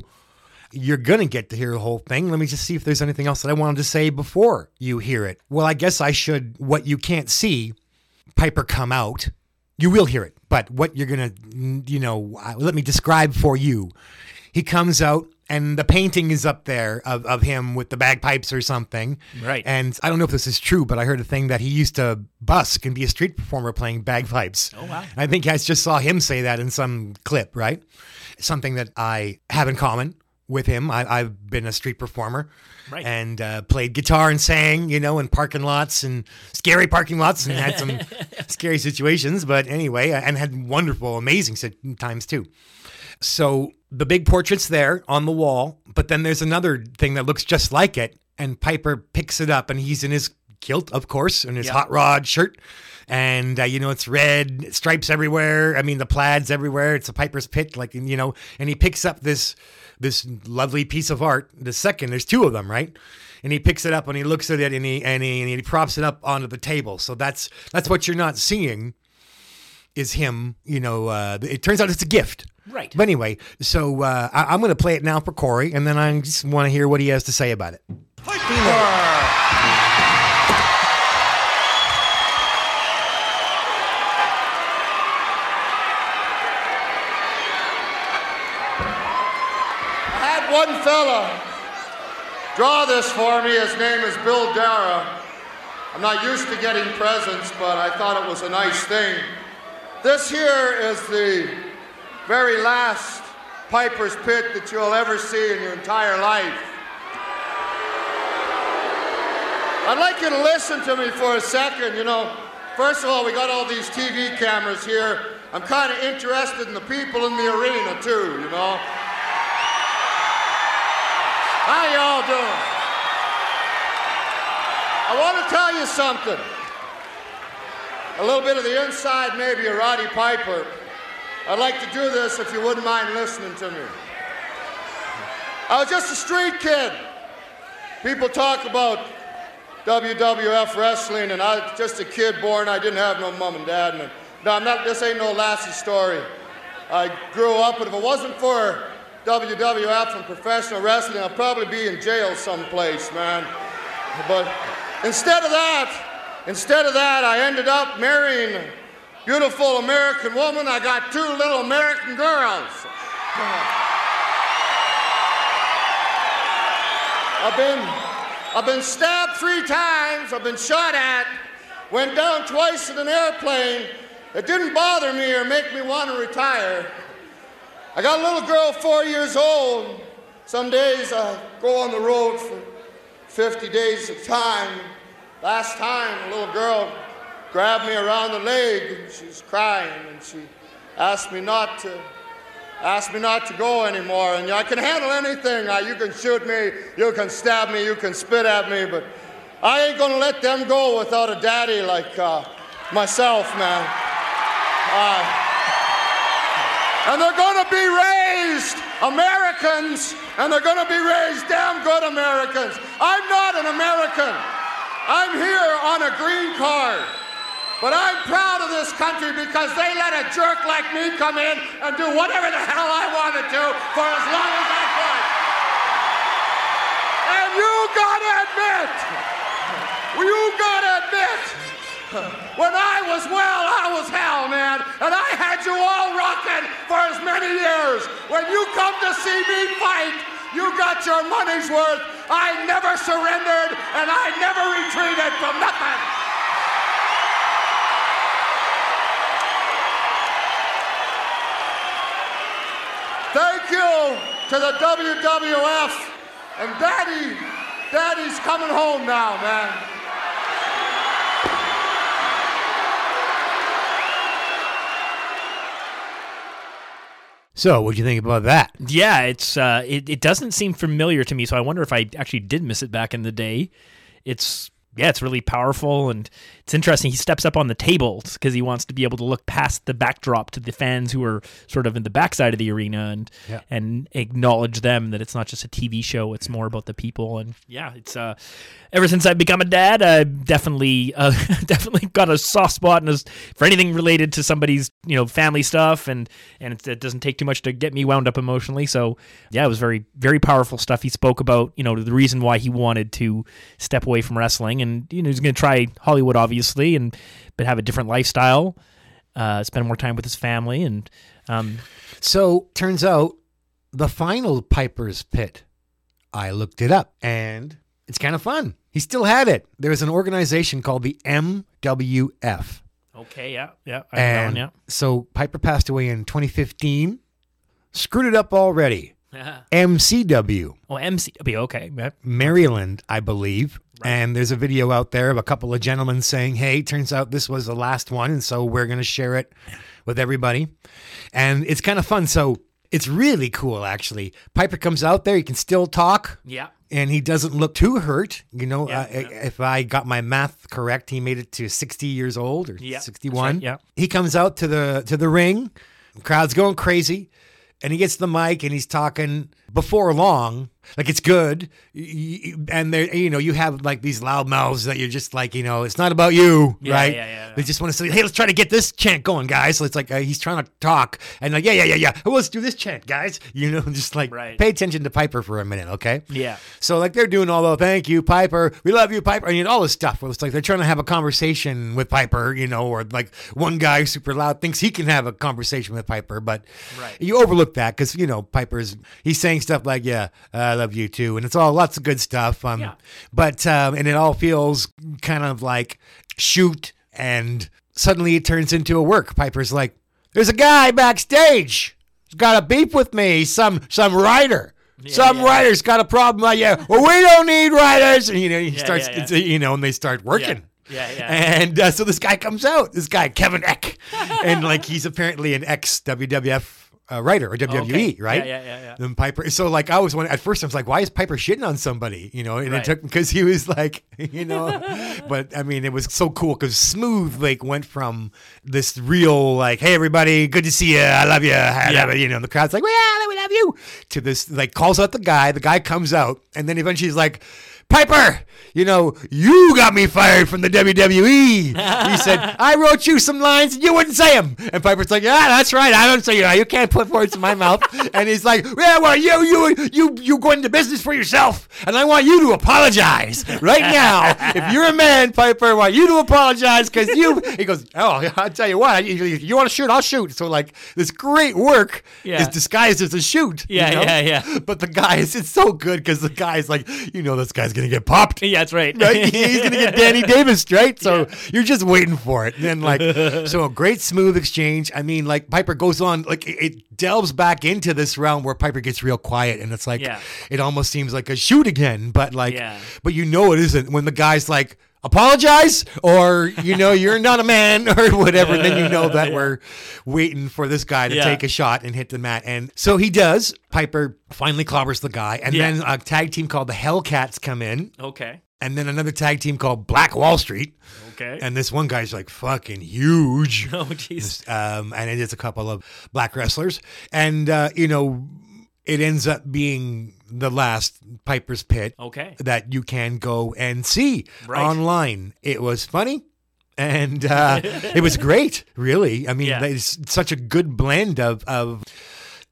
Speaker 5: You're gonna get to hear the whole thing. Let me just see if there's anything else that I wanted to say before you hear it. Well, I guess I should. What you can't see, Piper come out. You will hear it, but what you're gonna, you know, uh, let me describe for you. He comes out, and the painting is up there of, of him with the bagpipes or something.
Speaker 4: Right.
Speaker 5: And I don't know if this is true, but I heard a thing that he used to busk and be a street performer playing bagpipes.
Speaker 4: Oh, wow.
Speaker 5: I think I just saw him say that in some clip, right? Something that I have in common with him. I, I've been a street performer
Speaker 4: Right.
Speaker 5: and uh, played guitar and sang, you know, in parking lots and scary parking lots and had some [LAUGHS] scary situations. But anyway, and had wonderful, amazing times too. So the big portrait's there on the wall, but then there's another thing that looks just like it, and Piper picks it up, and he's in his kilt, of course, and his
Speaker 4: Yeah.
Speaker 5: hot rod shirt, and uh, you know it's red stripes everywhere. I mean the plaids everywhere. It's a Piper's Pit, like you know, and he picks up this this lovely piece of art. The second, there's two of them, right? And he picks it up and he looks at it and he and he, and he props it up onto the table. So that's that's what you're not seeing is him. You know, uh, it turns out it's a gift.
Speaker 4: Right.
Speaker 5: But anyway, so uh, I, I'm going to play it now for Corey, and then I just want to hear what he has to say about it.
Speaker 11: I had one fella
Speaker 15: draw this for me. His name is Bill Dara. I'm not used to getting presents, but I thought it was a nice thing. This here is the very last Piper's Pit that you'll ever see in your entire life. I'd like you to listen to me for a second. You know, first of all, we got all these TV cameras here. I'm kind of interested in the people in the arena, too, you know. How y'all doing? I want to tell you something. A little bit of the inside, maybe, of Roddy Piper. I'd like to do this if you wouldn't mind listening to me. I was just a street kid. People talk about WWF wrestling, and I was just a kid born. I didn't have no mom and dad. And no, I'm not. This ain't no Lassie story. I grew up, but if it wasn't for WWF and professional wrestling, I'd probably be in jail someplace, man. But instead of that, instead of that, I ended up marrying beautiful American woman. I got two little American girls. I've been I've been stabbed three times, I've been shot at, went down twice in an airplane. It didn't bother me or make me want to retire. I got a little girl, four years old. Some days I go on the road for 50 days at a time. Last time, a little girl grabbed me around the leg and she was crying and she asked me not to asked me not to go anymore. And I can handle anything. Uh, you can shoot me, you can stab me, you can spit at me, but I ain't gonna let them go without a daddy like uh, myself, man. Uh, and they're gonna be raised Americans, and they're gonna be raised damn good Americans. I'm not an American. I'm here on a green card. But I'm proud of this country because they let a jerk like me come in and do whatever the hell I want to do for as long as I could. And you gotta admit, you gotta admit, when I was well, I was hell, man. And I had you all rocking for as many years. When you come to see me fight, you got your money's worth. I never surrendered and I never retreated from nothing. Thank you to the WWF. And Daddy, Daddy's coming home now, man.
Speaker 5: So, what do you think about that?
Speaker 4: Yeah, it's uh, it, it doesn't seem familiar to me, so I wonder if I actually did miss it back in the day. It's yeah, it's really powerful and it's interesting. He steps up on the tables because he wants to be able to look past the backdrop to the fans who are sort of in the backside of the arena and
Speaker 5: Yeah.
Speaker 4: and acknowledge them that it's not just a TV show; it's more about the people. And yeah, it's uh, ever since I've become a dad, I definitely uh, [LAUGHS] definitely got a soft spot and for anything related to somebody's you know family stuff, and and it, it doesn't take too much to get me wound up emotionally. So yeah, it was very very powerful stuff. He spoke about you know the reason why he wanted to step away from wrestling, and you know he's going to try Hollywood obviously, and but have a different lifestyle, uh, spend more time with his family, and um,
Speaker 5: So, turns out the final Piper's Pit, I looked it up and it's kind of fun. He still had it. There was an organization called the MWF.
Speaker 4: okay, yeah, yeah, I that one, yeah.
Speaker 5: so Piper passed away in 2015. Screwed it up already. [LAUGHS] MCW.
Speaker 4: Oh, MCW. Okay.
Speaker 5: Maryland, I believe. And there's a video out there of a couple of gentlemen saying, hey, turns out this was the last one. And so we're going to share it with everybody. And it's kind of fun. So it's really cool, actually. Piper comes out there. He can still talk.
Speaker 4: Yeah.
Speaker 5: And he doesn't look too hurt. You know, uh, if I got my math correct, he made it to 60 years old or
Speaker 4: Yeah,
Speaker 5: 61.
Speaker 4: right, yeah.
Speaker 5: He comes out to the to the ring. the crowd's going crazy. And he gets the mic and he's talking before long. Like it's good. And there, you know, you have like these loud mouths that you're just like, you know, it's not about you,
Speaker 4: Yeah,
Speaker 5: right?
Speaker 4: yeah, yeah,
Speaker 5: They just want to say, hey, let's try to get this chant going, guys. So it's like uh, he's trying to talk and like, yeah, yeah, yeah, yeah. Oh, let's do this chant, guys. [LAUGHS] You know, just like pay attention to Piper for a minute, okay?
Speaker 4: Yeah.
Speaker 5: So like they're doing all the thank you, Piper. We love you, Piper. And you know, all this stuff. Where it's like they're trying to have a conversation with Piper, you know, or like one guy super loud thinks he can have a conversation with Piper, but
Speaker 4: Right.
Speaker 5: you overlook that because you know Piper's he's saying stuff like, "Yeah, I love you too," and it's all lots of good stuff. Um, but um, and it all feels kind of like shoot, and suddenly it turns into a work. Piper's like, "There's a guy backstage. He's got a beef with me. Some some writer." Some writer's got a problem. Like, yeah, well, we don't need writers. And, you know, he
Speaker 4: Yeah,
Speaker 5: starts,
Speaker 4: yeah,
Speaker 5: you know, and they start working.
Speaker 4: Yeah, yeah.
Speaker 5: And uh, so this guy comes out, this guy, Kevin Eck. [LAUGHS] and like he's apparently an ex WWF uh, writer or WWE,
Speaker 4: Okay.
Speaker 5: right?
Speaker 4: Yeah, yeah, yeah, yeah.
Speaker 5: And Piper. So like I was one at first, I was like, why is Piper shitting on somebody? You know, and
Speaker 4: Right.
Speaker 5: it took because he was like, [LAUGHS] you know, but I mean, it was so cool because Smooth like went from this real like, hey everybody, good to see you, I love you,
Speaker 4: Yeah.
Speaker 5: You know, and the crowd's like, well, yeah, we love you. To this like calls out the guy, the guy comes out, and then eventually he's like. Piper, you know, you got me fired from the WWE. he said, [LAUGHS] I wrote you some lines and you wouldn't say them. And Piper's like, yeah, that's right. I don't say you. You can't put words in my mouth. [LAUGHS] and he's like, yeah, well, you, you, you, you go into business for yourself. And I want you to apologize right now. if you're a man, Piper, I want you to apologize because you, [LAUGHS] he goes, oh, I'll tell you what, you, you want to shoot, I'll shoot. So like this great work
Speaker 4: Yeah.
Speaker 5: is disguised as a shoot. you
Speaker 4: Yeah,
Speaker 5: know?
Speaker 4: yeah, yeah.
Speaker 5: But the guy is, it's so good because the guy's like, you know, this guy's going to get popped.
Speaker 4: Yeah, that's right.
Speaker 5: Right? [LAUGHS] He's going to get Danny [LAUGHS] Davis, right? So you're just waiting for it. And then, like, so a great smooth exchange. I mean, like, Piper goes on, like, it, it delves back into this realm where Piper gets real quiet. And it's like,
Speaker 4: Yeah.
Speaker 5: it almost seems like a shoot again. But, like,
Speaker 4: Yeah.
Speaker 5: but you know it isn't when the guy's like, apologize or you know you're not a man [LAUGHS] or whatever then you know that [LAUGHS] we're waiting for this guy to
Speaker 4: Yeah.
Speaker 5: take a shot and hit the mat and so he does piper finally clobbers the guy and
Speaker 4: Yeah.
Speaker 5: then a tag team called the hellcats come in
Speaker 4: Okay.
Speaker 5: and then another tag team called Black Wall Street.
Speaker 4: Okay.
Speaker 5: And this one guy's like fucking huge. [LAUGHS]
Speaker 4: Oh, jeez.
Speaker 5: Um, and it is a couple of black wrestlers. And, uh, you know, it ends up being the last Piper's Pit
Speaker 4: Okay.
Speaker 5: that you can go and see
Speaker 4: Right.
Speaker 5: online. It was funny. And uh, [LAUGHS] it was great, really. I mean,
Speaker 4: Yeah.
Speaker 5: it's such a good blend of of.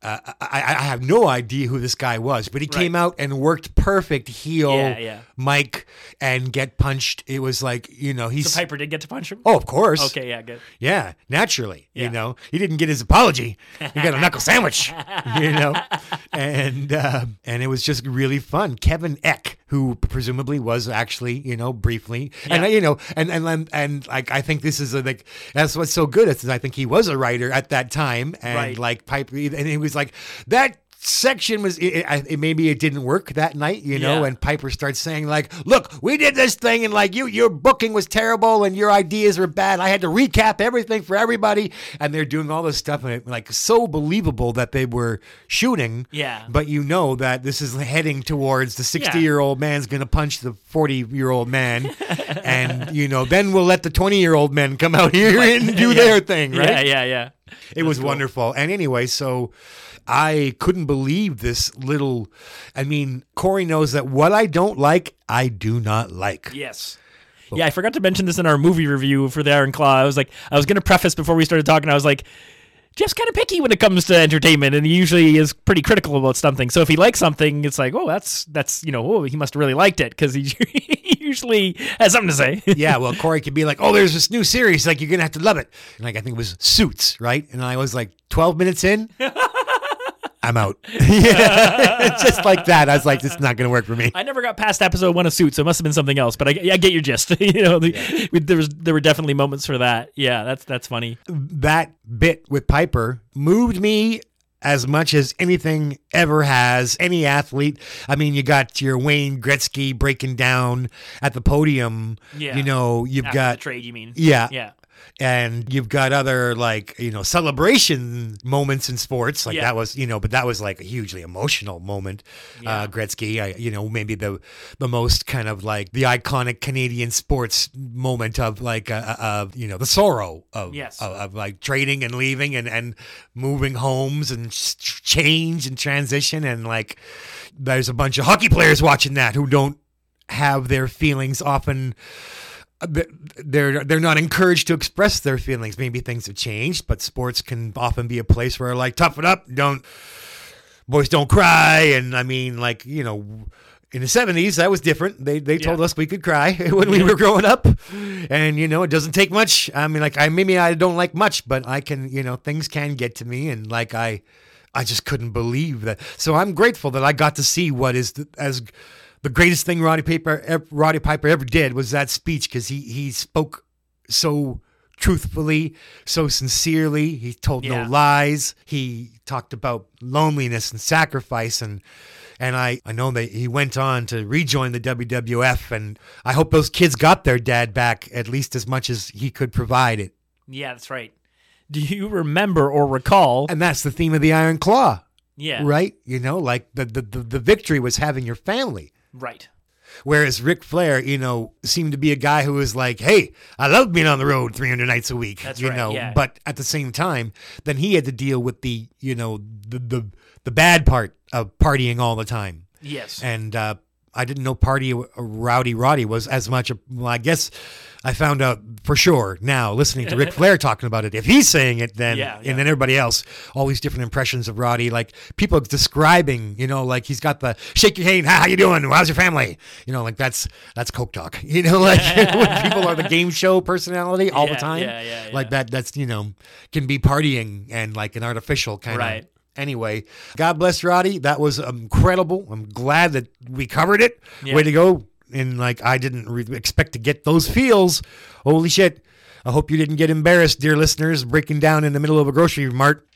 Speaker 5: Uh, I, I have no idea who this guy was, but he came out and worked perfect heel
Speaker 4: Yeah, yeah.
Speaker 5: Mike and get punched. It was like you know he's
Speaker 4: So Piper did get to punch him?
Speaker 5: oh of course
Speaker 4: Okay, yeah, good.
Speaker 5: yeah naturally
Speaker 4: Yeah.
Speaker 5: you know he didn't get his apology he got a [LAUGHS] knuckle sandwich you know and uh, and it was just really fun Kevin Eck who presumably was actually you know briefly and
Speaker 4: Yeah.
Speaker 5: I, you know and and and, and like I think this is a, like that's what's so good is I think he was a writer at that time and
Speaker 4: Right.
Speaker 5: like Piper and he was like that section was it, it, it- maybe it didn't work that night you know
Speaker 4: Yeah.
Speaker 5: and Piper starts saying like look we did this thing and like you your booking was terrible and your ideas were bad I had to recap everything for everybody and they're doing all this stuff and it like so believable that they were shooting
Speaker 4: Yeah.
Speaker 5: but you know that this is heading towards the 60 year old man's gonna punch the 40 year old man [LAUGHS] and you know then we'll let the 20 year old men come out here and do [LAUGHS]
Speaker 4: Yeah.
Speaker 5: their thing right
Speaker 4: Yeah, yeah, yeah.
Speaker 5: it was wonderful. And anyway, so I couldn't believe this little. I mean, Corey knows that what I don't like, I do not like.
Speaker 4: Yes. Yeah, I forgot to mention this in our movie review for the Iron Claw. I was like, I was going to preface before we started talking. I was like, Jeff's kind of picky when it comes to entertainment, and he usually is pretty critical about something. So if he likes something, it's like, oh, that's that's you know, oh, he must have really liked it because he [LAUGHS] usually has something to say. [LAUGHS]
Speaker 5: yeah, well, Corey could be like, "Oh, there's this new series, like you're gonna have to love it." And like I think it was Suits, right? And I was like, 12 minutes in, [LAUGHS] I'm out. [LAUGHS] [LAUGHS] yeah, just like that. I was like, "This is not gonna work for me."
Speaker 4: I never got past episode one of Suits, so it must have been something else. But I, I get your gist. [LAUGHS] you know, the, there was there were definitely moments for that. Yeah, that's that's funny.
Speaker 5: that bit with Piper moved me as much as anything ever has. Any athlete. I mean, you got your Wayne Gretzky breaking down at the podium.
Speaker 4: Yeah.
Speaker 5: You know, you've
Speaker 4: After
Speaker 5: got
Speaker 4: the trade, you mean?
Speaker 5: Yeah.
Speaker 4: Yeah.
Speaker 5: And you've got other like you know celebration moments in sports like
Speaker 4: Yeah.
Speaker 5: that was you know but that was like a hugely emotional moment. Uh, Gretzky, I, you know maybe the the most kind of like the iconic Canadian sports moment of like uh, uh, you know the sorrow of
Speaker 4: Yes.
Speaker 5: of, of like trading and leaving and and moving homes and change and transition and like there's a bunch of hockey players watching that who don't have their feelings often uh, they're they're not encouraged to express their feelings. Maybe things have changed but sports can often be a place where like tough it up don't boys don't cry. And i mean like you know in the 70s that was different. They they told us we could cry [LAUGHS] when we were growing up. And you know it doesn't take much. I mean like i maybe i don't like much but i can you know things can get to me. And like i I just couldn't believe that. So I'm grateful that I got to see what is the, as the greatest thing Roddy Piper Roddy Piper ever did was that speech because he he spoke so truthfully, so sincerely. He told
Speaker 4: Yeah.
Speaker 5: no lies. He talked about loneliness and sacrifice and and I, I know that he went on to rejoin the WWF and I hope those kids got their dad back at least as much as he could provide it.
Speaker 4: Yeah, that's right. Do you remember or recall?
Speaker 5: And that's the theme of the Iron Claw.
Speaker 4: Yeah.
Speaker 5: Right? You know, like the the, the, the victory was having your family.
Speaker 4: Right.
Speaker 5: Whereas Ric Flair, you know, seemed to be a guy who was like, "Hey, I love being on the road 300 nights a week."
Speaker 4: That's
Speaker 5: you
Speaker 4: right,
Speaker 5: know,
Speaker 4: yeah.
Speaker 5: but at the same time, then he had to deal with the, you know, the the the bad part of partying all the time.
Speaker 4: Yes.
Speaker 5: And uh, I didn't know Party uh, Rowdy Roddy was as much. A, well, I guess I found out for sure now listening to Ric [LAUGHS] Flair talking about it. If he's saying it, then
Speaker 4: Yeah,
Speaker 5: and then everybody else, all these different impressions of Roddy, like people describing, you know, like he's got the shake your hand, how you doing? How's your family? You know, like that's that's coke talk. [LAUGHS] You know, like [LAUGHS] when people are the game show personality all
Speaker 4: Yeah,
Speaker 5: the time,
Speaker 4: yeah, yeah,
Speaker 5: like that. That's you know can be partying and like an artificial kind of
Speaker 4: Right.
Speaker 5: Anyway, God bless Roddy. That was incredible. I'm glad that we covered it.
Speaker 4: Yeah.
Speaker 5: Way to go. And like, I didn't re- expect to get those feels. Holy shit. I hope you didn't get embarrassed, dear listeners, breaking down in the middle of a grocery mart.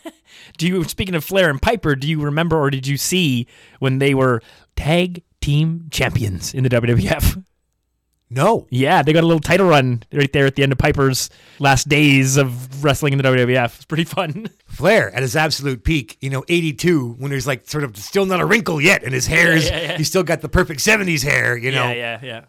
Speaker 5: [LAUGHS]
Speaker 4: Do you speaking of Flair and Piper, do you remember or did you see when they were tag team champions in the WWF?
Speaker 5: No.
Speaker 4: Yeah, they got a little title run right there at the end of Piper's last days of wrestling in the WWF. It's pretty fun. [LAUGHS]
Speaker 5: Flair at his absolute peak, you know, 82, when there's like sort of still not a wrinkle yet, and his hair's,
Speaker 4: yeah, yeah.
Speaker 5: he's still got the perfect 70s hair, you know.
Speaker 4: yeah, yeah, yeah.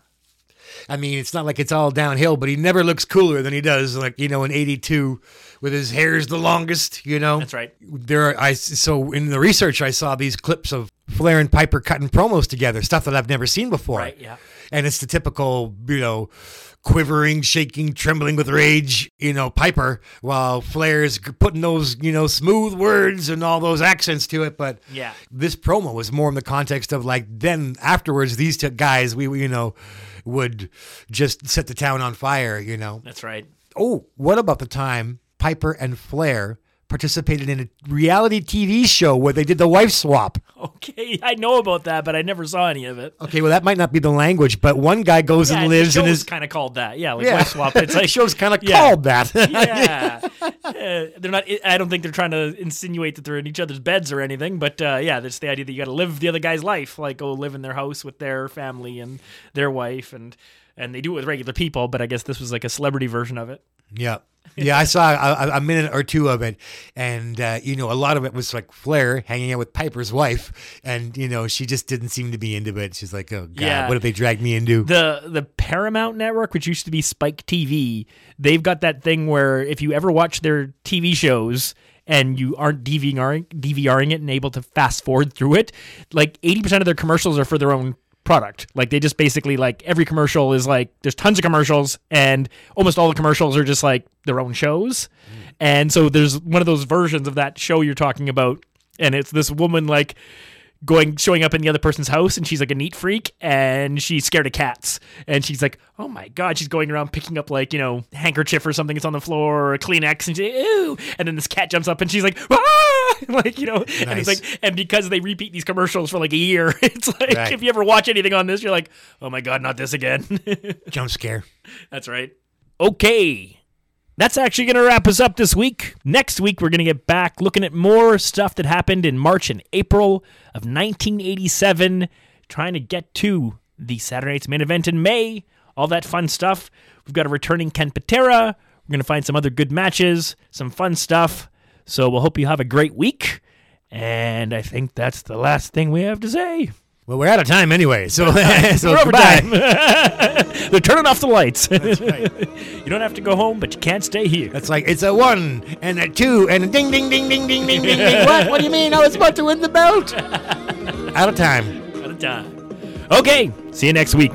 Speaker 5: I mean, it's not like it's all downhill, but he never looks cooler than he does, like you know, in '82, with his hair's the longest. You know,
Speaker 4: That's right.
Speaker 5: There, are, I so in the research, I saw these clips of Flair and Piper cutting promos together, stuff that I've never seen before.
Speaker 4: Right, yeah.
Speaker 5: and it's the typical, you know. Quivering, shaking, trembling with rage, you know, Piper, while Flair's putting those, you know, smooth words and all those accents to it. But
Speaker 4: Yeah.
Speaker 5: this promo was more in the context of like then afterwards these two guys we we, you know would just set the town on fire you know
Speaker 4: That's right.
Speaker 5: oh what about the time piper and flair participated in a reality tv show where they did the wife swap
Speaker 4: Okay, I know about that, but I never saw any of it.
Speaker 5: okay well that might not be the language but one guy goes
Speaker 4: Yeah,
Speaker 5: and lives in his
Speaker 4: kind of called that. Yeah, like
Speaker 5: Yeah.
Speaker 4: wife swap. It's [LAUGHS] like
Speaker 5: show's kinda
Speaker 4: Yeah.
Speaker 5: called that. [LAUGHS]
Speaker 4: yeah, Uh, they're not. I don't think they're trying to insinuate that they're in each other's beds or anything. But uh, yeah, that's the idea that you got to live the other guy's life, like go live in their house with their family and their wife, and and they do it with regular people. But I guess this was like a celebrity version of it.
Speaker 5: Yeah. Yeah, I saw a, a minute or two of it, and uh, you know, a lot of it was like Flair hanging out with Piper's wife, and you know, she just didn't seem to be into it. She's like, "Oh God,
Speaker 4: Yeah.
Speaker 5: what have they drag me into?"
Speaker 4: The the Paramount Network, which used to be Spike TV, they've got that thing where if you ever watch their TV shows and you aren't DVRing, DVRing it and able to fast forward through it, like 80% of their commercials are for their own product. Like they just basically like every commercial is like there's tons of commercials and almost all the commercials are just like their own shows. And so there's one of those versions of that show you're talking about and it's this woman like going showing up in the other person's house and she's like a neat freak and she's scared of cats and she's like oh my god she's going around picking up like you know handkerchief or something that's on the floor or a kleenex and she's ew and then this cat jumps up and she's like ah! [LAUGHS] like you know and it's like and because they repeat these commercials for like a year [LAUGHS] it's like
Speaker 5: Right.
Speaker 4: if you ever watch anything on this you're like oh my god not this again [LAUGHS]
Speaker 5: Jump scare.
Speaker 4: that's right okay that's actually going to wrap us up this week. Next week, we're going to get back looking at more stuff that happened in March and April of 1987, trying to get to the Saturday Night's main event in May, all that fun stuff. We've got a returning Ken Patera. We're going to find some other good matches, some fun stuff. So we'll hope you have a great week. And I think that's the last thing we have to say.
Speaker 5: Well, we're out of time anyway, so, [LAUGHS] [LAUGHS] so
Speaker 4: We're over time. [LAUGHS] They're turning off the lights. you don't have to go home, but you can't stay here.
Speaker 5: It's like it's a one and a two and a ding ding ding ding ding ding ding ding. What? What do you mean? I was about to win the belt. Out of time.
Speaker 4: Out of time. Okay, see you next week.